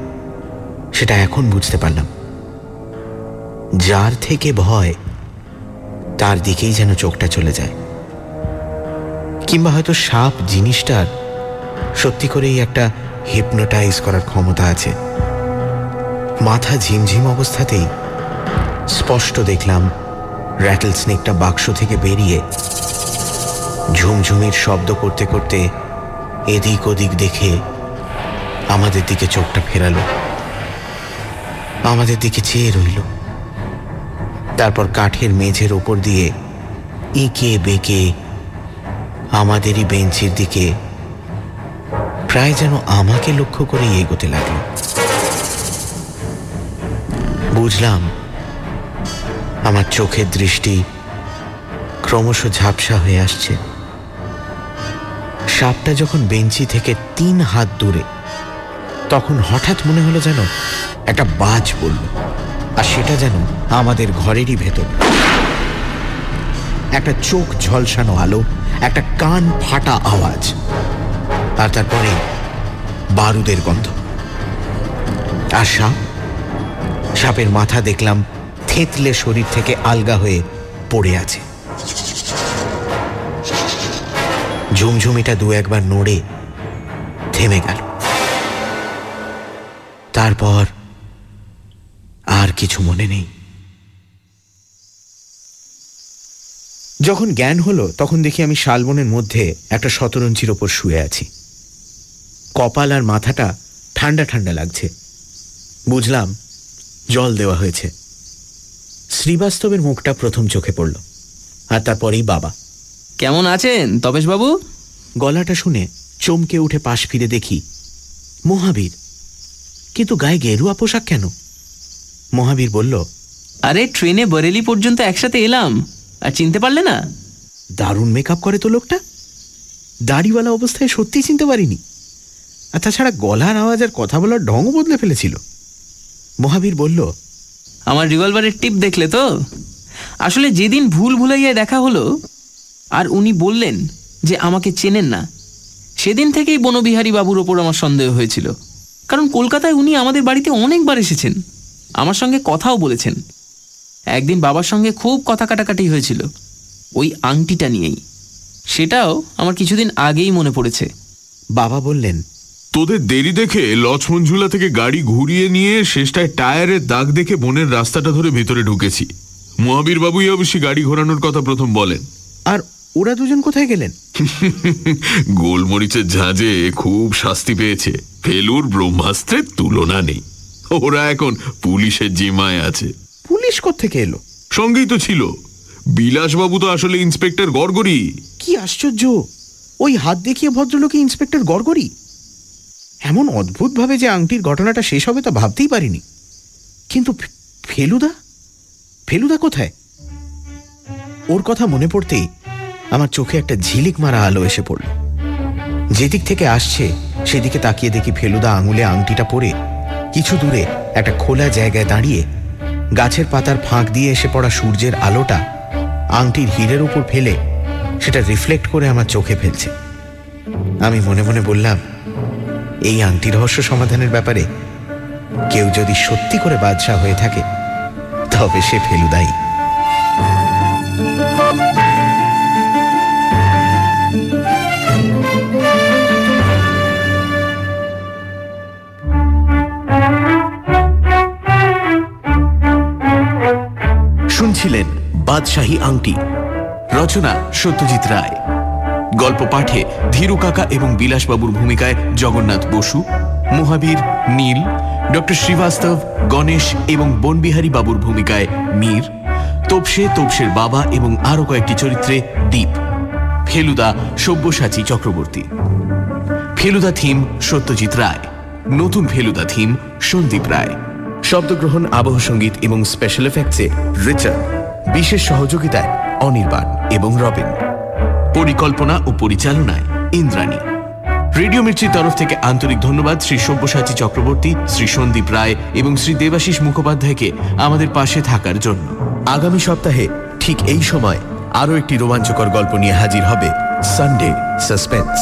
সেটা এখন বুঝতে পারলাম। যার থেকে ভয়, তার দিকেই যেন চোখটা চলে যায়। কিংবা হয়তো সাপ জিনিসটার সত্যি করেই একটা হিপনোটাইজ করার ক্ষমতা আছে। মাথা ঝিমঝিম অবস্থাতেই স্পষ্ট দেখলাম র্যাটেল স্নেকটা বাক্স থেকে বেরিয়ে ঝুমঝুমির শব্দ করতে করতে এদিক ওদিক দেখে আমাদের দিকে চোখটা ফেরালো। আমাদের দিকে চেয়ে রইল। তারপর কাঠের মেঝের ওপর দিয়ে এঁকে বেঁকে আমাদেরই বেঞ্চের দিকে প্রায় যেন আমাকে লক্ষ্য করে এগোতে লাগল। বুঝলাম আমার চোখের দৃষ্টি ক্রমশ ঝাপসা হয়ে আসছে। সাপটা যখন বেঞ্চি থেকে তিন হাত দূরে, তখন হঠাৎ মনে হলো যেন একটা বাজ বলল আর সেটা যেন আমাদের ঘরেরই ভেতর। একটা চোখ ঝলসানো আলো, একটা কান ফাটা আওয়াজ, আর তারপরে বারুদের গন্ধ। আর সাপ? সাপের মাথা দেখলাম থেতলে শরীর থেকে আলগা হয়ে পড়ে আছে। ঝুমঝুমিটা দু একবার নড়ে থেমে গেল। তারপর আর কিছু মনে নেই। যখন জ্ঞান হলো, তখন দেখি আমি শালবনের মধ্যে একটা শতরঞ্চির ওপর শুয়ে আছি। কপাল আর মাথাটা ঠান্ডা ঠান্ডা লাগছে। বুঝলাম, জল দেওয়া হয়েছে। শ্রীবাস্তবের মুখটা প্রথম চোখে পড়ল, আর তারপরেই বাবা।
কেমন আছেন তপেশ বাবু
গলাটা শুনে চমকে উঠে পাশ ফিরে দেখি মহাবীর। কিন্তু গায়ে গেরুয়া পোশাক কেন? মহাবীর বলল
আরে ট্রেনে বরেলি পর্যন্ত একসাথে এলাম আর চিনতে পারলে না?
দারুণ মেকআপ করে তো লোকটা। দাড়িওয়ালা অবস্থায় সত্যিই চিনতে পারিনি। আর তাছাড়া গলার আওয়াজ আর কথা বলার ঢংও বদলে ফেলেছিল। মহাবীর বলল
আমার রিভলভারের টিপ দেখলে তো? আসলে যেদিন ভুল ভুলাইয়া দেখা হলো আর উনি বললেন যে আমাকে চেনেন না। সেদিন থেকেই বনবিহারী বাবুর ওপর আমার সন্দেহ হয়েছিল। কারণ কলকাতায় উনি আমাদের বাড়িতে অনেকবার এসেছেন। আমার সঙ্গে কথাও বলেছেন। একদিন বাবার সঙ্গে খুব কথা কাটাকাটি হয়েছিল। ওই আংটিটা নিয়েই। সেটাও আমার কিছুদিন আগেই মনে পড়েছে।
বাবা বললেন
তোদের দেরি দেখে লক্ষ্মণ ঝুলা থেকে গাড়ি ঘুরিয়ে নিয়ে শেষটায় টায়ারের দাগ দেখে বনের রাস্তাটা ধরে ভেতরে ঢুকেছি। মহাবীর বাবুই অবশ্যই গাড়ি ঘোরানোর কথা প্রথম বলেন।
আর ওরা দুজন কোথায় গেলেন?
গোলমরিচের ঝাঁঝে খুব শাস্তি পেয়েছে। ফেলুর ব্রহ্মাস্ত্রের তুলনা নেই। ওরা এখন পুলিশের জিমায় আছে।
পুলিশ থেকে এলো?
সঙ্গেই তো ছিল। বিলাসবাবু তো আসলে ইন্সপেক্টর গড়গড়ি।
কি আশ্চর্য! ওই হাত দেখিয়ে ভদ্রলোকে ইন্সপেক্টর গড়গড়ি? এমন অদ্ভুতভাবে যে আংটির ঘটনাটা শেষ হবে তা ভাবতেই পারিনি। কিন্তু ফেলুদা? ফেলুদা কোথায়? ওর কথা মনে পড়তেই আমার চোখে একটা ঝিলিক মারা আলো এসে পড়ল। যেদিক থেকে আসছে, সেদিকে তাকিয়ে দেখি ফেলুদা আঙুলে আংটিটা পরে কিছু দূরে একটা খোলা জায়গায় দাঁড়িয়ে গাছের পাতার ফাঁক দিয়ে এসে পড়া সূর্যের আলোটা আংটির হীরের উপর ফেলে সেটা রিফ্লেক্ট করে আমার চোখে ফেলছে। আমি মনে মনে বললাম, এই আংটি রহস্য সমাধানের ব্যাপারে কেউ যদি সত্যি করে বাদশাহ হয়ে থাকে, তবে সে ফেলুদাই।
শুনছিলেন বাদশাহী আংটি। রচনা সত্যজিৎ রায়। গল্প পাঠে ধীরু কাকা এবং বিলাসবাবুর ভূমিকায় জগন্নাথ বসু, মহাবীর নীল, ডক্টর শ্রীবাস্তব, গণেশ এবং বনবিহারী বাবুর ভূমিকায় মীর,
তোপসে তোপসের বাবা এবং আরও কয়েকটি চরিত্রে দ্বীপ ফেলুদা সব্যসাচী চক্রবর্তী। ফেলুদা থিম সত্যজিৎ রায়। নতুন ফেলুদা থিম সন্দীপ রায়। শব্দগ্রহণ, আবহ সংগীত এবং স্পেশাল এফেক্টসে রিচার্ড, বিশেষ সহযোগিতায় অনির্বাণ এবং রবিন। পরিকল্পনা ও পরিচালনায় ইন্দ্রাণী। রেডিও মির্চির তরফ থেকে আন্তরিক ধন্যবাদ শ্রী সব্যসাচী চক্রবর্তী, শ্রী সন্দীপ রায় এবং শ্রী দেবাশিস মুখোপাধ্যায়কে আমাদের পাশে থাকার জন্য। আগামী সপ্তাহে ঠিক এই সময় আরও একটি রোমাঞ্চকর গল্প নিয়ে হাজির হবে সানডে সাসপেন্স